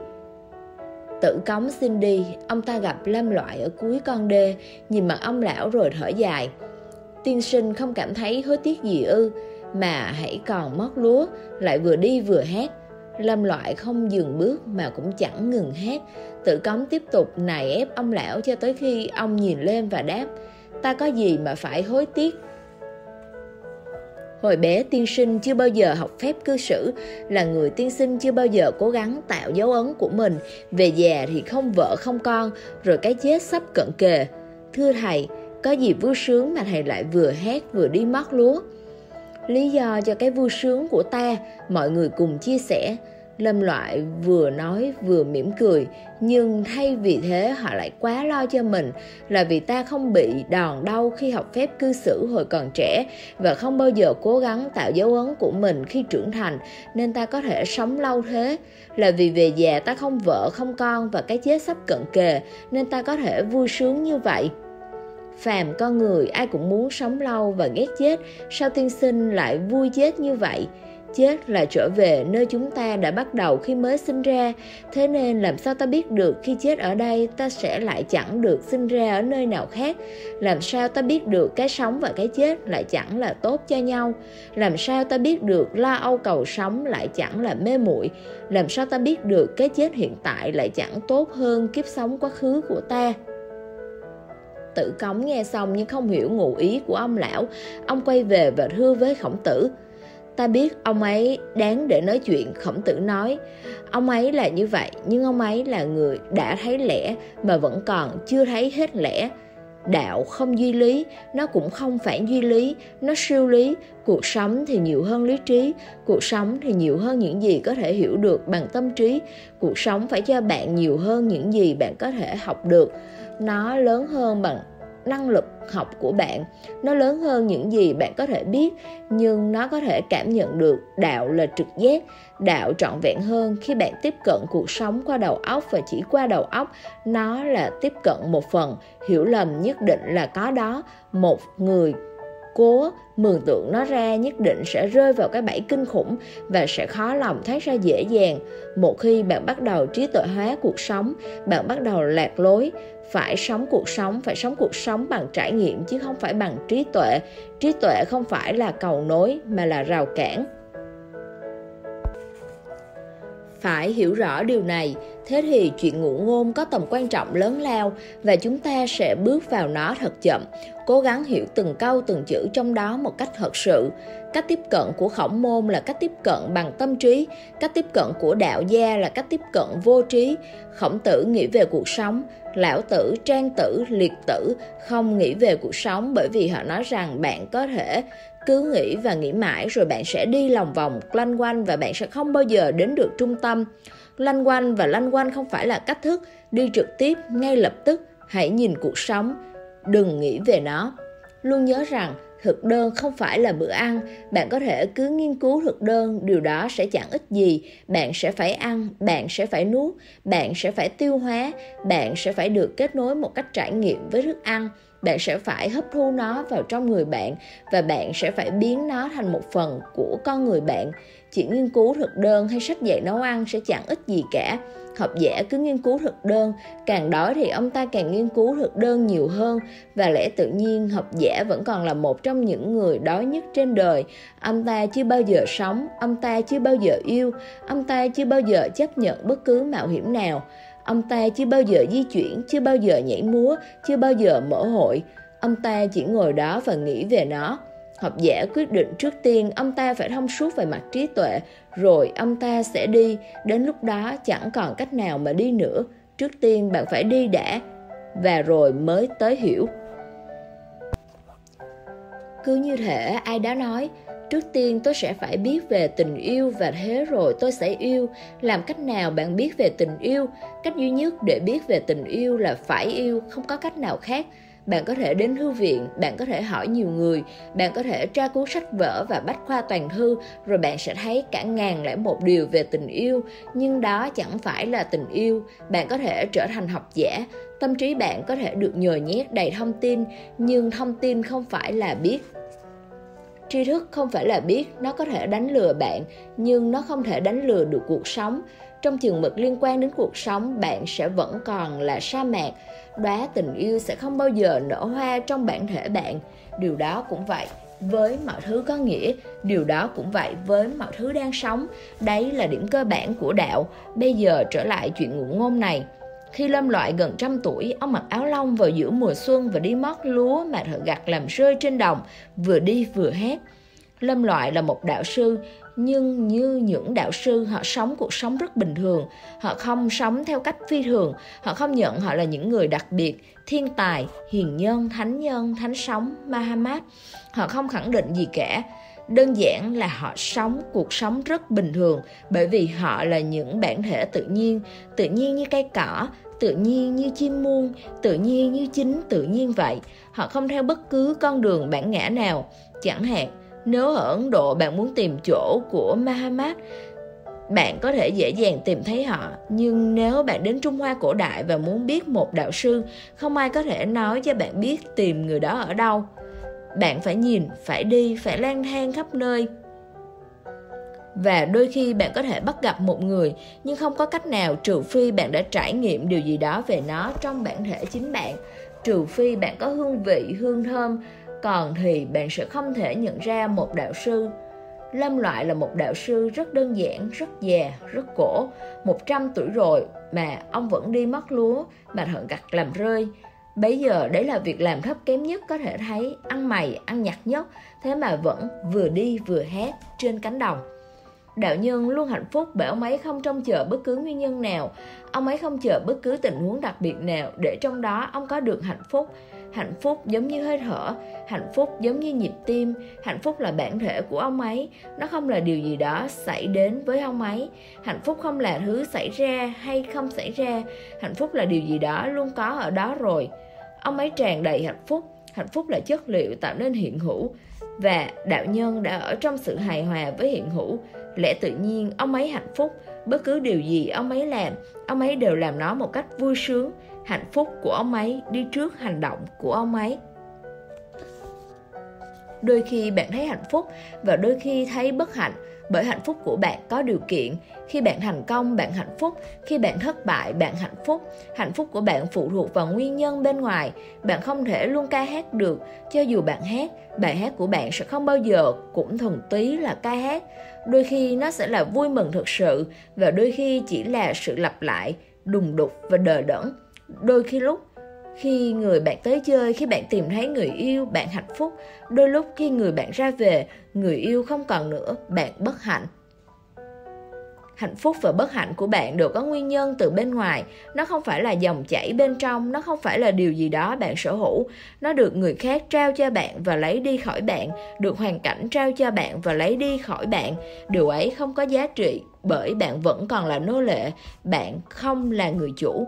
Tự cống xin đi, ông ta gặp lâm loại ở cuối con đê, nhìn mặt ông lão rồi thở dài. Tiên sinh không cảm thấy hối tiếc gì ư, mà hãy còn mất lúa, lại vừa đi vừa hát lâm loại không dừng bước mà cũng chẳng ngừng hát tự cống tiếp tục nài ép ông lão cho tới khi ông nhìn lên và đáp, ta có gì mà phải hối tiếc? Hồi bé tiên sinh chưa bao giờ học phép cư xử, là người tiên sinh chưa bao giờ cố gắng tạo dấu ấn của mình, về già thì không vợ không con, rồi cái chết sắp cận kề. Thưa thầy, có gì vui sướng mà thầy lại vừa hét vừa đi mất lúa? Lý do cho cái vui sướng của ta, mọi người cùng chia sẻ, Lâm Loại vừa nói vừa mỉm cười, nhưng thay vì thế họ lại quá lo cho mình là vì ta không bị đòn đau khi học phép cư xử hồi còn trẻ và không bao giờ cố gắng tạo dấu ấn của mình khi trưởng thành nên ta có thể sống lâu thế. Là vì về già ta không vợ không con và cái chết sắp cận kề nên ta có thể vui sướng như vậy. Phàm con người ai cũng muốn sống lâu và ghét chết sao tiên sinh lại vui chết như vậy? Chết là trở về nơi chúng ta đã bắt đầu khi mới sinh ra. Thế nên làm sao ta biết được khi chết ở đây, ta sẽ lại chẳng được sinh ra ở nơi nào khác? Làm sao ta biết được cái sống và cái chết lại chẳng là tốt cho nhau? Làm sao ta biết được lo âu cầu sống lại chẳng là mê muội? Làm sao ta biết được cái chết hiện tại lại chẳng tốt hơn kiếp sống quá khứ của ta? Tử cống nghe xong nhưng không hiểu ngụ ý của ông lão. Ông quay về và thưa với khổng tử Ta biết ông ấy đáng để nói chuyện, Khổng tử nói. Ông ấy là như vậy, Nhưng ông ấy là người đã thấy lẽ Mà vẫn còn chưa thấy hết lẽ. Đạo không duy lý, Nó cũng không phản duy lý. Nó siêu lý, Cuộc sống thì nhiều hơn lý trí. Cuộc sống thì nhiều hơn những gì có thể hiểu được bằng tâm trí. Cuộc sống phải cho bạn nhiều hơn những gì bạn có thể học được. Nó lớn hơn bằng năng lực học của bạn. Nó lớn hơn những gì bạn có thể biết, nhưng nó có thể cảm nhận được đạo là trực giác, đạo trọn vẹn hơn khi bạn tiếp cận cuộc sống qua đầu óc và chỉ qua đầu óc. Nó là tiếp cận một phần, hiểu lầm nhất định là có đó. Một người cố mường tượng nó ra nhất định sẽ rơi vào cái bẫy kinh khủng và sẽ khó lòng thoát ra dễ dàng. Một khi bạn bắt đầu trí tuệ hóa cuộc sống, bạn bắt đầu lạc lối phải sống cuộc sống, phải sống cuộc sống bằng trải nghiệm chứ không phải bằng trí tuệ. Trí tuệ không phải là cầu nối, mà là rào cản. Phải hiểu rõ điều này. Thế thì chuyện ngụ ngôn có tầm quan trọng lớn lao và chúng ta sẽ bước vào nó thật chậm cố gắng hiểu từng câu, từng chữ trong đó một cách thật sự. Cách tiếp cận của khổng môn là cách tiếp cận bằng tâm trí, cách tiếp cận của đạo gia là cách tiếp cận vô trí. Khổng tử nghĩ về cuộc sống, lão tử, trang tử, liệt tử không nghĩ về cuộc sống bởi vì họ nói rằng bạn có thể cứ nghĩ và nghĩ mãi rồi bạn sẽ đi lòng vòng lanh quanh và bạn sẽ không bao giờ đến được trung tâm. Lanh quanh và lanh quanh không phải là cách thức đi trực tiếp ngay lập tức, hãy nhìn cuộc sống đừng nghĩ về nó. Luôn nhớ rằng, thực đơn không phải là bữa ăn. Bạn có thể cứ nghiên cứu thực đơn, điều đó sẽ chẳng ích gì. Bạn sẽ phải ăn, bạn sẽ phải nuốt, bạn sẽ phải tiêu hóa, bạn sẽ phải được kết nối một cách trải nghiệm với thức ăn. Bạn sẽ phải hấp thu nó vào trong người bạn và bạn sẽ phải biến nó thành một phần của con người bạn. Chỉ nghiên cứu thực đơn hay sách dạy nấu ăn sẽ chẳng ích gì cả học giả cứ nghiên cứu thực đơn. Càng đói thì ông ta càng nghiên cứu thực đơn nhiều hơn. Và lẽ tự nhiên học giả vẫn còn là một trong những người đói nhất trên đời. Ông ta chưa bao giờ sống, ông ta chưa bao giờ yêu, ông ta chưa bao giờ chấp nhận bất cứ mạo hiểm nào. Ông ta chưa bao giờ di chuyển, chưa bao giờ nhảy múa, chưa bao giờ mở hội. Ông ta chỉ ngồi đó và nghĩ về nó học giả quyết định trước tiên ông ta phải thông suốt về mặt trí tuệ, rồi ông ta sẽ đi. Đến lúc đó chẳng còn cách nào mà đi nữa. Trước tiên bạn phải đi đã, và rồi mới tới hiểu. Cứ như thể ai đó nói, trước tiên tôi sẽ phải biết về tình yêu và thế rồi tôi sẽ yêu. Làm cách nào bạn biết về tình yêu? Cách duy nhất để biết về tình yêu là phải yêu, không có cách nào khác bạn có thể đến thư viện, bạn có thể hỏi nhiều người, bạn có thể tra cứu sách vở và bách khoa toàn thư, rồi bạn sẽ thấy cả ngàn lẻ một điều về tình yêu. Nhưng đó chẳng phải là tình yêu. Bạn có thể trở thành học giả. Tâm trí bạn có thể được nhồi nhét đầy thông tin, nhưng thông tin không phải là biết. Tri thức không phải là biết, nó có thể đánh lừa bạn, nhưng nó không thể đánh lừa được cuộc sống trong chừng mực liên quan đến cuộc sống bạn sẽ vẫn còn là sa mạc. Đóa tình yêu sẽ không bao giờ nở hoa trong bản thể bạn. Điều đó cũng vậy với mọi thứ có nghĩa điều đó cũng vậy với mọi thứ đang sống. Đấy là điểm cơ bản của đạo. Bây giờ trở lại chuyện ngụ ngôn này. Khi lâm loại gần trăm tuổi, ông mặc áo lông vào giữa mùa xuân và đi mót lúa mà thợ gặt làm rơi trên đồng, vừa đi vừa hát. Lâm loại là một đạo sư, nhưng như những đạo sư, họ sống cuộc sống rất bình thường. Họ không sống theo cách phi thường. Họ không nhận họ là những người đặc biệt, thiên tài, hiền nhân, thánh nhân, thánh sống mahamat họ không khẳng định gì cả. Đơn giản là họ sống cuộc sống rất bình thường, bởi vì họ là những bản thể tự nhiên. Tự nhiên như cây cỏ, tự nhiên như chim muôn tự nhiên như chính tự nhiên vậy. Họ không theo bất cứ con đường bản ngã nào. Chẳng hạn nếu ở Ấn Độ bạn muốn tìm chỗ của Mahamat, bạn có thể dễ dàng tìm thấy họ. Nhưng nếu bạn đến trung hoa cổ đại và muốn biết một đạo sư không ai có thể nói cho bạn biết tìm người đó ở đâu. Bạn phải nhìn phải đi phải lang thang khắp nơi. Và đôi khi bạn có thể bắt gặp một người nhưng không có cách nào trừ phi bạn đã trải nghiệm điều gì đó về nó trong bản thể chính bạn. Trừ phi bạn có hương vị hương thơm còn thì bạn sẽ không thể nhận ra một đạo sư. Lâm Loại là một đạo sư rất đơn giản, rất già, rất cổ 100 tuổi rồi mà ông vẫn đi mất lúa mà thợ gặt làm rơi. Bây giờ đấy là việc làm thấp kém nhất có thể thấy Ăn mày, ăn nhặt nhất Thế mà vẫn vừa đi vừa hát trên cánh đồng. Đạo nhân luôn hạnh phúc bởi ông ấy không trông chờ bất cứ nguyên nhân nào Ông ấy không chờ bất cứ tình huống đặc biệt nào Để trong đó ông có được hạnh phúc hạnh phúc giống như hơi thở, hạnh phúc giống như nhịp tim, hạnh phúc là bản thể của ông ấy. Nó không là điều gì đó xảy đến với ông ấy. Hạnh phúc không là thứ xảy ra hay không xảy ra. Hạnh phúc là điều gì đó luôn có ở đó rồi. Ông ấy tràn đầy hạnh phúc. Hạnh phúc là chất liệu tạo nên hiện hữu. Và đạo nhân đã ở trong sự hài hòa với hiện hữu. Lẽ tự nhiên, ông ấy hạnh phúc. Bất cứ điều gì ông ấy làm, ông ấy đều làm nó một cách vui sướng hạnh phúc của ông ấy đi trước hành động của ông ấy. Đôi khi bạn thấy hạnh phúc và đôi khi thấy bất hạnh, bởi hạnh phúc của bạn có điều kiện. Khi bạn thành công, bạn hạnh phúc. Khi bạn thất bại, bạn hạnh phúc. Hạnh phúc của bạn phụ thuộc vào nguyên nhân bên ngoài. Bạn không thể luôn ca hát được. Cho dù bạn hát, bài hát của bạn sẽ không bao giờ cũng thuần túy là ca hát. Đôi khi nó sẽ là vui mừng thực sự và đôi khi chỉ là sự lặp lại, đùng đục và đờ đẫn đôi khi lúc khi người bạn tới chơi, khi bạn tìm thấy người yêu, bạn hạnh phúc, đôi lúc khi người bạn ra về, người yêu không còn nữa, bạn bất hạnh. Hạnh phúc và bất hạnh của bạn đều có nguyên nhân từ bên ngoài. Nó không phải là dòng chảy bên trong, nó không phải là điều gì đó bạn sở hữu. Nó được người khác trao cho bạn và lấy đi khỏi bạn, được hoàn cảnh trao cho bạn và lấy đi khỏi bạn. Điều ấy không có giá trị bởi bạn vẫn còn là nô lệ, bạn không là người chủ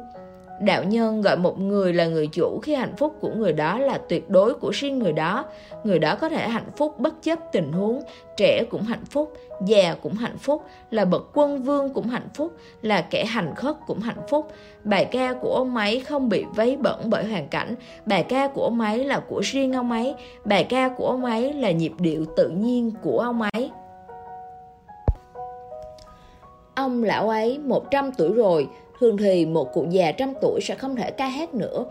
đạo nhân gọi một người là người chủ khi hạnh phúc của người đó là tuyệt đối của riêng người đó. Người đó có thể hạnh phúc bất chấp tình huống, trẻ cũng hạnh phúc, già cũng hạnh phúc, là bậc quân vương cũng hạnh phúc, là kẻ hành khất cũng hạnh phúc. Bài ca của ông ấy không bị vấy bẩn bởi hoàn cảnh. Bài ca của ông ấy là của riêng ông ấy. Bài ca của ông ấy là nhịp điệu tự nhiên của ông ấy. Ông lão ấy 100 tuổi rồi Thường thì một cụ già trăm tuổi sẽ không thể ca hát nữa.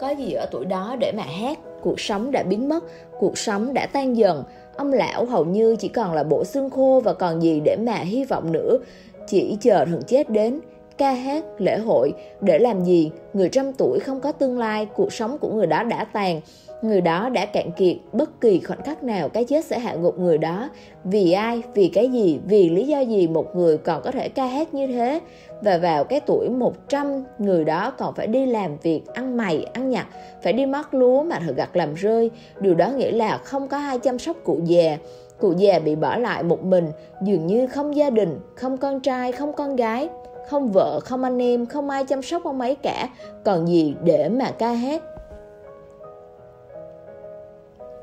Có gì ở tuổi đó để mà hát? Cuộc sống đã biến mất Cuộc sống đã tan dần. Ông lão hầu như chỉ còn là bộ xương khô Và còn gì để mà hy vọng nữa. Chỉ chờ thần chết đến ca hát, lễ hội. Để làm gì? Người trăm tuổi không có tương lai, cuộc sống của người đó đã tàn, người đó đã cạn kiệt, bất kỳ khoảnh khắc nào cái chết sẽ hạ gục người đó. Vì ai, vì cái gì, vì lý do gì một người còn có thể ca hát như thế? Và vào cái tuổi 100, người đó còn phải đi làm việc, ăn mày, ăn nhặt, phải đi móc lúa mà thợ gặt làm rơi. Điều đó nghĩa là không có ai chăm sóc cụ già. Cụ già bị bỏ lại một mình, dường như không gia đình, không con trai, không con gái, không vợ, không anh em, không ai chăm sóc ông ấy cả, còn gì để mà ca hát.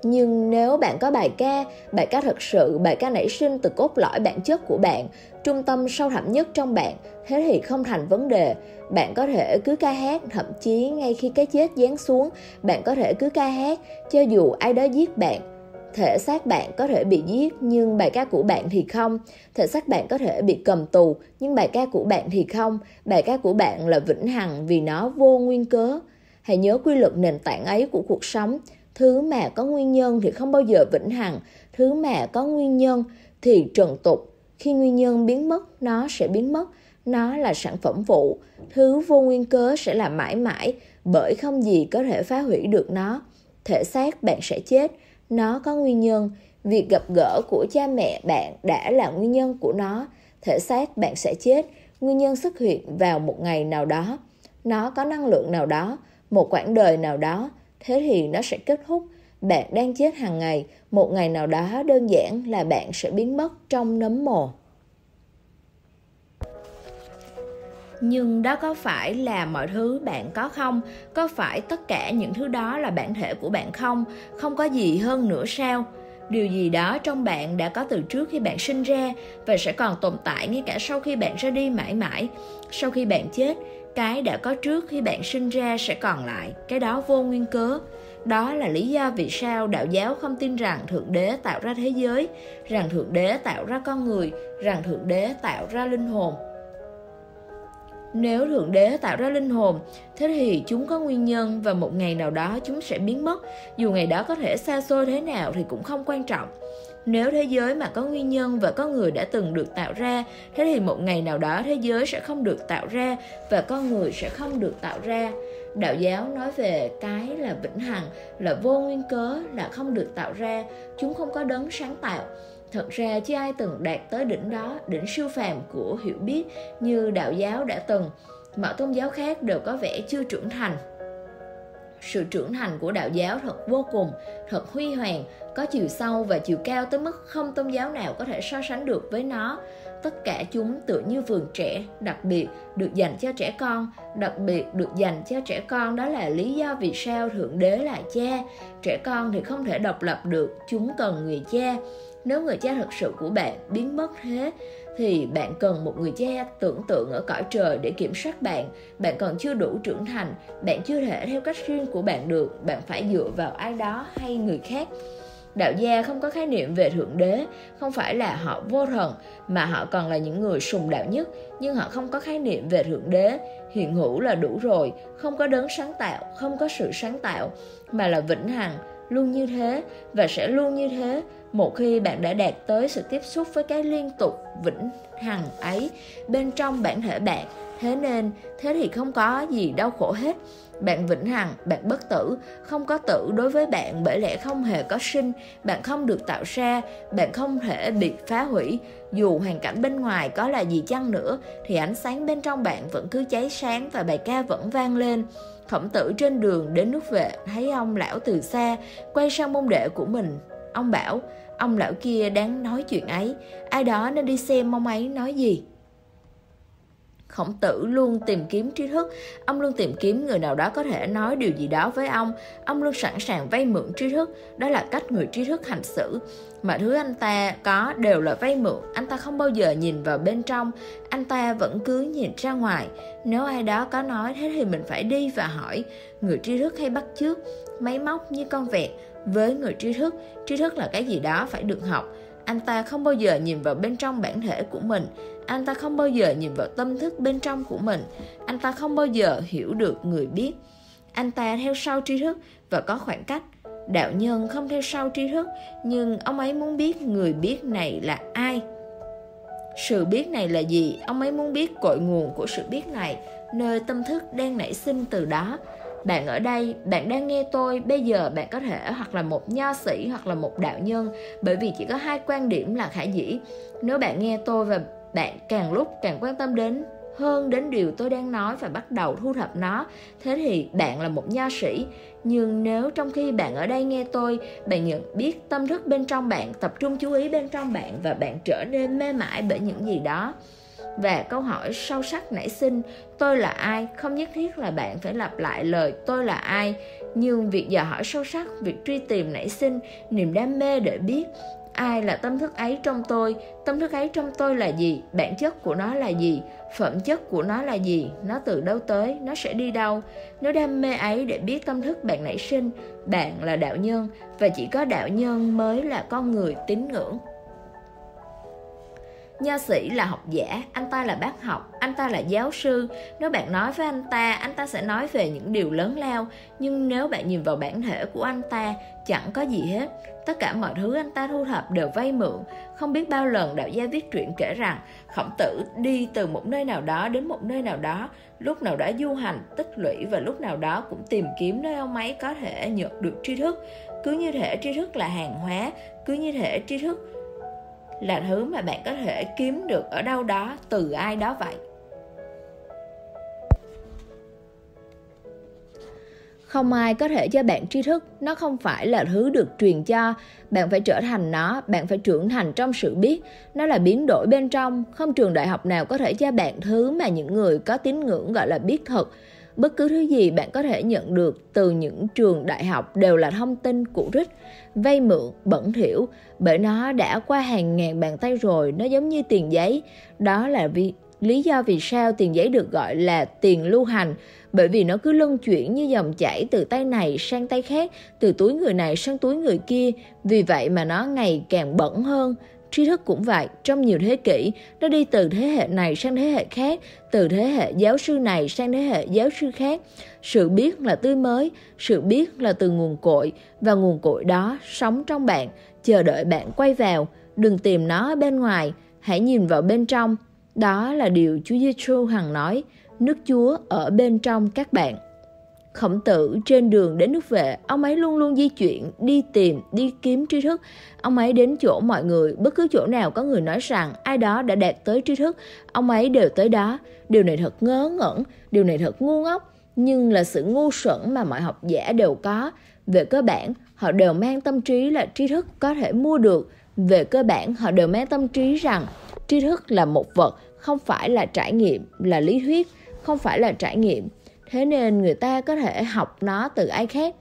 Nhưng nếu bạn có bài ca, bài ca thật sự, bài ca nảy sinh từ cốt lõi bản chất của bạn, trung tâm sâu thẳm nhất trong bạn, thế thì không thành vấn đề. Bạn có thể cứ ca hát, thậm chí ngay khi cái chết giáng xuống, bạn có thể cứ ca hát, cho dù ai đó giết bạn, thể xác bạn có thể bị giết nhưng bài ca của bạn thì không. Thể xác bạn có thể bị cầm tù nhưng bài ca của bạn thì không. Bài ca của bạn là vĩnh hằng vì nó vô nguyên cớ. Hãy nhớ quy luật nền tảng ấy của cuộc sống thứ mà có nguyên nhân thì không bao giờ vĩnh hằng. Thứ mà có nguyên nhân thì trần tục. Khi nguyên nhân biến mất, nó sẽ biến mất. Nó là sản phẩm phụ. Thứ vô nguyên cớ sẽ là mãi mãi, bởi không gì có thể phá hủy được nó. Thể xác bạn sẽ chết. Nó có nguyên nhân. Việc gặp gỡ của cha mẹ bạn đã là nguyên nhân của nó. Thể xác bạn sẽ chết. Nguyên nhân xuất hiện vào một ngày nào đó. Nó có năng lượng nào đó, một quãng đời nào đó thế thì nó sẽ kết thúc. Bạn đang chết hàng ngày. Một ngày nào đó đơn giản là bạn sẽ biến mất trong nấm mồ. Nhưng đó có phải là mọi thứ bạn có không? Có phải tất cả những thứ đó là bản thể của bạn không? Không có gì hơn nữa sao? Điều gì đó trong bạn đã có từ trước khi bạn sinh ra và sẽ còn tồn tại ngay cả sau khi bạn ra đi mãi mãi. Sau khi bạn chết cái đã có trước khi bạn sinh ra sẽ còn lại cái đó vô nguyên cớ đó là lý do vì sao đạo giáo không tin rằng thượng đế tạo ra thế giới rằng thượng đế tạo ra con người rằng thượng đế tạo ra linh hồn nếu Thượng Đế tạo ra linh hồn, thế thì chúng có nguyên nhân và một ngày nào đó chúng sẽ biến mất. Dù ngày đó có thể xa xôi thế nào thì cũng không quan trọng. Nếu thế giới mà có nguyên nhân và có người đã từng được tạo ra, thế thì một ngày nào đó thế giới sẽ không được tạo ra và con người sẽ không được tạo ra. Đạo giáo nói về cái là vĩnh hằng, là vô nguyên cớ, là không được tạo ra, chúng không có đấng sáng tạo. Thật ra chưa ai từng đạt tới đỉnh đó, đỉnh siêu phàm của hiểu biết như đạo giáo đã từng. Mọi tôn giáo khác đều có vẻ chưa trưởng thành sự trưởng thành của đạo giáo thật vô cùng, thật huy hoàng, có chiều sâu và chiều cao tới mức không tôn giáo nào có thể so sánh được với nó. Tất cả chúng tựa như vườn trẻ đặc biệt được dành cho trẻ con đặc biệt được dành cho trẻ con đó là lý do vì sao thượng đế là cha. Trẻ con thì không thể độc lập được chúng cần người cha. Nếu người cha thật sự của bạn biến mất thế thì bạn cần một người cha tưởng tượng ở cõi trời để kiểm soát bạn. Bạn còn chưa đủ trưởng thành, bạn chưa thể theo cách riêng của bạn được. Bạn phải dựa vào ai đó hay người khác. Đạo gia không có khái niệm về thượng đế, không phải là họ vô thần, mà họ còn là những người sùng đạo nhất. Nhưng họ không có khái niệm về thượng đế. Hiện hữu là đủ rồi, không có đấng sáng tạo, không có sự sáng tạo, mà là vĩnh hằng luôn như thế và sẽ luôn như thế. Một khi bạn đã đạt tới sự tiếp xúc với cái liên tục, vĩnh hằng ấy bên trong bản thể bạn, thế nên thế thì không có gì đau khổ hết. Bạn vĩnh hằng, bạn bất tử, không có tử đối với bạn bởi lẽ không hề có sinh. Bạn không được tạo ra, bạn không thể bị phá hủy. Dù hoàn cảnh bên ngoài có là gì chăng nữa, thì ánh sáng bên trong bạn vẫn cứ cháy sáng và bài ca vẫn vang lên khổng tử trên đường đến nước vệ, thấy ông lão từ xa quay sang môn đệ của mình. Ông bảo, ông lão kia đáng nói chuyện ấy, ai đó nên đi xem ông ấy nói gì. Khổng tử luôn tìm kiếm tri thức, ông luôn tìm kiếm người nào đó có thể nói điều gì đó với ông. Ông luôn sẵn sàng vay mượn tri thức, đó là cách người tri thức hành xử mà thứ anh ta có đều là vay mượn. Anh ta không bao giờ nhìn vào bên trong. Anh ta vẫn cứ nhìn ra ngoài. Nếu ai đó có nói thế thì mình phải đi và hỏi. Người tri thức hay bắt chước, máy móc như con vẹt. Với người tri thức tri thức là cái gì đó phải được học. Anh ta không bao giờ nhìn vào bên trong bản thể của mình. Anh ta không bao giờ nhìn vào tâm thức bên trong của mình. Anh ta không bao giờ hiểu được người biết. Anh ta theo sau tri thức và có khoảng cách đạo nhân không theo sau tri thức, nhưng ông ấy muốn biết người biết này là ai. Sự biết này là gì? Ông ấy muốn biết cội nguồn của sự biết này, nơi tâm thức đang nảy sinh từ đó. Bạn ở đây, bạn đang nghe tôi, bây giờ bạn có thể hoặc là một nho sĩ hoặc là một đạo nhân, bởi vì chỉ có hai quan điểm là khả dĩ. Nếu bạn nghe tôi và bạn càng lúc càng quan tâm đến hơn đến điều tôi đang nói và bắt đầu thu thập nó. Thế thì bạn là một nho sĩ, nhưng nếu trong khi bạn ở đây nghe tôi, bạn nhận biết tâm thức bên trong bạn, tập trung chú ý bên trong bạn và bạn trở nên mê mải bởi những gì đó. Và câu hỏi sâu sắc nảy sinh, tôi là ai? Không nhất thiết là bạn phải lặp lại lời tôi là ai, nhưng việc dò hỏi sâu sắc, việc truy tìm nảy sinh, niềm đam mê để biết ai là tâm thức ấy trong tôi? Tâm thức ấy trong tôi là gì? Bản chất của nó là gì? Phẩm chất của nó là gì? Nó từ đâu tới? Nó sẽ đi đâu? Nếu đam mê ấy để biết tâm thức bạn nảy sinh, bạn là đạo nhân, và chỉ có đạo nhân mới là con người tín ngưỡng. Nho sĩ là học giả, anh ta là bác học, anh ta là giáo sư. Nếu bạn nói với anh ta, anh ta sẽ nói về những điều lớn lao. Nhưng nếu bạn nhìn vào bản thể của anh ta, chẳng có gì hết. Tất cả mọi thứ anh ta thu thập đều vay mượn. Không biết bao lần đạo gia viết truyện kể rằng khổng tử đi từ một nơi nào đó đến một nơi nào đó, lúc nào đó du hành, tích lũy và lúc nào đó cũng tìm kiếm nơi ông ấy có thể nhận được tri thức. Cứ như thể tri thức là hàng hóa, cứ như thể tri thức là thứ mà bạn có thể kiếm được ở đâu đó từ ai đó vậy? Không ai có thể cho bạn tri thức. Nó không phải là thứ được truyền cho. Bạn phải trở thành nó. Bạn phải trưởng thành trong sự biết. Nó là biến đổi bên trong. Không trường đại học nào có thể cho bạn thứ mà những người có tín ngưỡng gọi là biết thật bất cứ thứ gì bạn có thể nhận được từ những trường đại học đều là thông tin cũ rích vay mượn, bẩn thỉu, bởi nó đã qua hàng ngàn bàn tay rồi, nó giống như tiền giấy. Đó là vì, lý do vì sao tiền giấy được gọi là tiền lưu hành, bởi vì nó cứ luân chuyển như dòng chảy từ tay này sang tay khác, từ túi người này sang túi người kia. Vì vậy mà nó ngày càng bẩn hơn tri thức cũng vậy, trong nhiều thế kỷ, nó đi từ thế hệ này sang thế hệ khác, từ thế hệ giáo sư này sang thế hệ giáo sư khác. Sự biết là tươi mới, sự biết là từ nguồn cội, và nguồn cội đó sống trong bạn, chờ đợi bạn quay vào. Đừng tìm nó ở bên ngoài, hãy nhìn vào bên trong. Đó là điều Chúa Giêsu hằng nói, nước Chúa ở bên trong các bạn khổng tử trên đường đến nước vệ, ông ấy luôn luôn di chuyển, đi tìm, đi kiếm tri thức. Ông ấy đến chỗ mọi người, bất cứ chỗ nào có người nói rằng ai đó đã đạt tới tri thức, ông ấy đều tới đó. Điều này thật ngớ ngẩn, điều này thật ngu ngốc, nhưng là sự ngu xuẩn mà mọi học giả đều có. Về cơ bản, họ đều mang tâm trí là tri thức có thể mua được. Về cơ bản, họ đều mang tâm trí rằng tri thức là một vật, không phải là trải nghiệm, là lý thuyết, không phải là trải nghiệm thế nên người ta có thể học nó từ ai khác.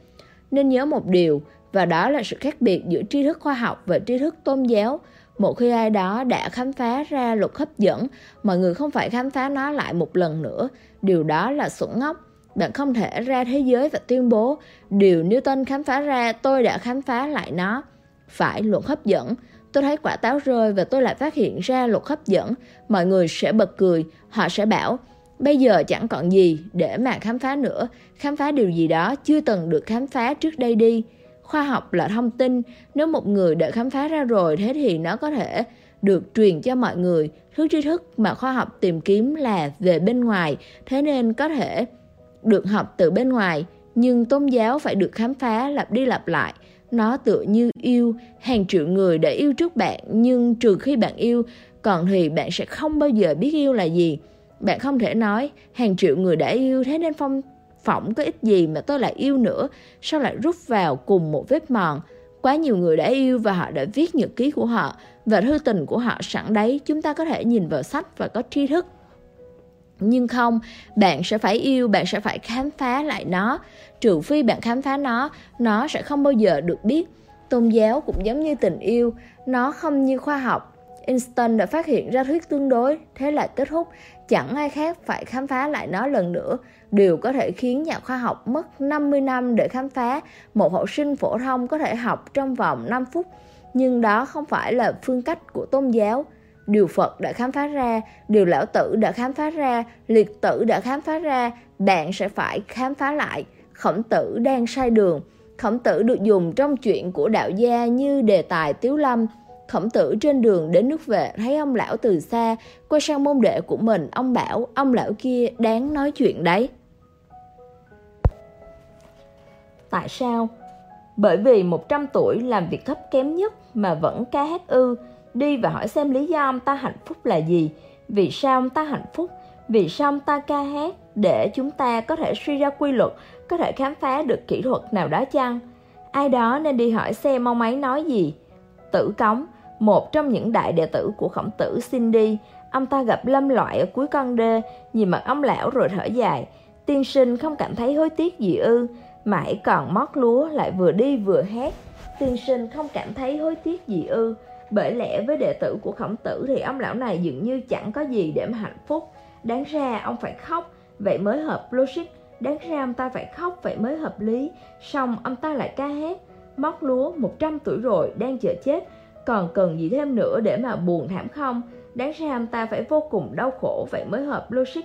Nên nhớ một điều, và đó là sự khác biệt giữa tri thức khoa học và tri thức tôn giáo. Một khi ai đó đã khám phá ra luật hấp dẫn, mọi người không phải khám phá nó lại một lần nữa. Điều đó là sủng ngốc. Bạn không thể ra thế giới và tuyên bố, điều Newton khám phá ra, tôi đã khám phá lại nó. Phải luật hấp dẫn. Tôi thấy quả táo rơi và tôi lại phát hiện ra luật hấp dẫn. Mọi người sẽ bật cười, họ sẽ bảo bây giờ chẳng còn gì để mà khám phá nữa. Khám phá điều gì đó chưa từng được khám phá trước đây đi. Khoa học là thông tin. Nếu một người đã khám phá ra rồi, thế thì nó có thể được truyền cho mọi người. Thứ tri thức mà khoa học tìm kiếm là về bên ngoài, thế nên có thể được học từ bên ngoài. Nhưng tôn giáo phải được khám phá lặp đi lặp lại. Nó tựa như yêu. Hàng triệu người đã yêu trước bạn, nhưng trừ khi bạn yêu, còn thì bạn sẽ không bao giờ biết yêu là gì bạn không thể nói hàng triệu người đã yêu thế nên phong phỏng có ích gì mà tôi lại yêu nữa. Sao lại rút vào cùng một vết mòn? Quá nhiều người đã yêu và họ đã viết nhật ký của họ và thư tình của họ sẵn đấy. Chúng ta có thể nhìn vào sách và có tri thức. Nhưng không, bạn sẽ phải yêu, bạn sẽ phải khám phá lại nó. Trừ phi bạn khám phá nó nó sẽ không bao giờ được biết. Tôn giáo cũng giống như tình yêu, nó không như khoa học. Einstein đã phát hiện ra thuyết tương đối thế là kết thúc chẳng ai khác phải khám phá lại nó lần nữa điều có thể khiến nhà khoa học mất 50 năm để khám phá một học sinh phổ thông có thể học trong vòng 5 phút nhưng đó không phải là phương cách của tôn giáo điều Phật đã khám phá ra, điều Lão Tử đã khám phá ra, Liệt Tử đã khám phá ra, bạn sẽ phải khám phá lại. Khổng tử đang sai đường. Khổng tử được dùng trong chuyện của đạo gia như đề tài Tiếu Lâm. Khổng tử trên đường đến nước về thấy ông lão từ xa, quay sang môn đệ của mình, ông bảo ông lão kia đáng nói chuyện đấy. Tại sao? Bởi vì 100 tuổi làm việc thấp kém nhất mà vẫn ca hát ư, đi và hỏi xem lý do ông ta hạnh phúc là gì vì sao ông ta hạnh phúc vì sao ông ta ca hát để chúng ta có thể suy ra quy luật có thể khám phá được kỹ thuật nào đó chăng ai đó nên đi hỏi xem ông ấy nói gì tử cống một trong những đại đệ tử của khổng tử xin đi ông ta gặp lâm loại ở cuối con đê, nhìn mặt ông lão rồi thở dài tiên sinh không cảm thấy hối tiếc gì ư, mãi còn mót lúa lại vừa đi vừa hét. tiên sinh không cảm thấy hối tiếc gì ư, bởi lẽ với đệ tử của khổng tử thì ông lão này dường như chẳng có gì để mà hạnh phúc đáng ra ông phải khóc, vậy mới hợp logic đáng ra ông ta phải khóc, vậy mới hợp lý xong ông ta lại ca hét. mót lúa 100 tuổi rồi, đang chờ chết còn cần gì thêm nữa để mà buồn thảm không? Đáng ra anh ta phải vô cùng đau khổ vậy mới hợp logic.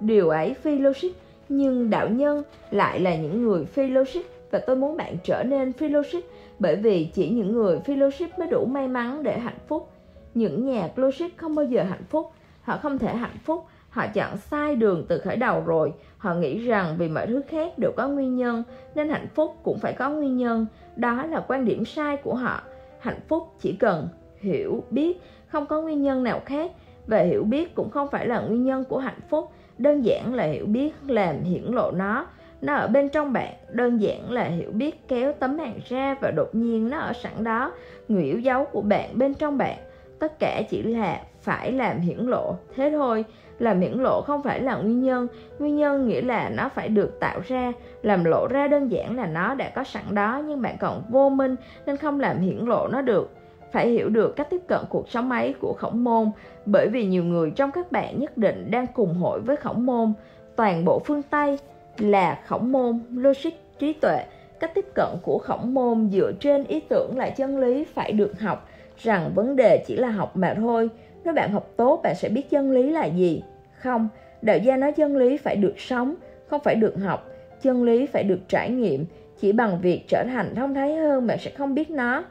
Điều ấy phi logic, nhưng đạo nhân lại là những người phi logic, và tôi muốn bạn trở nên phi logic, bởi vì chỉ những người phi logic mới đủ may mắn để hạnh phúc. Những nhà logic không bao giờ hạnh phúc, họ không thể hạnh phúc. Họ chọn sai đường từ khởi đầu rồi. Họ nghĩ rằng vì mọi thứ khác đều có nguyên nhân, nên hạnh phúc cũng phải có nguyên nhân. Đó là quan điểm sai của họ hạnh phúc chỉ cần hiểu biết, không có nguyên nhân nào khác. Và hiểu biết cũng không phải là nguyên nhân của hạnh phúc, đơn giản là hiểu biết làm hiển lộ nó. Nó ở bên trong bạn, đơn giản là hiểu biết kéo tấm màn ra và đột nhiên nó ở sẵn đó. Người yếu dấu của bạn bên trong bạn, tất cả chỉ là phải làm hiển lộ. Thế thôi làm hiển lộ không phải là nguyên nhân. Nguyên nhân nghĩa là nó phải được tạo ra, làm lộ ra đơn giản là nó đã có sẵn đó, nhưng bạn còn vô minh nên không làm hiển lộ nó được. Phải hiểu được cách tiếp cận cuộc sống ấy của khổng môn, bởi vì nhiều người trong các bạn nhất định đang cùng hội với khổng môn. Toàn bộ phương tây là khổng môn, logic, trí tuệ. Cách tiếp cận của khổng môn dựa trên ý tưởng là chân lý phải được học, rằng vấn đề chỉ là học mà thôi. Nếu bạn học tốt, bạn sẽ biết chân lý là gì không, đạo gia nói chân lý phải được sống, không phải được học. Chân lý phải được trải nghiệm. Chỉ bằng việc trở thành thông thái hơn bạn sẽ không biết nó.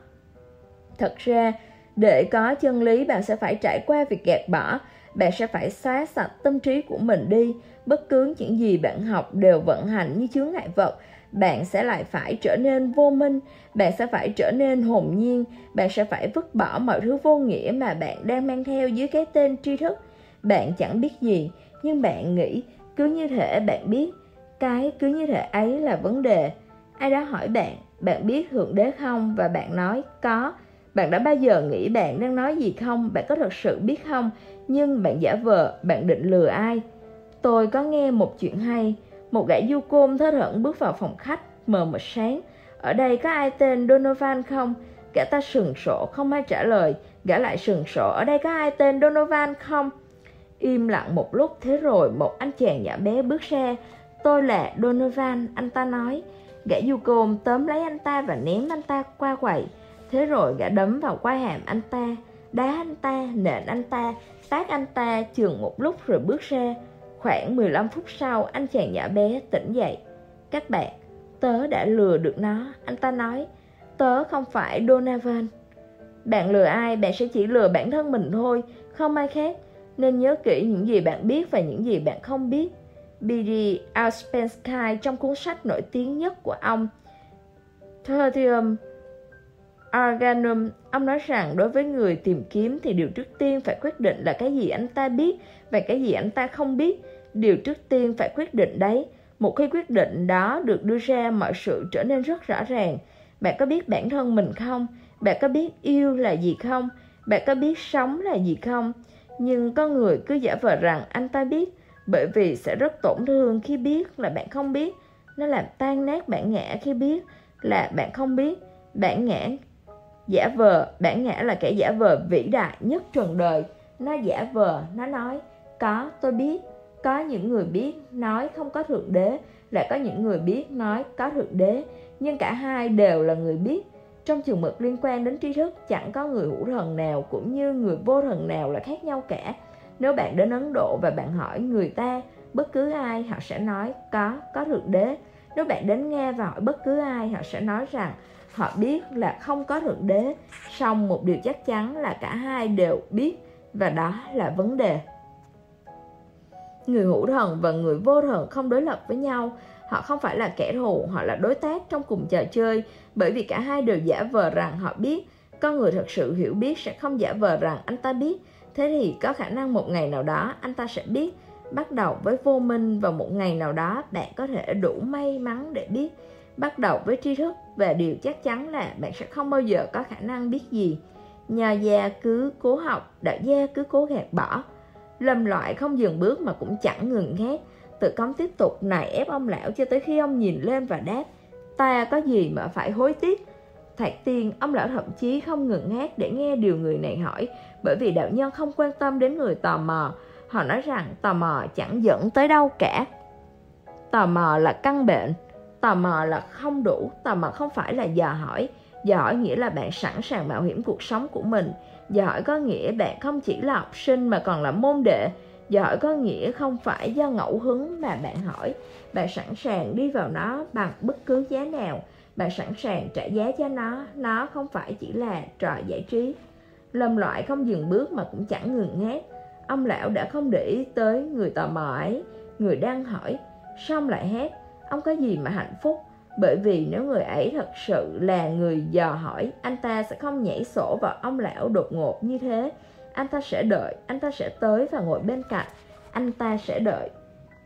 Thật ra, để có chân lý, bạn sẽ phải trải qua việc gạt bỏ. Bạn sẽ phải xóa sạch tâm trí của mình đi. Bất cứ những gì bạn học đều vận hành như chướng ngại vật. Bạn sẽ lại phải trở nên vô minh. Bạn sẽ phải trở nên hồn nhiên. Bạn sẽ phải vứt bỏ mọi thứ vô nghĩa mà bạn đang mang theo dưới cái tên tri thức bạn chẳng biết gì. Nhưng bạn nghĩ, cứ như thể bạn biết. Cái cứ như thể ấy là vấn đề. Ai đó hỏi bạn bạn biết thượng đế không? Và bạn nói, có. Bạn đã bao giờ nghĩ bạn đang nói gì không? Bạn có thật sự biết không? Nhưng bạn giả vờ, bạn định lừa ai? Tôi có nghe một chuyện hay. Một gã du côn thơ thẩn bước vào phòng khách, mờ mịt sáng. Ở đây có ai tên donovan không? Gã ta sừng sổ, không ai trả lời. Gã lại sừng sổ, ở đây có ai tên donovan không? Im lặng một lúc thế rồi một anh chàng nhỏ bé bước ra. Tôi là donovan, anh ta nói. Gã du côn tóm lấy anh ta và ném anh ta qua quầy. Thế rồi gã đấm vào quai hàm anh ta, đá anh ta, nện anh ta, tát anh ta chừng một lúc rồi bước ra. Khoảng 15 phút sau, anh chàng nhỏ bé tỉnh dậy. Các bạn, tớ đã lừa được nó, anh ta nói. Tớ không phải donovan. Bạn lừa ai, bạn sẽ chỉ lừa bản thân mình thôi, không ai khác nên nhớ kỹ những gì bạn biết và những gì bạn không biết B.D. Trong cuốn sách nổi tiếng nhất của ông Tertium Organum, ông nói rằng đối với người tìm kiếm thì điều trước tiên phải quyết định là cái gì anh ta biết và cái gì anh ta không biết. Điều trước tiên phải quyết định đấy. Một khi quyết định đó được đưa ra, mọi sự trở nên rất rõ ràng. Bạn có biết bản thân mình không? Bạn có biết yêu là gì không? Bạn có biết sống là gì không? Nhưng có người cứ giả vờ rằng anh ta biết bởi vì sẽ rất tổn thương khi biết là bạn không biết. Nó làm tan nát bản ngã khi biết là bạn không biết. Bản ngã giả vờ, bản ngã là kẻ giả vờ vĩ đại nhất trần đời. Nó giả vờ, nó nói, có, tôi biết. Có những người biết nói không có thượng đế, lại có những người biết nói có thượng đế. Nhưng cả hai đều là người biết. Trong trường mực liên quan đến tri thức, chẳng có người hữu thần nào cũng như người vô thần nào là khác nhau cả. Nếu bạn đến Ấn Độ và bạn hỏi người ta, bất cứ ai, họ sẽ nói có, có thượng đế. Nếu bạn đến Nga và hỏi bất cứ ai, họ sẽ nói rằng họ biết là không có thượng đế. Song một điều chắc chắn là cả hai đều biết và đó là vấn đề. Người hữu thần và người vô thần không đối lập với nhau. Họ không phải là kẻ thù, họ là đối tác trong cùng trò chơi. Bởi vì cả hai đều giả vờ rằng họ biết. Con người thật sự hiểu biết sẽ không giả vờ rằng anh ta biết. Thế thì có khả năng một ngày nào đó anh ta sẽ biết. Bắt đầu với vô minh và một ngày nào đó bạn có thể đủ may mắn để biết. Bắt đầu với tri thức và điều chắc chắn là bạn sẽ không bao giờ có khả năng biết gì. Nhà già cứ cố học, đạo gia cứ cố gạt bỏ. Lầm loại không dừng bước mà cũng chẳng ngừng khác Tự cống tiếp tục nài ép ông lão cho tới khi ông nhìn lên và đáp Ta có gì mà phải hối tiếc Thạch tiên, ông lão thậm chí không ngừng ngát để nghe điều người này hỏi bởi vì đạo nhân không quan tâm đến người tò mò. Họ nói rằng tò mò chẳng dẫn tới đâu cả. Tò mò là căn bệnh, tò mò là không đủ, tò mò không phải là dò hỏi. Dò hỏi nghĩa là bạn sẵn sàng mạo hiểm cuộc sống của mình. Dò hỏi có nghĩa bạn không chỉ là học sinh mà còn là môn đệ giỏi hỏi có nghĩa không phải do ngẫu hứng mà bạn hỏi. Bạn sẵn sàng đi vào nó bằng bất cứ giá nào. Bạn sẵn sàng trả giá cho nó. Nó không phải chỉ là trò giải trí. Lầm loại không dừng bước mà cũng chẳng ngừng ngát Ông lão đã không để ý tới người tò mò ấy Người đang hỏi Xong lại hát Ông có gì mà hạnh phúc Bởi vì nếu người ấy thật sự là người dò hỏi, Anh ta sẽ không nhảy sổ vào ông lão đột ngột như thế anh ta sẽ đợi Anh ta sẽ tới và ngồi bên cạnh. Anh ta sẽ đợi.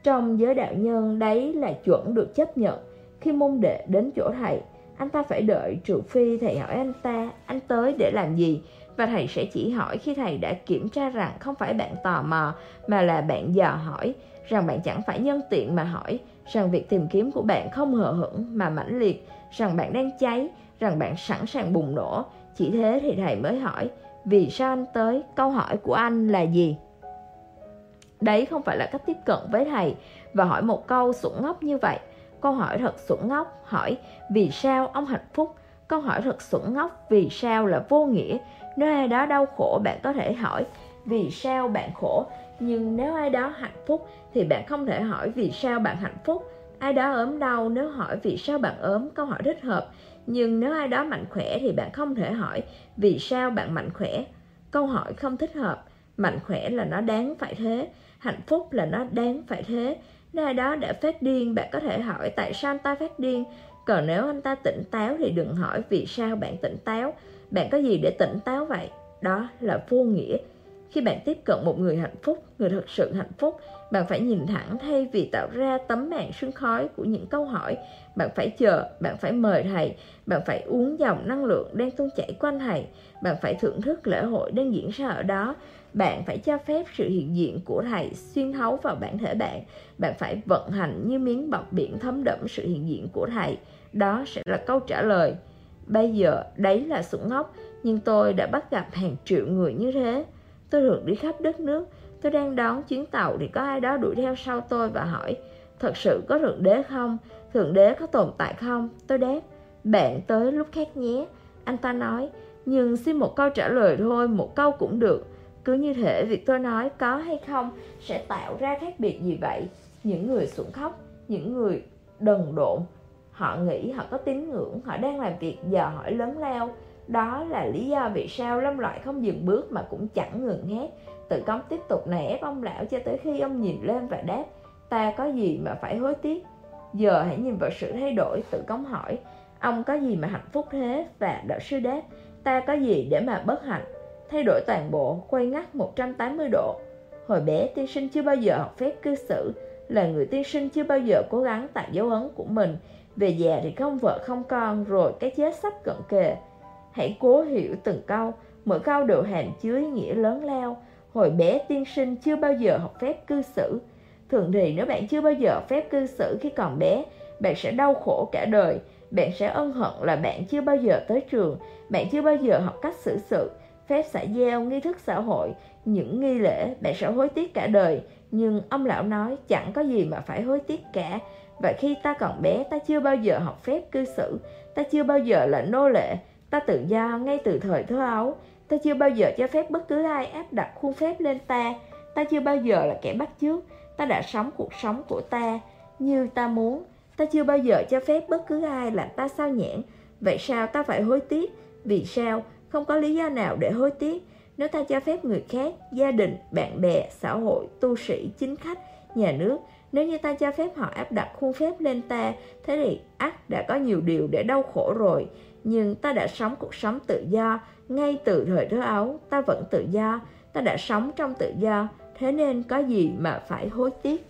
Trong giới đạo nhân đấy là chuẩn được chấp nhận. Khi môn đệ đến chỗ thầy Anh ta phải đợi trừ phi thầy hỏi anh ta Anh tới để làm gì? Và thầy sẽ chỉ hỏi khi thầy đã kiểm tra rằng không phải bạn tò mò mà là bạn dò hỏi, rằng bạn chẳng phải nhân tiện mà hỏi, rằng việc tìm kiếm của bạn không hờ hững mà mãnh liệt, rằng bạn đang cháy, rằng bạn sẵn sàng bùng nổ. Chỉ thế thì thầy mới hỏi, vì sao anh tới? Câu hỏi của anh là gì? Đấy không phải là cách tiếp cận với thầy và hỏi một câu sủng ngốc như vậy. Câu hỏi thật sủng ngốc, hỏi vì sao ông hạnh phúc? Câu hỏi thật sủng ngốc vì sao là vô nghĩa nếu ai đó đau khổ bạn có thể hỏi vì sao bạn khổ nhưng nếu ai đó hạnh phúc thì bạn không thể hỏi vì sao bạn hạnh phúc ai đó ốm đau nếu hỏi vì sao bạn ốm câu hỏi thích hợp nhưng nếu ai đó mạnh khỏe thì bạn không thể hỏi vì sao bạn mạnh khỏe. Câu hỏi không thích hợp. Mạnh khỏe là nó đáng phải thế. Hạnh phúc là nó đáng phải thế. Nếu ai đó đã phát điên, bạn có thể hỏi tại sao anh ta phát điên. Còn nếu anh ta tỉnh táo thì đừng hỏi vì sao bạn tỉnh táo. Bạn có gì để tỉnh táo vậy? Đó là vô nghĩa. khi bạn tiếp cận một người hạnh phúc, người thật sự hạnh phúc bạn phải nhìn thẳng thay vì tạo ra tấm màn sương khói của những câu hỏi. Bạn phải chờ, bạn phải mời thầy. Bạn phải uống dòng năng lượng đang tuôn chảy quanh thầy. Bạn phải thưởng thức lễ hội đang diễn ra ở đó. Bạn phải cho phép sự hiện diện của thầy xuyên thấu vào bản thể bạn. Bạn phải vận hành như miếng bọc biển thấm đẫm sự hiện diện của thầy. Đó sẽ là câu trả lời. Bây giờ, đấy là sủng ngốc, nhưng tôi đã bắt gặp hàng triệu người như thế. Tôi thường đi khắp đất nước tôi đang đón chuyến tàu thì có ai đó đuổi theo sau tôi và hỏi, thật sự có thượng đế không? Thượng đế có tồn tại không? Tôi đáp, bạn tới lúc khác nhé. Anh ta nói, nhưng xin một câu trả lời thôi, một câu cũng được. Cứ như thể việc tôi nói có hay không sẽ tạo ra khác biệt gì vậy? Những người sủng khóc, những người đần độn, họ nghĩ họ có tín ngưỡng, họ đang làm việc giờ hỏi lớn lao. Đó là lý do vì sao lâm loại không dừng bước mà cũng chẳng ngừng hét tự công tiếp tục nè, ép ông lão cho tới khi ông nhìn lên và đáp, ta có gì mà phải hối tiếc? Giờ hãy nhìn vào sự thay đổi. Tự công hỏi, ông có gì mà hạnh phúc thế? Và đạo sư đáp, ta có gì để mà bất hạnh? Thay đổi toàn bộ, quay ngắt 180 độ. Hồi bé tiên sinh chưa bao giờ học phép cư xử, là người tiên sinh chưa bao giờ cố gắng tạo dấu ấn của mình. Về già thì không vợ không con, rồi cái chết sắp cận kề. Hãy cố hiểu từng câu, mỗi câu đều hàm chứa ý nghĩa lớn lao hồi bé tiên sinh chưa bao giờ học phép cư xử. Thường thì nếu bạn chưa bao giờ học phép cư xử khi còn bé, bạn sẽ đau khổ cả đời. Bạn sẽ ân hận là bạn chưa bao giờ tới trường. Bạn chưa bao giờ học cách xử sự, phép xã giao, nghi thức xã hội. Những nghi lễ bạn sẽ hối tiếc cả đời. Nhưng ông lão nói chẳng có gì mà phải hối tiếc cả. Và khi ta còn bé, ta chưa bao giờ học phép cư xử. Ta chưa bao giờ là nô lệ. Ta tự do ngay từ thời thơ ấu ta chưa bao giờ cho phép bất cứ ai áp đặt khuôn phép lên ta. Ta chưa bao giờ là kẻ bắt chước. Ta đã sống cuộc sống của ta như ta muốn. Ta chưa bao giờ cho phép bất cứ ai làm ta sao nhãn vậy sao ta phải hối tiếc? Vì sao? Không có lý do nào để hối tiếc. Nếu ta cho phép người khác, gia đình, bạn bè, xã hội, tu sĩ, chính khách, nhà nước, nếu như ta cho phép họ áp đặt khuôn phép lên ta, thế thì ắt đã có nhiều điều để đau khổ rồi. Nhưng ta đã sống cuộc sống tự do ngay từ thời thơ ấu, ta vẫn tự do, ta đã sống trong tự do, thế nên có gì mà phải hối tiếc.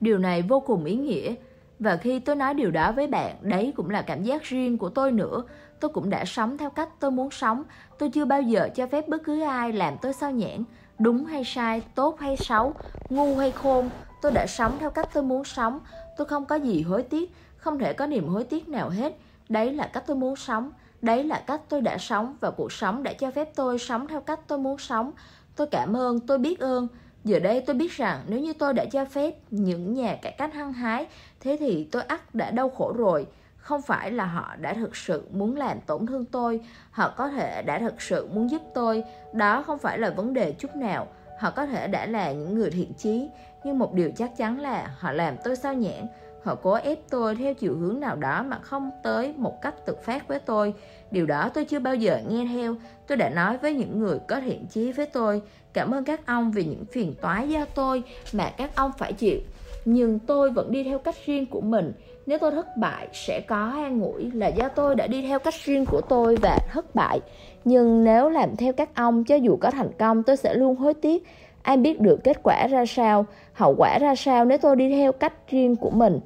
Điều này vô cùng ý nghĩa, và khi tôi nói điều đó với bạn, đấy cũng là cảm giác riêng của tôi nữa. Tôi cũng đã sống theo cách tôi muốn sống. Tôi chưa bao giờ cho phép bất cứ ai làm tôi sao nhãn đúng hay sai, tốt hay xấu, ngu hay khôn, tôi đã sống theo cách tôi muốn sống. Tôi không có gì hối tiếc, không thể có niềm hối tiếc nào hết đấy là cách tôi muốn sống. Đấy là cách tôi đã sống và cuộc sống đã cho phép tôi sống theo cách tôi muốn sống. Tôi cảm ơn, tôi biết ơn. Giờ đây tôi biết rằng nếu như tôi đã cho phép những nhà cải cách hăng hái, thế thì tôi ắt đã đau khổ rồi. Không phải là họ đã thực sự muốn làm tổn thương tôi. Họ có thể đã thực sự muốn giúp tôi. Đó không phải là vấn đề chút nào. Họ có thể đã là những người thiện chí. Nhưng một điều chắc chắn là họ làm tôi sao nhãn họ cố ép tôi theo chiều hướng nào đó mà không tới một cách tự phát với tôi. Điều đó tôi chưa bao giờ nghe theo. Tôi đã nói với những người có thiện chí với tôi. Cảm ơn các ông vì những phiền toái do tôi mà các ông phải chịu. Nhưng tôi vẫn đi theo cách riêng của mình. Nếu tôi thất bại, sẽ có an ủi là do tôi đã đi theo cách riêng của tôi và thất bại. Nhưng nếu làm theo các ông, cho dù có thành công, tôi sẽ luôn hối tiếc. Ai biết được kết quả ra sao hậu quả ra sao nếu tôi đi theo cách riêng của mình?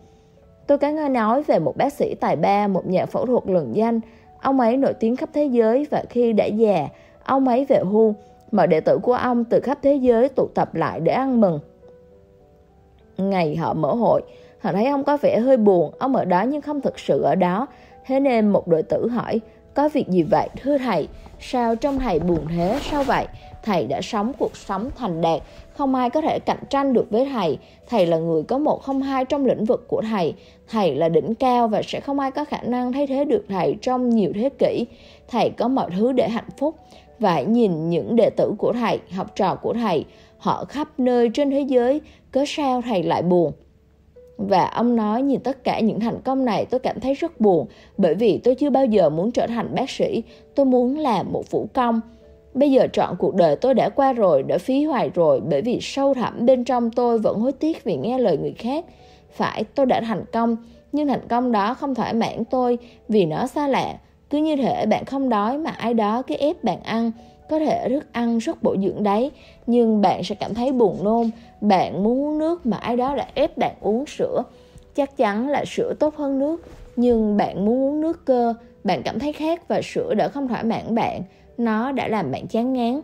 Tôi có nghe nói về một bác sĩ tài ba, một nhà phẫu thuật lừng danh. Ông ấy nổi tiếng khắp thế giới và khi đã già, ông ấy về hưu mọi đệ tử của ông từ khắp thế giới tụ tập lại để ăn mừng. Ngày họ mở hội, họ thấy ông có vẻ hơi buồn, ông ở đó nhưng không thực sự ở đó. Thế nên một đệ tử hỏi, có việc gì vậy, thưa thầy? Sao trong thầy buồn thế? Sao vậy? Thầy đã sống cuộc sống thành đạt. Không ai có thể cạnh tranh được với thầy. Thầy là người có một không hai trong lĩnh vực của thầy. Thầy là đỉnh cao và sẽ không ai có khả năng thay thế được thầy trong nhiều thế kỷ. Thầy có mọi thứ để hạnh phúc và hãy nhìn những đệ tử của thầy học trò của thầy họ khắp nơi trên thế giới. Cớ sao thầy lại buồn? Và ông nói nhìn tất cả những thành công này tôi cảm thấy rất buồn bởi vì tôi chưa bao giờ muốn trở thành bác sĩ, tôi muốn làm một vũ công. Bây giờ trọn cuộc đời tôi đã qua rồi, đã phí hoài rồi bởi vì sâu thẳm bên trong tôi vẫn hối tiếc vì nghe lời người khác. Phải, tôi đã thành công, nhưng thành công đó không thỏa mãn tôi vì nó xa lạ. Cứ như thể bạn không đói mà ai đó cứ ép bạn ăn. có thể thức ăn rất bổ dưỡng đấy, nhưng bạn sẽ cảm thấy buồn nôn, bạn muốn uống nước mà ai đó đã ép bạn uống sữa. Chắc chắn là sữa tốt hơn nước, nhưng bạn muốn uống nước cơ, bạn cảm thấy khát và sữa đã không thỏa mãn bạn, nó đã làm bạn chán ngán.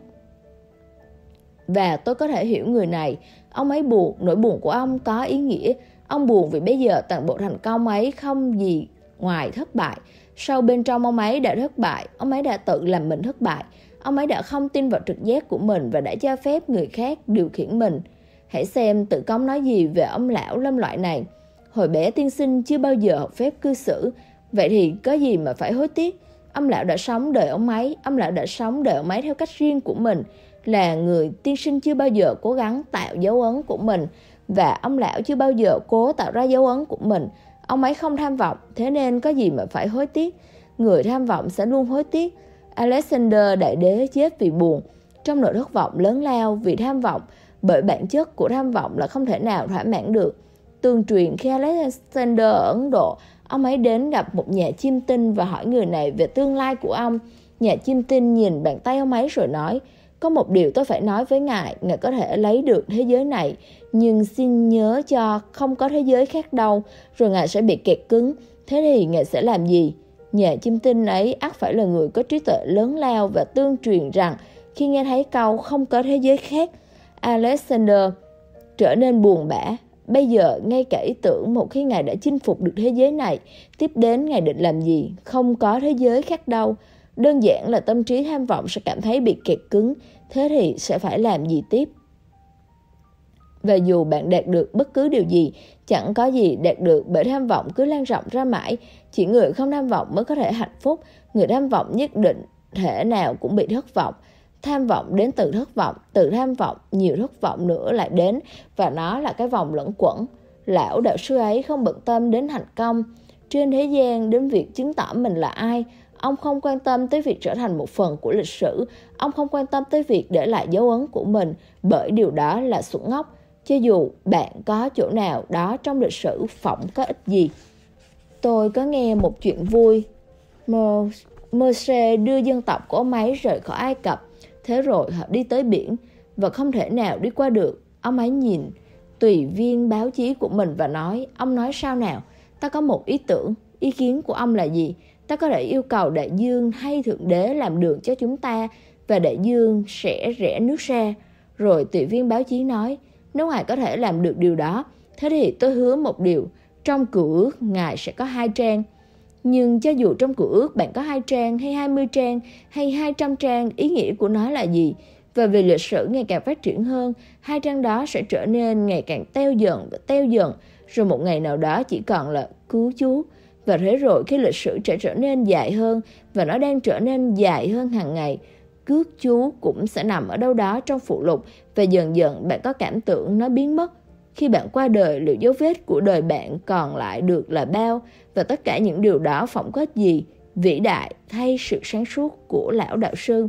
Và tôi có thể hiểu người này, ông ấy buồn, nỗi buồn của ông có ý nghĩa. Ông buồn vì bây giờ toàn bộ thành công ấy không gì ngoài thất bại. Sau bên trong ông ấy đã thất bại, ông ấy đã tự làm mình thất bại. Ông ấy đã không tin vào trực giác của mình và đã cho phép người khác điều khiển mình. Hãy xem tự công nói gì về ông lão lâm loại này. Hồi bé tiên sinh chưa bao giờ học phép cư xử, vậy thì có gì mà phải hối tiếc? Ông lão đã sống đời ông ấy, ông lão đã sống đời ông ấy theo cách riêng của mình, là người tiên sinh chưa bao giờ cố gắng tạo dấu ấn của mình và ông lão chưa bao giờ cố tạo ra dấu ấn của mình. Ông ấy không tham vọng, thế nên có gì mà phải hối tiếc. Người tham vọng sẽ luôn hối tiếc. Alexander đại đế chết vì buồn, trong nỗi thất vọng lớn lao vì tham vọng, bởi bản chất của tham vọng là không thể nào thỏa mãn được. Tương truyền khi Alexander ở Ấn Độ, ông ấy đến gặp một nhà chiêm tinh và hỏi người này về tương lai của ông. Nhà chiêm tinh nhìn bàn tay ông ấy rồi nói, có một điều tôi phải nói với ngài, ngài có thể lấy được thế giới này, nhưng xin nhớ cho không có thế giới khác đâu, rồi ngài sẽ bị kẹt cứng. Thế thì ngài sẽ làm gì? Nhà chiêm tinh ấy ắt phải là người có trí tuệ lớn lao và tương truyền rằng khi nghe thấy câu không có thế giới khác, Alexander trở nên buồn bã. Bây giờ, ngay cả ý tưởng một khi Ngài đã chinh phục được thế giới này, tiếp đến Ngài định làm gì? Không có thế giới khác đâu. Đơn giản là tâm trí tham vọng sẽ cảm thấy bị kẹt cứng, thế thì sẽ phải làm gì tiếp? Và dù bạn đạt được bất cứ điều gì, chẳng có gì đạt được bởi tham vọng cứ lan rộng ra mãi. Chỉ người không tham vọng mới có thể hạnh phúc, người tham vọng nhất định thể nào cũng bị thất vọng. Tham vọng đến từ thất vọng, từ tham vọng nhiều thất vọng nữa lại đến và nó là cái vòng lẫn quẩn. Lão đạo sư ấy không bận tâm đến thành công, trên thế gian đến việc chứng tỏ mình là ai, Ông không quan tâm tới việc trở thành một phần của lịch sử, ông không quan tâm tới việc để lại dấu ấn của mình, bởi điều đó là xuẩn ngốc, cho dù bạn có chỗ nào đó trong lịch sử phỏng có ích gì. Tôi có nghe một chuyện vui. Moshe đưa dân tộc của ông ấy rời khỏi Ai Cập, thế rồi họ đi tới biển và không thể nào đi qua được. Ông ấy nhìn tùy viên báo chí của mình và nói, ông nói sao nào, ta có một ý tưởng, ý kiến của ông là gì? ta có thể yêu cầu đại dương hay thượng đế làm đường cho chúng ta và đại dương sẽ rẽ nước ra. Rồi tùy viên báo chí nói, nếu ngài có thể làm được điều đó, thế thì tôi hứa một điều, trong cửa ước ngài sẽ có hai trang. Nhưng cho dù trong cựu ước bạn có hai trang hay 20 trang hay 200 trang, ý nghĩa của nó là gì? Và về lịch sử ngày càng phát triển hơn, hai trang đó sẽ trở nên ngày càng teo dần và teo dần, rồi một ngày nào đó chỉ còn là cứu chú và thế rồi khi lịch sử sẽ trở nên dài hơn và nó đang trở nên dài hơn hàng ngày, cước chú cũng sẽ nằm ở đâu đó trong phụ lục và dần dần bạn có cảm tưởng nó biến mất. Khi bạn qua đời, liệu dấu vết của đời bạn còn lại được là bao và tất cả những điều đó phỏng có gì vĩ đại thay sự sáng suốt của lão đạo sư.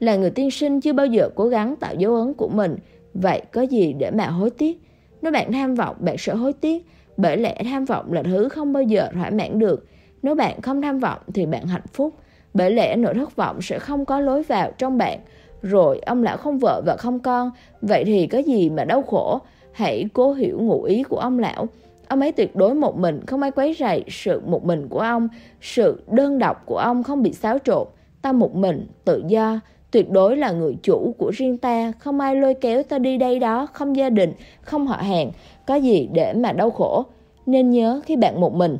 Là người tiên sinh chưa bao giờ cố gắng tạo dấu ấn của mình, vậy có gì để mà hối tiếc? Nếu bạn tham vọng, bạn sẽ hối tiếc bởi lẽ tham vọng là thứ không bao giờ thỏa mãn được. Nếu bạn không tham vọng thì bạn hạnh phúc. Bởi lẽ nỗi thất vọng sẽ không có lối vào trong bạn. Rồi ông lão không vợ và không con, vậy thì có gì mà đau khổ? Hãy cố hiểu ngụ ý của ông lão. Ông ấy tuyệt đối một mình, không ai quấy rầy sự một mình của ông. Sự đơn độc của ông không bị xáo trộn. Ta một mình, tự do, tuyệt đối là người chủ của riêng ta, không ai lôi kéo ta đi đây đó, không gia đình, không họ hàng, có gì để mà đau khổ. Nên nhớ khi bạn một mình,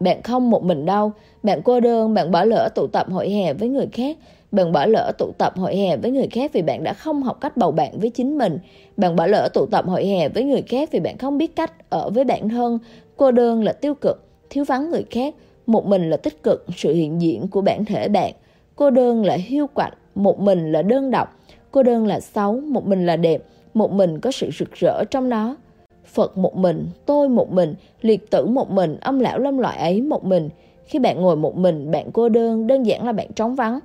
bạn không một mình đâu, bạn cô đơn, bạn bỏ lỡ tụ tập hội hè với người khác, bạn bỏ lỡ tụ tập hội hè với người khác vì bạn đã không học cách bầu bạn với chính mình. Bạn bỏ lỡ tụ tập hội hè với người khác vì bạn không biết cách ở với bản thân. Cô đơn là tiêu cực, thiếu vắng người khác. Một mình là tích cực, sự hiện diện của bản thể bạn. Cô đơn là hiu quạnh, một mình là đơn độc. Cô đơn là xấu, một mình là đẹp một mình có sự rực rỡ trong nó. Phật một mình, tôi một mình, liệt tử một mình, ông lão lâm loại ấy một mình. Khi bạn ngồi một mình, bạn cô đơn, đơn giản là bạn trống vắng.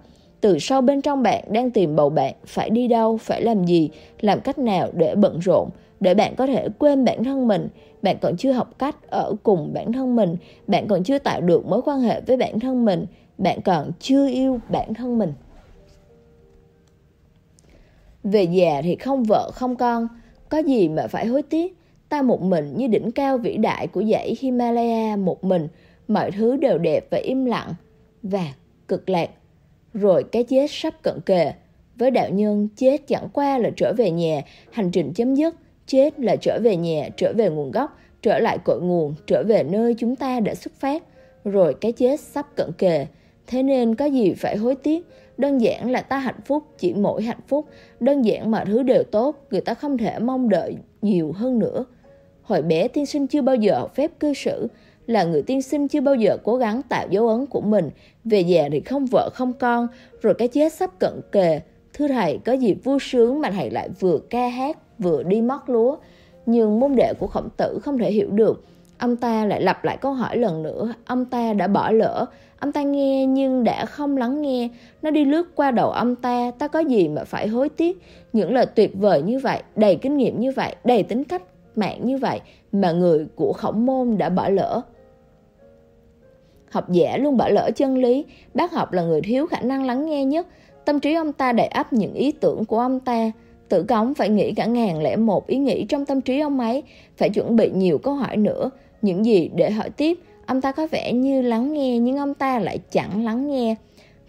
Từ sâu bên trong bạn đang tìm bầu bạn, phải đi đâu, phải làm gì, làm cách nào để bận rộn, để bạn có thể quên bản thân mình. Bạn còn chưa học cách ở cùng bản thân mình, bạn còn chưa tạo được mối quan hệ với bản thân mình, bạn còn chưa yêu bản thân mình. Về già thì không vợ không con, có gì mà phải hối tiếc. Ta một mình như đỉnh cao vĩ đại của dãy Himalaya một mình, mọi thứ đều đẹp và im lặng và cực lạc. Rồi cái chết sắp cận kề. Với đạo nhân, chết chẳng qua là trở về nhà, hành trình chấm dứt. Chết là trở về nhà, trở về nguồn gốc, trở lại cội nguồn, trở về nơi chúng ta đã xuất phát. Rồi cái chết sắp cận kề. Thế nên có gì phải hối tiếc, đơn giản là ta hạnh phúc chỉ mỗi hạnh phúc, đơn giản mọi thứ đều tốt, người ta không thể mong đợi nhiều hơn nữa. Hồi bé tiên sinh chưa bao giờ học phép cư xử, là người tiên sinh chưa bao giờ cố gắng tạo dấu ấn của mình, về già thì không vợ không con, rồi cái chết sắp cận kề. Thưa thầy, có gì vui sướng mà thầy lại vừa ca hát, vừa đi mót lúa. Nhưng môn đệ của khổng tử không thể hiểu được. Ông ta lại lặp lại câu hỏi lần nữa, ông ta đã bỏ lỡ, ông ta nghe nhưng đã không lắng nghe, nó đi lướt qua đầu ông ta, ta có gì mà phải hối tiếc. Những lời tuyệt vời như vậy, đầy kinh nghiệm như vậy, đầy tính cách mạng như vậy mà người của khổng môn đã bỏ lỡ. Học giả luôn bỏ lỡ chân lý, bác học là người thiếu khả năng lắng nghe nhất, tâm trí ông ta đầy ắp những ý tưởng của ông ta. Tử cống phải nghĩ cả ngàn lẻ một ý nghĩ trong tâm trí ông ấy, phải chuẩn bị nhiều câu hỏi nữa, những gì để hỏi tiếp. Ông ta có vẻ như lắng nghe nhưng ông ta lại chẳng lắng nghe.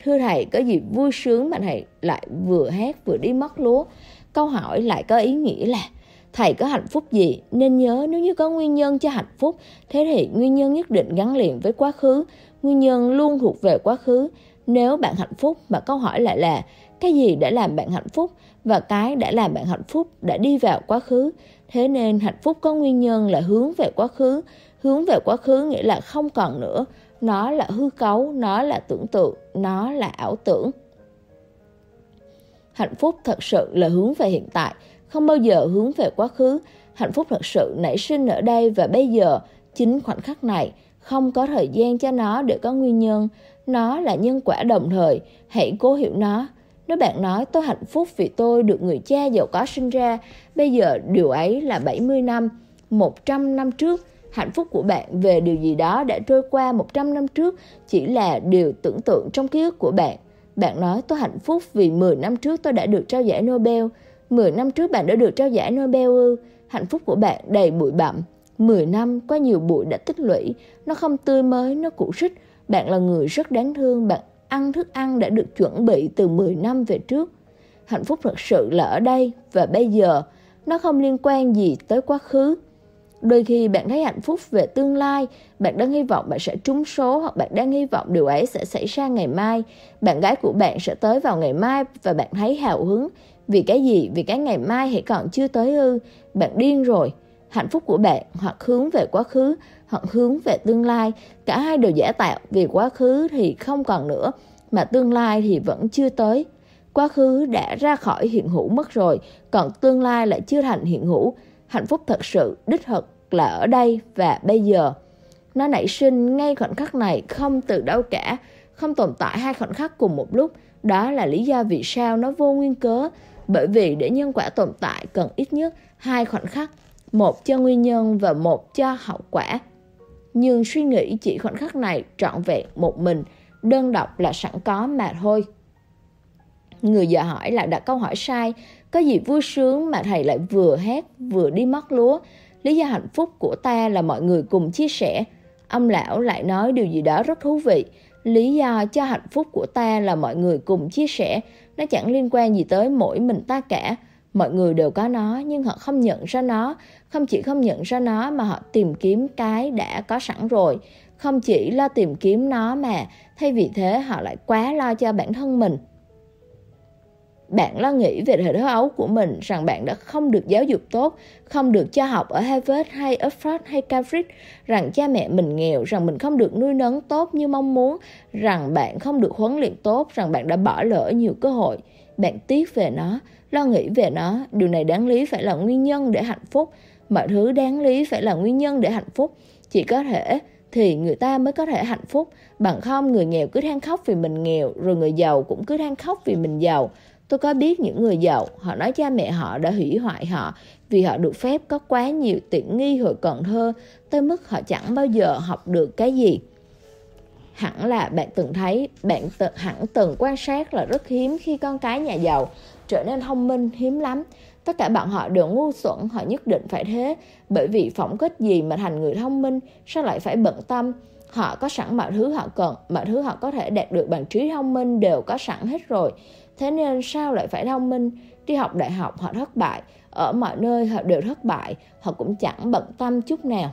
Thưa thầy, có gì vui sướng mà thầy lại vừa hát vừa đi mất lúa? Câu hỏi lại có ý nghĩa là thầy có hạnh phúc gì? Nên nhớ nếu như có nguyên nhân cho hạnh phúc, thế thì nguyên nhân nhất định gắn liền với quá khứ. Nguyên nhân luôn thuộc về quá khứ. Nếu bạn hạnh phúc, mà câu hỏi lại là, cái gì đã làm bạn hạnh phúc và cái đã làm bạn hạnh phúc đã đi vào quá khứ? Thế nên hạnh phúc có nguyên nhân là hướng về quá khứ. Hướng về quá khứ nghĩa là không còn nữa. Nó là hư cấu, nó là tưởng tượng, nó là ảo tưởng. Hạnh phúc thật sự là hướng về hiện tại không bao giờ hướng về quá khứ. Hạnh phúc thật sự nảy sinh ở đây và bây giờ, chính khoảnh khắc này, không có thời gian cho nó để có nguyên nhân. Nó là nhân quả đồng thời, hãy cố hiểu nó. Nếu bạn nói tôi hạnh phúc vì tôi được người cha giàu có sinh ra, bây giờ điều ấy là 70 năm, 100 năm trước, hạnh phúc của bạn về điều gì đó đã trôi qua 100 năm trước chỉ là điều tưởng tượng trong ký ức của bạn. Bạn nói tôi hạnh phúc vì 10 năm trước tôi đã được trao giải Nobel. 10 năm trước bạn đã được trao giải Nobel ư? Hạnh phúc của bạn đầy bụi bặm. 10 năm qua nhiều bụi đã tích lũy, nó không tươi mới, nó cũ rích. Bạn là người rất đáng thương, bạn ăn thức ăn đã được chuẩn bị từ 10 năm về trước. Hạnh phúc thật sự là ở đây và bây giờ, nó không liên quan gì tới quá khứ. Đôi khi bạn thấy hạnh phúc về tương lai, bạn đang hy vọng bạn sẽ trúng số hoặc bạn đang hy vọng điều ấy sẽ xảy ra ngày mai. Bạn gái của bạn sẽ tới vào ngày mai và bạn thấy hào hứng vì cái gì? Vì cái ngày mai hãy còn chưa tới ư? Bạn điên rồi. Hạnh phúc của bạn hoặc hướng về quá khứ hoặc hướng về tương lai. Cả hai đều giả tạo vì quá khứ thì không còn nữa mà tương lai thì vẫn chưa tới. Quá khứ đã ra khỏi hiện hữu mất rồi, còn tương lai lại chưa thành hiện hữu. Hạnh phúc thật sự đích thực là ở đây và bây giờ. Nó nảy sinh ngay khoảnh khắc này không từ đâu cả, không tồn tại hai khoảnh khắc cùng một lúc. Đó là lý do vì sao nó vô nguyên cớ, bởi vì để nhân quả tồn tại cần ít nhất hai khoảnh khắc, một cho nguyên nhân và một cho hậu quả. Nhưng suy nghĩ chỉ khoảnh khắc này trọn vẹn một mình, đơn độc là sẵn có mà thôi. Người vợ hỏi lại đặt câu hỏi sai, có gì vui sướng mà thầy lại vừa hét vừa đi mất lúa. Lý do hạnh phúc của ta là mọi người cùng chia sẻ. Ông lão lại nói điều gì đó rất thú vị. Lý do cho hạnh phúc của ta là mọi người cùng chia sẻ. Nó chẳng liên quan gì tới mỗi mình ta cả. Mọi người đều có nó, nhưng họ không nhận ra nó. Không chỉ không nhận ra nó mà họ tìm kiếm cái đã có sẵn rồi. Không chỉ lo tìm kiếm nó mà, thay vì thế họ lại quá lo cho bản thân mình. Bạn lo nghĩ về thời thơ ấu của mình rằng bạn đã không được giáo dục tốt, không được cho học ở Harvard hay Oxford hay Cambridge, rằng cha mẹ mình nghèo, rằng mình không được nuôi nấng tốt như mong muốn, rằng bạn không được huấn luyện tốt, rằng bạn đã bỏ lỡ nhiều cơ hội. Bạn tiếc về nó, lo nghĩ về nó, điều này đáng lý phải là nguyên nhân để hạnh phúc, mọi thứ đáng lý phải là nguyên nhân để hạnh phúc. Chỉ có thể thì người ta mới có thể hạnh phúc, bằng không người nghèo cứ than khóc vì mình nghèo, rồi người giàu cũng cứ than khóc vì mình giàu Tôi có biết những người giàu, họ nói cha mẹ họ đã hủy hoại họ vì họ được phép có quá nhiều tiện nghi hồi còn thơ, tới mức họ chẳng bao giờ học được cái gì. hẳn là bạn từng thấy bạn tự, hẳn từng quan sát là rất hiếm khi con cái nhà giàu trở nên thông minh hiếm lắm. Tất cả bọn họ đều ngu xuẩn họ nhất định phải thế bởi vì phỏng kết gì mà thành người thông minh sao lại phải bận tâm? Họ có sẵn mọi thứ họ cần mọi thứ họ có thể đạt được bằng trí thông minh đều có sẵn hết rồi thế nên sao lại phải thông minh? Đi học đại học, họ thất bại. Ở mọi nơi, họ đều thất bại. Họ cũng chẳng bận tâm chút nào.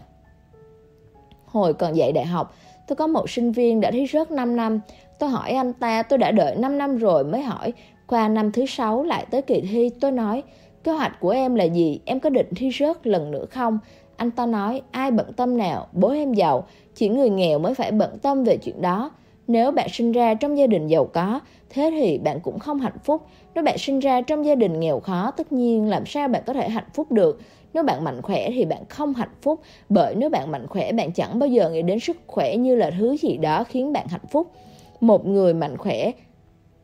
Hồi còn dạy đại học, tôi có một sinh viên đã thi rớt 5 năm. Tôi hỏi anh ta, tôi đã đợi 5 năm rồi mới hỏi. Qua năm thứ sáu lại tới kỳ thi, tôi nói, kế hoạch của em là gì? Em có định thi rớt lần nữa không anh ta nói, ai bận tâm nào, bố em giàu. Chỉ người nghèo mới phải bận tâm về chuyện đó nếu bạn sinh ra trong gia đình giàu có, thế thì bạn cũng không hạnh phúc. Nếu bạn sinh ra trong gia đình nghèo khó, tất nhiên làm sao bạn có thể hạnh phúc được? Nếu bạn mạnh khỏe thì bạn không hạnh phúc, bởi nếu bạn mạnh khỏe, bạn chẳng bao giờ nghĩ đến sức khỏe như là thứ gì đó khiến bạn hạnh phúc. Một người mạnh khỏe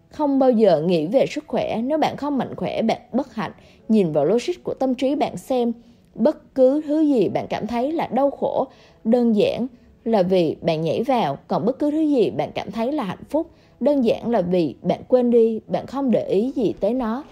không bao giờ nghĩ về sức khỏe. Nếu bạn không mạnh khỏe, bạn bất hạnh. Nhìn vào logic của tâm trí bạn xem, bất cứ thứ gì bạn cảm thấy là đau khổ, đơn giản là vì bạn nhảy vào, còn bất cứ thứ gì bạn cảm thấy là hạnh phúc. Đơn giản là vì bạn quên đi, bạn không để ý gì tới nó.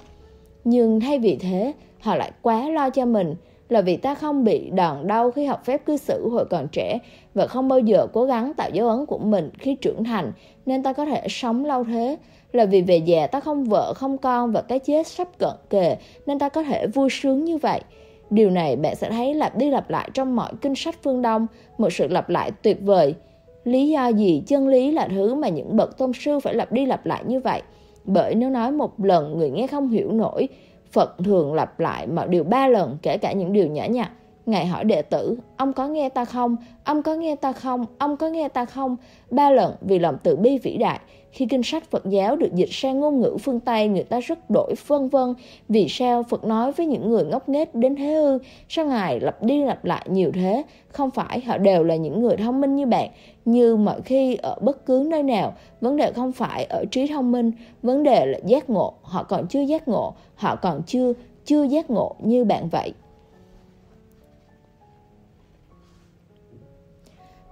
Nhưng thay vì thế, họ lại quá lo cho mình. Là vì ta không bị đòn đau khi học phép cư xử hồi còn trẻ và không bao giờ cố gắng tạo dấu ấn của mình khi trưởng thành, nên ta có thể sống lâu thế. Là vì về già ta không vợ, không con và cái chết sắp cận kề, nên ta có thể vui sướng như vậy điều này bạn sẽ thấy lặp đi lặp lại trong mọi kinh sách phương đông một sự lặp lại tuyệt vời lý do gì chân lý là thứ mà những bậc tôn sư phải lặp đi lặp lại như vậy bởi nếu nói một lần người nghe không hiểu nổi phật thường lặp lại mọi điều ba lần kể cả những điều nhỏ nhặt Ngài hỏi đệ tử, ông có nghe ta không? Ông có nghe ta không? Ông có nghe ta không? Ba lần vì lòng tự bi vĩ đại. Khi kinh sách Phật giáo được dịch sang ngôn ngữ phương Tây, người ta rất đổi vân vân. Vì sao Phật nói với những người ngốc nghếch đến thế ư? Sao Ngài lặp đi lặp lại nhiều thế? Không phải họ đều là những người thông minh như bạn. Như mọi khi ở bất cứ nơi nào, vấn đề không phải ở trí thông minh, vấn đề là giác ngộ. Họ còn chưa giác ngộ, họ còn chưa chưa giác ngộ như bạn vậy.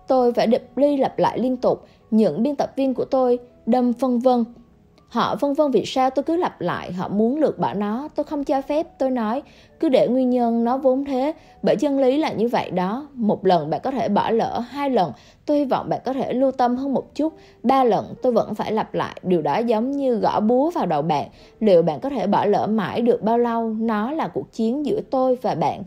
Tôi phải đập ly lặp lại liên tục, những biên tập viên của tôi đâm phân vân. Họ phân vân vì sao tôi cứ lặp lại, họ muốn lược bỏ nó, tôi không cho phép, tôi nói, cứ để nguyên nhân nó vốn thế, bởi chân lý là như vậy đó. Một lần bạn có thể bỏ lỡ, hai lần, tôi hy vọng bạn có thể lưu tâm hơn một chút, ba lần tôi vẫn phải lặp lại, điều đó giống như gõ búa vào đầu bạn. Liệu bạn có thể bỏ lỡ mãi được bao lâu? Nó là cuộc chiến giữa tôi và bạn.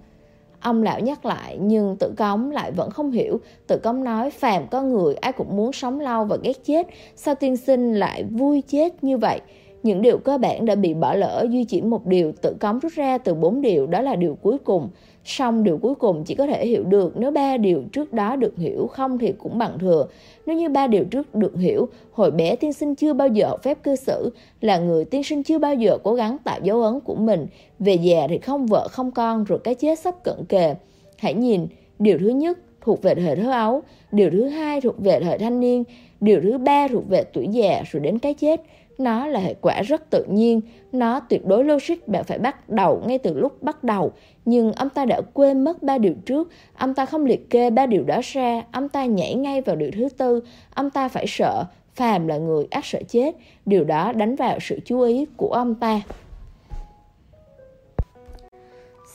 Ông lão nhắc lại, nhưng tự cống lại vẫn không hiểu. Tự cống nói, phàm có người, ai cũng muốn sống lâu và ghét chết. Sao tiên sinh lại vui chết như vậy? Những điều cơ bản đã bị bỏ lỡ, duy chỉ một điều tự cống rút ra từ bốn điều, đó là điều cuối cùng. Song điều cuối cùng chỉ có thể hiểu được nếu ba điều trước đó được hiểu không thì cũng bằng thừa. Nếu như ba điều trước được hiểu, hồi bé tiên sinh chưa bao giờ học phép cư xử, là người tiên sinh chưa bao giờ cố gắng tạo dấu ấn của mình. Về già thì không vợ không con rồi cái chết sắp cận kề. Hãy nhìn, điều thứ nhất thuộc về thời thơ ấu, điều thứ hai thuộc về thời thanh niên, điều thứ ba thuộc về tuổi già rồi đến cái chết nó là hệ quả rất tự nhiên. Nó tuyệt đối logic bạn phải bắt đầu ngay từ lúc bắt đầu. Nhưng ông ta đã quên mất ba điều trước. Ông ta không liệt kê ba điều đó ra. Ông ta nhảy ngay vào điều thứ tư. Ông ta phải sợ phàm là người ác sợ chết. Điều đó đánh vào sự chú ý của ông ta.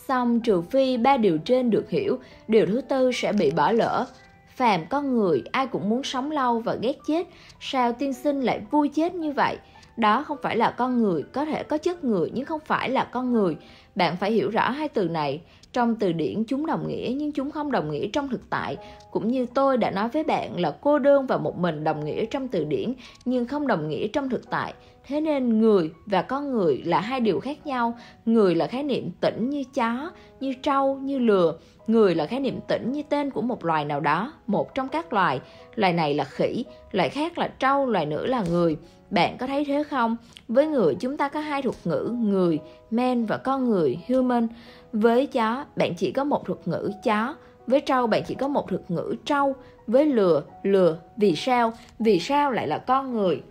Xong, trừ phi ba điều trên được hiểu, điều thứ tư sẽ bị bỏ lỡ. Phàm con người, ai cũng muốn sống lâu và ghét chết. Sao tiên sinh lại vui chết như vậy? Đó không phải là con người, có thể có chất người nhưng không phải là con người. Bạn phải hiểu rõ hai từ này. Trong từ điển, chúng đồng nghĩa nhưng chúng không đồng nghĩa trong thực tại. Cũng như tôi đã nói với bạn là cô đơn và một mình đồng nghĩa trong từ điển nhưng không đồng nghĩa trong thực tại. Thế nên người và con người là hai điều khác nhau. Người là khái niệm tĩnh như chó, như trâu, như lừa. Người là khái niệm tĩnh như tên của một loài nào đó, một trong các loài. Loài này là khỉ, loài khác là trâu, loài nữa là người bạn có thấy thế không? Với người chúng ta có hai thuật ngữ người, man và con người, human. Với chó, bạn chỉ có một thuật ngữ chó. Với trâu, bạn chỉ có một thuật ngữ trâu. Với lừa, lừa. Vì sao? Vì sao lại là con người?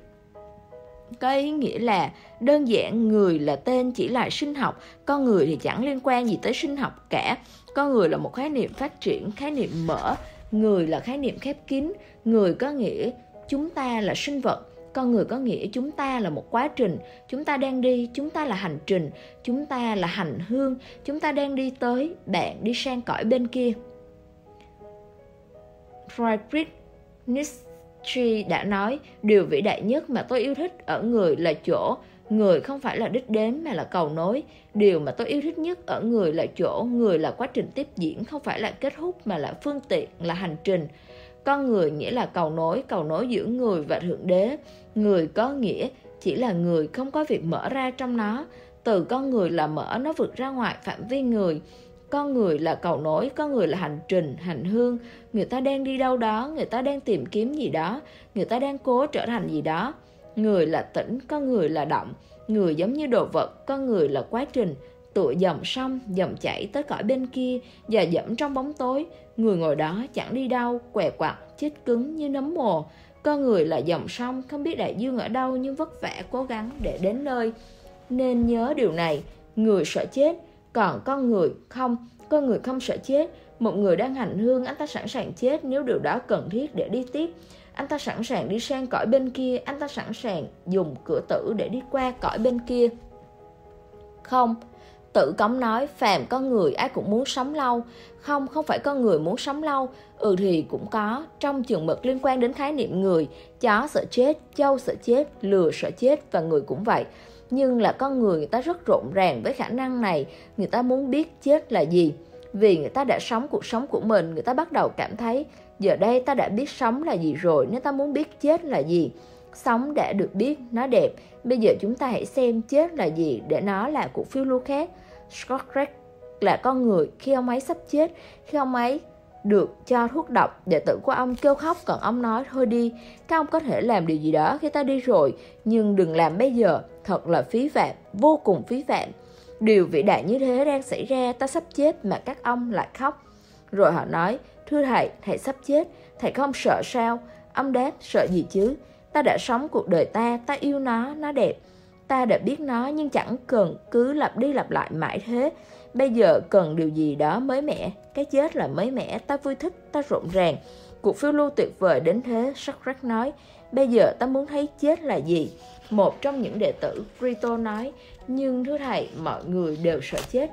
Có ý nghĩa là đơn giản người là tên chỉ là sinh học, con người thì chẳng liên quan gì tới sinh học cả. Con người là một khái niệm phát triển, khái niệm mở, người là khái niệm khép kín, người có nghĩa chúng ta là sinh vật con người có nghĩa chúng ta là một quá trình, chúng ta đang đi, chúng ta là hành trình, chúng ta là hành hương, chúng ta đang đi tới, bạn đi sang cõi bên kia. Friedrich Nietzsche đã nói, điều vĩ đại nhất mà tôi yêu thích ở người là chỗ, người không phải là đích đến mà là cầu nối. Điều mà tôi yêu thích nhất ở người là chỗ, người là quá trình tiếp diễn, không phải là kết thúc mà là phương tiện, là hành trình con người nghĩa là cầu nối cầu nối giữa người và thượng đế. Người có nghĩa chỉ là người không có việc mở ra trong nó. Từ con người là mở nó vượt ra ngoài phạm vi người. Con người là cầu nối con người là hành trình, hành hương. Người ta đang đi đâu đó, người ta đang tìm kiếm gì đó. Người ta đang cố trở thành gì đó. Người là tĩnh con người là động. Người giống như đồ vật con người là quá trình tụi dậm sông dậm chảy tới cõi bên kia và dẫm trong bóng tối. Người ngồi đó chẳng đi đâu, què quặt, chết cứng như nấm mồ. Con người là dòng sông, không biết đại dương ở đâu nhưng vất vả cố gắng để đến nơi. Nên nhớ điều này, người sợ chết, còn con người không. Con người không sợ chết, một người đang hành hương anh ta sẵn sàng chết nếu điều đó cần thiết để đi tiếp. Anh ta sẵn sàng đi sang cõi bên kia, anh ta sẵn sàng dùng cửa tử để đi qua cõi bên kia. Không tự cống nói phàm có người ai cũng muốn sống lâu. Không không phải có người muốn sống lâu. Ừ thì cũng có. Trong trường mực liên quan đến khái niệm người, chó sợ chết châu sợ chết, lừa sợ chết và người cũng vậy. Nhưng là con người người ta rất rộn ràng với khả năng này. Người ta muốn biết chết là gì? Vì người ta đã sống cuộc sống của mình, người ta bắt đầu cảm thấy, giờ đây ta đã biết sống là gì rồi nên ta muốn biết chết là gì? Sống đã được biết, nó đẹp. Bây giờ chúng ta hãy xem chết là gì để nó là cuộc phiêu lưu khác. Scott Craig là con người khi ông ấy sắp chết, khi ông ấy được cho thuốc độc đệ tử của ông kêu khóc, còn ông nói, thôi đi, các ông có thể làm điều gì đó khi ta đi rồi, nhưng đừng làm bây giờ, thật là phí phạm, vô cùng phí phạm. Điều vĩ đại như thế đang xảy ra, ta sắp chết mà các ông lại khóc. Rồi họ nói, thưa thầy thầy sắp chết, thầy không sợ sao? Ông đáp, sợ gì chứ? Ta đã sống cuộc đời ta ta yêu nó nó đẹp ta đã biết nó nhưng chẳng cần cứ lặp đi lặp lại mãi thế. Bây giờ cần điều gì đó mới mẻ? Cái chết là mới mẻ Ta vui thích, ta rộn ràng. Cuộc phiêu lưu tuyệt vời đến thế Socrates nói. Bây giờ ta muốn thấy chết là gì? Một trong những đệ tử Crito nói Nhưng thưa thầy mọi người đều sợ chết.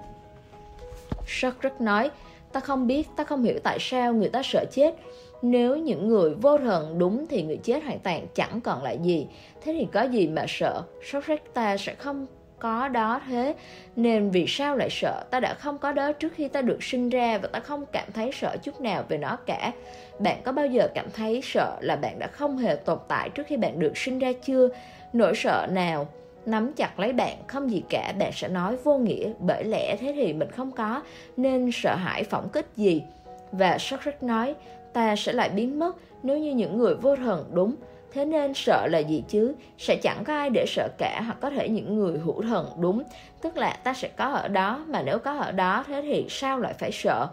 Socrates nói Ta không biết, ta không hiểu tại sao người ta sợ chết. Nếu những người vô thần đúng thì người chết hoàn toàn chẳng còn lại gì. Thế thì có gì mà sợ? Socrates ta sẽ không có đó thế. Nên vì sao lại sợ? Ta đã không có đó trước khi ta được sinh ra và ta không cảm thấy sợ chút nào về nó cả. Bạn có bao giờ cảm thấy sợ là bạn đã không hề tồn tại trước khi bạn được sinh ra chưa? Nỗi sợ nào? Nắm chặt lấy bạn, không gì cả. Bạn sẽ nói vô nghĩa, bởi lẽ thế thì mình không có nên sợ hãi phỏng kích gì. Và Socrates nói, ta sẽ lại biến mất nếu như những người vô thần. Đúng. Thế nên sợ là gì chứ? Sẽ chẳng có ai để sợ cả hoặc có thể những người hữu thần đúng. Tức là ta sẽ có ở đó mà nếu có ở đó thế thì sao lại phải sợ?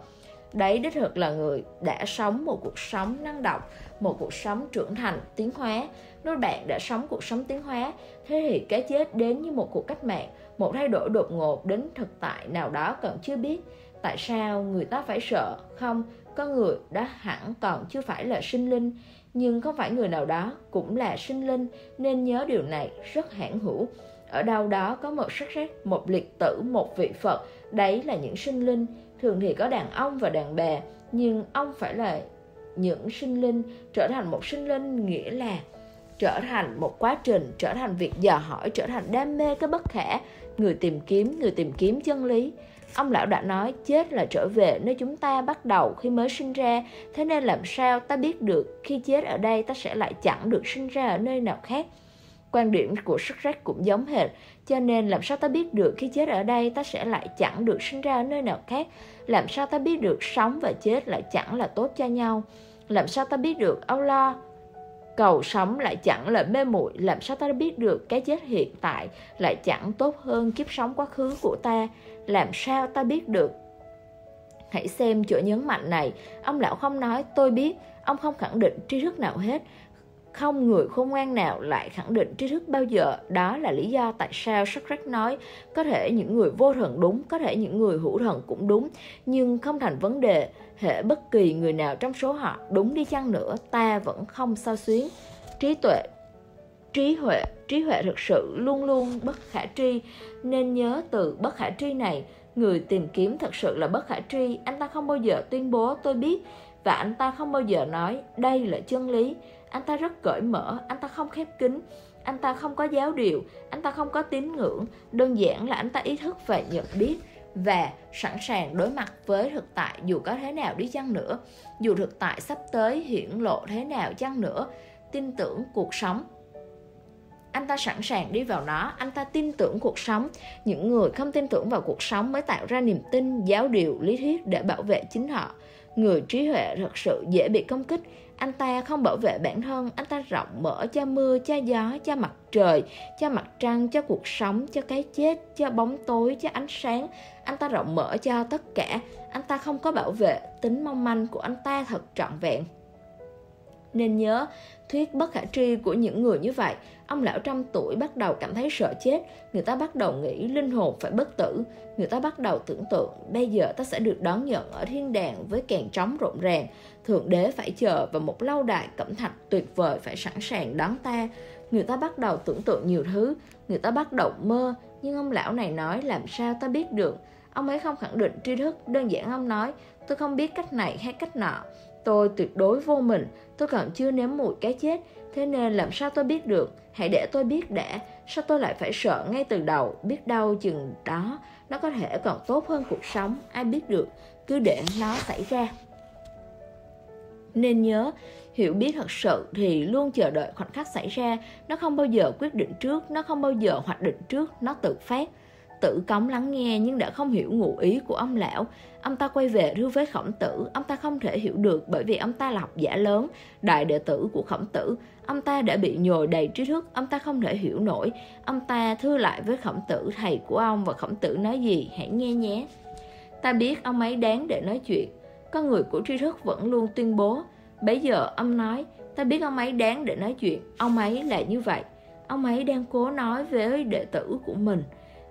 Đấy đích thực là người đã sống một cuộc sống năng động, một cuộc sống trưởng thành, tiến hóa. Nếu bạn đã sống cuộc sống tiến hóa, thế thì cái chết đến như một cuộc cách mạng, một thay đổi đột ngột đến thực tại nào đó còn chưa biết. Tại sao người ta phải sợ? Không, có người đã hẳn còn chưa phải là sinh linh nhưng không phải người nào đó cũng là sinh linh nên nhớ điều này rất hãn hữu. Ở đâu đó có một sắc sắc, một liệt tử, một vị phật. Đấy là những sinh linh. Thường thì có đàn ông và đàn bà, nhưng ông phải là những sinh linh trở thành một sinh linh, nghĩa là trở thành một quá trình, trở thành việc dò hỏi, trở thành đam mê cái bất khả. Người tìm kiếm, người tìm kiếm chân lý. Ông lão đã nói chết là trở về nơi chúng ta bắt đầu khi mới sinh ra, thế nên làm sao ta biết được khi chết ở đây ta sẽ lại chẳng được sinh ra ở nơi nào khác. Quan điểm của sức rách cũng giống hệt, cho nên làm sao ta biết được khi chết ở đây ta sẽ lại chẳng được sinh ra ở nơi nào khác. Làm sao ta biết được sống và chết lại chẳng là tốt cho nhau. Làm sao ta biết được âu lo, cầu sống lại chẳng là mê muội làm sao ta biết được cái chết hiện tại lại chẳng tốt hơn kiếp sống quá khứ của ta làm sao ta biết được? Hãy xem chỗ nhấn mạnh này. Ông lão không nói, tôi biết. Ông không khẳng định tri thức nào hết. Không người khôn ngoan nào lại khẳng định tri thức bao giờ. Đó là lý do tại sao Socrates nói, có thể những người vô thần đúng, có thể những người hữu thần cũng đúng, nhưng không thành vấn đề. Hệ bất kỳ người nào trong số họ, đúng đi chăng nữa, ta vẫn không sao xuyến trí tuệ, trí huệ trí huệ thực sự luôn luôn bất khả tri nên nhớ từ bất khả tri này. Người tìm kiếm thật sự là bất khả tri, anh ta không bao giờ tuyên bố tôi biết. Và anh ta không bao giờ nói đây là chân lý. Anh ta rất cởi mở, anh ta không khép kín, anh ta không có giáo điều, anh ta không có tín ngưỡng. Đơn giản là anh ta ý thức và nhận biết và sẵn sàng đối mặt với thực tại dù có thế nào đi chăng nữa. Dù thực tại sắp tới hiển lộ thế nào chăng nữa, tin tưởng cuộc sống anh ta sẵn sàng đi vào nó anh ta tin tưởng cuộc sống. Những người không tin tưởng vào cuộc sống mới tạo ra niềm tin, giáo điều, lý thuyết để bảo vệ chính họ. Người trí huệ thật sự dễ bị công kích. Anh ta không bảo vệ bản thân. Anh ta rộng mở cho mưa, cho gió, cho mặt trời, cho mặt trăng, cho cuộc sống, cho cái chết, cho bóng tối, cho ánh sáng. Anh ta rộng mở cho tất cả. Anh ta không có bảo vệ tính mong manh của anh ta thật trọn vẹn. Nên nhớ thuyết bất khả tri của những người như vậy. Ông lão trăm tuổi bắt đầu cảm thấy sợ chết. Người ta bắt đầu nghĩ linh hồn phải bất tử. Người ta bắt đầu tưởng tượng bây giờ ta sẽ được đón nhận ở thiên đàng với kèn trống rộn ràng. Thượng đế phải chờ và một lâu đài cẩm thạch tuyệt vời phải sẵn sàng đón ta. Người ta bắt đầu tưởng tượng nhiều thứ. Người ta bắt đầu mơ. Nhưng ông lão này nói, làm sao ta biết được? Ông ấy không khẳng định tri thức. Đơn giản ông nói, tôi không biết cách này hay cách nọ tôi tuyệt đối vô mình. Tôi còn chưa nếm mùi cái chết, thế nên làm sao tôi biết được? Hãy để tôi biết đã, sao tôi lại phải sợ ngay từ đầu? Biết đâu chừng đó, nó có thể còn tốt hơn cuộc sống, ai biết được, cứ để nó xảy ra. Nên nhớ, hiểu biết thật sự thì luôn chờ đợi khoảnh khắc xảy ra. Nó không bao giờ quyết định trước, nó không bao giờ hoạch định trước, nó tự phát tử cống lắng nghe nhưng đã không hiểu ngụ ý của ông lão. Ông ta quay về thưa với khổng tử. Ông ta không thể hiểu được bởi vì ông ta là học giả lớn, đại đệ tử của khổng tử. Ông ta đã bị nhồi đầy trí thức, ông ta không thể hiểu nổi. Ông ta thưa lại với khổng tử, thầy của ông và khổng tử nói gì? Hãy nghe nhé. Ta biết ông ấy đáng để nói chuyện. Con người của tri thức vẫn luôn tuyên bố. Bấy giờ ông nói, ta biết ông ấy đáng để nói chuyện. Ông ấy là như vậy. Ông ấy đang cố nói với đệ tử của mình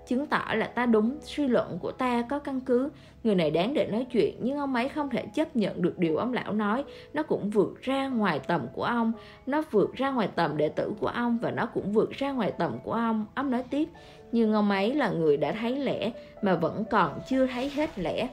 chứng tỏ là ta đúng, suy luận của ta có căn cứ. Người này đáng để nói chuyện, nhưng ông ấy không thể chấp nhận được điều ông lão nói. Nó cũng vượt ra ngoài tầm của ông. Nó vượt ra ngoài tầm đệ tử của ông và nó cũng vượt ra ngoài tầm của ông. Ông nói tiếp, nhưng ông ấy là người đã thấy lẽ, mà vẫn còn chưa thấy hết lẽ.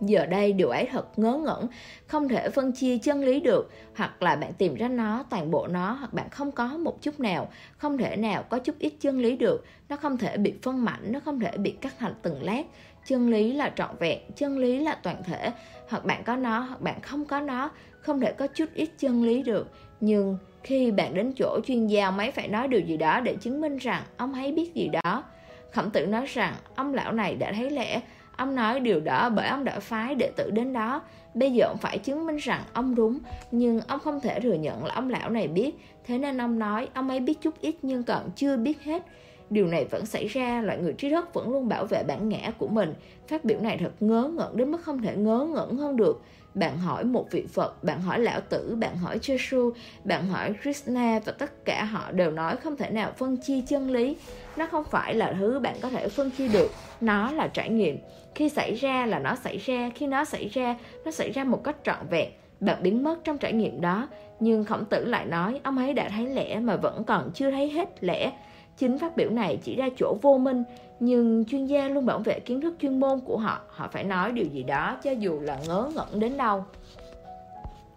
Giờ đây điều ấy thật ngớ ngẩn, không thể phân chia chân lý được, hoặc là bạn tìm ra nó, toàn bộ nó, hoặc bạn không có một chút nào, không thể nào có chút ít chân lý được, nó không thể bị phân mảnh, nó không thể bị cắt thành từng lát. Chân lý là trọn vẹn, chân lý là toàn thể, hoặc bạn có nó, hoặc bạn không có nó, không thể có chút ít chân lý được. Nhưng khi bạn đến chỗ chuyên gia ông ấy phải nói điều gì đó để chứng minh rằng ông ấy biết gì đó. Khổng tử nói rằng ông lão này đã thấy lẽ Ông nói điều đó bởi ông đã phái đệ tử đến đó. Bây giờ ông phải chứng minh rằng ông đúng, nhưng ông không thể thừa nhận là ông lão này biết. Thế nên ông nói ông ấy biết chút ít nhưng còn chưa biết hết. Điều này vẫn xảy ra, loại người trí thức vẫn luôn bảo vệ bản ngã của mình. Phát biểu này thật ngớ ngẩn đến mức không thể ngớ ngẩn hơn được. Bạn hỏi một vị Phật, bạn hỏi Lão Tử, bạn hỏi Jesu, bạn hỏi Krishna và tất cả họ đều nói không thể nào phân chia chân lý. Nó không phải là thứ bạn có thể phân chia được, nó là trải nghiệm. Khi xảy ra là nó xảy ra, khi nó xảy ra, nó xảy ra một cách trọn vẹn. Bạn biến mất trong trải nghiệm đó, nhưng khổng tử lại nói ông ấy đã thấy lẽ mà vẫn còn chưa thấy hết lẽ. Chính phát biểu này chỉ ra chỗ vô minh, nhưng chuyên gia luôn bảo vệ kiến thức chuyên môn của họ, họ phải nói điều gì đó cho dù là ngớ ngẩn đến đâu.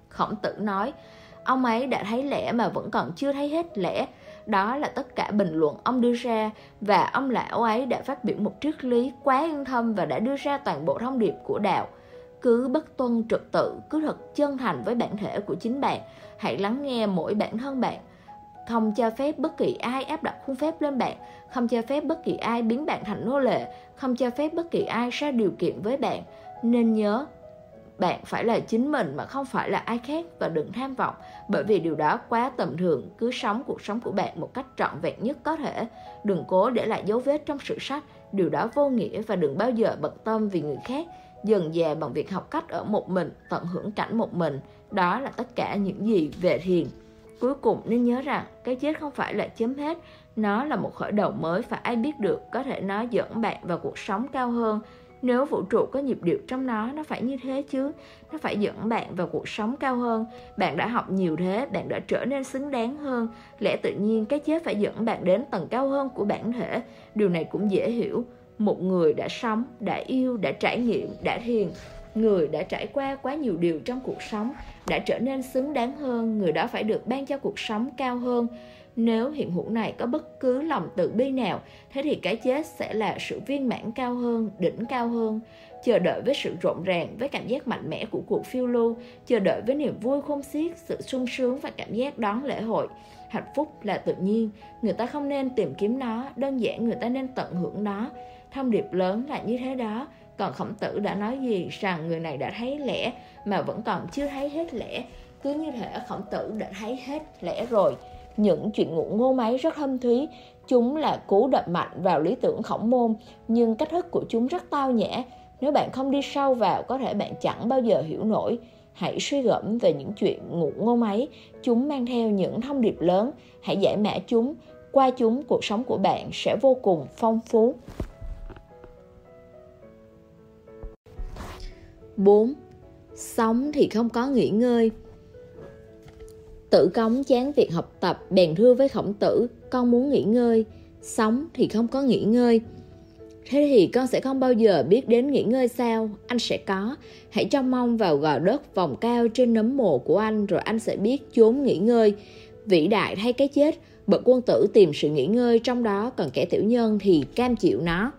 Khổng tử nói, ông ấy đã thấy lẽ mà vẫn còn chưa thấy hết lẽ, đó là tất cả bình luận ông đưa ra và ông lão ấy đã phát biểu một triết lý quá yên thâm và đã đưa ra toàn bộ thông điệp của đạo. Cứ bất tuân trật tự, cứ thật chân thành với bản thể của chính bạn. Hãy lắng nghe mỗi bản thân bạn. Không cho phép bất kỳ ai áp đặt khuôn phép lên bạn, không cho phép bất kỳ ai biến bạn thành nô lệ, không cho phép bất kỳ ai ra điều kiện với bạn. Nên nhớ, bạn phải là chính mình mà không phải là ai khác và đừng tham vọng. Bởi vì điều đó quá tầm thường, cứ sống cuộc sống của bạn một cách trọn vẹn nhất có thể. Đừng cố để lại dấu vết trong sử sách. Điều đó vô nghĩa và đừng bao giờ bận tâm vì người khác. Dần dà bằng việc học cách ở một mình, tận hưởng cảnh một mình. Đó là tất cả những gì về thiền. Cuối cùng, nên nhớ rằng, cái chết không phải là chấm hết. Nó là một khởi đầu mới và ai biết được có thể nó dẫn bạn vào cuộc sống cao hơn nếu vũ trụ có nhịp điệu trong nó nó phải như thế chứ. Nó phải dẫn bạn vào cuộc sống cao hơn. Bạn đã học nhiều thế, bạn đã trở nên xứng đáng hơn. Lẽ tự nhiên, cái chết phải dẫn bạn đến tầng cao hơn của bản thể. Điều này cũng dễ hiểu. Một người đã sống, đã yêu, đã trải nghiệm, đã thiền người đã trải qua quá nhiều điều trong cuộc sống, đã trở nên xứng đáng hơn. Người đó phải được ban cho cuộc sống cao hơn nếu hiện hữu này có bất cứ lòng tự bi nào, thế thì cái chết sẽ là sự viên mãn cao hơn, đỉnh cao hơn. Chờ đợi với sự rộn ràng, với cảm giác mạnh mẽ của cuộc phiêu lưu, chờ đợi với niềm vui khôn xiết, sự sung sướng và cảm giác đón lễ hội. Hạnh phúc là tự nhiên, người ta không nên tìm kiếm nó, đơn giản người ta nên tận hưởng nó. Thông điệp lớn là như thế đó, còn khổng tử đã nói gì rằng người này đã thấy lẽ mà vẫn còn chưa thấy hết lẽ cứ như thể khổng tử đã thấy hết lẽ rồi những chuyện ngụ ngô máy rất thâm thúy. Chúng là cú đập mạnh vào lý tưởng khổng môn, nhưng cách thức của chúng rất tao nhã. Nếu bạn không đi sâu vào, có thể bạn chẳng bao giờ hiểu nổi. Hãy suy gẫm về những chuyện ngụ ngô máy. Chúng mang theo những thông điệp lớn. Hãy giải mã chúng. Qua chúng, cuộc sống của bạn sẽ vô cùng phong phú. 4. Sống thì không có nghỉ ngơi. Tử cống chán việc học tập bèn thưa với khổng tử Con muốn nghỉ ngơi. Sống thì không có nghỉ ngơi. Thế thì con sẽ không bao giờ biết đến nghỉ ngơi sao? Anh sẽ có. Hãy trông mong vào gò đất vòng cao trên nấm mồ của anh Rồi anh sẽ biết chốn nghỉ ngơi. Vĩ đại thay cái chết. Bậc quân tử tìm sự nghỉ ngơi trong đó Còn kẻ tiểu nhân thì cam chịu nó.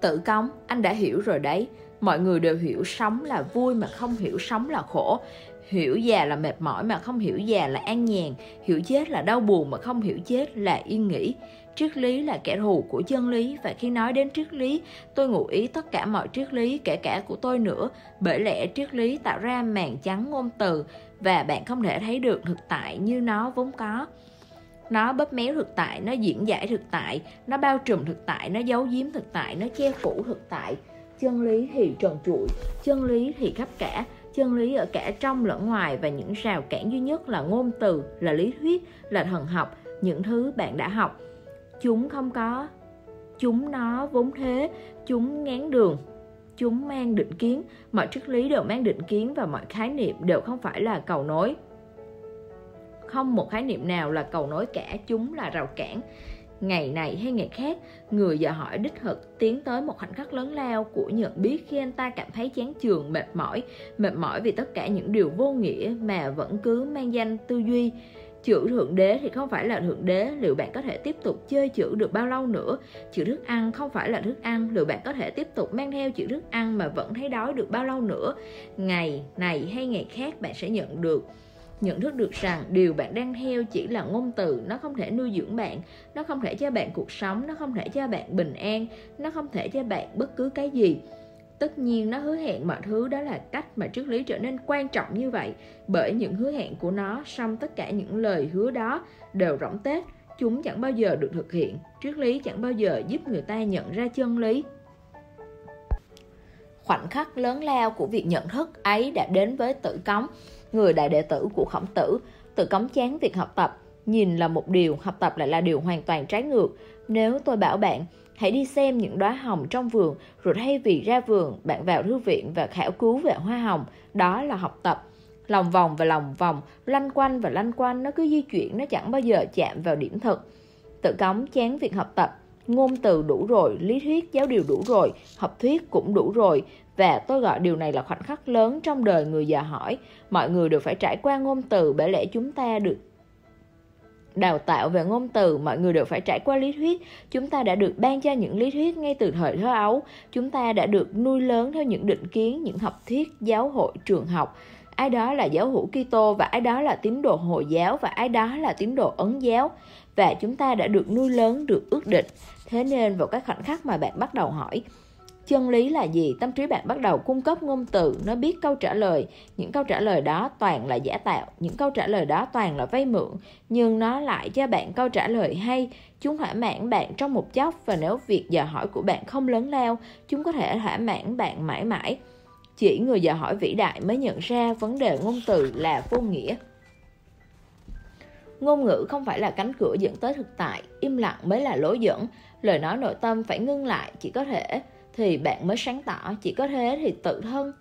Tử cống, anh đã hiểu rồi đấy. Mọi người đều hiểu sống là vui mà không hiểu sống là khổ. Hiểu già là mệt mỏi mà không hiểu già là an nhàn. Hiểu chết là đau buồn mà không hiểu chết là yên nghỉ. Triết lý là kẻ thù của chân lý. Và khi nói đến triết lý Tôi ngụ ý tất cả mọi triết lý Kể cả của tôi nữa. Bởi lẽ triết lý tạo ra màn trắng ngôn từ. Và bạn không thể thấy được thực tại như nó vốn có. Nó bóp méo thực tại, nó diễn giải thực tại, nó bao trùm thực tại, nó giấu giếm thực tại, nó che phủ thực tại. Chân lý thì trần trụi, chân lý thì khắp cả, chân lý ở cả trong lẫn ngoài và những rào cản duy nhất là ngôn từ, là lý thuyết, là thần học, những thứ bạn đã học. Chúng không có, chúng nó vốn thế, chúng ngán đường, chúng mang định kiến, mọi triết lý đều mang định kiến và mọi khái niệm đều không phải là cầu nối. Không một khái niệm nào là cầu nối cả, chúng là rào cản ngày này hay ngày khác, người dò hỏi đích thực tiến tới một khoảnh khắc lớn lao của nhận biết khi anh ta cảm thấy chán chường, mệt mỏi mệt mỏi vì tất cả những điều vô nghĩa mà vẫn cứ mang danh tư duy. Chữ thượng đế thì không phải là thượng đế, liệu bạn có thể tiếp tục chơi chữ được bao lâu nữa? Chữ thức ăn không phải là thức ăn, liệu bạn có thể tiếp tục mang theo chữ thức ăn mà vẫn thấy đói được bao lâu nữa? Ngày này hay ngày khác bạn sẽ nhận được nhận thức được rằng điều bạn đang theo chỉ là ngôn từ, nó không thể nuôi dưỡng bạn, nó không thể cho bạn cuộc sống, nó không thể cho bạn bình an, nó không thể cho bạn bất cứ cái gì. Tất nhiên nó hứa hẹn mọi thứ, đó là cách mà triết lý trở nên quan trọng như vậy. Bởi những hứa hẹn của nó, song tất cả những lời hứa đó đều rỗng tết, chúng chẳng bao giờ được thực hiện. Triết lý chẳng bao giờ giúp người ta nhận ra chân lý. Khoảnh khắc lớn lao của việc nhận thức ấy đã đến với tử cống người đại đệ tử của khổng tử, tự cấm chán việc học tập. Nhìn là một điều, học tập lại là điều hoàn toàn trái ngược. Nếu tôi bảo bạn, hãy đi xem những đóa hồng trong vườn, rồi thay vì ra vườn, bạn vào thư viện và khảo cứu về hoa hồng, đó là học tập. Lòng vòng và lòng vòng, lanh quanh và lanh quanh, nó cứ di chuyển, nó chẳng bao giờ chạm vào điểm thực. Tự cấm chán việc học tập, ngôn từ đủ rồi, lý thuyết giáo điều đủ rồi, học thuyết cũng đủ rồi, và tôi gọi điều này là khoảnh khắc lớn trong đời người già hỏi. Mọi người đều phải trải qua ngôn từ bởi lẽ chúng ta được đào tạo về ngôn từ, mọi người đều phải trải qua lý thuyết. Chúng ta đã được ban cho những lý thuyết ngay từ thời thơ ấu. Chúng ta đã được nuôi lớn theo những định kiến, những học thuyết, giáo hội, trường học. Ai đó là giáo hữu Kitô và ai đó là tín đồ Hồi giáo và ai đó là tín đồ Ấn giáo. Và chúng ta đã được nuôi lớn, được ước định. Thế nên vào các khoảnh khắc mà bạn bắt đầu hỏi, Chân lý là gì? Tâm trí bạn bắt đầu cung cấp ngôn từ, nó biết câu trả lời. Những câu trả lời đó toàn là giả tạo, những câu trả lời đó toàn là vay mượn, nhưng nó lại cho bạn câu trả lời hay. Chúng thỏa mãn bạn trong một chốc và nếu việc dò hỏi của bạn không lớn lao, chúng có thể thỏa mãn bạn mãi mãi. Chỉ người dò hỏi vĩ đại mới nhận ra vấn đề ngôn từ là vô nghĩa. Ngôn ngữ không phải là cánh cửa dẫn tới thực tại, im lặng mới là lối dẫn. Lời nói nội tâm phải ngưng lại, chỉ có thể thì bạn mới sáng tỏ chỉ có thế thì tự thân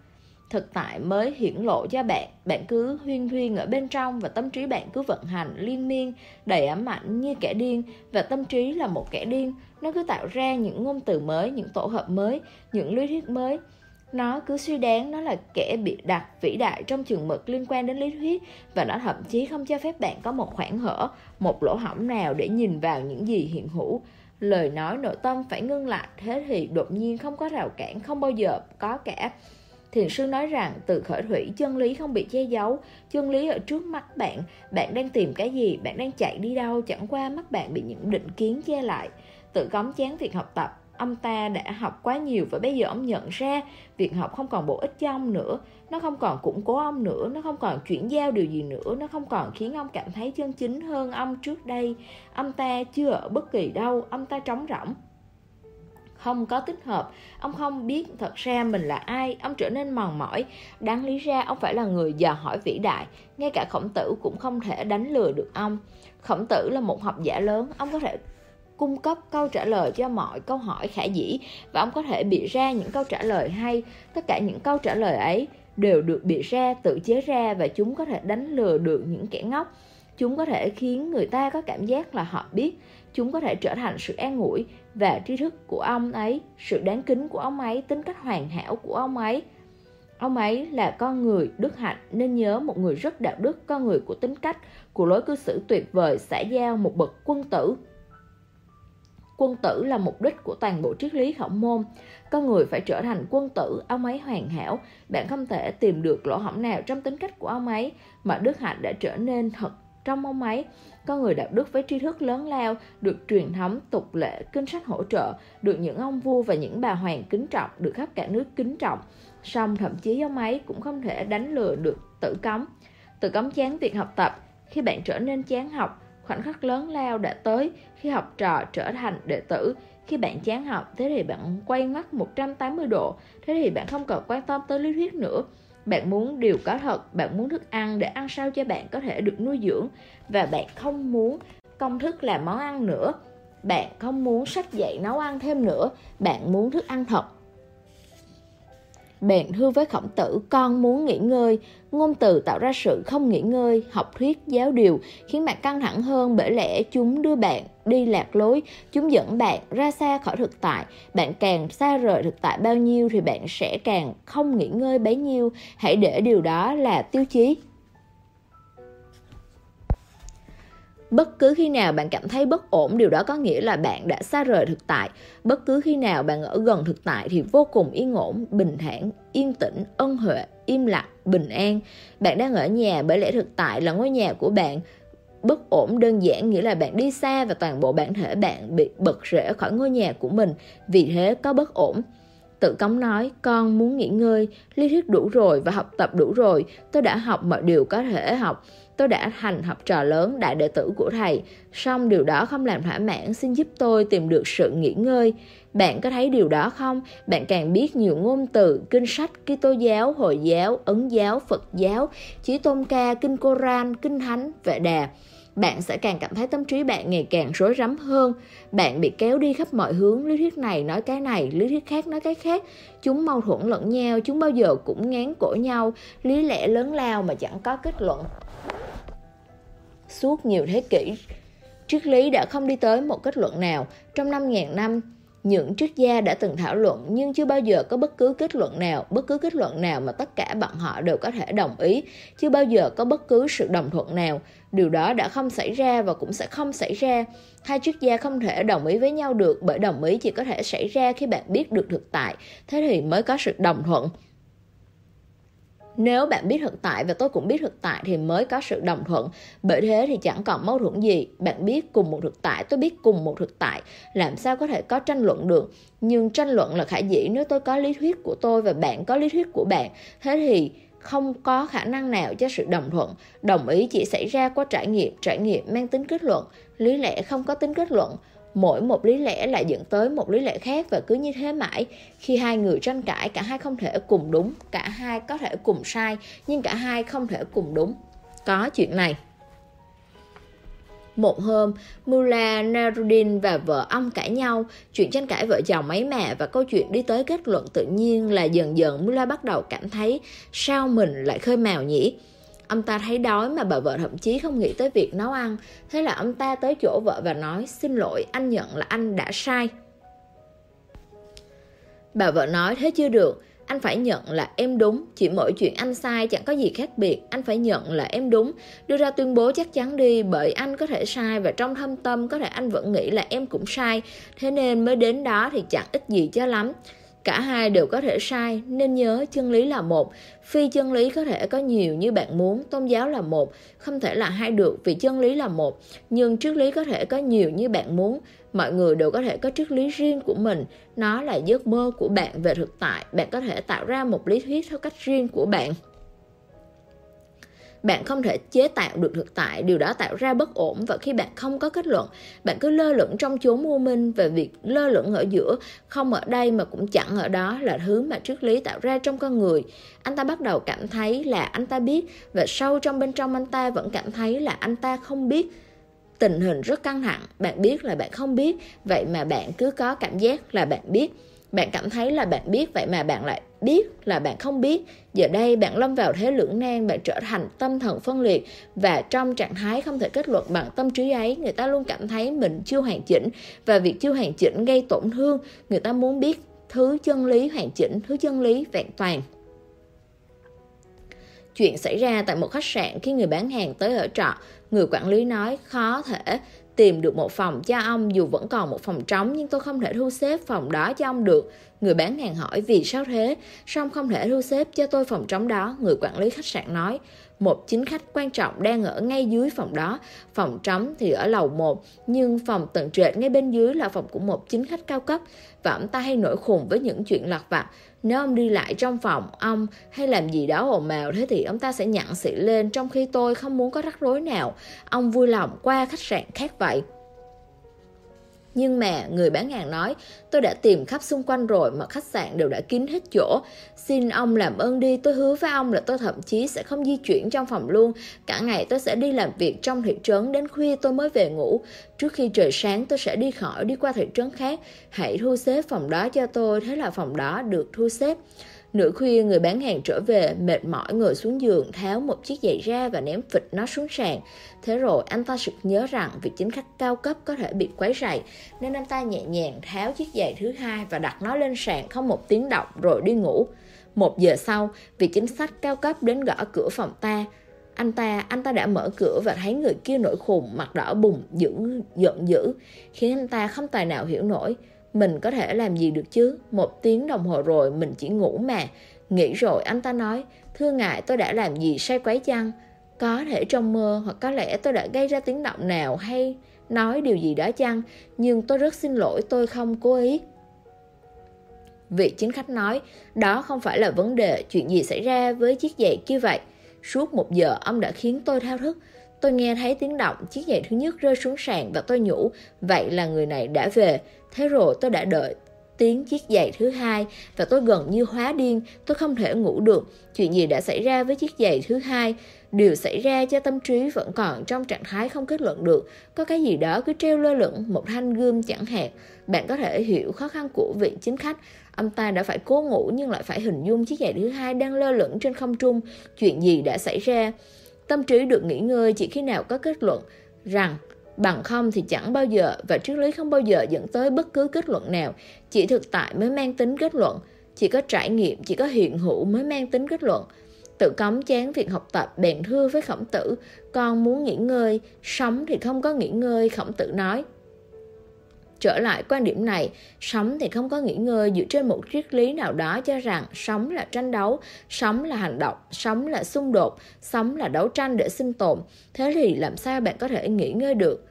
thực tại mới hiển lộ cho bạn. Bạn cứ huyên huyên ở bên trong và tâm trí bạn cứ vận hành liên miên đầy ám ảnh như kẻ điên. Và tâm trí là một kẻ điên nó cứ tạo ra những ngôn từ mới những tổ hợp mới những lý thuyết mới. Nó cứ suy đoán nó là kẻ bị đặt vĩ đại trong trường mực liên quan đến lý thuyết và nó thậm chí không cho phép bạn có một khoảng hở một lỗ hỏng nào để nhìn vào những gì hiện hữu lời nói nội tâm phải ngưng lại. Thế thì đột nhiên không có rào cản không bao giờ có cả. Thiền sư nói rằng từ khởi thủy chân lý không bị che giấu, chân lý ở trước mắt bạn, bạn đang tìm cái gì, bạn đang chạy đi đâu, chẳng qua mắt bạn bị những định kiến che lại. Tự cống chán việc học tập, ông ta đã học quá nhiều và bây giờ ông nhận ra việc học không còn bổ ích cho ông nữa, nó không còn củng cố ông nữa, nó không còn chuyển giao điều gì nữa, nó không còn khiến ông cảm thấy chân chính hơn ông trước đây. Ông ta chưa ở bất kỳ đâu, ông ta trống rỗng. Không có tích hợp ông không biết thật ra mình là ai ông trở nên mòn mỏi. Đáng lý ra ông phải là người dò hỏi vĩ đại ngay cả khổng tử cũng không thể đánh lừa được ông. Khổng tử là một học giả lớn ông có thể cung cấp câu trả lời cho mọi câu hỏi khả dĩ và ông có thể bị ra những câu trả lời hay tất cả những câu trả lời ấy đều được bị ra tự chế ra và chúng có thể đánh lừa được những kẻ ngốc chúng có thể khiến người ta có cảm giác là họ biết chúng có thể trở thành sự an ủi và tri thức của ông ấy, sự đáng kính của ông ấy, tính cách hoàn hảo của ông ấy. Ông ấy là con người đức hạnh nên nhớ một người rất đạo đức, con người của tính cách, của lối cư xử tuyệt vời, xã giao, một bậc quân tử. Quân tử là mục đích của toàn bộ triết lý khổng môn. Con người phải trở thành quân tử, ông ấy hoàn hảo. Bạn không thể tìm được lỗ hổng nào trong tính cách của ông ấy, mà đức hạnh đã trở nên thật trong ông ấy con người đạo đức với tri thức lớn lao được truyền thống tục lệ kinh sách hỗ trợ được những ông vua và những bà hoàng kính trọng được khắp cả nước kính trọng song thậm chí ông ấy cũng không thể đánh lừa được tử cống Tử cống chán việc học tập khi bạn trở nên chán học khoảnh khắc lớn lao đã tới khi học trò trở thành đệ tử. Khi bạn chán học, thế thì bạn quay mắt 180 độ. Thế thì bạn không còn quan tâm tới lý thuyết nữa. Bạn muốn điều có thật, bạn muốn thức ăn để ăn sao cho bạn có thể được nuôi dưỡng. Và bạn không muốn công thức làm món ăn nữa. Bạn không muốn sách dạy nấu ăn thêm nữa. Bạn muốn thức ăn thật. Bèn hư với khổng tử, Con muốn nghỉ ngơi. Ngôn từ tạo ra sự không nghỉ ngơi, Học thuyết, giáo điều, Khiến bạn căng thẳng hơn Bởi lẽ chúng đưa bạn đi lạc lối, Chúng dẫn bạn ra xa khỏi thực tại. Bạn càng xa rời thực tại bao nhiêu Thì bạn sẽ càng không nghỉ ngơi bấy nhiêu. Hãy để điều đó là tiêu chí. Bất cứ khi nào bạn cảm thấy bất ổn, điều đó có nghĩa là bạn đã xa rời thực tại. Bất cứ khi nào bạn ở gần thực tại thì vô cùng yên ổn, bình thản, yên tĩnh, ân huệ, im lặng, bình an. Bạn đang ở nhà bởi lẽ thực tại là ngôi nhà của bạn. Bất ổn đơn giản nghĩa là bạn đi xa và toàn bộ bản thể bạn bị bật rễ khỏi ngôi nhà của mình, vì thế có bất ổn. Tự cống nói, con muốn nghỉ ngơi, lý thuyết đủ rồi và học tập đủ rồi, tôi đã học mọi điều có thể học Tôi đã thành học trò lớn đại đệ tử của thầy, song điều đó không làm thỏa mãn, xin giúp tôi tìm được sự nghỉ ngơi. Bạn có thấy điều đó không? Bạn càng biết nhiều ngôn từ, kinh sách, Kitô giáo, Hồi giáo, Ấn giáo, Phật giáo, Chí Tôn Ca, Kinh Koran, Kinh Thánh, Vệ Đà bạn sẽ càng cảm thấy tâm trí bạn ngày càng rối rắm hơn. Bạn bị kéo đi khắp mọi hướng, lý thuyết này nói cái này, lý thuyết khác nói cái khác. Chúng mâu thuẫn lẫn nhau, chúng bao giờ cũng ngán cổ nhau, lý lẽ lớn lao mà chẳng có kết luận suốt nhiều thế kỷ. Triết lý đã không đi tới một kết luận nào. Trong 5.000 năm, những triết gia đã từng thảo luận nhưng chưa bao giờ có bất cứ kết luận nào, bất cứ kết luận nào mà tất cả bọn họ đều có thể đồng ý, chưa bao giờ có bất cứ sự đồng thuận nào. Điều đó đã không xảy ra và cũng sẽ không xảy ra. Hai triết gia không thể đồng ý với nhau được bởi đồng ý chỉ có thể xảy ra khi bạn biết được thực tại, thế thì mới có sự đồng thuận. Nếu bạn biết thực tại và tôi cũng biết thực tại thì mới có sự đồng thuận. Bởi thế thì chẳng còn mâu thuẫn gì. Bạn biết cùng một thực tại, tôi biết cùng một thực tại. Làm sao có thể có tranh luận được? Nhưng tranh luận là khả dĩ nếu tôi có lý thuyết của tôi và bạn có lý thuyết của bạn. Thế thì không có khả năng nào cho sự đồng thuận. Đồng ý chỉ xảy ra qua trải nghiệm, trải nghiệm mang tính kết luận. Lý lẽ không có tính kết luận mỗi một lý lẽ lại dẫn tới một lý lẽ khác và cứ như thế mãi. Khi hai người tranh cãi cả hai không thể cùng đúng cả hai có thể cùng sai nhưng cả hai không thể cùng đúng. Có chuyện này. Một hôm, mula Nasruddin và vợ ông cãi nhau, chuyện tranh cãi vợ chồng mấy mẹ và câu chuyện đi tới kết luận tự nhiên là dần dần mula bắt đầu cảm thấy sao mình lại khơi mào nhỉ? Ông ta thấy đói mà bà vợ thậm chí không nghĩ tới việc nấu ăn. Thế là ông ta tới chỗ vợ và nói xin lỗi, anh nhận là anh đã sai. Bà vợ nói thế chưa được, anh phải nhận là em đúng. Chỉ mỗi chuyện anh sai chẳng có gì khác biệt. Anh phải nhận là em đúng. Đưa ra tuyên bố chắc chắn đi bởi anh có thể sai và trong thâm tâm có thể anh vẫn nghĩ là em cũng sai. Thế nên mới đến đó thì chẳng ích gì cho lắm cả hai đều có thể sai, nên nhớ chân lý là một. Phi chân lý có thể có nhiều như bạn muốn, tôn giáo là một. Không thể là hai được, vì chân lý là một. Nhưng triết lý có thể có nhiều như bạn muốn. Mọi người đều có thể có triết lý riêng của mình. Nó là giấc mơ của bạn về thực tại. Bạn có thể tạo ra một lý thuyết theo cách riêng của bạn bạn không thể chế tạo được thực tại, điều đó tạo ra bất ổn. Và khi bạn không có kết luận, bạn cứ lơ lửng trong chốn u minh và việc lơ lửng ở giữa, không ở đây mà cũng chẳng ở đó là thứ mà triết lý tạo ra trong con người. Anh ta bắt đầu cảm thấy là anh ta biết và sâu trong bên trong anh ta vẫn cảm thấy là anh ta không biết. Tình hình rất căng thẳng, bạn biết là bạn không biết. Vậy mà bạn cứ có cảm giác là bạn biết bạn cảm thấy là bạn biết vậy mà bạn lại biết là bạn không biết. Giờ đây bạn lâm vào thế lưỡng nan bạn trở thành tâm thần phân liệt. Và trong trạng thái không thể kết luận bằng tâm trí ấy người ta luôn cảm thấy mình chưa hoàn chỉnh. Và việc chưa hoàn chỉnh gây tổn thương. Người ta muốn biết thứ chân lý hoàn chỉnh thứ chân lý vẹn toàn. Chuyện xảy ra tại một khách sạn khi người bán hàng tới ở trọ, người quản lý nói khó thể tìm được một phòng cho ông dù vẫn còn một phòng trống nhưng tôi không thể thu xếp phòng đó cho ông được. Người bán hàng hỏi vì sao thế? Song không thể thu xếp cho tôi phòng trống đó, người quản lý khách sạn nói. Một chính khách quan trọng đang ở ngay dưới phòng đó, phòng trống thì ở lầu 1, nhưng phòng tầng trệt ngay bên dưới là phòng của một chính khách cao cấp và ông ta hay nổi khùng với những chuyện lặt vặt. Nếu ông đi lại trong phòng ông hay làm gì đó ồn ào thế thì ông ta sẽ nhặn xị lên trong khi tôi không muốn có rắc rối nào. Ông vui lòng qua khách sạn khác vậy. Nhưng mà người bán hàng nói, tôi đã tìm khắp xung quanh rồi mà khách sạn đều đã kín hết chỗ. Xin ông làm ơn đi, tôi hứa với ông là tôi thậm chí sẽ không di chuyển trong phòng luôn. Cả ngày tôi sẽ đi làm việc trong thị trấn đến khuya tôi mới về ngủ. Trước khi trời sáng tôi sẽ đi khỏi đi qua thị trấn khác. Hãy thu xếp phòng đó cho tôi, thế là phòng đó được thu xếp. Nửa khuya người bán hàng trở về, mệt mỏi ngồi xuống giường, tháo một chiếc giày ra và ném phịch nó xuống sàn. Thế rồi anh ta sực nhớ rằng vị chính khách cao cấp có thể bị quấy rầy, nên anh ta nhẹ nhàng tháo chiếc giày thứ hai và đặt nó lên sàn không một tiếng động rồi đi ngủ. Một giờ sau, vị chính sách cao cấp đến gõ cửa phòng ta. Anh ta, anh ta đã mở cửa và thấy người kia nổi khùng, mặt đỏ bùng, dữ, giận dữ, khiến anh ta không tài nào hiểu nổi. Mình có thể làm gì được chứ? Một tiếng đồng hồ rồi mình chỉ ngủ mà. Nghĩ rồi anh ta nói, thưa ngài tôi đã làm gì sai quấy chăng? Có thể trong mơ hoặc có lẽ tôi đã gây ra tiếng động nào hay nói điều gì đó chăng? Nhưng tôi rất xin lỗi tôi không cố ý. Vị chính khách nói, đó không phải là vấn đề, chuyện gì xảy ra với chiếc giày kia vậy? Suốt một giờ ông đã khiến tôi thao thức. Tôi nghe thấy tiếng động, chiếc giày thứ nhất rơi xuống sàn và tôi nhủ, vậy là người này đã về. Thế rồi tôi đã đợi tiếng chiếc giày thứ hai và tôi gần như hóa điên, tôi không thể ngủ được. Chuyện gì đã xảy ra với chiếc giày thứ hai? Điều xảy ra cho tâm trí vẫn còn trong trạng thái không kết luận được. Có cái gì đó cứ treo lơ lửng, một thanh gươm chẳng hạn. Bạn có thể hiểu khó khăn của vị chính khách. Ông ta đã phải cố ngủ nhưng lại phải hình dung chiếc giày thứ hai đang lơ lửng trên không trung. Chuyện gì đã xảy ra? Tâm trí được nghỉ ngơi chỉ khi nào có kết luận rằng Bằng không thì chẳng bao giờ và triết lý không bao giờ dẫn tới bất cứ kết luận nào. Chỉ thực tại mới mang tính kết luận. Chỉ có trải nghiệm, chỉ có hiện hữu mới mang tính kết luận. Tự cấm chán việc học tập bèn thưa với khổng tử Con muốn nghỉ ngơi, sống thì không có nghỉ ngơi Khổng tử nói Trở lại quan điểm này, sống thì không có nghỉ ngơi dựa trên một triết lý nào đó cho rằng sống là tranh đấu, sống là hành động, sống là xung đột, sống là đấu tranh để sinh tồn. Thế thì làm sao bạn có thể nghỉ ngơi được?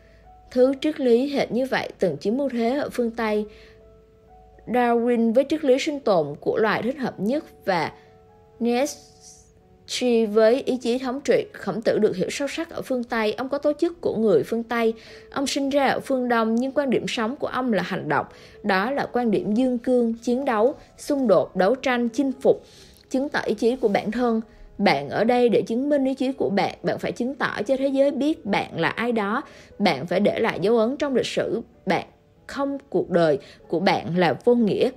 Thứ triết lý hệt như vậy từng chiếm ưu thế ở phương Tây. Darwin với triết lý sinh tồn của loài thích hợp nhất và Nietzsche Chi với ý chí thống trị, khổng tử được hiểu sâu sắc ở phương Tây, ông có tố chức của người phương Tây. Ông sinh ra ở phương Đông nhưng quan điểm sống của ông là hành động. Đó là quan điểm dương cương, chiến đấu, xung đột, đấu tranh, chinh phục, chứng tỏ ý chí của bản thân. bạn ở đây để chứng minh ý chí của bạn bạn phải chứng tỏ cho thế giới biết bạn là ai đó bạn phải để lại dấu ấn trong lịch sử bạn không cuộc đời của bạn là vô nghĩa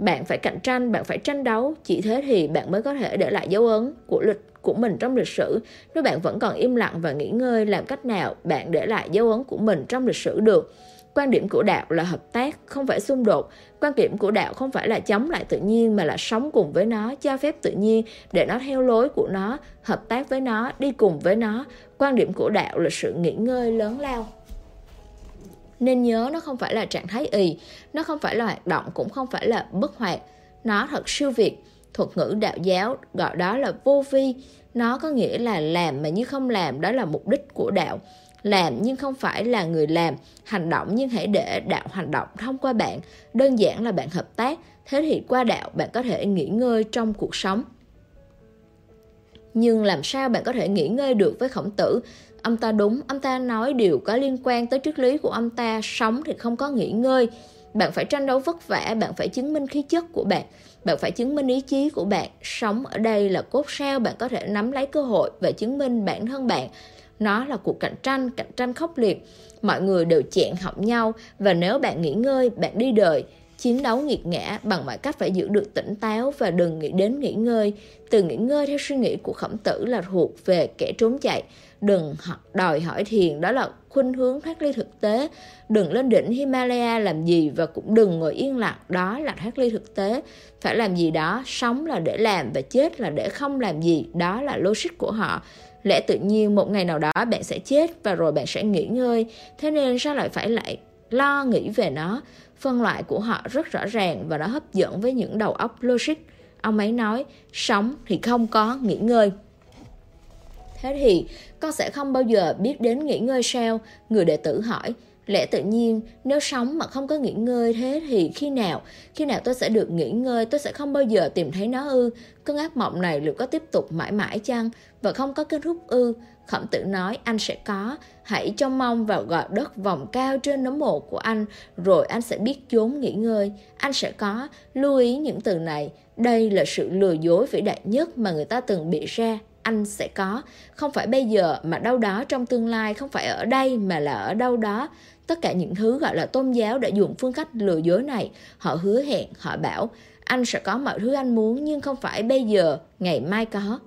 bạn phải cạnh tranh, bạn phải tranh đấu. Chỉ thế thì bạn mới có thể để lại dấu ấn của lịch, của mình trong lịch sử. Nếu bạn vẫn còn im lặng và nghỉ ngơi, làm cách nào bạn để lại dấu ấn của mình trong lịch sử được? Quan điểm của đạo là hợp tác, không phải xung đột. Quan điểm của đạo không phải là chống lại tự nhiên mà là sống cùng với nó, cho phép tự nhiên để nó theo lối của nó, hợp tác với nó, đi cùng với nó. Quan điểm của đạo là sự nghỉ ngơi lớn lao nên nhớ nó không phải là trạng thái ì, nó không phải là hoạt động, cũng không phải là bất hoạt. Nó thật siêu việt, thuật ngữ đạo giáo gọi đó là vô vi. Nó có nghĩa là làm mà như không làm, đó là mục đích của đạo. Làm nhưng không phải là người làm, hành động nhưng hãy để đạo hành động thông qua bạn. Đơn giản là bạn hợp tác, thế thì qua đạo bạn có thể nghỉ ngơi trong cuộc sống. Nhưng làm sao bạn có thể nghỉ ngơi được với khổng tử? Ông ta đúng, ông ta nói điều có liên quan tới triết lý của ông ta, sống thì không có nghỉ ngơi. Bạn phải tranh đấu vất vả, bạn phải chứng minh khí chất của bạn bạn phải chứng minh ý chí của bạn. Sống ở đây là cốt sao bạn có thể nắm lấy cơ hội và chứng minh bản thân bạn. Nó là cuộc cạnh tranh cạnh tranh khốc liệt. Mọi người đều chẹn học nhau và nếu bạn nghỉ ngơi, bạn đi đời. Chiến đấu nghiệt ngã bằng mọi cách phải giữ được tỉnh táo và đừng nghĩ đến nghỉ ngơi. Từ nghỉ ngơi theo suy nghĩ của khổng tử là thuộc về kẻ trốn chạy đừng đòi hỏi thiền, đó là khuynh hướng thoát ly thực tế. Đừng lên đỉnh Himalaya làm gì và cũng đừng ngồi yên lặng, đó là thoát ly thực tế. Phải làm gì đó, sống là để làm và chết là để không làm gì, đó là logic của họ. Lẽ tự nhiên một ngày nào đó bạn sẽ chết và rồi bạn sẽ nghỉ ngơi. Thế nên sao lại phải lại lo nghĩ về nó? Phân loại của họ rất rõ ràng và nó hấp dẫn với những đầu óc logic. Ông ấy nói, sống thì không có nghỉ ngơi. Thế thì con sẽ không bao giờ biết đến nghỉ ngơi sao? Người đệ tử hỏi. Lẽ tự nhiên, nếu sống mà không có nghỉ ngơi thế thì khi nào? Khi nào tôi sẽ được nghỉ ngơi, tôi sẽ không bao giờ tìm thấy nó ư? Cơn ác mộng này liệu có tiếp tục mãi mãi chăng? Và không có kết thúc ư? Khổng tử nói, anh sẽ có. Hãy trông mong vào gò đất vòng cao trên nấm mộ của anh, rồi anh sẽ biết chốn nghỉ ngơi. Anh sẽ có. Lưu ý những từ này. Đây là sự lừa dối vĩ đại nhất mà người ta từng bị ra anh sẽ có. Không phải bây giờ mà đâu đó trong tương lai, không phải ở đây mà là ở đâu đó. Tất cả những thứ gọi là tôn giáo đã dùng phương cách lừa dối này. Họ hứa hẹn, họ bảo, anh sẽ có mọi thứ anh muốn, nhưng không phải bây giờ, ngày mai có.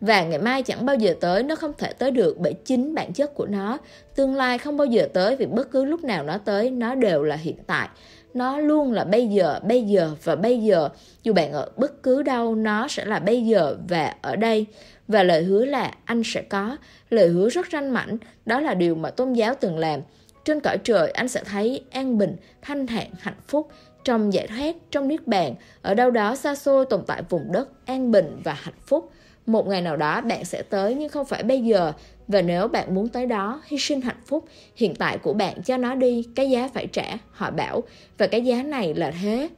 Và ngày mai chẳng bao giờ tới, nó không thể tới được bởi chính bản chất của nó. Tương lai không bao giờ tới vì bất cứ lúc nào nó tới, nó đều là hiện tại. Nó luôn là bây giờ bây giờ và bây giờ. Dù bạn ở bất cứ đâu, nó sẽ là bây giờ và ở đây và lời hứa là anh sẽ có. Lời hứa rất ranh mảnh, đó là điều mà tôn giáo từng làm. Trên cõi trời, anh sẽ thấy an bình, thanh thản, hạnh phúc. Trong giải thoát, trong niết bàn, ở đâu đó xa xôi tồn tại vùng đất an bình và hạnh phúc. Một ngày nào đó, bạn sẽ tới nhưng không phải bây giờ. Và nếu bạn muốn tới đó, hy sinh hạnh phúc, hiện tại của bạn cho nó đi, cái giá phải trả, họ bảo. Và cái giá này là thế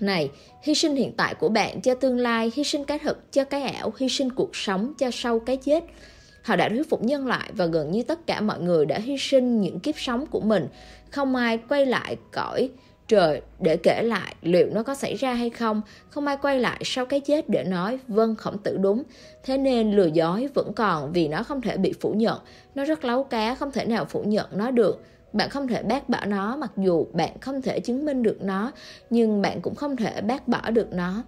này, hy sinh hiện tại của bạn cho tương lai, hy sinh cái thực cho cái ảo, hy sinh cuộc sống cho sau cái chết. Họ đã thuyết phục nhân loại và gần như tất cả mọi người đã hy sinh những kiếp sống của mình. Không ai quay lại cõi trời để kể lại liệu nó có xảy ra hay không. Không ai quay lại sau cái chết để nói vâng khổng tử đúng. Thế nên lừa dối vẫn còn vì nó không thể bị phủ nhận. Nó rất lấu cá, không thể nào phủ nhận nó được bạn không thể bác bỏ nó, mặc dù bạn không thể chứng minh được nó, nhưng bạn cũng không thể bác bỏ được nó.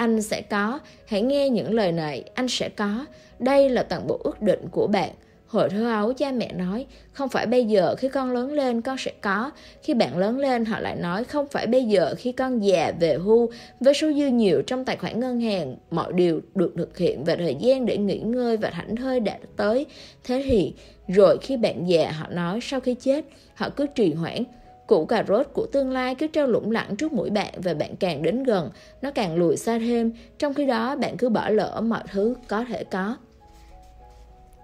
Anh sẽ có. Hãy nghe những lời này. Anh sẽ có. Đây là toàn bộ ước định của bạn. Hồi thơ ấu, cha mẹ nói, Không phải bây giờ khi con lớn lên, con sẽ có. Khi bạn lớn lên, họ lại nói, Không phải bây giờ khi con già, về hưu. Với số dư nhiều trong tài khoản ngân hàng, Mọi điều được thực hiện Và thời gian để nghỉ ngơi và thảnh thơi đã tới. Thế thì rồi khi bạn già họ nói Sau khi chết họ cứ trì hoãn Củ cà rốt của tương lai cứ treo lủng lẳng trước mũi bạn và bạn càng đến gần, nó càng lùi xa thêm, trong khi đó bạn cứ bỏ lỡ mọi thứ có thể có.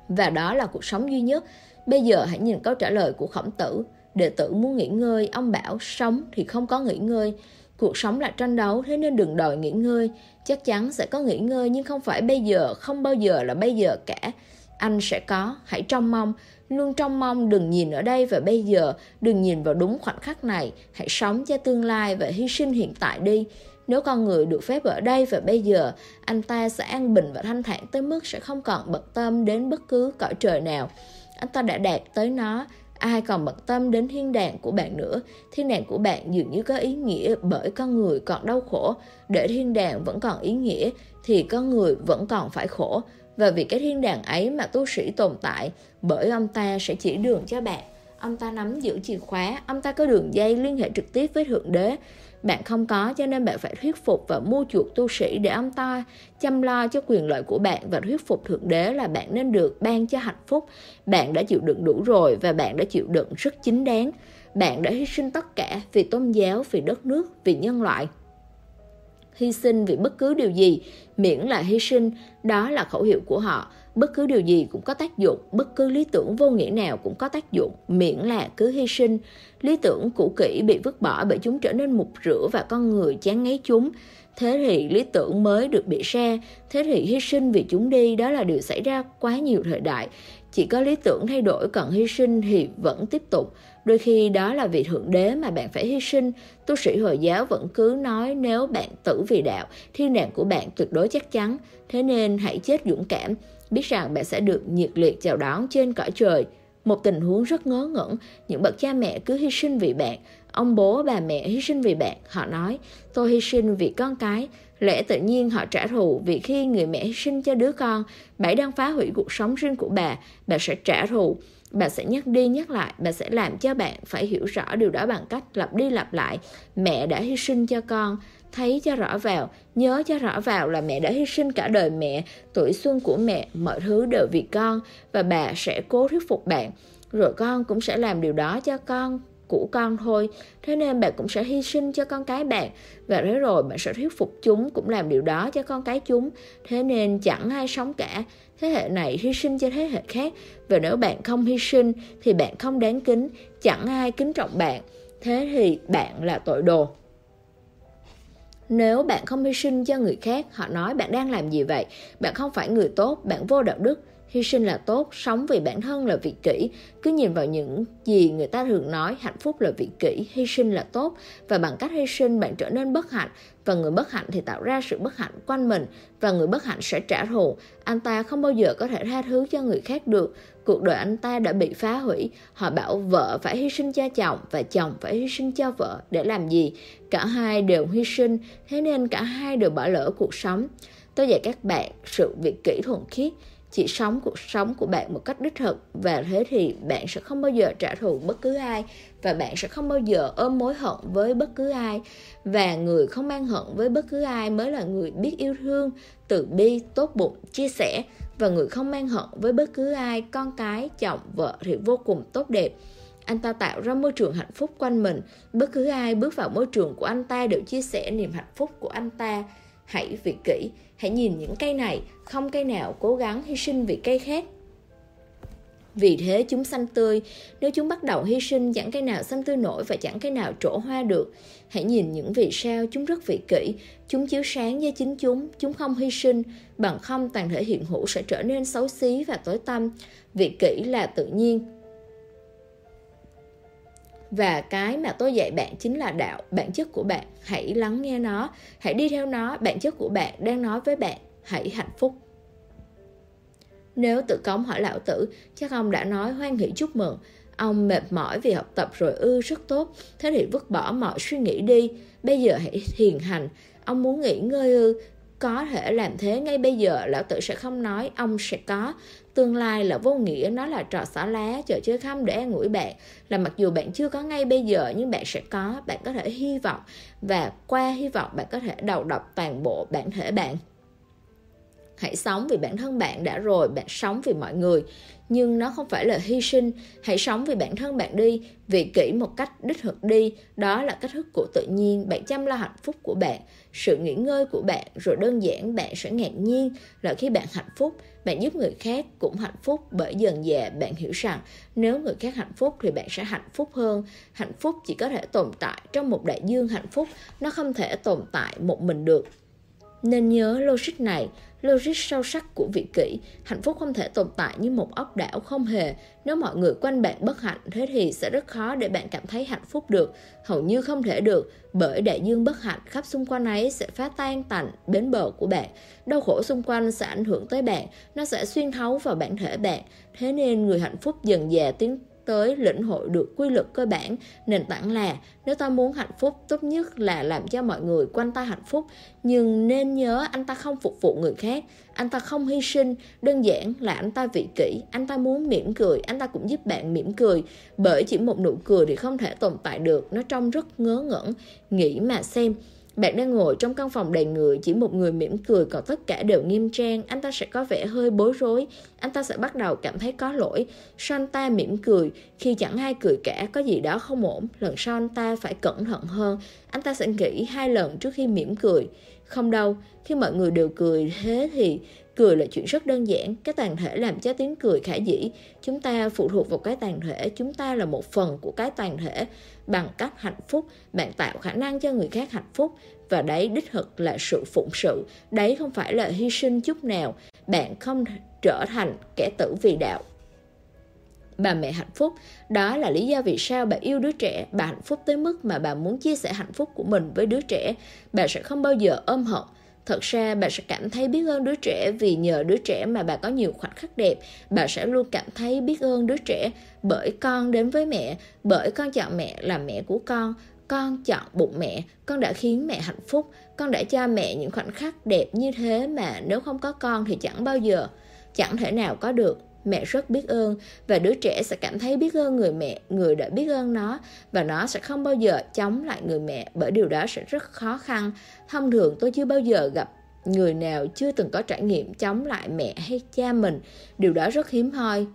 Và đó là cuộc sống duy nhất. Bây giờ hãy nhìn câu trả lời của khổng tử. Đệ tử muốn nghỉ ngơi, ông bảo sống thì không có nghỉ ngơi. Cuộc sống là tranh đấu, thế nên đừng đòi nghỉ ngơi. Chắc chắn sẽ có nghỉ ngơi nhưng không phải bây giờ, không bao giờ là bây giờ cả. Anh sẽ có, hãy trông mong, luôn trông mong đừng nhìn ở đây và bây giờ, đừng nhìn vào đúng khoảnh khắc này, hãy sống cho tương lai và hy sinh hiện tại đi. nếu con người được phép ở đây và bây giờ anh ta sẽ an bình và thanh thản tới mức sẽ không còn bận tâm đến bất cứ cõi trời nào. Anh ta đã đạt tới nó. Ai còn bận tâm đến thiên đàng của bạn nữa? Thiên đàng của bạn dường như có ý nghĩa bởi con người còn đau khổ. Để thiên đàng vẫn còn ý nghĩa thì con người vẫn còn phải khổ và vì cái thiên đàng ấy mà tu sĩ tồn tại, bởi ông ta sẽ chỉ đường cho bạn. Ông ta nắm giữ chìa khóa, ông ta có đường dây liên hệ trực tiếp với thượng đế. Bạn không có cho nên bạn phải thuyết phục và mua chuộc tu sĩ để ông ta chăm lo cho quyền lợi của bạn và thuyết phục thượng đế là bạn nên được ban cho hạnh phúc. Bạn đã chịu đựng đủ rồi và bạn đã chịu đựng rất chính đáng. Bạn đã hy sinh tất cả vì tôn giáo, vì đất nước, vì nhân loại hy sinh vì bất cứ điều gì, miễn là hy sinh, đó là khẩu hiệu của họ. Bất cứ điều gì cũng có tác dụng, bất cứ lý tưởng vô nghĩa nào cũng có tác dụng, miễn là cứ hy sinh. Lý tưởng cũ kỹ bị vứt bỏ bởi chúng trở nên mục rửa và con người chán ngấy chúng. Thế thì lý tưởng mới được bị ra thế thì hy sinh vì chúng đi, đó là điều xảy ra quá nhiều thời đại. Chỉ có lý tưởng thay đổi, còn hy sinh thì vẫn tiếp tục đôi khi đó là vì thượng đế mà bạn phải hy sinh. Tu sĩ hồi giáo vẫn cứ nói nếu bạn tử vì đạo thiên đàng của bạn tuyệt đối chắc chắn. Thế nên hãy chết dũng cảm. Biết rằng bạn sẽ được nhiệt liệt chào đón trên cõi trời. Một tình huống rất ngớ ngẩn, những bậc cha mẹ cứ hy sinh vì bạn, ông bố bà mẹ hy sinh vì bạn, họ nói, tôi hy sinh vì con cái, lẽ tự nhiên họ trả thù vì khi người mẹ hy sinh cho đứa con, bạn đang phá hủy cuộc sống riêng của bà, bà sẽ trả thù. Bà sẽ nhắc đi nhắc lại, bà sẽ làm cho bạn phải hiểu rõ điều đó bằng cách lặp đi lặp lại. Mẹ đã hy sinh cho con, thấy cho rõ vào, nhớ cho rõ vào là mẹ đã hy sinh cả đời mẹ, tuổi xuân của mẹ, mọi thứ đều vì con và bà sẽ cố thuyết phục bạn. Rồi con cũng sẽ làm điều đó cho con của con thôi thế nên bạn cũng sẽ hy sinh cho con cái bạn và thế rồi bạn sẽ thuyết phục chúng cũng làm điều đó cho con cái chúng thế nên chẳng ai sống cả thế hệ này hy sinh cho thế hệ khác và nếu bạn không hy sinh thì bạn không đáng kính chẳng ai kính trọng bạn thế thì bạn là tội đồ nếu bạn không hy sinh cho người khác, họ nói bạn đang làm gì vậy? Bạn không phải người tốt, bạn vô đạo đức. Hy sinh là tốt, sống vì bản thân là vị kỷ. Cứ nhìn vào những gì người ta thường nói, hạnh phúc là vị kỷ, hy sinh là tốt. Và bằng cách hy sinh, bạn trở nên bất hạnh. Và người bất hạnh thì tạo ra sự bất hạnh quanh mình. Và người bất hạnh sẽ trả thù. Anh ta không bao giờ có thể tha thứ cho người khác được. Cuộc đời anh ta đã bị phá hủy. Họ bảo vợ phải hy sinh cho chồng và chồng phải hy sinh cho vợ. Để làm gì? Cả hai đều hy sinh, thế nên cả hai đều bỏ lỡ cuộc sống. Tôi dạy các bạn sự việc kỹ thuần khiết chỉ sống cuộc sống của bạn một cách đích thực. Và thế thì bạn sẽ không bao giờ trả thù bất cứ ai. Và bạn sẽ không bao giờ ôm mối hận với bất cứ ai. Và người không mang hận với bất cứ ai mới là người biết yêu thương, từ bi, tốt bụng, chia sẻ. Và người không mang hận với bất cứ ai, con cái, chồng, vợ thì vô cùng tốt đẹp. Anh ta tạo ra môi trường hạnh phúc quanh mình. Bất cứ ai bước vào môi trường của anh ta đều chia sẻ niềm hạnh phúc của anh ta. Hãy vị kỹ hãy nhìn những cây này không cây nào cố gắng hy sinh vì cây khác vì thế chúng xanh tươi, nếu chúng bắt đầu hy sinh chẳng cây nào xanh tươi nổi và chẳng cây nào trổ hoa được. Hãy nhìn những vì sao chúng rất vị kỷ, chúng chiếu sáng với chính chúng, chúng không hy sinh, bằng không toàn thể hiện hữu sẽ trở nên xấu xí và tối tăm. Vị kỷ là tự nhiên, và cái mà tôi dạy bạn chính là đạo bản chất của bạn hãy lắng nghe nó hãy đi theo nó bản chất của bạn đang nói với bạn hãy hạnh phúc. Nếu tự cống hỏi lão tử, chắc ông đã nói hoan hỷ chúc mừng. Ông mệt mỏi vì học tập rồi ư rất tốt, thế thì vứt bỏ mọi suy nghĩ đi. Bây giờ hãy thiền hành. Ông muốn nghỉ ngơi ư, có thể làm thế ngay bây giờ, lão tử sẽ không nói, ông sẽ có. Tương lai là vô nghĩa, nó là trò xỏ lá, trò chơi khăm để an ủi bạn. Là mặc dù bạn chưa có ngay bây giờ, nhưng bạn sẽ có, bạn có thể hy vọng. Và qua hy vọng, bạn có thể đầu độc toàn bộ bản thể bạn hãy sống vì bản thân bạn đã rồi, bạn sống vì mọi người. Nhưng nó không phải là hy sinh. Hãy sống vì bản thân bạn đi, vì kỹ một cách đích thực đi. Đó là cách thức của tự nhiên. Bạn chăm lo hạnh phúc của bạn, sự nghỉ ngơi của bạn, rồi đơn giản bạn sẽ ngạc nhiên là khi bạn hạnh phúc. Bạn giúp người khác cũng hạnh phúc bởi dần dà bạn hiểu rằng nếu người khác hạnh phúc thì bạn sẽ hạnh phúc hơn. Hạnh phúc chỉ có thể tồn tại trong một đại dương hạnh phúc. Nó không thể tồn tại một mình được. Nên nhớ logic này logic sâu sắc của vị kỷ. Hạnh phúc không thể tồn tại như một ốc đảo không hề. Nếu mọi người quanh bạn bất hạnh, thế thì sẽ rất khó để bạn cảm thấy hạnh phúc được. Hầu như không thể được, bởi đại dương bất hạnh khắp xung quanh ấy sẽ phá tan tành bến bờ của bạn. Đau khổ xung quanh sẽ ảnh hưởng tới bạn, nó sẽ xuyên thấu vào bản thể bạn. Thế nên người hạnh phúc dần dà tiến tới lĩnh hội được quy luật cơ bản, nền tảng là nếu ta muốn hạnh phúc, tốt nhất là làm cho mọi người quanh ta hạnh phúc. Nhưng nên nhớ anh ta không phục vụ người khác, anh ta không hy sinh. Đơn giản là anh ta vị kỷ, anh ta muốn mỉm cười, anh ta cũng giúp bạn mỉm cười. Bởi chỉ một nụ cười thì không thể tồn tại được, nó trông rất ngớ ngẩn. Nghĩ mà xem bạn đang ngồi trong căn phòng đầy người, chỉ một người mỉm cười còn tất cả đều nghiêm trang, anh ta sẽ có vẻ hơi bối rối, anh ta sẽ bắt đầu cảm thấy có lỗi. Sao anh ta mỉm cười, khi chẳng ai cười cả, có gì đó không ổn, lần sau anh ta phải cẩn thận hơn, anh ta sẽ nghĩ hai lần trước khi mỉm cười. Không đâu, khi mọi người đều cười thế thì cười là chuyện rất đơn giản. Cái tàn thể làm cho tiếng cười khả dĩ. Chúng ta phụ thuộc vào cái tàn thể. Chúng ta là một phần của cái tàn thể. Bằng cách hạnh phúc, bạn tạo khả năng cho người khác hạnh phúc. Và đấy đích thực là sự phụng sự. Đấy không phải là hy sinh chút nào. Bạn không trở thành kẻ tử vì đạo. Bà mẹ hạnh phúc. Đó là lý do vì sao bà yêu đứa trẻ. Bà hạnh phúc tới mức mà bà muốn chia sẻ hạnh phúc của mình với đứa trẻ. Bà sẽ không bao giờ ôm hận. Thật ra bà sẽ cảm thấy biết ơn đứa trẻ vì nhờ đứa trẻ mà bà có nhiều khoảnh khắc đẹp. Bà sẽ luôn cảm thấy biết ơn đứa trẻ bởi con đến với mẹ, bởi con chọn mẹ là mẹ của con. Con chọn bụng mẹ, con đã khiến mẹ hạnh phúc, con đã cho mẹ những khoảnh khắc đẹp như thế mà nếu không có con thì chẳng bao giờ, chẳng thể nào có được mẹ rất biết ơn và đứa trẻ sẽ cảm thấy biết ơn người mẹ, người đã biết ơn nó và nó sẽ không bao giờ chống lại người mẹ bởi điều đó sẽ rất khó khăn. Thông thường tôi chưa bao giờ gặp người nào chưa từng có trải nghiệm chống lại mẹ hay cha mình. Điều đó rất hiếm hoi.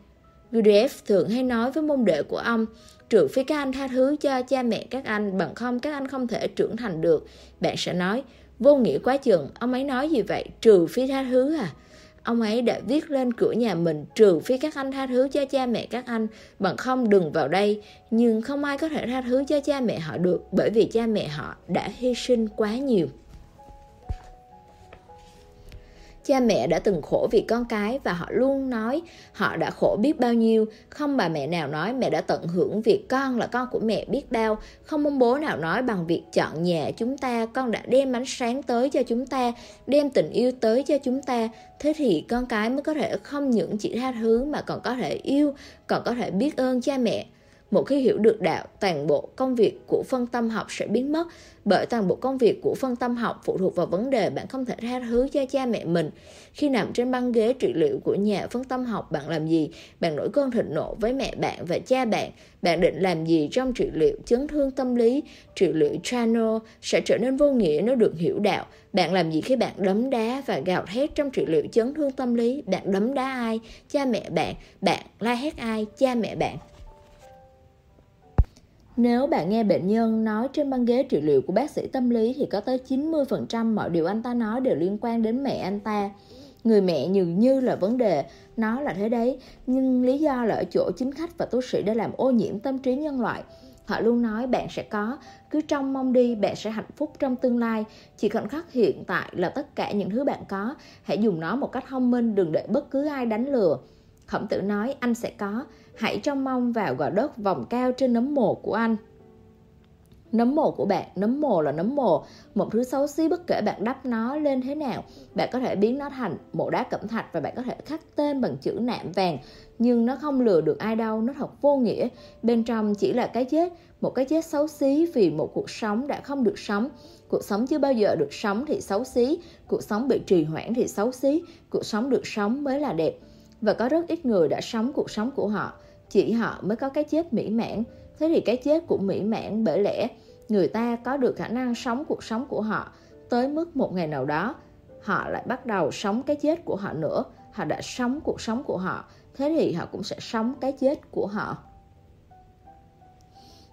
Gurdjieff thường hay nói với môn đệ của ông, trừ phi các anh tha thứ cho cha mẹ các anh, bằng không các anh không thể trưởng thành được. Bạn sẽ nói, vô nghĩa quá chừng, ông ấy nói gì vậy? Trừ phi tha thứ à? Ông ấy đã viết lên cửa nhà mình trừ phi các anh tha thứ cho cha mẹ các anh, bằng không đừng vào đây. Nhưng không ai có thể tha thứ cho cha mẹ họ được bởi vì cha mẹ họ đã hy sinh quá nhiều. Cha mẹ đã từng khổ vì con cái và họ luôn nói họ đã khổ biết bao nhiêu. Không bà mẹ nào nói mẹ đã tận hưởng việc con là con của mẹ biết bao. Không ông bố nào nói bằng việc chọn nhà chúng ta, con đã đem ánh sáng tới cho chúng ta, đem tình yêu tới cho chúng ta. Thế thì con cái mới có thể không những chỉ tha thứ mà còn có thể yêu, còn có thể biết ơn cha mẹ. Một khi hiểu được đạo, toàn bộ công việc của phân tâm học sẽ biến mất bởi toàn bộ công việc của phân tâm học phụ thuộc vào vấn đề bạn không thể tha thứ cho cha mẹ mình. Khi nằm trên băng ghế trị liệu của nhà phân tâm học, bạn làm gì? Bạn nổi cơn thịnh nộ với mẹ bạn và cha bạn. Bạn định làm gì trong trị liệu chấn thương tâm lý? Trị liệu channel sẽ trở nên vô nghĩa nếu được hiểu đạo. Bạn làm gì khi bạn đấm đá và gào thét trong trị liệu chấn thương tâm lý? Bạn đấm đá ai? Cha mẹ bạn. Bạn la hét ai? Cha mẹ bạn. Nếu bạn nghe bệnh nhân nói trên băng ghế trị liệu của bác sĩ tâm lý thì có tới 90% mọi điều anh ta nói đều liên quan đến mẹ anh ta. Người mẹ dường như là vấn đề, nó là thế đấy, nhưng lý do là ở chỗ chính khách và tu sĩ đã làm ô nhiễm tâm trí nhân loại. Họ luôn nói bạn sẽ có, cứ trông mong đi, bạn sẽ hạnh phúc trong tương lai. Chỉ khoảnh khắc hiện tại là tất cả những thứ bạn có. Hãy dùng nó một cách thông minh, đừng để bất cứ ai đánh lừa. Khổng tử nói anh sẽ có, hãy trông mong vào gò đất vòng cao trên nấm mồ của anh. Nấm mồ của bạn, nấm mồ là nấm mồ, một thứ xấu xí bất kể bạn đắp nó lên thế nào. Bạn có thể biến nó thành mộ đá cẩm thạch và bạn có thể khắc tên bằng chữ nạm vàng. Nhưng nó không lừa được ai đâu, nó thật vô nghĩa. Bên trong chỉ là cái chết, một cái chết xấu xí vì một cuộc sống đã không được sống. Cuộc sống chưa bao giờ được sống thì xấu xí, cuộc sống bị trì hoãn thì xấu xí, cuộc sống được sống mới là đẹp và có rất ít người đã sống cuộc sống của họ chỉ họ mới có cái chết mỹ mãn. Thế thì cái chết cũng mỹ mãn bởi lẽ người ta có được khả năng sống cuộc sống của họ tới mức một ngày nào đó, họ lại bắt đầu sống cái chết của họ nữa. Họ đã sống cuộc sống của họ, thế thì họ cũng sẽ sống cái chết của họ.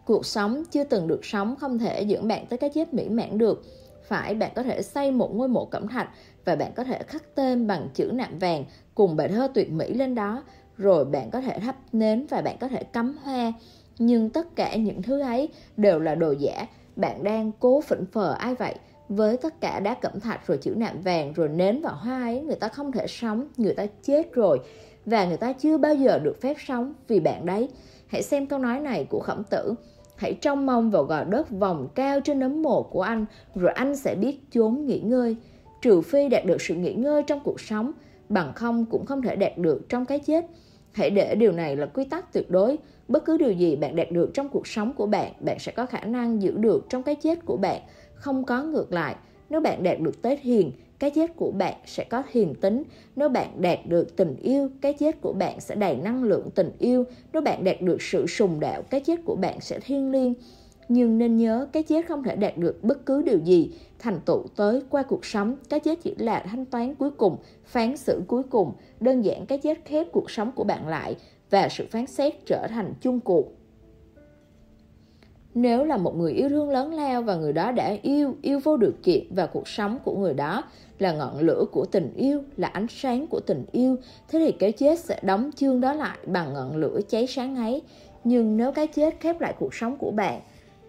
Cuộc sống chưa từng được sống không thể dẫn bạn tới cái chết mỹ mãn được. Phải bạn có thể xây một ngôi mộ cẩm thạch và bạn có thể khắc tên bằng chữ nạm vàng cùng bài thơ tuyệt mỹ lên đó rồi bạn có thể thắp nến và bạn có thể cắm hoa. Nhưng tất cả những thứ ấy đều là đồ giả. Bạn đang cố phỉnh phờ ai vậy? Với tất cả đá cẩm thạch rồi chữ nạm vàng rồi nến và hoa ấy, người ta không thể sống. Người ta chết rồi. Và người ta chưa bao giờ được phép sống vì bạn đấy. Hãy xem câu nói này của khổng tử. Hãy trông mong vào gò đất vòng cao trên nấm mồ của anh, rồi anh sẽ biết chốn nghỉ ngơi. Trừ phi đạt được sự nghỉ ngơi trong cuộc sống, bằng không cũng không thể đạt được trong cái chết hãy để điều này là quy tắc tuyệt đối. Bất cứ điều gì bạn đạt được trong cuộc sống của bạn bạn sẽ có khả năng giữ được trong cái chết của bạn, không có ngược lại. Nếu bạn đạt được tới hiền, cái chết của bạn sẽ có hiền tính. Nếu bạn đạt được tình yêu, cái chết của bạn sẽ đầy năng lượng tình yêu. Nếu bạn đạt được sự sùng đạo, cái chết của bạn sẽ thiêng liêng nhưng nên nhớ cái chết không thể đạt được bất cứ điều gì. Thành tựu tới qua cuộc sống cái chết chỉ là thanh toán cuối cùng phán xử cuối cùng. Đơn giản cái chết khép cuộc sống của bạn lại và sự phán xét trở thành chung cuộc. Nếu là một người yêu thương lớn lao và người đó đã yêu, yêu vô điều kiện và cuộc sống của người đó là ngọn lửa của tình yêu, là ánh sáng của tình yêu, thế thì cái chết sẽ đóng chương đó lại bằng ngọn lửa cháy sáng ấy. Nhưng nếu cái chết khép lại cuộc sống của bạn,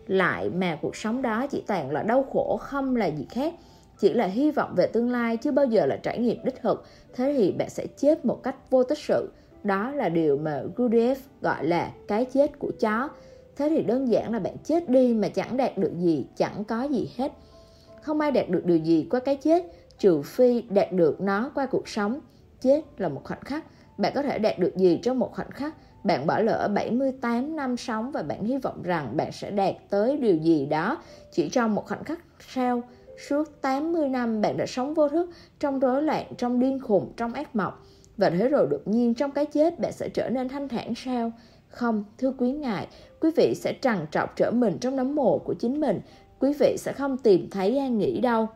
lại mà cuộc sống đó chỉ toàn là đau khổ không là gì khác, chỉ là hy vọng về tương lai chứ bao giờ là trải nghiệm đích thực, thế thì bạn sẽ chết một cách vô tích sự. Đó là điều mà Gurdjieff gọi là cái chết của chó Thế thì đơn giản là bạn chết đi mà chẳng đạt được gì, chẳng có gì hết. Không ai đạt được điều gì qua cái chết, trừ phi đạt được nó qua cuộc sống. Chết là một khoảnh khắc, bạn có thể đạt được gì trong một khoảnh khắc. Bạn bỏ lỡ 78 năm sống và bạn hy vọng rằng bạn sẽ đạt tới điều gì đó chỉ trong một khoảnh khắc sau. Suốt 80 năm bạn đã sống vô thức, trong rối loạn, trong điên khùng, trong ác mộng. Và thế rồi đột nhiên trong cái chết bạn sẽ trở nên thanh thản sao? Không, thưa quý ngài, quý vị sẽ trằn trọc trở mình trong nấm mồ của chính mình. Quý vị sẽ không tìm thấy an nghỉ đâu.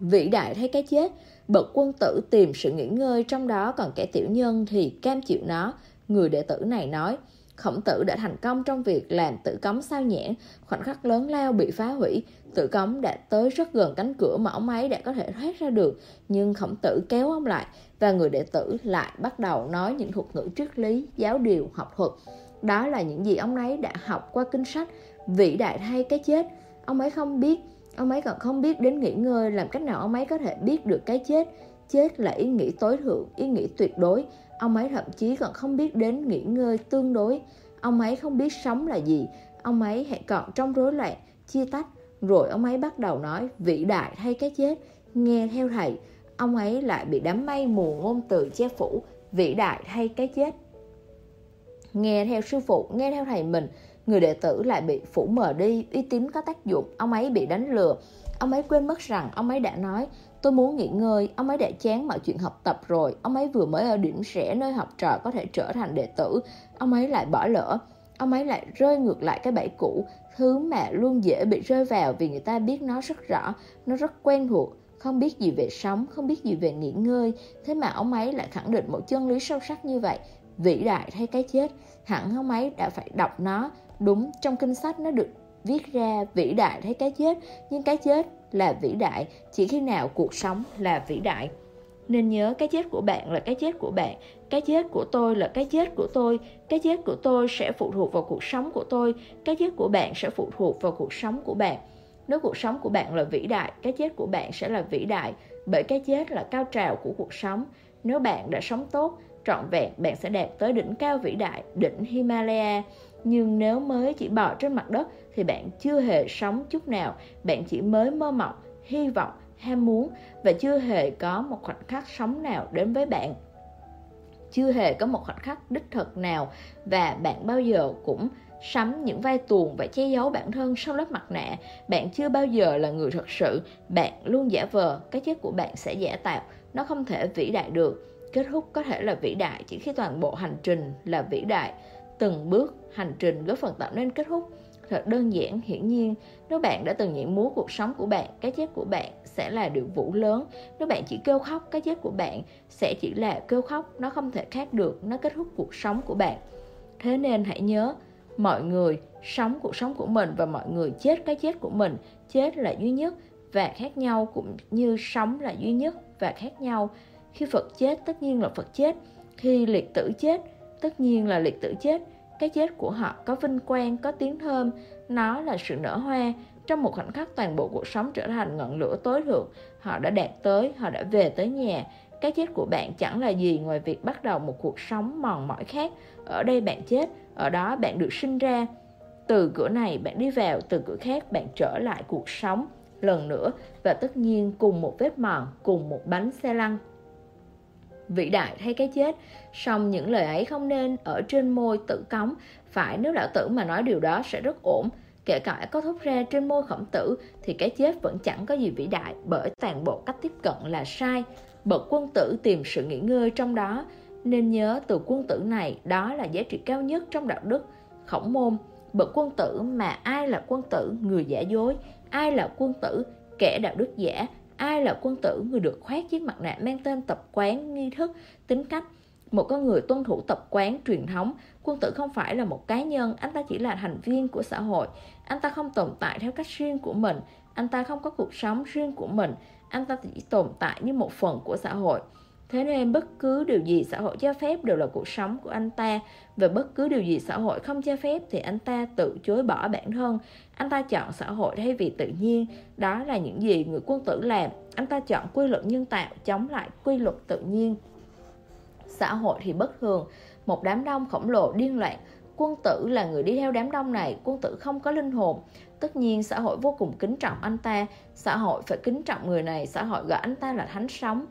Vĩ đại thấy cái chết, bậc quân tử tìm sự nghỉ ngơi trong đó còn kẻ tiểu nhân thì cam chịu nó. Người đệ tử này nói, Khổng tử đã thành công trong việc làm tử cống sao nhãn, khoảnh khắc lớn lao bị phá hủy, tử cống đã tới rất gần cánh cửa mà ông ấy đã có thể thoát ra được, nhưng khổng tử kéo ông lại và người đệ tử lại bắt đầu nói những thuật ngữ triết lý, giáo điều, học thuật. Đó là những gì ông ấy đã học qua kinh sách, vĩ đại hay cái chết. Ông ấy không biết, ông ấy còn không biết đến nghỉ ngơi làm cách nào ông ấy có thể biết được cái chết. Chết là ý nghĩ tối thượng, ý nghĩ tuyệt đối. Ông ấy thậm chí còn không biết đến nghỉ ngơi tương đối. Ông ấy không biết sống là gì. Ông ấy hãy còn trong rối loạn, chia tách. Rồi ông ấy bắt đầu nói vĩ đại hay cái chết. Nghe theo thầy, ông ấy lại bị đám mây mù ngôn từ che phủ, vĩ đại hay cái chết. Nghe theo sư phụ, nghe theo thầy mình, người đệ tử lại bị phủ mờ đi, uy tín có tác dụng, ông ấy bị đánh lừa. Ông ấy quên mất rằng ông ấy đã nói Tôi muốn nghỉ ngơi, ông ấy đã chán mọi chuyện học tập rồi, ông ấy vừa mới ở điểm rẽ nơi học trò có thể trở thành đệ tử, ông ấy lại bỏ lỡ, ông ấy lại rơi ngược lại cái bẫy cũ, thứ mà luôn dễ bị rơi vào vì người ta biết nó rất rõ, nó rất quen thuộc, không biết gì về sống, không biết gì về nghỉ ngơi, thế mà ông ấy lại khẳng định một chân lý sâu sắc như vậy, vĩ đại thay cái chết, hẳn ông ấy đã phải đọc nó, đúng trong kinh sách nó được viết ra vĩ đại thấy cái chết, nhưng cái chết là vĩ đại, chỉ khi nào cuộc sống là vĩ đại. Nên nhớ cái chết của bạn là cái chết của bạn, cái chết của tôi là cái chết của tôi, cái chết của tôi sẽ phụ thuộc vào cuộc sống của tôi, cái chết của bạn sẽ phụ thuộc vào cuộc sống của bạn. Nếu cuộc sống của bạn là vĩ đại, cái chết của bạn sẽ là vĩ đại, bởi cái chết là cao trào của cuộc sống. Nếu bạn đã sống tốt, trọn vẹn, bạn sẽ đạt tới đỉnh cao vĩ đại, đỉnh himalaya. Nhưng nếu mới chỉ bỏ trên mặt đất thì bạn chưa hề sống chút nào. Bạn chỉ mới mơ mộng, hy vọng, ham muốn và chưa hề có một khoảnh khắc sống nào đến với bạn. Chưa hề có một khoảnh khắc đích thực nào và bạn bao giờ cũng sắm những vai tuồng và che giấu bản thân sau lớp mặt nạ. Bạn chưa bao giờ là người thật sự. Bạn luôn giả vờ, cái chết của bạn sẽ giả tạo. Nó không thể vĩ đại được. Kết thúc có thể là vĩ đại chỉ khi toàn bộ hành trình là vĩ đại. Từng bước hành trình góp phần tạo nên kết thúc thật đơn giản, hiển nhiên. Nếu bạn đã từng nhảy múa cuộc sống của bạn, cái chết của bạn sẽ là điều vũ lớn. Nếu bạn chỉ kêu khóc, cái chết của bạn sẽ chỉ là kêu khóc, nó không thể khác được, nó kết thúc cuộc sống của bạn. Thế nên hãy nhớ, mọi người sống cuộc sống của mình và mọi người chết cái chết của mình, chết là duy nhất và khác nhau cũng như sống là duy nhất và khác nhau. Khi phật chết, tất nhiên là phật chết. Khi liệt tử chết, tất nhiên là liệt tử chết cái chết của họ có vinh quang, có tiếng thơm. Nó là sự nở hoa. Trong một khoảnh khắc toàn bộ cuộc sống trở thành ngọn lửa tối thượng, họ đã đạt tới, họ đã về tới nhà. Cái chết của bạn chẳng là gì ngoài việc bắt đầu một cuộc sống mòn mỏi khác. Ở đây bạn chết, ở đó bạn được sinh ra. Từ cửa này bạn đi vào, từ cửa khác bạn trở lại cuộc sống lần nữa. Và tất nhiên, cùng một vết mòn, cùng một bánh xe lăn vĩ đại hay cái chết. Song những lời ấy không nên ở trên môi tự cống. Phải nếu lão tử mà nói điều đó sẽ rất ổn. Kể cả có thốt ra trên môi khổng tử thì cái chết vẫn chẳng có gì vĩ đại bởi toàn bộ cách tiếp cận là sai. Bậc quân tử tìm sự nghỉ ngơi trong đó. Nên nhớ từ quân tử này đó là giá trị cao nhất trong đạo đức. Khổng môn, bậc quân tử mà ai là quân tử? Người giả dối. Ai là quân tử? Kẻ đạo đức giả ai là quân tử người được khoác chiếc mặt nạ mang tên tập quán nghi thức? Tính cách. Một con người tuân thủ tập quán truyền thống. Quân tử không phải là một cá nhân. Anh ta chỉ là thành viên của xã hội. Anh ta không tồn tại theo cách riêng của mình. Anh ta không có cuộc sống riêng của mình. Anh ta chỉ tồn tại như một phần của xã hội. Thế nên bất cứ điều gì xã hội cho phép đều là cuộc sống của anh ta. Và bất cứ điều gì xã hội không cho phép thì anh ta tự chối bỏ bản thân. Anh ta chọn xã hội thay vì tự nhiên. Đó là những gì người quân tử làm. Anh ta chọn quy luật nhân tạo chống lại quy luật tự nhiên. Xã hội thì bất thường. Một đám đông khổng lồ điên loạn. Quân tử là người đi theo đám đông này. Quân tử không có linh hồn. Tất nhiên xã hội vô cùng kính trọng anh ta. Xã hội phải kính trọng người này. Xã hội gọi anh ta là thánh sống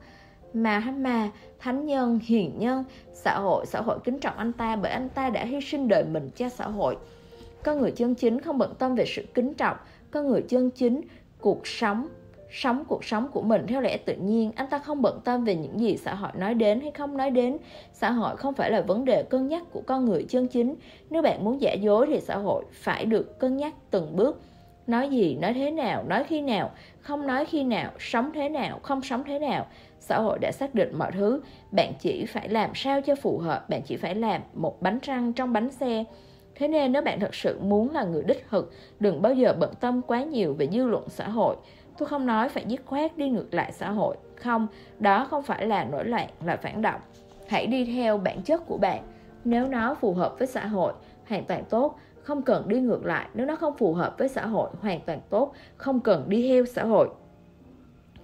mà mà thánh nhân, hiền nhân, xã hội xã hội kính trọng anh ta bởi anh ta đã hy sinh đời mình cho xã hội. Con người chân chính không bận tâm về sự kính trọng con người chân chính cuộc sống sống cuộc sống của mình theo lẽ tự nhiên. Anh ta không bận tâm về những gì xã hội nói đến hay không nói đến. Xã hội không phải là vấn đề cân nhắc của con người chân chính. Nếu bạn muốn giả dối thì xã hội phải được cân nhắc từng bước. Nói gì, nói thế nào, nói khi nào, không nói khi nào, sống thế nào, không sống thế nào xã hội đã xác định mọi thứ. Bạn chỉ phải làm sao cho phù hợp. Bạn chỉ phải làm một bánh răng trong bánh xe. Thế nên nếu bạn thật sự muốn là người đích thực, đừng bao giờ bận tâm quá nhiều về dư luận xã hội. Tôi không nói phải dứt khoát đi ngược lại xã hội. Không, đó không phải là nổi loạn, là phản động. Hãy đi theo bản chất của bạn. Nếu nó phù hợp với xã hội, hoàn toàn tốt. Không cần đi ngược lại. Nếu nó không phù hợp với xã hội, hoàn toàn tốt. Không cần đi theo xã hội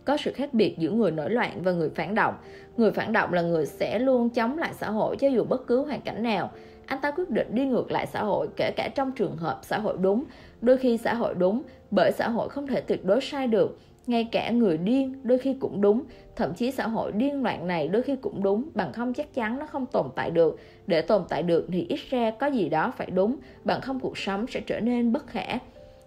có sự khác biệt giữa người nổi loạn và người phản động. Người phản động là người sẽ luôn chống lại xã hội cho dù bất cứ hoàn cảnh nào. Anh ta quyết định đi ngược lại xã hội, kể cả trong trường hợp xã hội đúng. Đôi khi xã hội đúng, bởi xã hội không thể tuyệt đối sai được. Ngay cả người điên đôi khi cũng đúng. Thậm chí xã hội điên loạn này đôi khi cũng đúng, bằng không chắc chắn nó không tồn tại được. Để tồn tại được thì ít ra có gì đó phải đúng, bằng không cuộc sống sẽ trở nên bất khả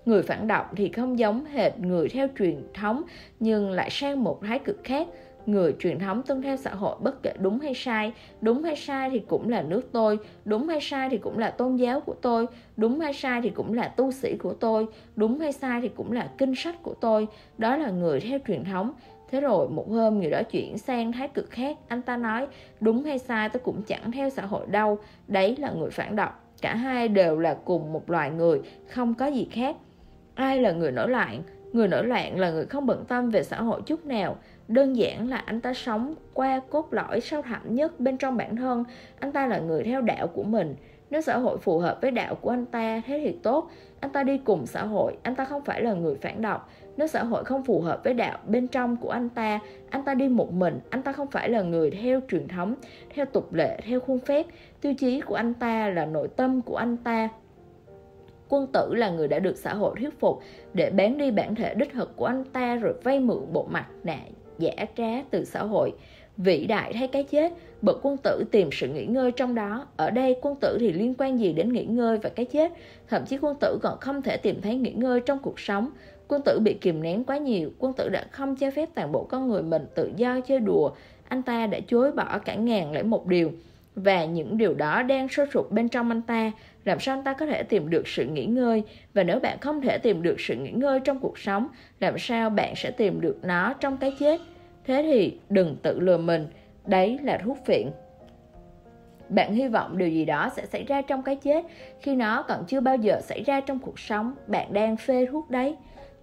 người phản động thì không giống hệt người theo truyền thống, nhưng lại sang một thái cực khác. Người truyền thống tuân theo xã hội bất kể đúng hay sai. Đúng hay sai thì cũng là nước tôi. Đúng hay sai thì cũng là tôn giáo của tôi. Đúng hay sai thì cũng là tu sĩ của tôi. Đúng hay sai thì cũng là kinh sách của tôi. Đó là người theo truyền thống. Thế rồi một hôm người đó chuyển sang thái cực khác. Anh ta nói, đúng hay sai tôi cũng chẳng theo xã hội đâu. Đấy là người phản động. Cả hai đều là cùng một loài người, không có gì khác ai là người nổi loạn? Người nổi loạn là người không bận tâm về xã hội chút nào. Đơn giản là anh ta sống qua cốt lõi sâu thẳm nhất bên trong bản thân. Anh ta là người theo đạo của mình. Nếu xã hội phù hợp với đạo của anh ta, thế thì tốt. Anh ta đi cùng xã hội, anh ta không phải là người phản động nếu xã hội không phù hợp với đạo bên trong của anh ta anh ta đi một mình, anh ta không phải là người theo truyền thống, theo tục lệ, theo khuôn phép. Tiêu chí của anh ta là nội tâm của anh ta quân tử là người đã được xã hội thuyết phục để bán đi bản thể đích thực của anh ta rồi vay mượn bộ mặt nạ giả trá từ xã hội. Vĩ đại thay cái chết, bậc quân tử tìm sự nghỉ ngơi trong đó. Ở đây, quân tử thì liên quan gì đến nghỉ ngơi và cái chết? Thậm chí quân tử còn không thể tìm thấy nghỉ ngơi trong cuộc sống. Quân tử bị kìm nén quá nhiều, quân tử đã không cho phép toàn bộ con người mình tự do chơi đùa. Anh ta đã chối bỏ cả ngàn lẻ một điều, và những điều đó đang sôi sụp bên trong anh ta làm sao anh ta có thể tìm được sự nghỉ ngơi? Và nếu bạn không thể tìm được sự nghỉ ngơi trong cuộc sống, làm sao bạn sẽ tìm được nó trong cái chết? Thế thì đừng tự lừa mình. Đấy là thuốc phiện. Bạn hy vọng điều gì đó sẽ xảy ra trong cái chết. Khi nó còn chưa bao giờ xảy ra trong cuộc sống, bạn đang phê thuốc đấy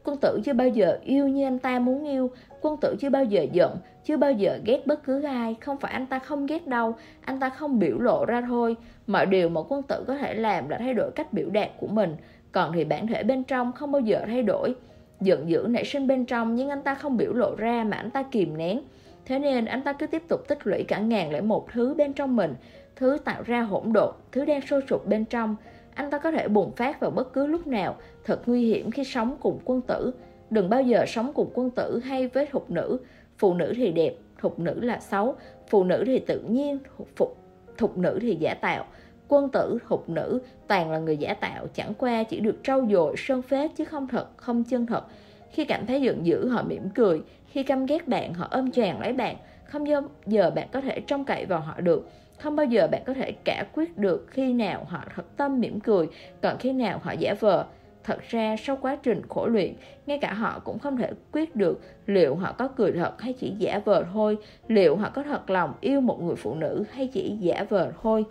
quân tử chưa bao giờ yêu như anh ta muốn yêu quân tử chưa bao giờ giận chưa bao giờ ghét bất cứ ai không phải anh ta không ghét đâu anh ta không biểu lộ ra thôi mọi điều mà quân tử có thể làm là thay đổi cách biểu đạt của mình còn thì bản thể bên trong không bao giờ thay đổi. Giận dữ nảy sinh bên trong nhưng anh ta không biểu lộ ra mà anh ta kìm nén. Thế nên anh ta cứ tiếp tục tích lũy cả ngàn lẻ một thứ bên trong mình, thứ tạo ra hỗn độn, thứ đang sôi sục bên trong. Anh ta có thể bùng phát vào bất cứ lúc nào, thật nguy hiểm khi sống cùng quân tử. Đừng bao giờ sống cùng quân tử hay với thục nữ. Phụ nữ thì đẹp, thục nữ là xấu, phụ nữ thì tự nhiên, thục, thục nữ thì giả tạo. Quân tử, thục nữ toàn là người giả tạo, chẳng qua chỉ được trau dồi, sơn phết chứ không thật, không chân thật. Khi cảm thấy giận dữ họ mỉm cười, khi căm ghét bạn họ ôm choàng lấy bạn, không bao giờ bạn có thể trông cậy vào họ được. Không bao giờ bạn có thể cả quyết được khi nào họ thật tâm mỉm cười, còn khi nào họ giả vờ. Thật ra sau quá trình khổ luyện, ngay cả họ cũng không thể quyết được liệu họ có cười thật hay chỉ giả vờ thôi, liệu họ có thật lòng yêu một người phụ nữ hay chỉ giả vờ thôi.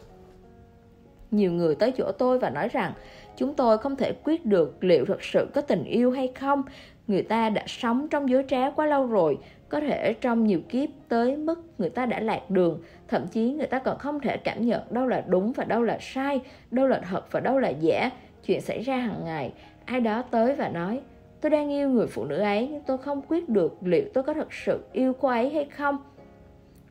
Nhiều người tới chỗ tôi và nói rằng chúng tôi không thể quyết được liệu thật sự có tình yêu hay không. Người ta đã sống trong dối trá quá lâu rồi, có thể trong nhiều kiếp tới mức người ta đã lạc đường, thậm chí người ta còn không thể cảm nhận đâu là đúng và đâu là sai, đâu là thật và đâu là giả. Chuyện xảy ra hàng ngày, ai đó tới và nói, tôi đang yêu người phụ nữ ấy nhưng tôi không quyết được liệu tôi có thật sự yêu cô ấy hay không.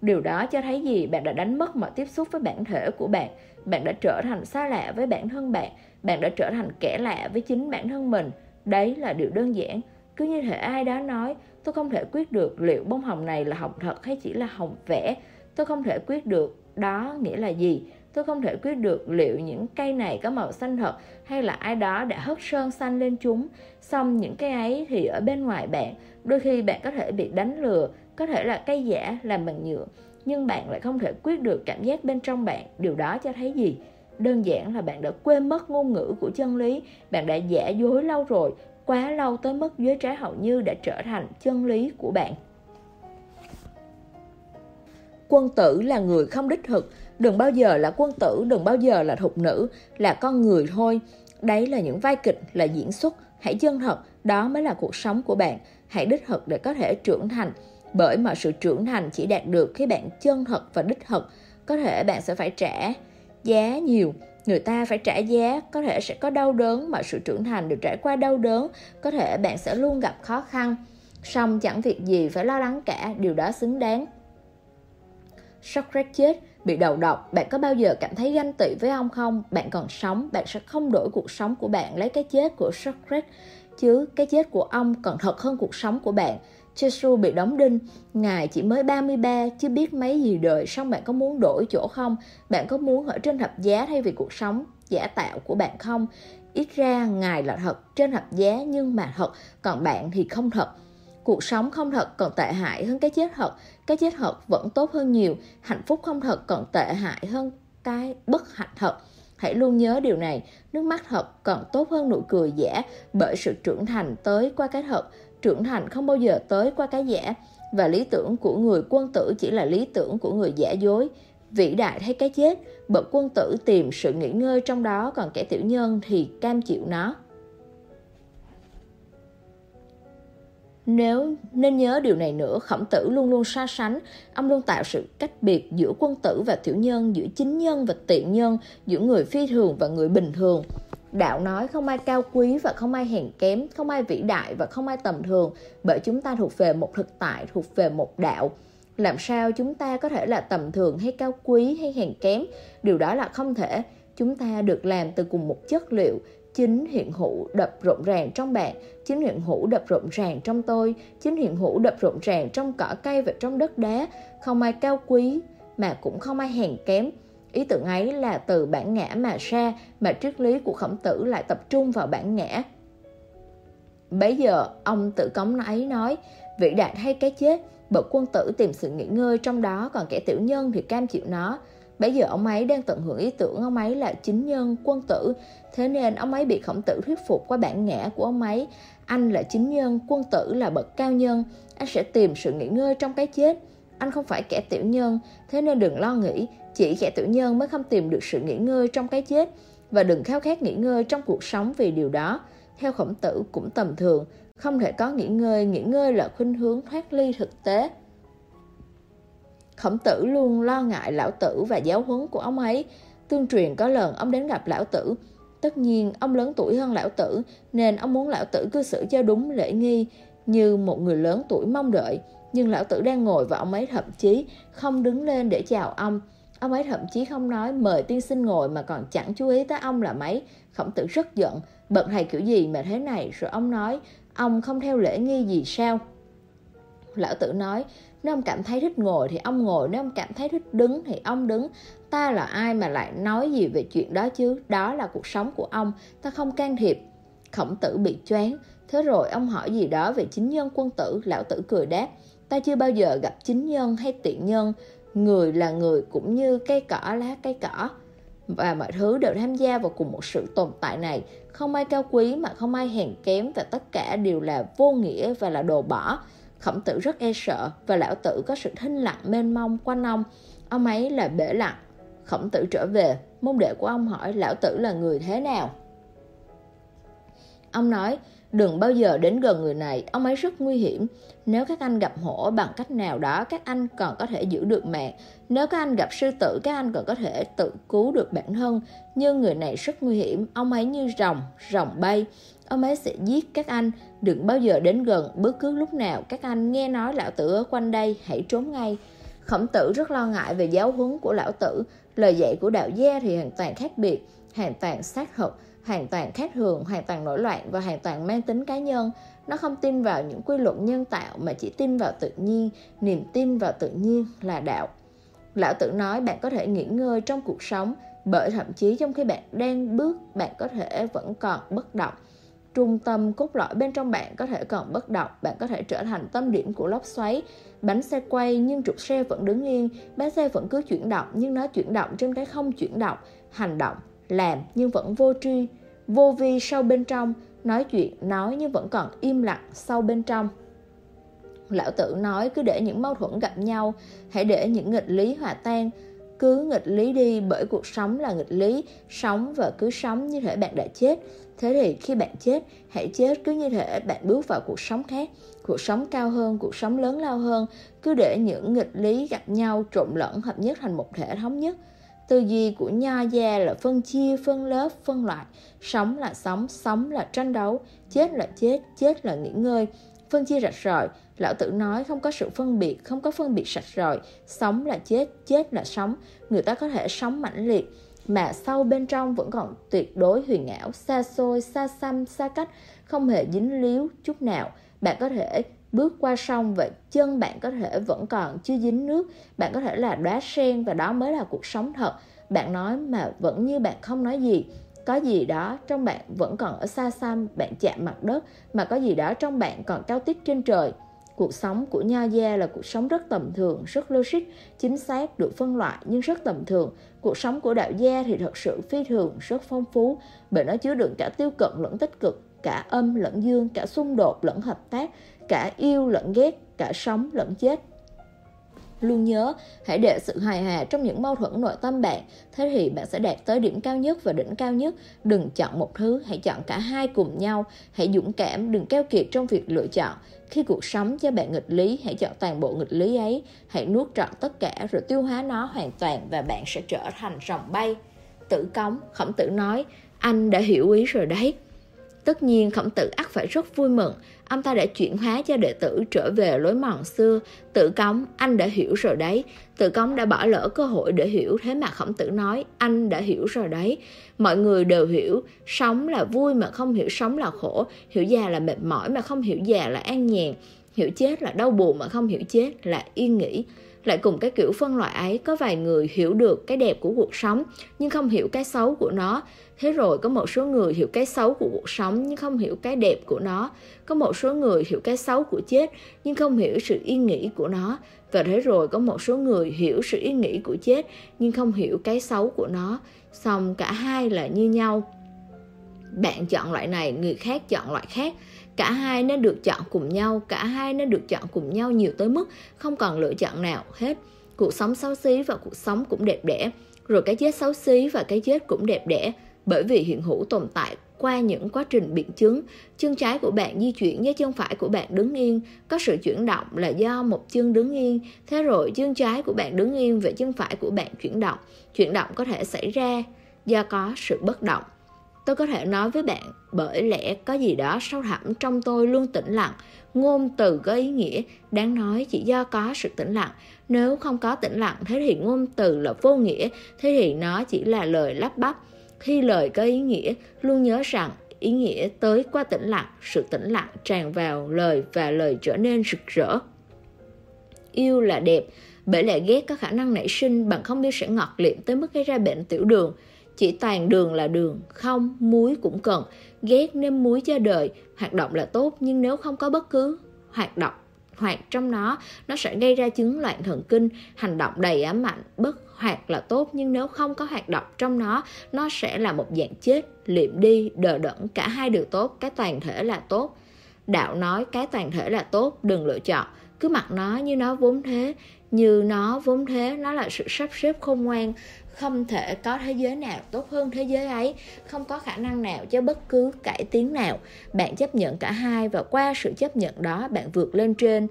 Điều đó cho thấy gì? Bạn đã đánh mất mọi tiếp xúc với bản thể của bạn. Bạn đã trở thành xa lạ với bản thân bạn. Bạn đã trở thành kẻ lạ với chính bản thân mình. Đấy là điều đơn giản. Cứ như thể ai đó nói, tôi không thể quyết được liệu bông hồng này là hồng thật hay chỉ là hồng vẽ. Tôi không thể quyết được đó nghĩa là gì. Tôi không thể quyết được liệu những cây này có màu xanh thật hay là ai đó đã hất sơn xanh lên chúng. Xong những cây ấy thì ở bên ngoài bạn, đôi khi bạn có thể bị đánh lừa, có thể là cây giả làm bằng nhựa, nhưng bạn lại không thể quyết được cảm giác bên trong bạn. Điều đó cho thấy gì? Đơn giản là bạn đã quên mất ngôn ngữ của chân lý, bạn đã giả dối lâu rồi, quá lâu tới mức giới trái hầu như đã trở thành chân lý của bạn. Quân tử là người không đích thực, đừng bao giờ là quân tử, đừng bao giờ là thục nữ, là con người thôi. Đấy là những vai kịch, là diễn xuất, hãy chân thật, đó mới là cuộc sống của bạn. Hãy đích thực để có thể trưởng thành, bởi mà sự trưởng thành chỉ đạt được khi bạn chân thật và đích thực. Có thể bạn sẽ phải trả giá nhiều, người ta phải trả giá, có thể sẽ có đau đớn, mọi sự trưởng thành đều trải qua đau đớn, có thể bạn sẽ luôn gặp khó khăn. Xong chẳng việc gì phải lo lắng cả, điều đó xứng đáng. Socrates chết, bị đầu độc, bạn có bao giờ cảm thấy ganh tị với ông không? Bạn còn sống, bạn sẽ không đổi cuộc sống của bạn lấy cái chết của Socrates, chứ cái chết của ông còn thật hơn cuộc sống của bạn. Jesus bị đóng đinh, Ngài chỉ mới 33 chứ biết mấy gì đời, xong bạn có muốn đổi chỗ không? Bạn có muốn ở trên thập giá thay vì cuộc sống giả tạo của bạn không? Ít ra Ngài là thật trên thập giá nhưng mà thật, còn bạn thì không thật. Cuộc sống không thật còn tệ hại hơn cái chết thật, cái chết thật vẫn tốt hơn nhiều, hạnh phúc không thật còn tệ hại hơn cái bất hạnh thật. Hãy luôn nhớ điều này, nước mắt thật còn tốt hơn nụ cười giả bởi sự trưởng thành tới qua cái thật, trưởng thành không bao giờ tới qua cái giả và lý tưởng của người quân tử chỉ là lý tưởng của người giả dối. Vĩ đại hay cái chết bậc quân tử tìm sự nghỉ ngơi trong đó còn kẻ tiểu nhân thì cam chịu nó. Nếu nên nhớ điều này nữa, khổng tử luôn luôn so sánh, ông luôn tạo sự cách biệt giữa quân tử và tiểu nhân, giữa chính nhân và tiện nhân, giữa người phi thường và người bình thường. Đạo nói không ai cao quý và không ai hèn kém, không ai vĩ đại và không ai tầm thường, bởi chúng ta thuộc về một thực tại, thuộc về một đạo. Làm sao chúng ta có thể là tầm thường hay cao quý hay hèn kém? Điều đó là không thể. Chúng ta được làm từ cùng một chất liệu, chính hiện hữu đập rộn ràng trong bạn, chính hiện hữu đập rộn ràng trong tôi, chính hiện hữu đập rộn ràng trong cỏ cây và trong đất đá, không ai cao quý mà cũng không ai hèn kém Ý tưởng ấy là từ bản ngã mà ra mà triết lý của khổng tử lại tập trung vào bản ngã. Bấy giờ, ông tự cống ấy nói, vĩ đại hay cái chết, bậc quân tử tìm sự nghỉ ngơi trong đó, còn kẻ tiểu nhân thì cam chịu nó. Bây giờ ông ấy đang tận hưởng ý tưởng ông ấy là chính nhân, quân tử, thế nên ông ấy bị khổng tử thuyết phục qua bản ngã của ông ấy. Anh là chính nhân, quân tử là bậc cao nhân, anh sẽ tìm sự nghỉ ngơi trong cái chết. Anh không phải kẻ tiểu nhân, thế nên đừng lo nghĩ, chỉ kẻ tiểu nhân mới không tìm được sự nghỉ ngơi trong cái chết và đừng khao khát nghỉ ngơi trong cuộc sống vì điều đó. Theo khổng tử cũng tầm thường, không thể có nghỉ ngơi, nghỉ ngơi là khuynh hướng thoát ly thực tế. Khổng tử luôn lo ngại lão tử và giáo huấn của ông ấy. Tương truyền có lần ông đến gặp lão tử. Tất nhiên, ông lớn tuổi hơn lão tử, nên ông muốn lão tử cư xử cho đúng lễ nghi, như một người lớn tuổi mong đợi. Nhưng lão tử đang ngồi và ông ấy thậm chí không đứng lên để chào ông. Ông ấy thậm chí không nói mời tiên sinh ngồi mà còn chẳng chú ý tới ông là mấy. Khổng tử rất giận, bận thầy kiểu gì mà thế này, rồi ông nói, ông không theo lễ nghi gì sao? Lão tử nói, nếu ông cảm thấy thích ngồi thì ông ngồi, nếu ông cảm thấy thích đứng thì ông đứng. Ta là ai mà lại nói gì về chuyện đó chứ? Đó là cuộc sống của ông, ta không can thiệp. Khổng tử bị choáng, thế rồi ông hỏi gì đó về chính nhân quân tử, lão tử cười đáp. Ta chưa bao giờ gặp chính nhân hay tiện nhân, người là người cũng như cây cỏ lá cây cỏ và mọi thứ đều tham gia vào cùng một sự tồn tại này không ai cao quý mà không ai hèn kém và tất cả đều là vô nghĩa và là đồ bỏ khổng tử rất e sợ và lão tử có sự thinh lặng mênh mông quanh ông ông ấy là bể lặng khổng tử trở về môn đệ của ông hỏi lão tử là người thế nào ông nói Đừng bao giờ đến gần người này, ông ấy rất nguy hiểm. Nếu các anh gặp hổ bằng cách nào đó, các anh còn có thể giữ được mạng. Nếu các anh gặp sư tử, các anh còn có thể tự cứu được bản thân. Nhưng người này rất nguy hiểm, ông ấy như rồng, rồng bay. Ông ấy sẽ giết các anh, đừng bao giờ đến gần, bất cứ lúc nào các anh nghe nói lão tử ở quanh đây, hãy trốn ngay. Khổng tử rất lo ngại về giáo huấn của lão tử, lời dạy của đạo gia thì hoàn toàn khác biệt, hoàn toàn xác thực hoàn toàn khác thường, hoàn toàn nổi loạn và hoàn toàn mang tính cá nhân. Nó không tin vào những quy luật nhân tạo mà chỉ tin vào tự nhiên, niềm tin vào tự nhiên là đạo. Lão tử nói bạn có thể nghỉ ngơi trong cuộc sống bởi thậm chí trong khi bạn đang bước bạn có thể vẫn còn bất động. Trung tâm cốt lõi bên trong bạn có thể còn bất động, bạn có thể trở thành tâm điểm của lốc xoáy. Bánh xe quay nhưng trục xe vẫn đứng yên, bánh xe vẫn cứ chuyển động nhưng nó chuyển động trên cái không chuyển động, hành động, làm nhưng vẫn vô tri, vô vi sâu bên trong, nói chuyện nói nhưng vẫn còn im lặng sâu bên trong. Lão tử nói cứ để những mâu thuẫn gặp nhau, hãy để những nghịch lý hòa tan, cứ nghịch lý đi bởi cuộc sống là nghịch lý, sống và cứ sống như thể bạn đã chết. Thế thì khi bạn chết, hãy chết cứ như thể bạn bước vào cuộc sống khác, cuộc sống cao hơn, cuộc sống lớn lao hơn, cứ để những nghịch lý gặp nhau trộn lẫn hợp nhất thành một thể thống nhất. Tư duy của Nho gia là phân chia, phân lớp, phân loại. Sống là sống, sống là tranh đấu, chết là chết, chết là nghỉ ngơi. Phân chia rạch ròi, lão tử nói không có sự phân biệt, không có phân biệt sạch rồi. Sống là chết, chết là sống. Người ta có thể sống mãnh liệt, mà sâu bên trong vẫn còn tuyệt đối huyền ảo, xa xôi, xa xăm, xa cách, không hề dính líu chút nào. Bạn có thể bước qua sông và chân bạn có thể vẫn còn chưa dính nước. Bạn có thể là đóa sen và đó mới là cuộc sống thật. Bạn nói mà vẫn như bạn không nói gì. Có gì đó trong bạn vẫn còn ở xa xăm bạn chạm mặt đất mà có gì đó trong bạn còn cao tít trên trời cuộc sống của nho gia là cuộc sống rất tầm thường rất logic chính xác được phân loại nhưng rất tầm thường cuộc sống của đạo gia thì thật sự phi thường rất phong phú bởi nó chứa đựng cả tiêu cực lẫn tích cực cả âm lẫn dương cả xung đột lẫn hợp tác cả yêu lẫn ghét, cả sống lẫn chết. Luôn nhớ, hãy để sự hài hòa trong những mâu thuẫn nội tâm bạn, thế thì bạn sẽ đạt tới điểm cao nhất và đỉnh cao nhất. Đừng chọn một thứ, hãy chọn cả hai cùng nhau. Hãy dũng cảm, đừng keo kiệt trong việc lựa chọn. Khi cuộc sống cho bạn nghịch lý, hãy chọn toàn bộ nghịch lý ấy. Hãy nuốt trọn tất cả rồi tiêu hóa nó hoàn toàn và bạn sẽ trở thành rồng bay. Tử cống, khổng tử nói, anh đã hiểu ý rồi đấy. Tất nhiên khổng tử ắt phải rất vui mừng Ông ta đã chuyển hóa cho đệ tử trở về lối mòn xưa. Tự cống, anh đã hiểu rồi đấy. Tự cống đã bỏ lỡ cơ hội để hiểu Thế mà khổng tử nói, anh đã hiểu rồi đấy. Mọi người đều hiểu Sống là vui mà không hiểu sống là khổ. Hiểu già là mệt mỏi mà không hiểu già là an nhàn. Hiểu chết là đau buồn mà không hiểu chết là yên nghỉ lại cùng cái kiểu phân loại ấy, có vài người hiểu được cái đẹp của cuộc sống, nhưng không hiểu cái xấu của nó. Thế rồi có một số người hiểu cái xấu của cuộc sống, nhưng không hiểu cái đẹp của nó. Có một số người hiểu cái xấu của chết, nhưng không hiểu sự yên nghĩ của nó. Và thế rồi có một số người hiểu sự yên nghĩ của chết, nhưng không hiểu cái xấu của nó. Xong cả hai là như nhau. Bạn chọn loại này, người khác chọn loại khác cả hai nên được chọn cùng nhau, cả hai nên được chọn cùng nhau nhiều tới mức không còn lựa chọn nào hết. Cuộc sống xấu xí và cuộc sống cũng đẹp đẽ. Rồi cái chết xấu xí và cái chết cũng đẹp đẽ. Bởi vì hiện hữu tồn tại qua những quá trình biện chứng, chân trái của bạn di chuyển với chân phải của bạn đứng yên. Có sự chuyển động là do một chân đứng yên. Thế rồi chân trái của bạn đứng yên và chân phải của bạn chuyển động. Chuyển động có thể xảy ra do có sự bất động tôi có thể nói với bạn, bởi lẽ có gì đó sâu thẳm trong tôi luôn tĩnh lặng, ngôn từ có ý nghĩa. Đáng nói chỉ do có sự tĩnh lặng. Nếu không có tĩnh lặng, thế thì ngôn từ là vô nghĩa, thế thì nó chỉ là lời lắp bắp. Khi lời có ý nghĩa, luôn nhớ rằng ý nghĩa tới qua tĩnh lặng, sự tĩnh lặng tràn vào lời và lời trở nên rực rỡ. Yêu là đẹp, bởi lẽ ghét có khả năng nảy sinh bạn không biết sẽ ngọt liệm tới mức gây ra bệnh tiểu đường chỉ toàn đường là đường, không, muối cũng cần. Ghét nêm muối cho đời, hoạt động là tốt, nhưng nếu không có bất cứ hoạt động, hoạt trong nó nó sẽ gây ra chứng loạn thần kinh. Hành động đầy ám mạnh bất hoạt là tốt, nhưng nếu không có hoạt động trong nó nó sẽ là một dạng chết. Liệm đi, đờ đẫn, cả hai đều tốt, cái toàn thể là tốt. Đạo nói, cái toàn thể là tốt, đừng lựa chọn. Cứ mặc nó như nó vốn thế, như nó vốn thế, nó là sự sắp xếp khôn ngoan không thể có thế giới nào tốt hơn thế giới ấy, không có khả năng nào cho bất cứ cải tiến nào. Bạn chấp nhận cả hai và qua sự chấp nhận đó, bạn vượt lên trên.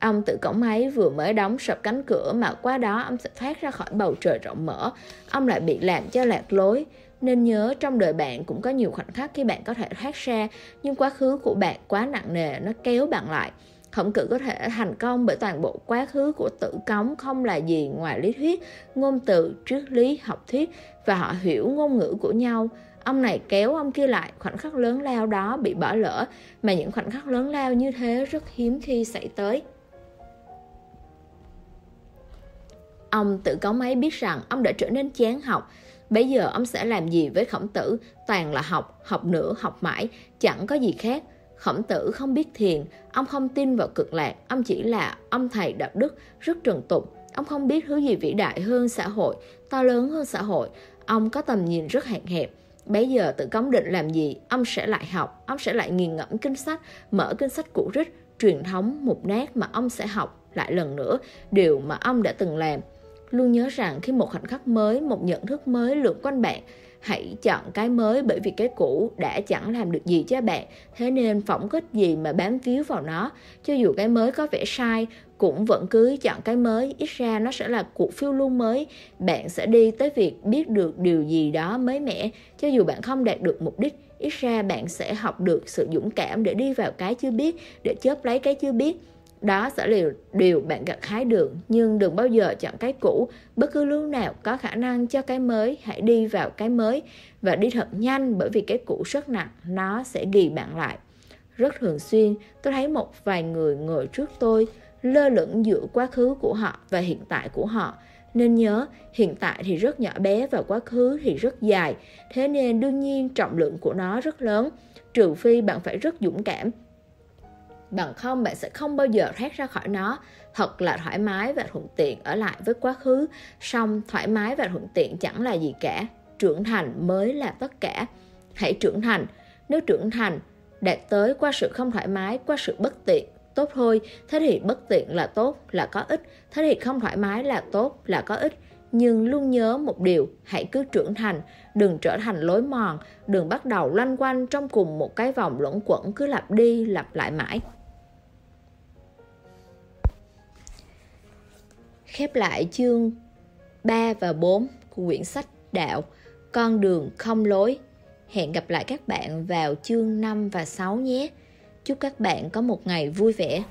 Ông tự cổng máy vừa mới đóng sập cánh cửa mà qua đó ông sẽ thoát ra khỏi bầu trời rộng mở. Ông lại bị làm cho lạc lối. Nên nhớ trong đời bạn cũng có nhiều khoảnh khắc khi bạn có thể thoát ra, nhưng quá khứ của bạn quá nặng nề, nó kéo bạn lại khổng cử có thể thành công bởi toàn bộ quá khứ của tử cống không là gì ngoài lý thuyết, ngôn từ, triết lý, học thuyết, và họ hiểu ngôn ngữ của nhau. Ông này kéo ông kia lại, khoảnh khắc lớn lao đó bị bỏ lỡ, mà những khoảnh khắc lớn lao như thế rất hiếm khi xảy tới. Ông tự cống ấy biết rằng ông đã trở nên chán học. Bây giờ ông sẽ làm gì với khổng tử? Toàn là học học nữa, học mãi, chẳng có gì khác. Khổng tử không biết thiền, ông không tin vào cực lạc, ông chỉ là ông thầy đạo đức, rất trần tục. Ông không biết thứ gì vĩ đại hơn xã hội, to lớn hơn xã hội. Ông có tầm nhìn rất hạn hẹp. Bây giờ tự cống định làm gì, ông sẽ lại học, ông sẽ lại nghiền ngẫm kinh sách, mở kinh sách cũ rích, truyền thống, mục nát mà ông sẽ học lại lần nữa, điều mà ông đã từng làm. Luôn nhớ rằng khi một khoảnh khắc mới, một nhận thức mới lượn quanh bạn, hãy chọn cái mới bởi vì cái cũ đã chẳng làm được gì cho bạn. Thế nên phỏng kích gì mà bám víu vào nó. Cho dù cái mới có vẻ sai, cũng vẫn cứ chọn cái mới. Ít ra nó sẽ là cuộc phiêu lưu mới. Bạn sẽ đi tới việc biết được điều gì đó mới mẻ. Cho dù bạn không đạt được mục đích, ít ra bạn sẽ học được sự dũng cảm để đi vào cái chưa biết, để chớp lấy cái chưa biết đó sẽ là điều bạn gặt hái được, nhưng đừng bao giờ chọn cái cũ. Bất cứ lúc nào có khả năng cho cái mới, hãy đi vào cái mới và đi thật nhanh bởi vì cái cũ rất nặng, nó sẽ ghi bạn lại. Rất thường xuyên, tôi thấy một vài người ngồi trước tôi lơ lửng giữa quá khứ của họ và hiện tại của họ. Nên nhớ, hiện tại thì rất nhỏ bé và quá khứ thì rất dài. Thế nên đương nhiên trọng lượng của nó rất lớn, trừ phi bạn phải rất dũng cảm bằng không, bạn sẽ không bao giờ thoát ra khỏi nó. Thật là thoải mái và thuận tiện ở lại với quá khứ. Song thoải mái và thuận tiện chẳng là gì cả. Trưởng thành mới là tất cả. Hãy trưởng thành. Nếu trưởng thành, đạt tới qua sự không thoải mái, qua sự bất tiện, tốt thôi. Thế thì bất tiện là tốt, là có ích. Thế thì không thoải mái là tốt, là có ích. Nhưng luôn nhớ một điều, hãy cứ trưởng thành. Đừng trở thành lối mòn. Đừng bắt đầu loanh quanh trong cùng một cái vòng luẩn quẩn. Cứ lặp đi, lặp lại mãi. Khép lại chương 3 và 4 của quyển sách Đạo, Con đường không lối. Hẹn gặp lại các bạn vào chương 5 và 6 nhé. Chúc các bạn có một ngày vui vẻ.